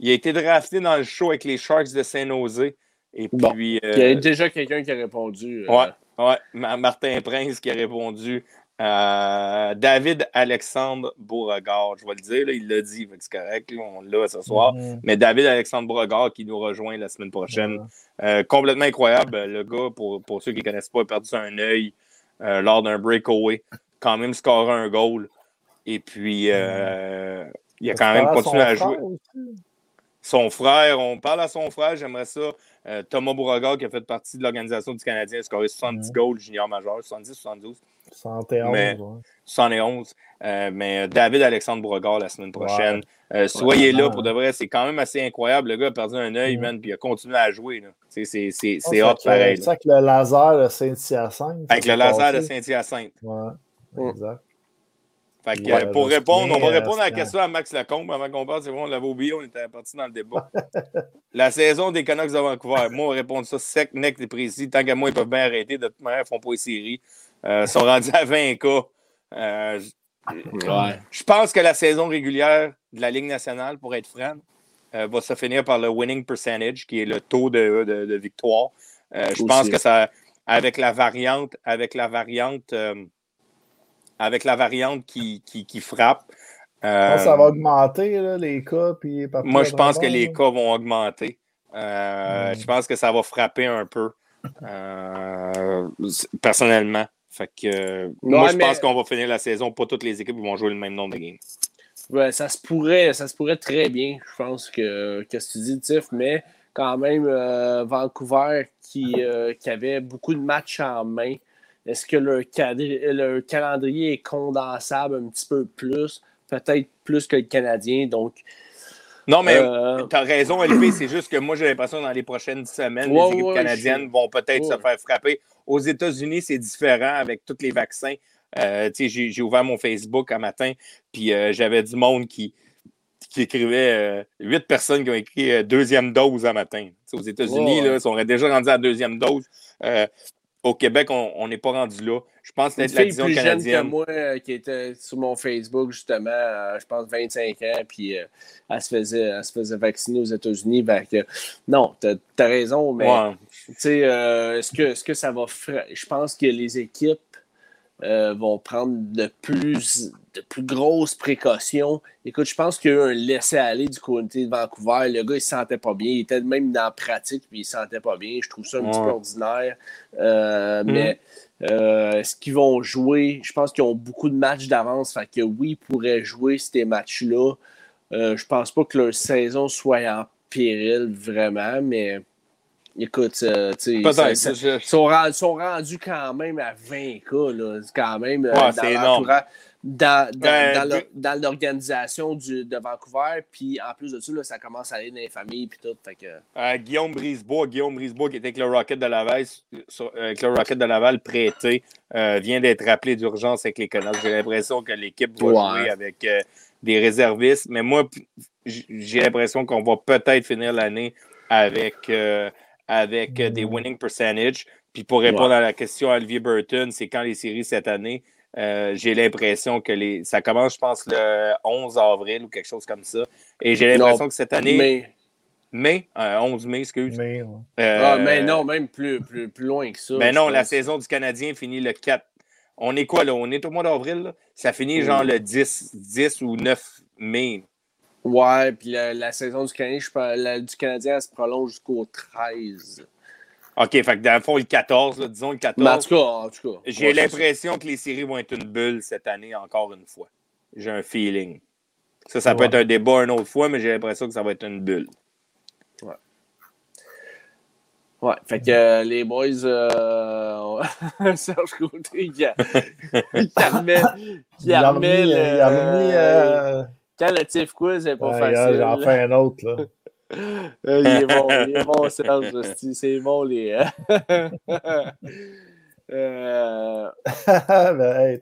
il a été drafté dans le show avec les Sharks de Saint-Nosé. Et Bon. puis. Il y a déjà quelqu'un qui a répondu. euh, Ouais, ouais. Ma- Martin Prince qui a répondu. Euh, David Alexandre Beauregard, je vais le dire, là, il l'a dit, c'est correct, là, on l'a ce soir. Mhm. Mais David Alexandre Beauregard qui nous rejoint la semaine prochaine. Euh, complètement incroyable. Le gars, pour, pour ceux qui ne connaissent pas, a perdu un œil euh, lors d'un breakaway. Quand même scoré un goal. Et puis, euh, il a quand même continué à jouer. aussi. Son frère, on parle à son frère, j'aimerais ça. Euh, Thomas Beauregard, qui a fait partie de l'organisation du Canadien, a scoré 70 Mhm. goals junior majeur, 70, 72, 71. Mais- ouais. 71. Euh, mais David Alexandre Beauregard la semaine prochaine. Euh, soyez là pour de vrai, c'est quand même assez incroyable. Le gars a perdu un œil, Mhm. man, puis il a continué à jouer. C'est c'est- c'est- Ah, hot pareil. C'est que le laser de Saint-Hyacinthe. Avec le laser de. Saint-Hyacinthe. Ouais, exact. Fait que, Ouais, euh, pour répondre, on va souviens, répondre à la question à Max Lacombe avant qu'on parte. C'est bon, on l'avait oublié, on était parti dans le débat. la saison des Canucks de Vancouver. Moi, on va répondre ça sec, net et précis. Tant qu'à moi, ils peuvent bien arrêter. De toute manière, ils ne font pas les séries. Euh, ils sont rendus à 20 cas. Euh, je- Ouais. je pense que la saison régulière de la Ligue nationale, pour être franc, euh, va se finir par le winning percentage, qui est le taux de, de- de victoire. Euh, je pense que ça, avec la variante, avec la variante, euh, avec la variante qui, qui, qui frappe. Je pense que ça euh, va augmenter, là, les cas. Puis moi, je pense que les cas vont augmenter. Euh, Mm. Je pense que ça va frapper un peu, euh, personnellement. Fait que euh, moi, je pense qu'on va finir la saison. Pas toutes les équipes vont jouer le même nombre de games. Ouais, ça se pourrait, ça se pourrait très bien, je pense que, que ce que tu dis, Tiff, mais quand même, euh, Vancouver qui, euh, qui, avait beaucoup de matchs en main, est-ce que leur, leur, calendrier est condensable un petit peu plus, peut-être plus que le Canadien, donc... Non, mais euh, tu as raison, LP, c'est juste que moi, j'ai l'impression que dans les prochaines semaines, les équipes canadiennes vont peut-être se faire frapper. Aux États-Unis, c'est différent avec tous les vaccins. j'ai ouvert mon Facebook un matin, puis j'avais du monde qui, qui écrivait euh, huit personnes qui ont écrit euh, deuxième dose un matin. aux États-Unis, ils sont déjà rendus à la deuxième dose. Euh, au Québec, on n'est pas rendu là. Je pense que la canadienne. Jeune que moi, qui était sur mon Facebook, justement, je pense 25 ans, puis elle, se faisait, elle se faisait vacciner aux États-Unis. non, tu as, raison, mais est-ce que, est -ce que ça va. Je pense que les équipes euh, vont prendre de plus, de plus grosses précautions. Écoute, je pense qu'il y a eu un laisser-aller du côté de Vancouver. Le gars, il se sentait pas bien. Il était même dans la pratique, puis il se sentait pas bien. Je trouve ça un petit peu ordinaire. Euh, mm. Mais euh, est-ce qu'ils vont jouer? Je pense qu'ils ont beaucoup de matchs d'avance. Fait que oui, ils pourraient jouer ces matchs-là. je pense pas que leur saison soit en péril vraiment, mais Écoute, euh, tu sais, sont, rendus quand même à 20 cas, là. quand même euh, dans, dans, dans, dans l'organisation de Vancouver. Puis en plus de ça, là, ça commence à aller dans les familles puis tout. Fait que... Euh, Guillaume Brisebois, Guillaume Brisebois qui était avec le Rocket de Laval, avec le Rocket de Laval prêté, vient d'être rappelé d'urgence avec les Canucks. J'ai l'impression que l'équipe va jouer avec des réservistes. Mais moi, j'ai l'impression qu'on va peut-être finir l'année avec avec euh, des winning percentage. Puis pour répondre à la question à Olivier Burton, c'est quand les séries cette année, euh, j'ai l'impression que les, ça commence, je pense, le 11 avril ou quelque chose comme ça. Et j'ai l'impression que cette année. Mai. Mai, 11 euh, mai, excuse. Mai, ah, mais non, même plus, plus, plus loin que ça. Mais non, la saison du Canadien finit le 4. On est quoi là? On est au mois d'avril. Ça finit genre le 10, 10 ou 9 mai. Ouais, puis la, saison du Canadien, je, du Canadien elle se prolonge jusqu'au 13. OK, fait que dans le fond, le 14, disons le 14. en tout cas, en tout cas j'ai l'impression que les séries vont être une bulle cette année, encore une fois. J'ai un feeling. Ça, ça peut être un débat une autre fois, mais j'ai l'impression que ça va être une bulle. Ouais. Ouais, fait que euh, les boys, euh, Serge Côté, qui, a, qui remet, qui remet, le, euh, quand le Tiff Quiz n'est pas facile. J'en fais un autre, là. il est bon, il est bon, Serge. C'est bon, les. euh... ben, hey,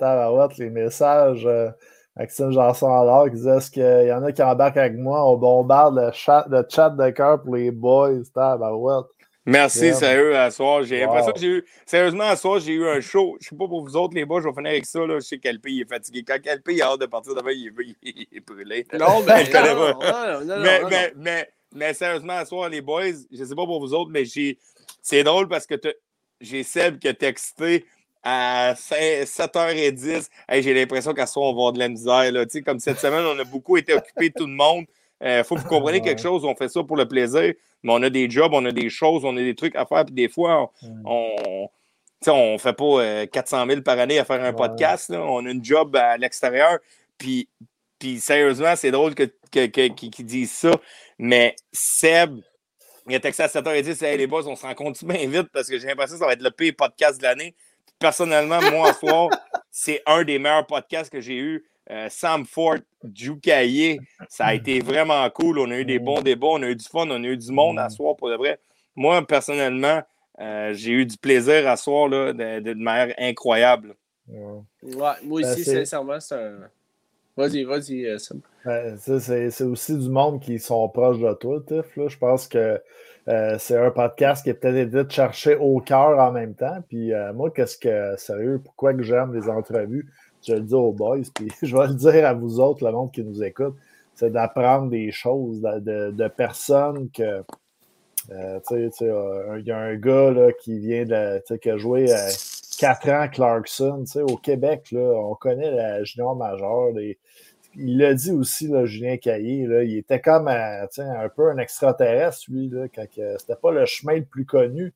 les messages. Euh, Maxime Janson alors qui disait est-ce qu'il y en a qui embarquent avec moi? On bombarde le chat, le chat de cœur pour les boys. Tabarouette. Merci, sérieux, à soir. J'ai l'impression que j'ai eu. Sérieusement, à soir, j'ai eu un show. Je ne sais pas pour vous autres, les boys, je vais finir avec ça. Là. Je sais qu'Alpi il est fatigué. Quand Alpi il a hâte de partir demain, il est, il est brûlé. Non, mais, non, non, mais, mais, mais, mais, sérieusement, à soir, les boys, je ne sais pas pour vous autres, mais j'ai. C'est drôle parce que j'ai Seb qui a texté à 7h10. j'ai l'impression qu'à soir, on va avoir de la misère. Là. Comme cette semaine, on a beaucoup été occupés, tout le monde. Il euh, faut que vous compreniez quelque chose. On fait ça pour le plaisir mais on a des jobs, on a des choses, on a des trucs à faire. Puis des fois, on ne fait pas 400 euh, 000 par année à faire un podcast. On a une job à l'extérieur. Puis, puis sérieusement, c'est drôle qu'ils que, disent ça. Mais Seb, il a texté à 7h10, hey, les boss, on se rencontre bien vite parce que j'ai l'impression que ça va être le pire podcast de l'année. Personnellement, moi, ce soir, c'est un des meilleurs podcasts que j'ai eu. Euh, Sam Ford, Jukaye, ça a été vraiment cool. On a eu des bons débats, on a eu du fun, on a eu du monde à soir pour de vrai. Moi, personnellement, euh, j'ai eu du plaisir à soir là, de, manière incroyable. Ouais, moi ben, aussi, sincèrement, c'est un. Vas-y, vas-y, euh, Sam. Ben, c'est aussi du monde qui sont proches de toi, Tiff. Là. Je pense que c'est un podcast qui est peut-être été de chercher au cœur en même temps. Puis moi, qu'est-ce que, sérieux, pourquoi que j'aime les entrevues? Je le dis aux boys, puis je vais le dire à vous autres, le monde qui nous écoute, c'est d'apprendre des choses de, personnes que. Euh, tu sais, il y a un gars là, qui vient de. qui a joué 4 ans Clarkson. Au Québec, là, on connaît la junior majeure. il l'a dit aussi, là, Julien Caillé, là, il était comme un, un peu un extraterrestre, lui, là, quand c'était pas le chemin le plus connu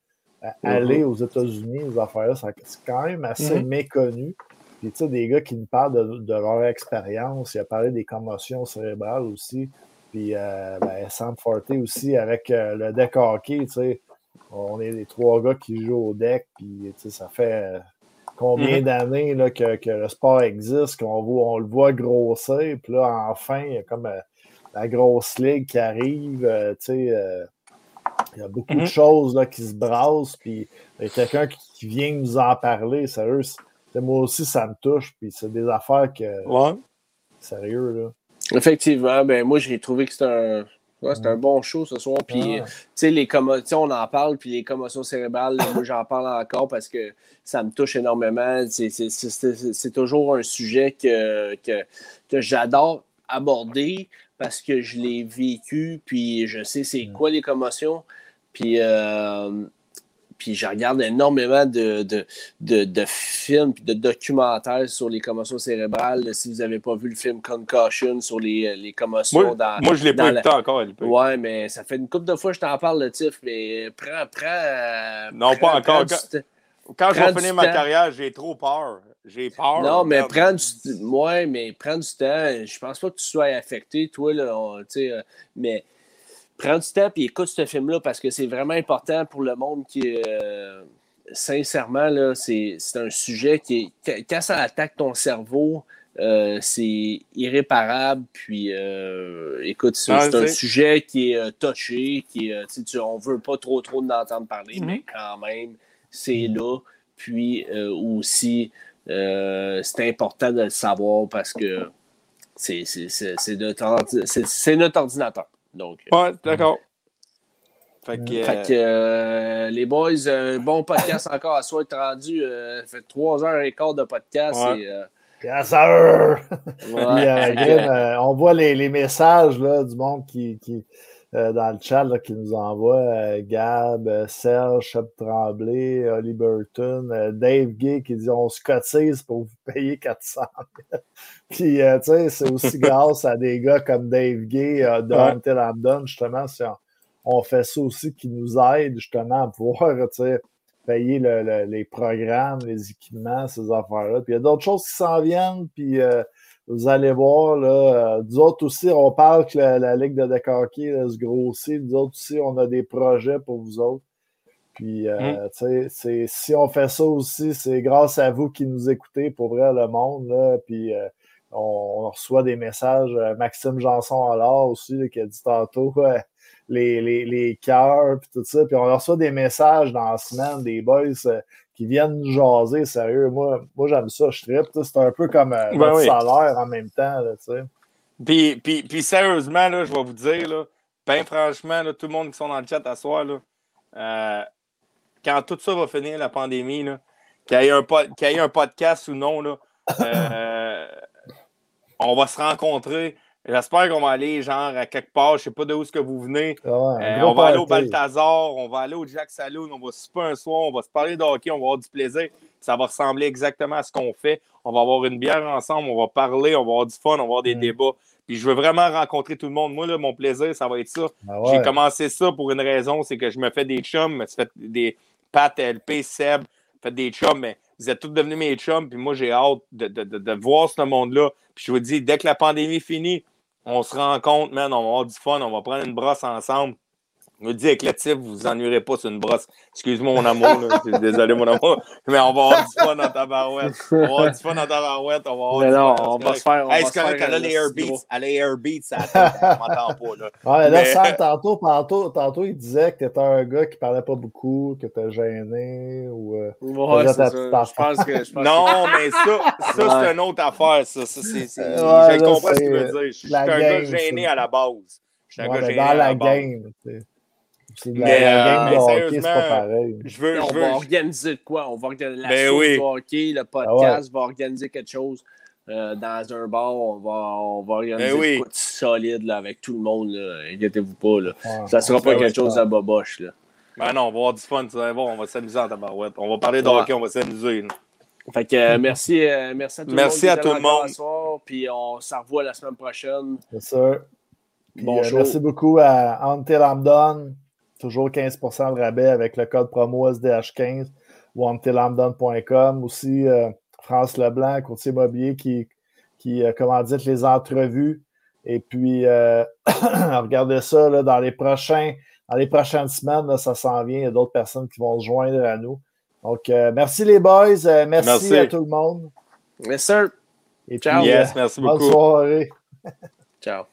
aller aux États-Unis, aux affaires c'est quand même assez Mhm. méconnu. Puis, tu sais, des gars qui nous parlent de, de leur expérience. Il a parlé des commotions cérébrales aussi. Puis, euh, ben, Sam Forte aussi, avec euh, le deck hockey, tu sais. On est les trois gars qui jouent au deck. Puis, tu sais, ça fait euh, combien Mhm. d'années là, que, que le sport existe, qu'on on le voit grossir. Puis là, enfin, il y a comme euh, la grosse ligue qui arrive. tu sais, il y a beaucoup de choses là, qui se brassent. Puis, il y a quelqu'un qui, qui vient nous en parler. Sérieux, moi aussi, ça me touche. Puis, c'est des affaires que. Ouais. Sérieux, là. Effectivement, ben moi j'ai trouvé que c'était un, ouais, c'était un bon show ce soir. Puis, Ah. tu sais, les on en parle, puis les commotions cérébrales, là, moi j'en parle encore parce que ça me touche énormément. C'est- c'est- C'est c'est- c'est toujours un sujet que, que, que j'adore aborder parce que je l'ai vécu, puis je sais c'est quoi les commotions. Puis, euh, puis je regarde énormément de, de, de, de films puis de documentaires sur les commotions cérébrales. Si vous n'avez pas vu le film Concussion sur les, les commotions Moi, dans. moi, je l'ai pas la- écouté encore. LP. Ouais, mais ça fait une couple de fois que je t'en parle, le Tiff, mais prends, prends. euh, Non, prends- pas encore. prends du Quand- je vais finir ma temps. carrière, j'ai trop peur. J'ai peur. Non, mais prends du ouais, mais prends du temps. Je pense pas que tu sois affecté, toi, là. on- euh, mais prends du temps et écoute ce film-là parce que c'est vraiment important pour le monde qui euh, sincèrement, là, c'est c'est un sujet qui est. quand- ça attaque ton cerveau, euh, c'est irréparable. Puis, euh, écoute, c'est Ah, c'est un sujet qui est touché, qui est, tu on veut pas trop trop d'entendre parler, Mhm. mais quand même, c'est là. Puis aussi, c'est important de le savoir parce que c'est- c'est notre ordinateur. Donc, euh, Ouais, d'accord. Fait que. fait euh, que euh, les boys, un bon podcast encore à soi être rendu. euh, ça fait trois heures et quart de podcast. Ouais. et, euh, Yes! Puis, ouais. euh, Grim, euh, on voit les, les messages là, du monde qui, qui euh, dans le chat là, qui nous envoie euh, Gab, euh, Serge, Cheb Tremblay, Oli Burton, euh, Dave Gay qui dit on se cotise pour vous payer 400 Puis, euh, tu sais, c'est aussi grâce à des gars comme Dave Gay euh, de Ouais. I'm Done, justement, si on, on fait ça aussi qui nous aide justement à pouvoir, tu sais, payer le- le- les programmes, les équipements, ces affaires-là. Puis il y a d'autres choses qui s'en viennent, puis euh, vous allez voir, là, euh, nous autres aussi, on parle que la, la Ligue de deck hockey là, se grossit. Nous autres aussi, on a des projets pour vous autres. Puis, euh, tu sais, c'est- si on fait ça aussi, c'est grâce à vous qui nous écoutez, pour vrai, le monde, là. Puis, euh, on, on reçoit des messages. euh, Maxime Janson alors aussi, là, qui a dit tantôt, ouais, les, les, les cœurs, puis tout ça. Puis on reçoit des messages dans la semaine, des boys qui viennent jaser, sérieux. Moi, moi j'aime ça, je sais, C'est un peu comme euh, Ben oui. salaire en même temps, là. Puis, puis, puis sérieusement, là, je vais vous dire, là, ben franchement, là, tout le monde qui sont dans le chat à soir, là, euh, quand tout ça va finir, la pandémie, qu'il y un, qu'il y ait un podcast ou non, là, euh, on va se rencontrer. J'espère qu'on va aller, genre, à quelque part, je sais pas de où est-ce que vous venez. Ah ouais, Euh, on va aller au. Balthazar, on va aller au Jack Saloon, on va souper un soir, on va se parler de hockey, on va avoir du plaisir. Ça va ressembler exactement à ce qu'on fait. On va avoir une bière ensemble, on va parler, on va avoir du fun, on va avoir des Mm. débats. Puis je veux vraiment rencontrer tout le monde. Moi, là, mon plaisir, ça va être ça. Ah ouais. J'ai commencé ça pour une raison, c'est que je me fais des chums, me suis fait des Pat, LP, Seb, fait des chums, mais vous êtes tous devenus mes chums, puis moi, j'ai hâte de, de- de- de voir ce monde-là. Puis je vous dis, dès que la pandémie finit, on se rencontre, man, on va avoir du fun, on va prendre une brosse ensemble. Me dis, avec le type, vous vous ennuierez pas sur une brosse. Excuse-moi, mon amour, là. Je suis désolé, mon amour, mais on va avoir du fun dans ta barouette. On va avoir du fun dans ta barouette, on va avoir Mais du non, fun, on va se faire. on Hey, va c'est se correct, faire elle a les petit airbeats. Elle a les airbeats, ça attend, on m'entend pas, là. Ouais, là, Mais- Sam, tantôt, tantôt, tantôt, il disait que tu étais un gars qui parlait pas beaucoup, que étais gêné ou. euh, Ouais, c'est ça. Je pense que. je pense Non, mais ça, ça Ouais. c'est une autre affaire. Ça, Ça, Ouais, je là, comprends ce que tu veux dire. Je suis un gars gêné à la base. Je suis un gars gêné dans à la la base. C'est de la, Mais, la euh, game de mais hockey, c'est sérieusement, pas pareil. Je veux, on je veux, va organiser de quoi? On va organiser la Ben oui. du hockey, le podcast va organiser quelque chose euh, dans un bar. On va, on va organiser Ben oui. de quoi de solide là, avec tout le monde. Inquiétez-vous pas. Là. Ouais. Ça sera pas Ben quelque chose à boboche. Là. Ben non, on va avoir du fun, voir, on va s'amuser en tabarouette. On va parler de Ouais. hockey, on va s'amuser. là. Fait que euh, merci, euh, merci à tout Merci le à monde. qui tout était le monde. soir, Puis on s'en revoit la semaine prochaine. C'est ça. Puis, Bon euh, show. merci beaucoup à Until I'm Done. Toujours 15% de rabais avec le code promo SDH15 ou. Aussi, France Leblanc, courtier immobilier, qui, qui comment dire, les entrevues. Et puis, regardez ça dans les prochains dans les prochaines semaines, ça s'en vient. Il y a d'autres personnes qui vont se joindre à nous. Donc, euh, merci les boys. Euh, merci, à tout le monde. Yes, sir. Et Ciao. Puis, yes, merci bonne beaucoup. soirée. Ciao.